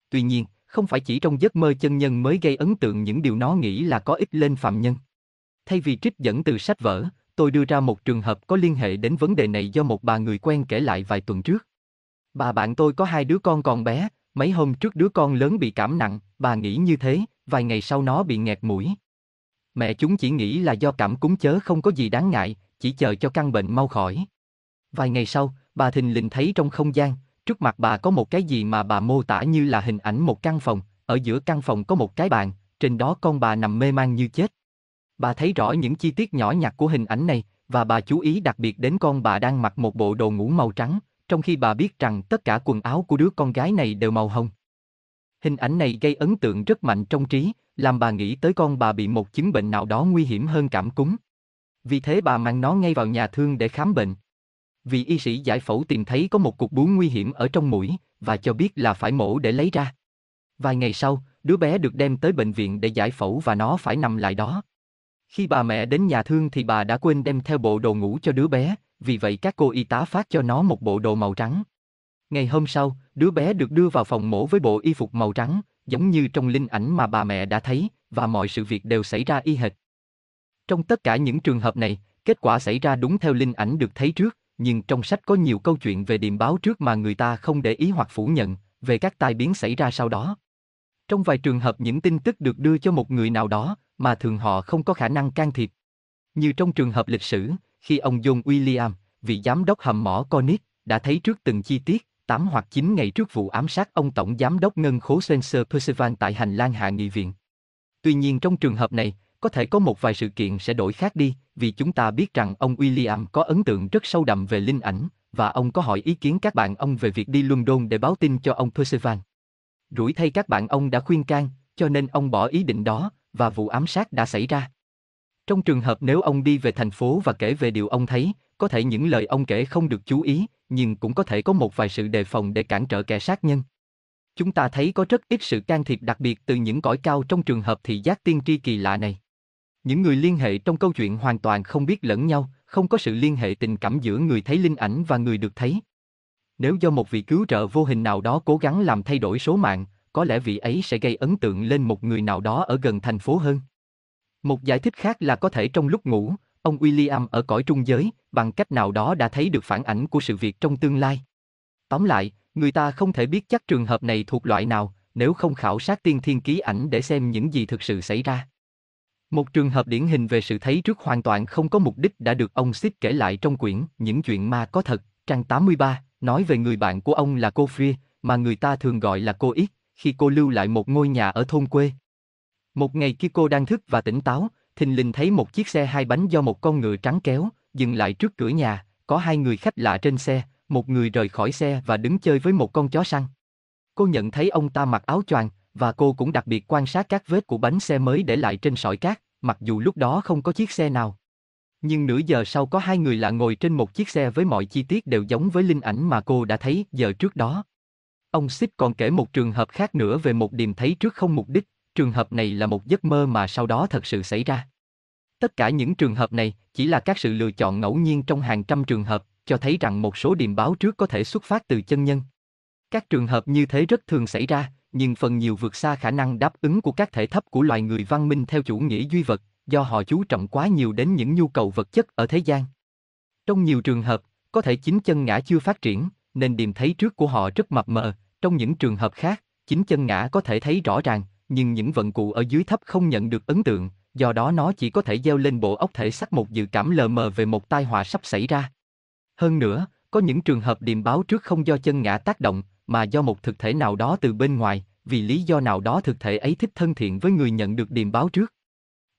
Tuy nhiên, không phải chỉ trong giấc mơ chân nhân mới gây ấn tượng những điều nó nghĩ là có ích lên phạm nhân. Thay vì trích dẫn từ sách vở, tôi đưa ra một trường hợp có liên hệ đến vấn đề này do một bà người quen kể lại vài tuần trước. Bà bạn tôi có hai đứa con còn bé, mấy hôm trước đứa con lớn bị cảm nặng, bà nghĩ như thế, vài ngày sau nó bị nghẹt mũi. Mẹ chúng chỉ nghĩ là do cảm cúm chớ không có gì đáng ngại, chỉ chờ cho căn bệnh mau khỏi. Vài ngày sau, bà thình lình thấy trong không gian, trước mặt bà có một cái gì mà bà mô tả như là hình ảnh một căn phòng, ở giữa căn phòng có một cái bàn, trên đó con bà nằm mê man như chết. Bà thấy rõ những chi tiết nhỏ nhặt của hình ảnh này, và bà chú ý đặc biệt đến con bà đang mặc một bộ đồ ngủ màu trắng, trong khi bà biết rằng tất cả quần áo của đứa con gái này đều màu hồng. Hình ảnh này gây ấn tượng rất mạnh trong trí, làm bà nghĩ tới con bà bị một chứng bệnh nào đó nguy hiểm hơn cảm cúm. Vì thế bà mang nó ngay vào nhà thương để khám bệnh. Vì y sĩ giải phẫu tìm thấy có một cục bướu nguy hiểm ở trong mũi, và cho biết là phải mổ để lấy ra. Vài ngày sau, đứa bé được đem tới bệnh viện để giải phẫu và nó phải nằm lại đó. Khi bà mẹ đến nhà thương thì bà đã quên đem theo bộ đồ ngủ cho đứa bé, vì vậy các cô y tá phát cho nó một bộ đồ màu trắng. Ngày hôm sau, đứa bé được đưa vào phòng mổ với bộ y phục màu trắng, giống như trong linh ảnh mà bà mẹ đã thấy, và mọi sự việc đều xảy ra y hệt. Trong tất cả những trường hợp này, kết quả xảy ra đúng theo linh ảnh được thấy trước, nhưng trong sách có nhiều câu chuyện về điềm báo trước mà người ta không để ý hoặc phủ nhận, về các tai biến xảy ra sau đó. Trong vài trường hợp những tin tức được đưa cho một người nào đó, mà thường họ không có khả năng can thiệp. Như trong trường hợp lịch sử, khi ông John William, vị giám đốc hầm mỏ Cornish, đã thấy trước từng chi tiết, 8 hoặc 9 ngày trước vụ ám sát ông Tổng Giám đốc Ngân khố Spencer Percival tại hành lang hạ nghị viện. Tuy nhiên trong trường hợp này, có thể có một vài sự kiện sẽ đổi khác đi, vì chúng ta biết rằng ông William có ấn tượng rất sâu đậm về linh ảnh, và ông có hỏi ý kiến các bạn ông về việc đi London để báo tin cho ông Percival. Rủi thay các bạn ông đã khuyên can, cho nên ông bỏ ý định đó, và vụ ám sát đã xảy ra. Trong trường hợp nếu ông đi về thành phố và kể về điều ông thấy, có thể những lời ông kể không được chú ý, nhưng cũng có thể có một vài sự đề phòng để cản trở kẻ sát nhân. Chúng ta thấy có rất ít sự can thiệp đặc biệt từ những cõi cao trong trường hợp thị giác tiên tri kỳ lạ này. Những người liên hệ trong câu chuyện hoàn toàn không biết lẫn nhau, không có sự liên hệ tình cảm giữa người thấy linh ảnh và người được thấy. Nếu do một vị cứu trợ vô hình nào đó cố gắng làm thay đổi số mạng, có lẽ vị ấy sẽ gây ấn tượng lên một người nào đó ở gần thành phố hơn. Một giải thích khác là có thể trong lúc ngủ, ông William ở cõi trung giới, bằng cách nào đó đã thấy được phản ảnh của sự việc trong tương lai. Tóm lại, người ta không thể biết chắc trường hợp này thuộc loại nào, nếu không khảo sát tiên thiên ký ảnh để xem những gì thực sự xảy ra. Một trường hợp điển hình về sự thấy trước hoàn toàn không có mục đích đã được ông Sid kể lại trong quyển Những chuyện ma có thật, trang 83, nói về người bạn của ông là cô Freer, mà người ta thường gọi là cô Ít, khi cô lưu lại một ngôi nhà ở thôn quê. Một ngày khi cô đang thức và tỉnh táo, thình lình thấy một chiếc xe hai bánh do một con ngựa trắng kéo, dừng lại trước cửa nhà, có hai người khách lạ trên xe, một người rời khỏi xe và đứng chơi với một con chó săn. Cô nhận thấy ông ta mặc áo choàng, và cô cũng đặc biệt quan sát các vết của bánh xe mới để lại trên sỏi cát, mặc dù lúc đó không có chiếc xe nào. Nhưng nửa giờ sau có hai người lạ ngồi trên một chiếc xe với mọi chi tiết đều giống với linh ảnh mà cô đã thấy giờ trước đó. Ông Sip còn kể một trường hợp khác nữa về một điềm thấy trước không mục đích, trường hợp này là một giấc mơ mà sau đó thật sự xảy ra. Tất cả những trường hợp này chỉ là các sự lựa chọn ngẫu nhiên trong hàng trăm trường hợp, cho thấy rằng một số điềm báo trước có thể xuất phát từ chân nhân. Các trường hợp như thế rất thường xảy ra, nhưng phần nhiều vượt xa khả năng đáp ứng của các thể thấp của loài người văn minh theo chủ nghĩa duy vật, do họ chú trọng quá nhiều đến những nhu cầu vật chất ở thế gian. Trong nhiều trường hợp, có thể chính chân ngã chưa phát triển, nên điềm thấy trước của họ rất mập mờ, trong những trường hợp khác, chính chân ngã có thể thấy rõ ràng, nhưng những vận cụ ở dưới thấp không nhận được ấn tượng, do đó nó chỉ có thể gieo lên bộ óc thể xác một dự cảm lờ mờ về một tai họa sắp xảy ra. Hơn nữa, có những trường hợp điềm báo trước không do chân ngã tác động, mà do một thực thể nào đó từ bên ngoài, vì lý do nào đó thực thể ấy thích thân thiện với người nhận được điềm báo trước.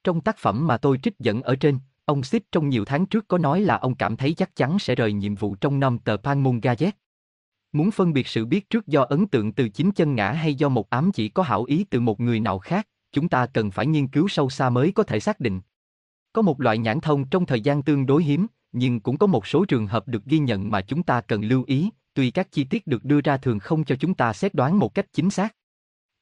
Trong tác phẩm mà tôi trích dẫn ở trên, ông Sip trong nhiều tháng trước có nói là ông cảm thấy chắc chắn sẽ rời nhiệm vụ trong năm tờ Panmon Gazette. Muốn phân biệt sự biết trước do ấn tượng từ chính chân ngã hay do một ám chỉ có hảo ý từ một người nào khác, chúng ta cần phải nghiên cứu sâu xa mới có thể xác định. Có một loại nhãn thông trong thời gian tương đối hiếm, nhưng cũng có một số trường hợp được ghi nhận mà chúng ta cần lưu ý, tuy các chi tiết được đưa ra thường không cho chúng ta xét đoán một cách chính xác.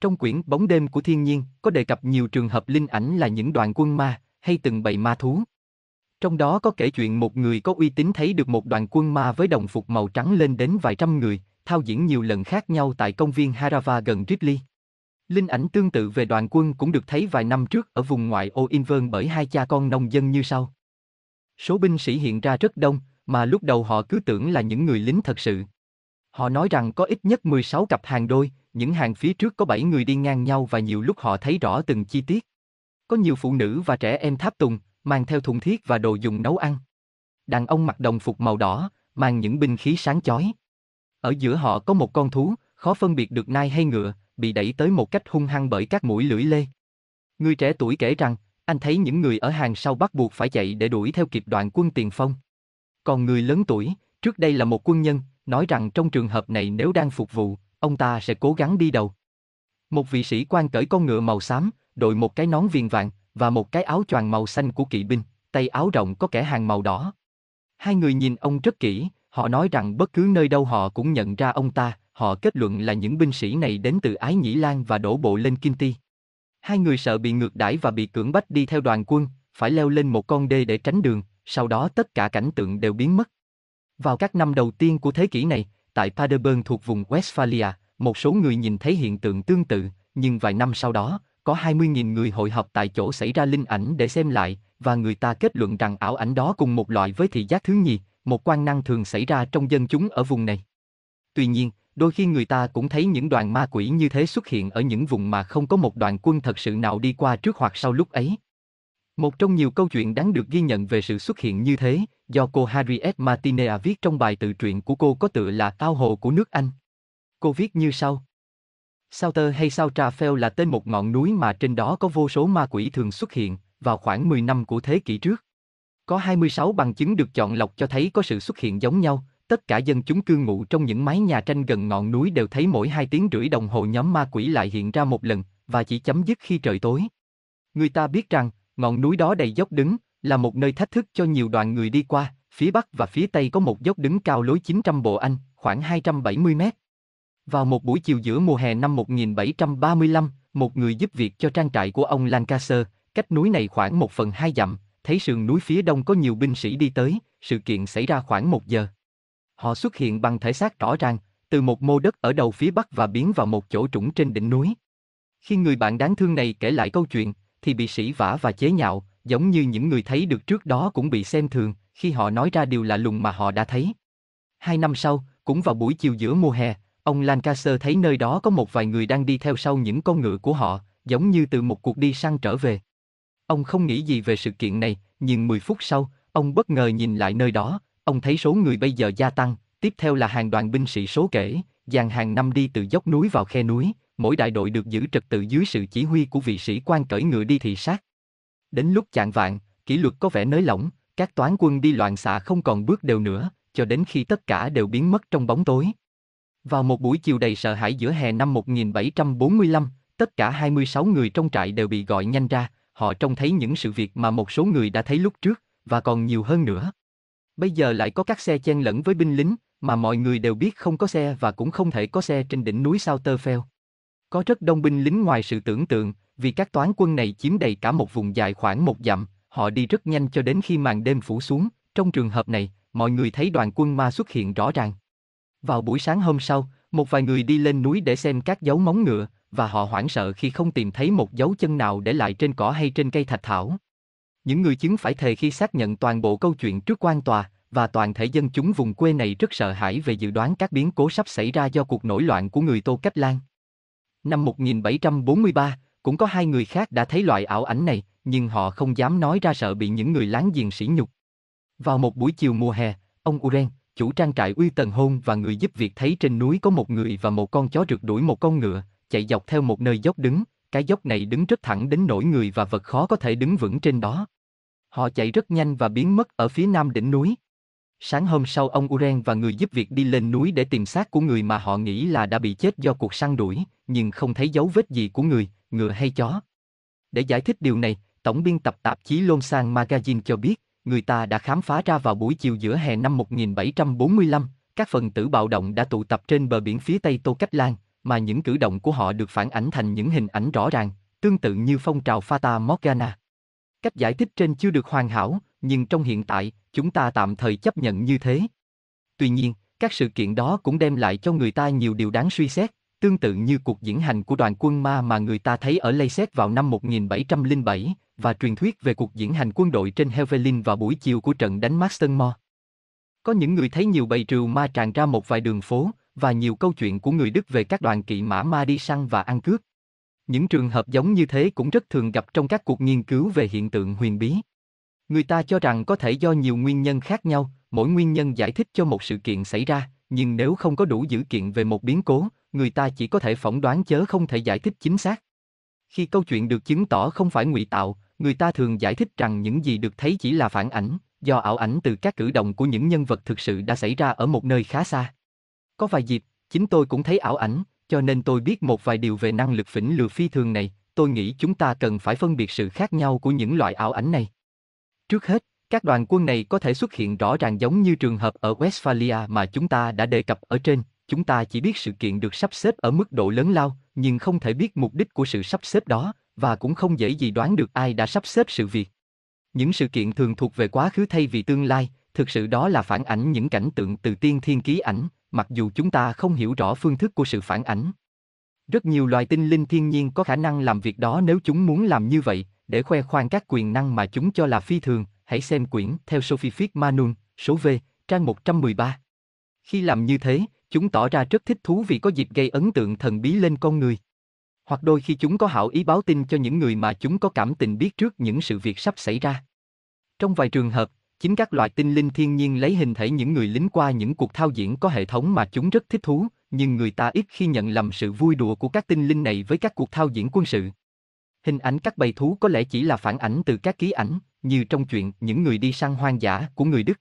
Trong quyển Bóng đêm của thiên nhiên có đề cập nhiều trường hợp linh ảnh là những đoàn quân ma hay từng bầy ma thú. Trong đó có kể chuyện một người có uy tín thấy được một đoàn quân ma với đồng phục màu trắng lên đến vài trăm người, thao diễn nhiều lần khác nhau tại công viên Harava gần Ridley. Linh ảnh tương tự về đoàn quân cũng được thấy vài năm trước ở vùng ngoại ô Invern bởi hai cha con nông dân như sau. Số binh sĩ hiện ra rất đông, mà lúc đầu họ cứ tưởng là những người lính thật sự. Họ nói rằng có ít nhất 16 cặp hàng đôi, những hàng phía trước có 7 người đi ngang nhau và nhiều lúc họ thấy rõ từng chi tiết. Có nhiều phụ nữ và trẻ em tháp tùng, mang theo thùng thiết và đồ dùng nấu ăn. Đàn ông mặc đồng phục màu đỏ, mang những binh khí sáng chói. Ở giữa họ có một con thú, khó phân biệt được nai hay ngựa, bị đẩy tới một cách hung hăng bởi các mũi lưỡi lê. Người trẻ tuổi kể rằng, anh thấy những người ở hàng sau bắt buộc phải chạy để đuổi theo kịp đoạn quân tiền phong. Còn người lớn tuổi, trước đây là một quân nhân, nói rằng trong trường hợp này nếu đang phục vụ, ông ta sẽ cố gắng đi đầu. Một vị sĩ quan cởi con ngựa màu xám, đội một cái nón viền vàng và một cái áo choàng màu xanh của kỵ binh, tay áo rộng có kẻ hàng màu đỏ. Hai người nhìn ông rất kỹ, họ nói rằng bất cứ nơi đâu họ cũng nhận ra ông ta, họ kết luận là những binh sĩ này đến từ Ái Nhĩ Lan và đổ bộ lên Kim Ti. Hai người sợ bị ngược đãi và bị cưỡng bách đi theo đoàn quân, phải leo lên một con đê để tránh đường, sau đó tất cả cảnh tượng đều biến mất. Vào các năm đầu tiên của thế kỷ này, tại Paderborn thuộc vùng Westphalia, một số người nhìn thấy hiện tượng tương tự, nhưng vài năm sau đó, có 20.000 người hội họp tại chỗ xảy ra linh ảnh để xem lại, và người ta kết luận rằng ảo ảnh đó cùng một loại với thị giác thứ nhì, một quan năng thường xảy ra trong dân chúng ở vùng này. Tuy nhiên, đôi khi người ta cũng thấy những đoàn ma quỷ như thế xuất hiện ở những vùng mà không có một đoàn quân thật sự nào đi qua trước hoặc sau lúc ấy. Một trong nhiều câu chuyện đáng được ghi nhận về sự xuất hiện như thế, do cô Harriet Martinea viết trong bài tự truyện của cô có tựa là Ao hồ của nước Anh. Cô viết như sau. Sauter hay Sautrafel là tên một ngọn núi mà trên đó có vô số ma quỷ thường xuất hiện, vào khoảng 10 năm của thế kỷ trước. Có 26 bằng chứng được chọn lọc cho thấy có sự xuất hiện giống nhau, tất cả dân chúng cư ngụ trong những mái nhà tranh gần ngọn núi đều thấy mỗi hai tiếng rưỡi đồng hồ nhóm ma quỷ lại hiện ra một lần, và chỉ chấm dứt khi trời tối. Người ta biết rằng, ngọn núi đó đầy dốc đứng, là một nơi thách thức cho nhiều đoàn người đi qua, phía bắc và phía tây có một dốc đứng cao lối 900 bộ Anh, khoảng 270 mét. Vào một buổi chiều giữa mùa hè năm 1735, một người giúp việc cho trang trại của ông Lancaster, cách núi này khoảng một phần hai dặm, thấy sườn núi phía đông có nhiều binh sĩ đi tới, sự kiện xảy ra khoảng một giờ. Họ xuất hiện bằng thể xác rõ ràng, từ một mô đất ở đầu phía bắc và biến vào một chỗ trũng trên đỉnh núi. Khi người bạn đáng thương này kể lại câu chuyện, thì bị sĩ vả và chế nhạo, giống như những người thấy được trước đó cũng bị xem thường, khi họ nói ra điều lạ lùng mà họ đã thấy. Hai năm sau, cũng vào buổi chiều giữa mùa hè, ông Lancaster thấy nơi đó có một vài người đang đi theo sau những con ngựa của họ, giống như từ một cuộc đi săn trở về. Ông không nghĩ gì về sự kiện này, nhưng 10 phút sau, ông bất ngờ nhìn lại nơi đó, ông thấy số người bây giờ gia tăng, tiếp theo là hàng đoàn binh sĩ số kể, dàn hàng năm đi từ dốc núi vào khe núi, mỗi đại đội được giữ trật tự dưới sự chỉ huy của vị sĩ quan cởi ngựa đi thị sát. Đến lúc chạng vạn, kỷ luật có vẻ nới lỏng, các toán quân đi loạn xạ không còn bước đều nữa, cho đến khi tất cả đều biến mất trong bóng tối. Vào một buổi chiều đầy sợ hãi giữa hè năm 1745, tất cả 26 người trong trại đều bị gọi nhanh ra, họ trông thấy những sự việc mà một số người đã thấy lúc trước, và còn nhiều hơn nữa. Bây giờ lại có các xe chen lẫn với binh lính, mà mọi người đều biết không có xe và cũng không thể có xe trên đỉnh núi Sauterfell. Có rất đông binh lính ngoài sự tưởng tượng, vì các toán quân này chiếm đầy cả một vùng dài khoảng một dặm, họ đi rất nhanh cho đến khi màn đêm phủ xuống, trong trường hợp này, mọi người thấy đoàn quân ma xuất hiện rõ ràng. Vào buổi sáng hôm sau, một vài người đi lên núi để xem các dấu móng ngựa, và họ hoảng sợ khi không tìm thấy một dấu chân nào để lại trên cỏ hay trên cây thạch thảo. Những người chứng phải thề khi xác nhận toàn bộ câu chuyện trước quan tòa, và toàn thể dân chúng vùng quê này rất sợ hãi về dự đoán các biến cố sắp xảy ra do cuộc nổi loạn của người Tô Cách Lan. Năm 1743, cũng có hai người khác đã thấy loại ảo ảnh này, nhưng họ không dám nói ra sợ bị những người láng giềng sỉ nhục. Vào một buổi chiều mùa hè, ông Uren, chủ trang trại Uy Tần Hôn và người giúp việc thấy trên núi có một người và một con chó rượt đuổi một con ngựa, chạy dọc theo một nơi dốc đứng, cái dốc này đứng rất thẳng đến nỗi người và vật khó có thể đứng vững trên đó. Họ chạy rất nhanh và biến mất ở phía nam đỉnh núi. Sáng hôm sau ông Uren và người giúp việc đi lên núi để tìm xác của người mà họ nghĩ là đã bị chết do cuộc săn đuổi, nhưng không thấy dấu vết gì của người, ngựa hay chó. Để giải thích điều này, tổng biên tập tạp chí Lonsang Magazine cho biết, người ta đã khám phá ra vào buổi chiều giữa hè năm 1745, các phần tử bạo động đã tụ tập trên bờ biển phía tây Tô Cách Lan, mà những cử động của họ được phản ảnh thành những hình ảnh rõ ràng, tương tự như phong trào Fata Morgana. Cách giải thích trên chưa được hoàn hảo, nhưng trong hiện tại, chúng ta tạm thời chấp nhận như thế. Tuy nhiên, các sự kiện đó cũng đem lại cho người ta nhiều điều đáng suy xét, tương tự như cuộc diễn hành của đoàn quân ma mà người ta thấy ở Leyset vào năm 1707 và truyền thuyết về cuộc diễn hành quân đội trên Helvellyn vào buổi chiều của trận đánh Marstonmoor. Có những người thấy nhiều bầy trừu ma tràn ra một vài đường phố và nhiều câu chuyện của người Đức về các đoàn kỵ mã ma đi săn và ăn cướp. Những trường hợp giống như thế cũng rất thường gặp trong các cuộc nghiên cứu về hiện tượng huyền bí. Người ta cho rằng có thể do nhiều nguyên nhân khác nhau, mỗi nguyên nhân giải thích cho một sự kiện xảy ra, nhưng nếu không có đủ dữ kiện về một biến cố, người ta chỉ có thể phỏng đoán chớ không thể giải thích chính xác. Khi câu chuyện được chứng tỏ không phải ngụy tạo, người ta thường giải thích rằng những gì được thấy chỉ là phản ảnh, do ảo ảnh từ các cử động của những nhân vật thực sự đã xảy ra ở một nơi khá xa. Có vài dịp, chính tôi cũng thấy ảo ảnh, cho nên tôi biết một vài điều về năng lực phỉnh lừa phi thường này, tôi nghĩ chúng ta cần phải phân biệt sự khác nhau của những loại ảo ảnh này. Trước hết, các đoàn quân này có thể xuất hiện rõ ràng giống như trường hợp ở Westphalia mà chúng ta đã đề cập ở trên, chúng ta chỉ biết sự kiện được sắp xếp ở mức độ lớn lao, nhưng không thể biết mục đích của sự sắp xếp đó, và cũng không dễ gì đoán được ai đã sắp xếp sự việc. Những sự kiện thường thuộc về quá khứ thay vì tương lai, thực sự đó là phản ảnh những cảnh tượng từ tiên thiên ký ảnh, mặc dù chúng ta không hiểu rõ phương thức của sự phản ảnh. Rất nhiều loài tinh linh thiên nhiên có khả năng làm việc đó nếu chúng muốn làm như vậy, để khoe khoang các quyền năng mà chúng cho là phi thường, hãy xem quyển theo Sophie Fick Manun, số V, trang 113. Khi làm như thế, chúng tỏ ra rất thích thú vì có dịp gây ấn tượng thần bí lên con người. Hoặc đôi khi chúng có hảo ý báo tin cho những người mà chúng có cảm tình biết trước những sự việc sắp xảy ra. Trong vài trường hợp, chính các loài tinh linh thiên nhiên lấy hình thể những người lính qua những cuộc thao diễn có hệ thống mà chúng rất thích thú, nhưng người ta ít khi nhận lầm sự vui đùa của các tinh linh này với các cuộc thao diễn quân sự. Hình ảnh các bầy thú có lẽ chỉ là phản ảnh từ các ký ảnh, như trong chuyện Những người đi săn hoang dã của người Đức.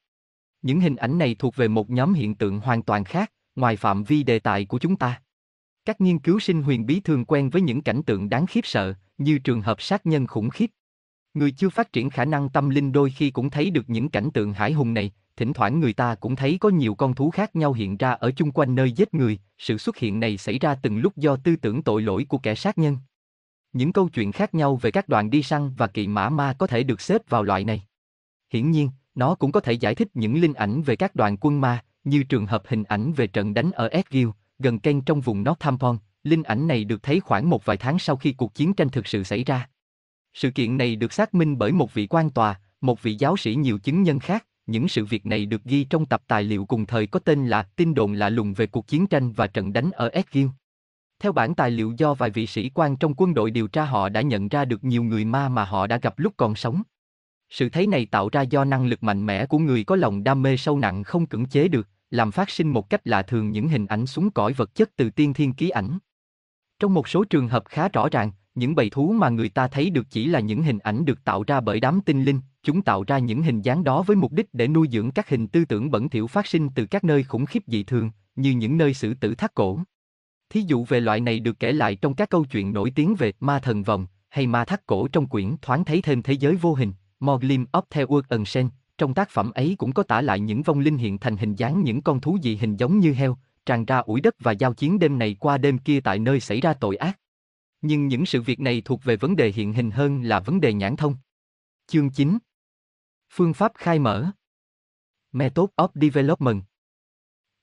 Những hình ảnh này thuộc về một nhóm hiện tượng hoàn toàn khác, ngoài phạm vi đề tài của chúng ta. Các nghiên cứu sinh huyền bí thường quen với những cảnh tượng đáng khiếp sợ, như trường hợp sát nhân khủng khiếp. Người chưa phát triển khả năng tâm linh đôi khi cũng thấy được những cảnh tượng hải hùng này, thỉnh thoảng người ta cũng thấy có nhiều con thú khác nhau hiện ra ở chung quanh nơi giết người, sự xuất hiện này xảy ra từng lúc do tư tưởng tội lỗi của kẻ sát nhân. Những câu chuyện khác nhau về các đoàn đi săn và kỵ mã ma có thể được xếp vào loại này. Hiển nhiên, nó cũng có thể giải thích những linh ảnh về các đoàn quân ma, như trường hợp hình ảnh về trận đánh ở Edgill, gần Ken trong vùng Northampton. Linh ảnh này được thấy khoảng một vài tháng sau khi cuộc chiến tranh thực sự xảy ra. Sự kiện này được xác minh bởi một vị quan tòa, một vị giáo sĩ nhiều chứng nhân khác. Những sự việc này được ghi trong tập tài liệu cùng thời có tên là Tin đồn lạ lùng về cuộc chiến tranh và trận đánh ở Edgill. Theo bản tài liệu do vài vị sĩ quan trong quân đội điều tra họ đã nhận ra được nhiều người ma mà họ đã gặp lúc còn sống. Sự thấy này tạo ra do năng lực mạnh mẽ của người có lòng đam mê sâu nặng không cưỡng chế được, làm phát sinh một cách lạ thường những hình ảnh xuống cõi vật chất từ tiên thiên ký ảnh. Trong một số trường hợp khá rõ ràng, những bầy thú mà người ta thấy được chỉ là những hình ảnh được tạo ra bởi đám tinh linh, chúng tạo ra những hình dáng đó với mục đích để nuôi dưỡng các hình tư tưởng bẩn thỉu phát sinh từ các nơi khủng khiếp dị thường, như những nơi xử tử thác cổ. Thí dụ về loại này được kể lại trong các câu chuyện nổi tiếng về ma thần vòng hay ma thác cổ trong quyển thoáng thấy thêm thế giới vô hình, Morglim of the World Unseen. Trong tác phẩm ấy cũng có tả lại những vong linh hiện thành hình dáng những con thú dị hình giống như heo, tràn ra ủi đất và giao chiến đêm này qua đêm kia tại nơi xảy ra tội ác. Nhưng những sự việc này thuộc về vấn đề hiện hình hơn là vấn đề nhãn thông. Chương 9 Phương pháp khai mở Method of Development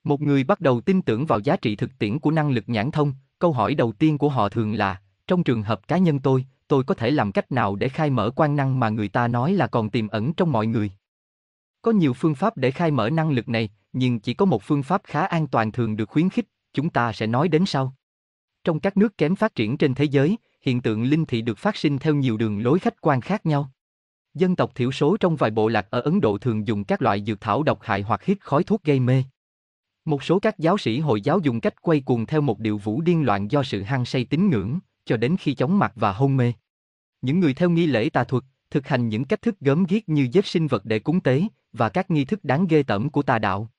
một người bắt đầu tin tưởng vào giá trị thực tiễn của năng lực nhãn thông, câu hỏi đầu tiên của họ thường là, trong trường hợp cá nhân tôi, tôi có thể làm cách nào để khai mở quan năng mà người ta nói là còn tiềm ẩn trong mọi người. Có nhiều phương pháp để khai mở năng lực này, nhưng chỉ có một phương pháp khá an toàn thường được khuyến khích, chúng ta sẽ nói đến sau. Trong các nước kém phát triển trên thế giới, hiện tượng linh thị được phát sinh theo nhiều đường lối khách quan khác nhau. Dân tộc thiểu số trong vài bộ lạc ở Ấn Độ thường dùng các loại dược thảo độc hại hoặc hít khói thuốc gây mê. Một số các giáo sĩ Hồi giáo dùng cách quay cuồng theo một điệu vũ điên loạn do sự hăng say tín ngưỡng, cho đến khi chóng mặt và hôn mê. Những người theo nghi lễ tà thuật, thực hành những cách thức gớm ghiếc như giết sinh vật để cúng tế, và các nghi thức đáng ghê tởm của tà đạo.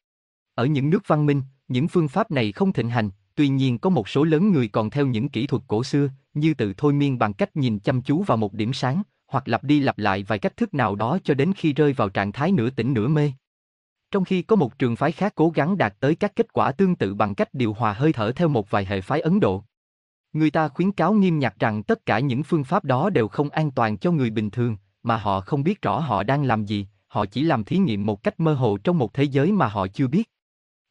Ở những nước văn minh, những phương pháp này không thịnh hành, tuy nhiên có một số lớn người còn theo những kỹ thuật cổ xưa, như tự thôi miên bằng cách nhìn chăm chú vào một điểm sáng, hoặc lặp đi lặp lại vài cách thức nào đó cho đến khi rơi vào trạng thái nửa tỉnh nửa mê. Trong khi có một trường phái khác cố gắng đạt tới các kết quả tương tự bằng cách điều hòa hơi thở theo một vài hệ phái Ấn Độ. Người ta khuyến cáo nghiêm ngặt rằng tất cả những phương pháp đó đều không an toàn cho người bình thường, mà họ không biết rõ họ đang làm gì, họ chỉ làm thí nghiệm một cách mơ hồ trong một thế giới mà họ chưa biết.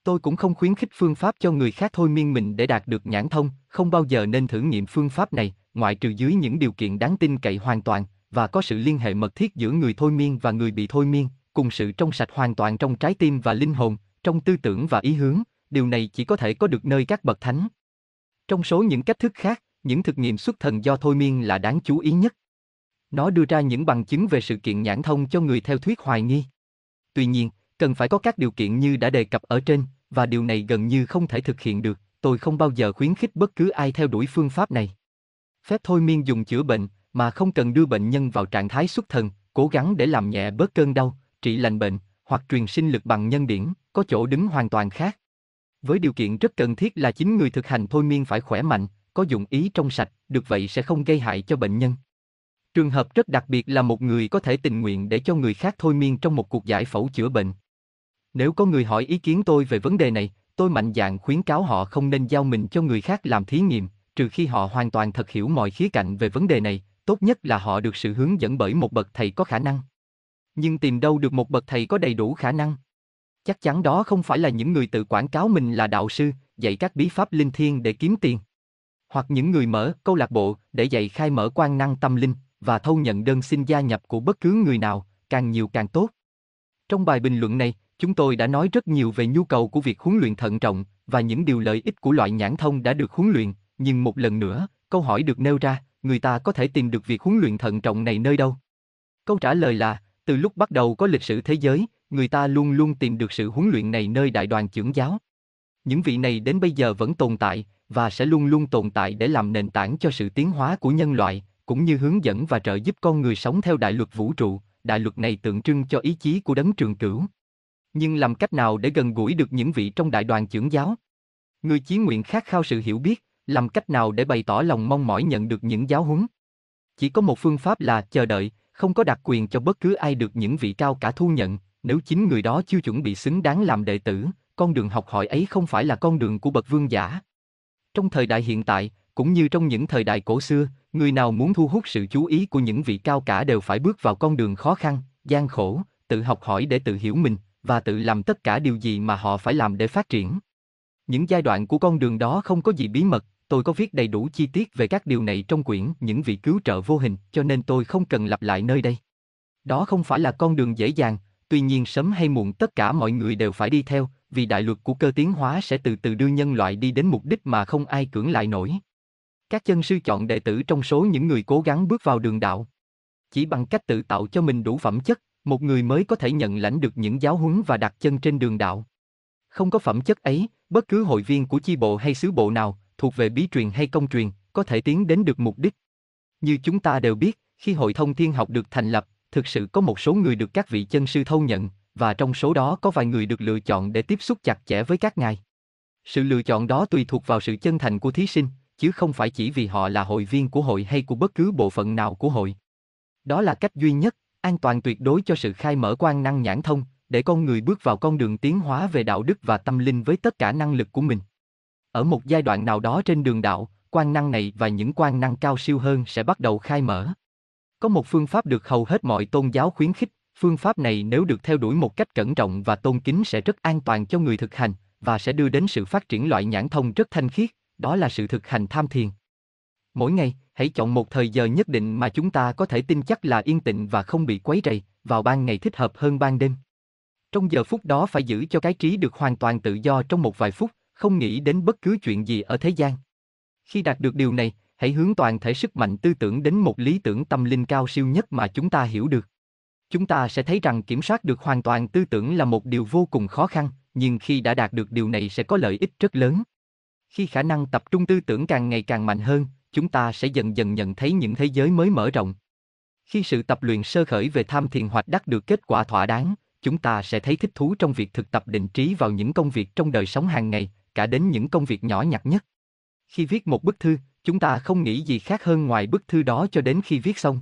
Tôi cũng không khuyến khích phương pháp cho người khác thôi miên mình để đạt được nhãn thông, không bao giờ nên thử nghiệm phương pháp này, ngoại trừ dưới những điều kiện đáng tin cậy hoàn toàn, và có sự liên hệ mật thiết giữa người thôi miên và người bị thôi miên, cùng sự trong sạch hoàn toàn trong trái tim và linh hồn, trong tư tưởng và ý hướng, điều này chỉ có thể có được nơi các bậc thánh. Trong số những cách thức khác, những thực nghiệm xuất thần do thôi miên là đáng chú ý nhất. Nó đưa ra những bằng chứng về sự kiện nhãn thông cho người theo thuyết hoài nghi. Tuy nhiên, cần phải có các điều kiện như đã đề cập ở trên, và điều này gần như không thể thực hiện được, tôi không bao giờ khuyến khích bất cứ ai theo đuổi phương pháp này. Phép thôi miên dùng chữa bệnh, mà không cần đưa bệnh nhân vào trạng thái xuất thần, cố gắng để làm nhẹ bớt cơn đau, trị lành bệnh, hoặc truyền sinh lực bằng nhân điển, có chỗ đứng hoàn toàn khác. Với điều kiện rất cần thiết là chính người thực hành thôi miên phải khỏe mạnh, có dụng ý trong sạch, được vậy sẽ không gây hại cho bệnh nhân. Trường hợp rất đặc biệt là một người có thể tình nguyện để cho người khác thôi miên trong một cuộc giải phẫu chữa bệnh. Nếu có người hỏi ý kiến tôi về vấn đề này, tôi mạnh dạn khuyến cáo họ không nên giao mình cho người khác làm thí nghiệm, trừ khi họ hoàn toàn thật hiểu mọi khía cạnh về vấn đề này, tốt nhất là họ được sự hướng dẫn bởi một bậc thầy có khả năng. Nhưng tìm đâu được một bậc thầy có đầy đủ khả năng? Chắc chắn đó không phải là những người tự quảng cáo mình là đạo sư, dạy các bí pháp linh thiêng để kiếm tiền. Hoặc những người mở câu lạc bộ để dạy khai mở quan năng tâm linh và thâu nhận đơn xin gia nhập của bất cứ người nào, càng nhiều càng tốt. Trong bài bình luận này, chúng tôi đã nói rất nhiều về nhu cầu của việc huấn luyện thận trọng và những điều lợi ích của loại nhãn thông đã được huấn luyện, nhưng một lần nữa, câu hỏi được nêu ra, người ta có thể tìm được việc huấn luyện thận trọng này nơi đâu? Câu trả lời là, từ lúc bắt đầu có lịch sử thế giới, người ta luôn luôn tìm được sự huấn luyện này nơi đại đoàn trưởng giáo. Những vị này đến bây giờ vẫn tồn tại, và sẽ luôn luôn tồn tại để làm nền tảng cho sự tiến hóa của nhân loại, cũng như hướng dẫn và trợ giúp con người sống theo đại luật vũ trụ, đại luật này tượng trưng cho ý chí của đấng trường cửu. Nhưng làm cách nào để gần gũi được những vị trong đại đoàn trưởng giáo? Người chí nguyện khát khao sự hiểu biết, làm cách nào để bày tỏ lòng mong mỏi nhận được những giáo huấn? Chỉ có một phương pháp là chờ đợi, không có đặc quyền cho bất cứ ai được những vị cao cả thu nhận, nếu chính người đó chưa chuẩn bị xứng đáng làm đệ tử, con đường học hỏi ấy không phải là con đường của bậc vương giả. Trong thời đại hiện tại, cũng như trong những thời đại cổ xưa, người nào muốn thu hút sự chú ý của những vị cao cả đều phải bước vào con đường khó khăn, gian khổ, tự học hỏi để tự hiểu mình và tự làm tất cả điều gì mà họ phải làm để phát triển. Những giai đoạn của con đường đó không có gì bí mật, tôi có viết đầy đủ chi tiết về các điều này trong quyển Những vị cứu trợ vô hình, cho nên tôi không cần lặp lại nơi đây. Đó không phải là con đường dễ dàng, tuy nhiên sớm hay muộn tất cả mọi người đều phải đi theo, vì đại luật của cơ tiến hóa sẽ từ từ đưa nhân loại đi đến mục đích mà không ai cưỡng lại nổi. Các chân sư chọn đệ tử trong số những người cố gắng bước vào đường đạo. Chỉ bằng cách tự tạo cho mình đủ phẩm chất, một người mới có thể nhận lãnh được những giáo huấn và đặt chân trên đường đạo. Không có phẩm chất ấy, bất cứ hội viên của chi bộ hay xứ bộ nào, thuộc về bí truyền hay công truyền, có thể tiến đến được mục đích. Như chúng ta đều biết, khi hội thông thiên học được thành lập, thực sự có một số người được các vị chân sư thâu nhận, và trong số đó có vài người được lựa chọn để tiếp xúc chặt chẽ với các ngài. Sự lựa chọn đó tùy thuộc vào sự chân thành của thí sinh, chứ không phải chỉ vì họ là hội viên của hội hay của bất cứ bộ phận nào của hội. Đó là cách duy nhất, an toàn tuyệt đối cho sự khai mở quan năng nhãn thông, để con người bước vào con đường tiến hóa về đạo đức và tâm linh với tất cả năng lực của mình. Ở một giai đoạn nào đó trên đường đạo, quan năng này và những quan năng cao siêu hơn sẽ bắt đầu khai mở. Có một phương pháp được hầu hết mọi tôn giáo khuyến khích, phương pháp này nếu được theo đuổi một cách cẩn trọng và tôn kính sẽ rất an toàn cho người thực hành và sẽ đưa đến sự phát triển loại nhãn thông rất thanh khiết, đó là sự thực hành tham thiền. Mỗi ngày, hãy chọn một thời giờ nhất định mà chúng ta có thể tin chắc là yên tĩnh và không bị quấy rầy, vào ban ngày thích hợp hơn ban đêm. Trong giờ phút đó phải giữ cho cái trí được hoàn toàn tự do trong một vài phút, không nghĩ đến bất cứ chuyện gì ở thế gian. Khi đạt được điều này, hãy hướng toàn thể sức mạnh tư tưởng đến một lý tưởng tâm linh cao siêu nhất mà chúng ta hiểu được. Chúng ta sẽ thấy rằng kiểm soát được hoàn toàn tư tưởng là một điều vô cùng khó khăn, nhưng khi đã đạt được điều này sẽ có lợi ích rất lớn. Khi khả năng tập trung tư tưởng càng ngày càng mạnh hơn, chúng ta sẽ dần dần nhận thấy những thế giới mới mở rộng. Khi sự tập luyện sơ khởi về tham thiền hoạch đắc được kết quả thỏa đáng, chúng ta sẽ thấy thích thú trong việc thực tập định trí vào những công việc trong đời sống hàng ngày, cả đến những công việc nhỏ nhặt nhất. Khi viết một bức thư, chúng ta không nghĩ gì khác hơn ngoài bức thư đó cho đến khi viết xong.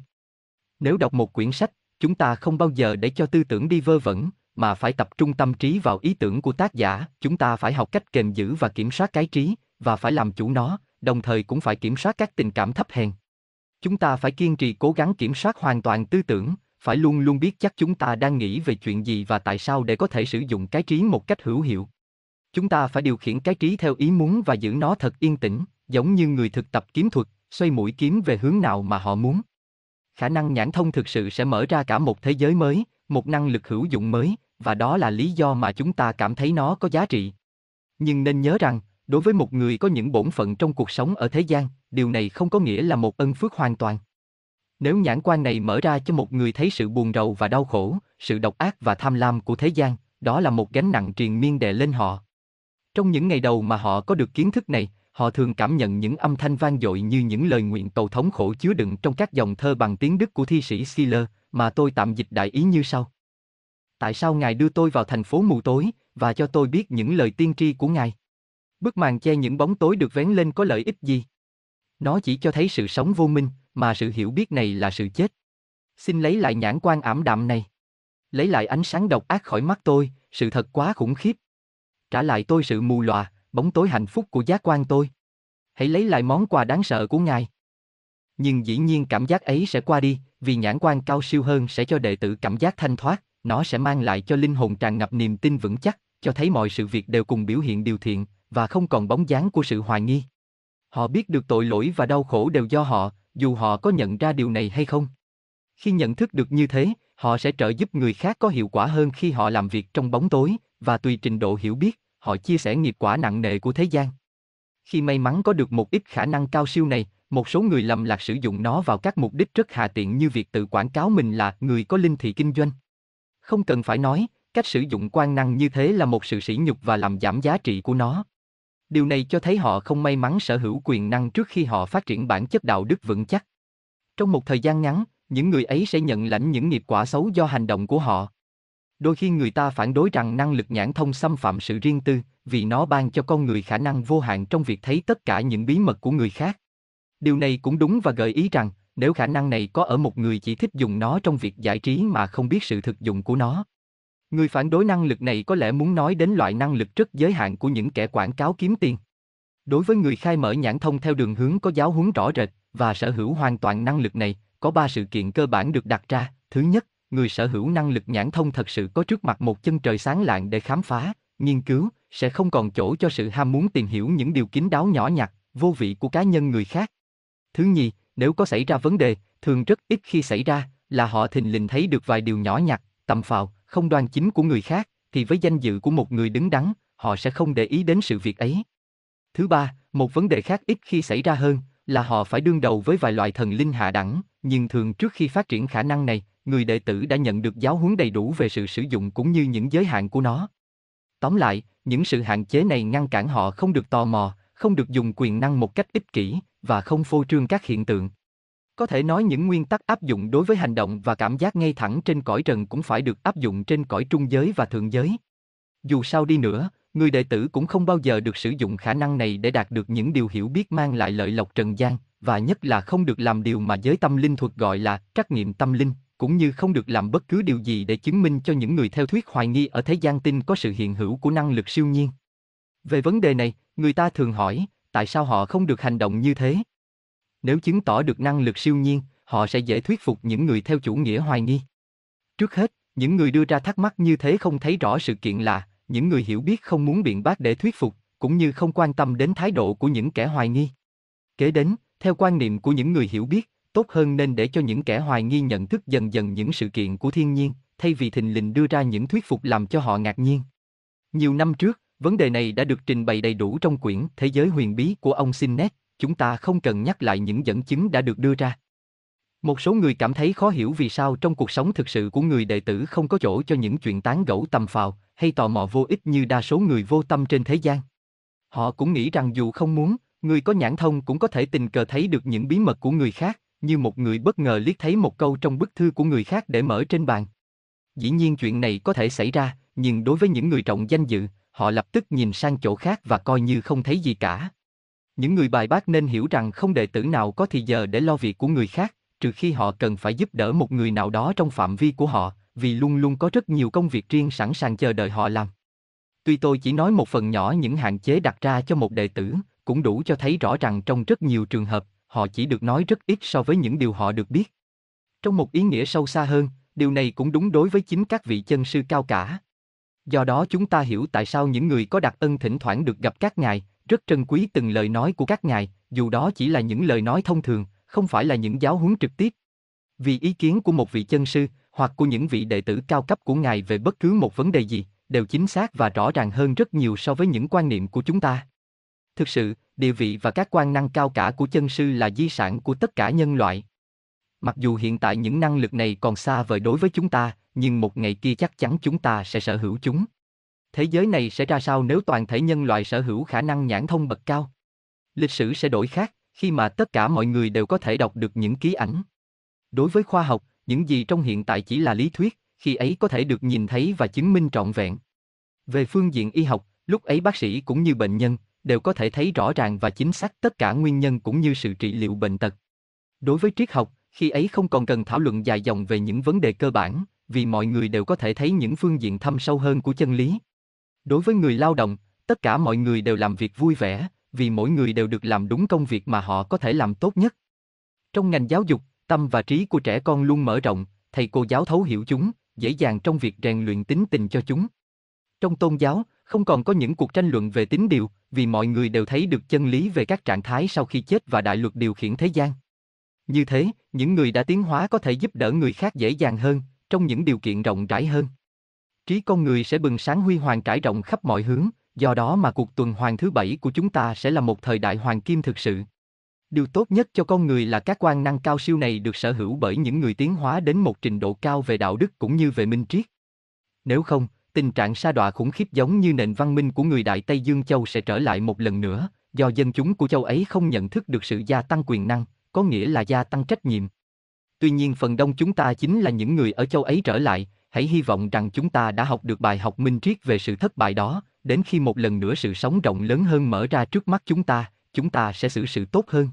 Nếu đọc một quyển sách, chúng ta không bao giờ để cho tư tưởng đi vơ vẩn, mà phải tập trung tâm trí vào ý tưởng của tác giả, chúng ta phải học cách kềm giữ và kiểm soát cái trí, và phải làm chủ nó, đồng thời cũng phải kiểm soát các tình cảm thấp hèn. Chúng ta phải kiên trì cố gắng kiểm soát hoàn toàn tư tưởng, phải luôn luôn biết chắc chúng ta đang nghĩ về chuyện gì và tại sao để có thể sử dụng cái trí một cách hữu hiệu. Chúng ta phải điều khiển cái trí theo ý muốn và giữ nó thật yên tĩnh, giống như người thực tập kiếm thuật, xoay mũi kiếm về hướng nào mà họ muốn. Khả năng nhãn thông thực sự sẽ mở ra cả một thế giới mới, một năng lực hữu dụng mới, và đó là lý do mà chúng ta cảm thấy nó có giá trị. Nhưng nên nhớ rằng, đối với một người có những bổn phận trong cuộc sống ở thế gian, điều này không có nghĩa là một ân phước hoàn toàn. Nếu nhãn quan này mở ra cho một người thấy sự buồn rầu và đau khổ, sự độc ác và tham lam của thế gian, đó là một gánh nặng triền miên đè lên họ. Trong những ngày đầu mà họ có được kiến thức này, họ thường cảm nhận những âm thanh vang dội như những lời nguyện cầu thống khổ chứa đựng trong các dòng thơ bằng tiếng Đức của thi sĩ Schiller, mà tôi tạm dịch đại ý như sau. Tại sao Ngài đưa tôi vào thành phố mù tối, và cho tôi biết những lời tiên tri của Ngài? Bức màn che những bóng tối được vén lên có lợi ích gì? Nó chỉ cho thấy sự sống vô minh, mà sự hiểu biết này là sự chết. Xin lấy lại nhãn quan ảm đạm này. Lấy lại ánh sáng độc ác khỏi mắt tôi, sự thật quá khủng khiếp. Trả lại tôi sự mù lòa, bóng tối hạnh phúc của giác quan tôi. Hãy lấy lại món quà đáng sợ của Ngài. Nhưng dĩ nhiên cảm giác ấy sẽ qua đi, vì nhãn quan cao siêu hơn sẽ cho đệ tử cảm giác thanh thoát, nó sẽ mang lại cho linh hồn tràn ngập niềm tin vững chắc, cho thấy mọi sự việc đều cùng biểu hiện điều thiện, và không còn bóng dáng của sự hoài nghi. Họ biết được tội lỗi và đau khổ đều do họ, dù họ có nhận ra điều này hay không. Khi nhận thức được như thế, họ sẽ trợ giúp người khác có hiệu quả hơn khi họ làm việc trong bóng tối, và tùy trình độ hiểu biết, họ chia sẻ nghiệp quả nặng nề của thế gian. Khi may mắn có được một ít khả năng cao siêu này, một số người lầm lạc sử dụng nó vào các mục đích rất hà tiện như việc tự quảng cáo mình là người có linh thị kinh doanh. Không cần phải nói, cách sử dụng quan năng như thế là một sự sỉ nhục và làm giảm giá trị của nó. Điều này cho thấy họ không may mắn sở hữu quyền năng trước khi họ phát triển bản chất đạo đức vững chắc. Trong một thời gian ngắn, những người ấy sẽ nhận lãnh những nghiệp quả xấu do hành động của họ. Đôi khi người ta phản đối rằng năng lực nhãn thông xâm phạm sự riêng tư, vì nó ban cho con người khả năng vô hạn trong việc thấy tất cả những bí mật của người khác. Điều này cũng đúng và gợi ý rằng, nếu khả năng này có ở một người chỉ thích dùng nó trong việc giải trí mà không biết sự thực dụng của nó. Người phản đối năng lực này có lẽ muốn nói đến loại năng lực rất giới hạn của những kẻ quảng cáo kiếm tiền. Đối với người khai mở nhãn thông theo đường hướng có giáo huấn rõ rệt và sở hữu hoàn toàn năng lực này, có ba sự kiện cơ bản được đặt ra. Thứ nhất, người sở hữu năng lực nhãn thông thật sự có trước mặt một chân trời sáng lạng để khám phá, nghiên cứu, sẽ không còn chỗ cho sự ham muốn tìm hiểu những điều kín đáo nhỏ nhặt, vô vị của cá nhân người khác. Thứ nhì, nếu có xảy ra vấn đề, thường rất ít khi xảy ra, là họ thình lình thấy được vài điều nhỏ nhặt, tầm phào, không đoan chính của người khác, thì với danh dự của một người đứng đắn, họ sẽ không để ý đến sự việc ấy. Thứ ba, một vấn đề khác ít khi xảy ra hơn, là họ phải đương đầu với vài loại thần linh hạ đẳng, nhưng thường trước khi phát triển khả năng này, người đệ tử đã nhận được giáo huấn đầy đủ về sự sử dụng cũng như những giới hạn của nó. Tóm lại, những sự hạn chế này ngăn cản họ không được tò mò, không được dùng quyền năng một cách ích kỷ và không phô trương các hiện tượng. Có thể nói những nguyên tắc áp dụng đối với hành động và cảm giác ngay thẳng trên cõi trần cũng phải được áp dụng trên cõi trung giới và thượng giới. Dù sao đi nữa, người đệ tử cũng không bao giờ được sử dụng khả năng này để đạt được những điều hiểu biết mang lại lợi lộc trần gian, và nhất là không được làm điều mà giới tâm linh thuật gọi là trắc nghiệm tâm linh, cũng như không được làm bất cứ điều gì để chứng minh cho những người theo thuyết hoài nghi ở thế gian tin có sự hiện hữu của năng lực siêu nhiên. Về vấn đề này, người ta thường hỏi, tại sao họ không được hành động như thế? Nếu chứng tỏ được năng lực siêu nhiên, họ sẽ dễ thuyết phục những người theo chủ nghĩa hoài nghi. Trước hết, những người đưa ra thắc mắc như thế không thấy rõ sự kiện là, những người hiểu biết không muốn biện bác để thuyết phục, cũng như không quan tâm đến thái độ của những kẻ hoài nghi. Kế đến, theo quan niệm của những người hiểu biết, tốt hơn nên để cho những kẻ hoài nghi nhận thức dần dần những sự kiện của thiên nhiên, thay vì thình lình đưa ra những thuyết phục làm cho họ ngạc nhiên. Nhiều năm trước, vấn đề này đã được trình bày đầy đủ trong quyển Thế giới huyền bí của ông Sinet, chúng ta không cần nhắc lại những dẫn chứng đã được đưa ra. Một số người cảm thấy khó hiểu vì sao trong cuộc sống thực sự của người đệ tử không có chỗ cho những chuyện tán gẫu tầm phào hay tò mò vô ích như đa số người vô tâm trên thế gian. Họ cũng nghĩ rằng dù không muốn, người có nhãn thông cũng có thể tình cờ thấy được những bí mật của người khác, như một người bất ngờ liếc thấy một câu trong bức thư của người khác để mở trên bàn. Dĩ nhiên chuyện này có thể xảy ra, nhưng đối với những người trọng danh dự, họ lập tức nhìn sang chỗ khác và coi như không thấy gì cả. Những người bài bác nên hiểu rằng không đệ tử nào có thì giờ để lo việc của người khác, trừ khi họ cần phải giúp đỡ một người nào đó trong phạm vi của họ, vì luôn luôn có rất nhiều công việc riêng sẵn sàng chờ đợi họ làm. Tuy tôi chỉ nói một phần nhỏ những hạn chế đặt ra cho một đệ tử, cũng đủ cho thấy rõ rằng trong rất nhiều trường hợp, họ chỉ được nói rất ít so với những điều họ được biết. Trong một ý nghĩa sâu xa hơn, điều này cũng đúng đối với chính các vị chân sư cao cả. Do đó chúng ta hiểu tại sao những người có đặc ân thỉnh thoảng được gặp các ngài, rất trân quý từng lời nói của các ngài, dù đó chỉ là những lời nói thông thường, không phải là những giáo huấn trực tiếp. Vì ý kiến của một vị chân sư, hoặc của những vị đệ tử cao cấp của ngài về bất cứ một vấn đề gì, đều chính xác và rõ ràng hơn rất nhiều so với những quan niệm của chúng ta. Thực sự, địa vị và các quan năng cao cả của chân sư là di sản của tất cả nhân loại. Mặc dù hiện tại những năng lực này còn xa vời đối với chúng ta, nhưng một ngày kia chắc chắn chúng ta sẽ sở hữu chúng. Thế giới này sẽ ra sao nếu toàn thể nhân loại sở hữu khả năng nhãn thông bậc cao? Lịch sử sẽ đổi khác, khi mà tất cả mọi người đều có thể đọc được những ký ảnh. Đối với khoa học, những gì trong hiện tại chỉ là lý thuyết, khi ấy có thể được nhìn thấy và chứng minh trọn vẹn. Về phương diện y học, lúc ấy bác sĩ cũng như bệnh nhân, đều có thể thấy rõ ràng và chính xác tất cả nguyên nhân cũng như sự trị liệu bệnh tật. Đối với triết học, khi ấy không còn cần thảo luận dài dòng về những vấn đề cơ bản, vì mọi người đều có thể thấy những phương diện thâm sâu hơn của chân lý. Đối với người lao động, tất cả mọi người đều làm việc vui vẻ, vì mỗi người đều được làm đúng công việc mà họ có thể làm tốt nhất. Trong ngành giáo dục, tâm và trí của trẻ con luôn mở rộng, thầy cô giáo thấu hiểu chúng, dễ dàng trong việc rèn luyện tính tình cho chúng. Trong tôn giáo, không còn có những cuộc tranh luận về tính điều, vì mọi người đều thấy được chân lý về các trạng thái sau khi chết và đại luật điều khiển thế gian. Như thế, những người đã tiến hóa có thể giúp đỡ người khác dễ dàng hơn, trong những điều kiện rộng rãi hơn. Trí con người sẽ bừng sáng huy hoàng trải rộng khắp mọi hướng, do đó mà cuộc tuần hoàn thứ bảy của chúng ta sẽ là một thời đại hoàng kim thực sự. Điều tốt nhất cho con người là các quan năng cao siêu này được sở hữu bởi những người tiến hóa đến một trình độ cao về đạo đức cũng như về minh triết. Nếu không, tình trạng sa đọa khủng khiếp giống như nền văn minh của người Đại Tây Dương Châu sẽ trở lại một lần nữa, do dân chúng của châu ấy không nhận thức được sự gia tăng quyền năng, có nghĩa là gia tăng trách nhiệm. Tuy nhiên phần đông chúng ta chính là những người ở châu ấy trở lại, hãy hy vọng rằng chúng ta đã học được bài học minh triết về sự thất bại đó, đến khi một lần nữa sự sống rộng lớn hơn mở ra trước mắt chúng ta, chúng ta sẽ xử sự tốt hơn.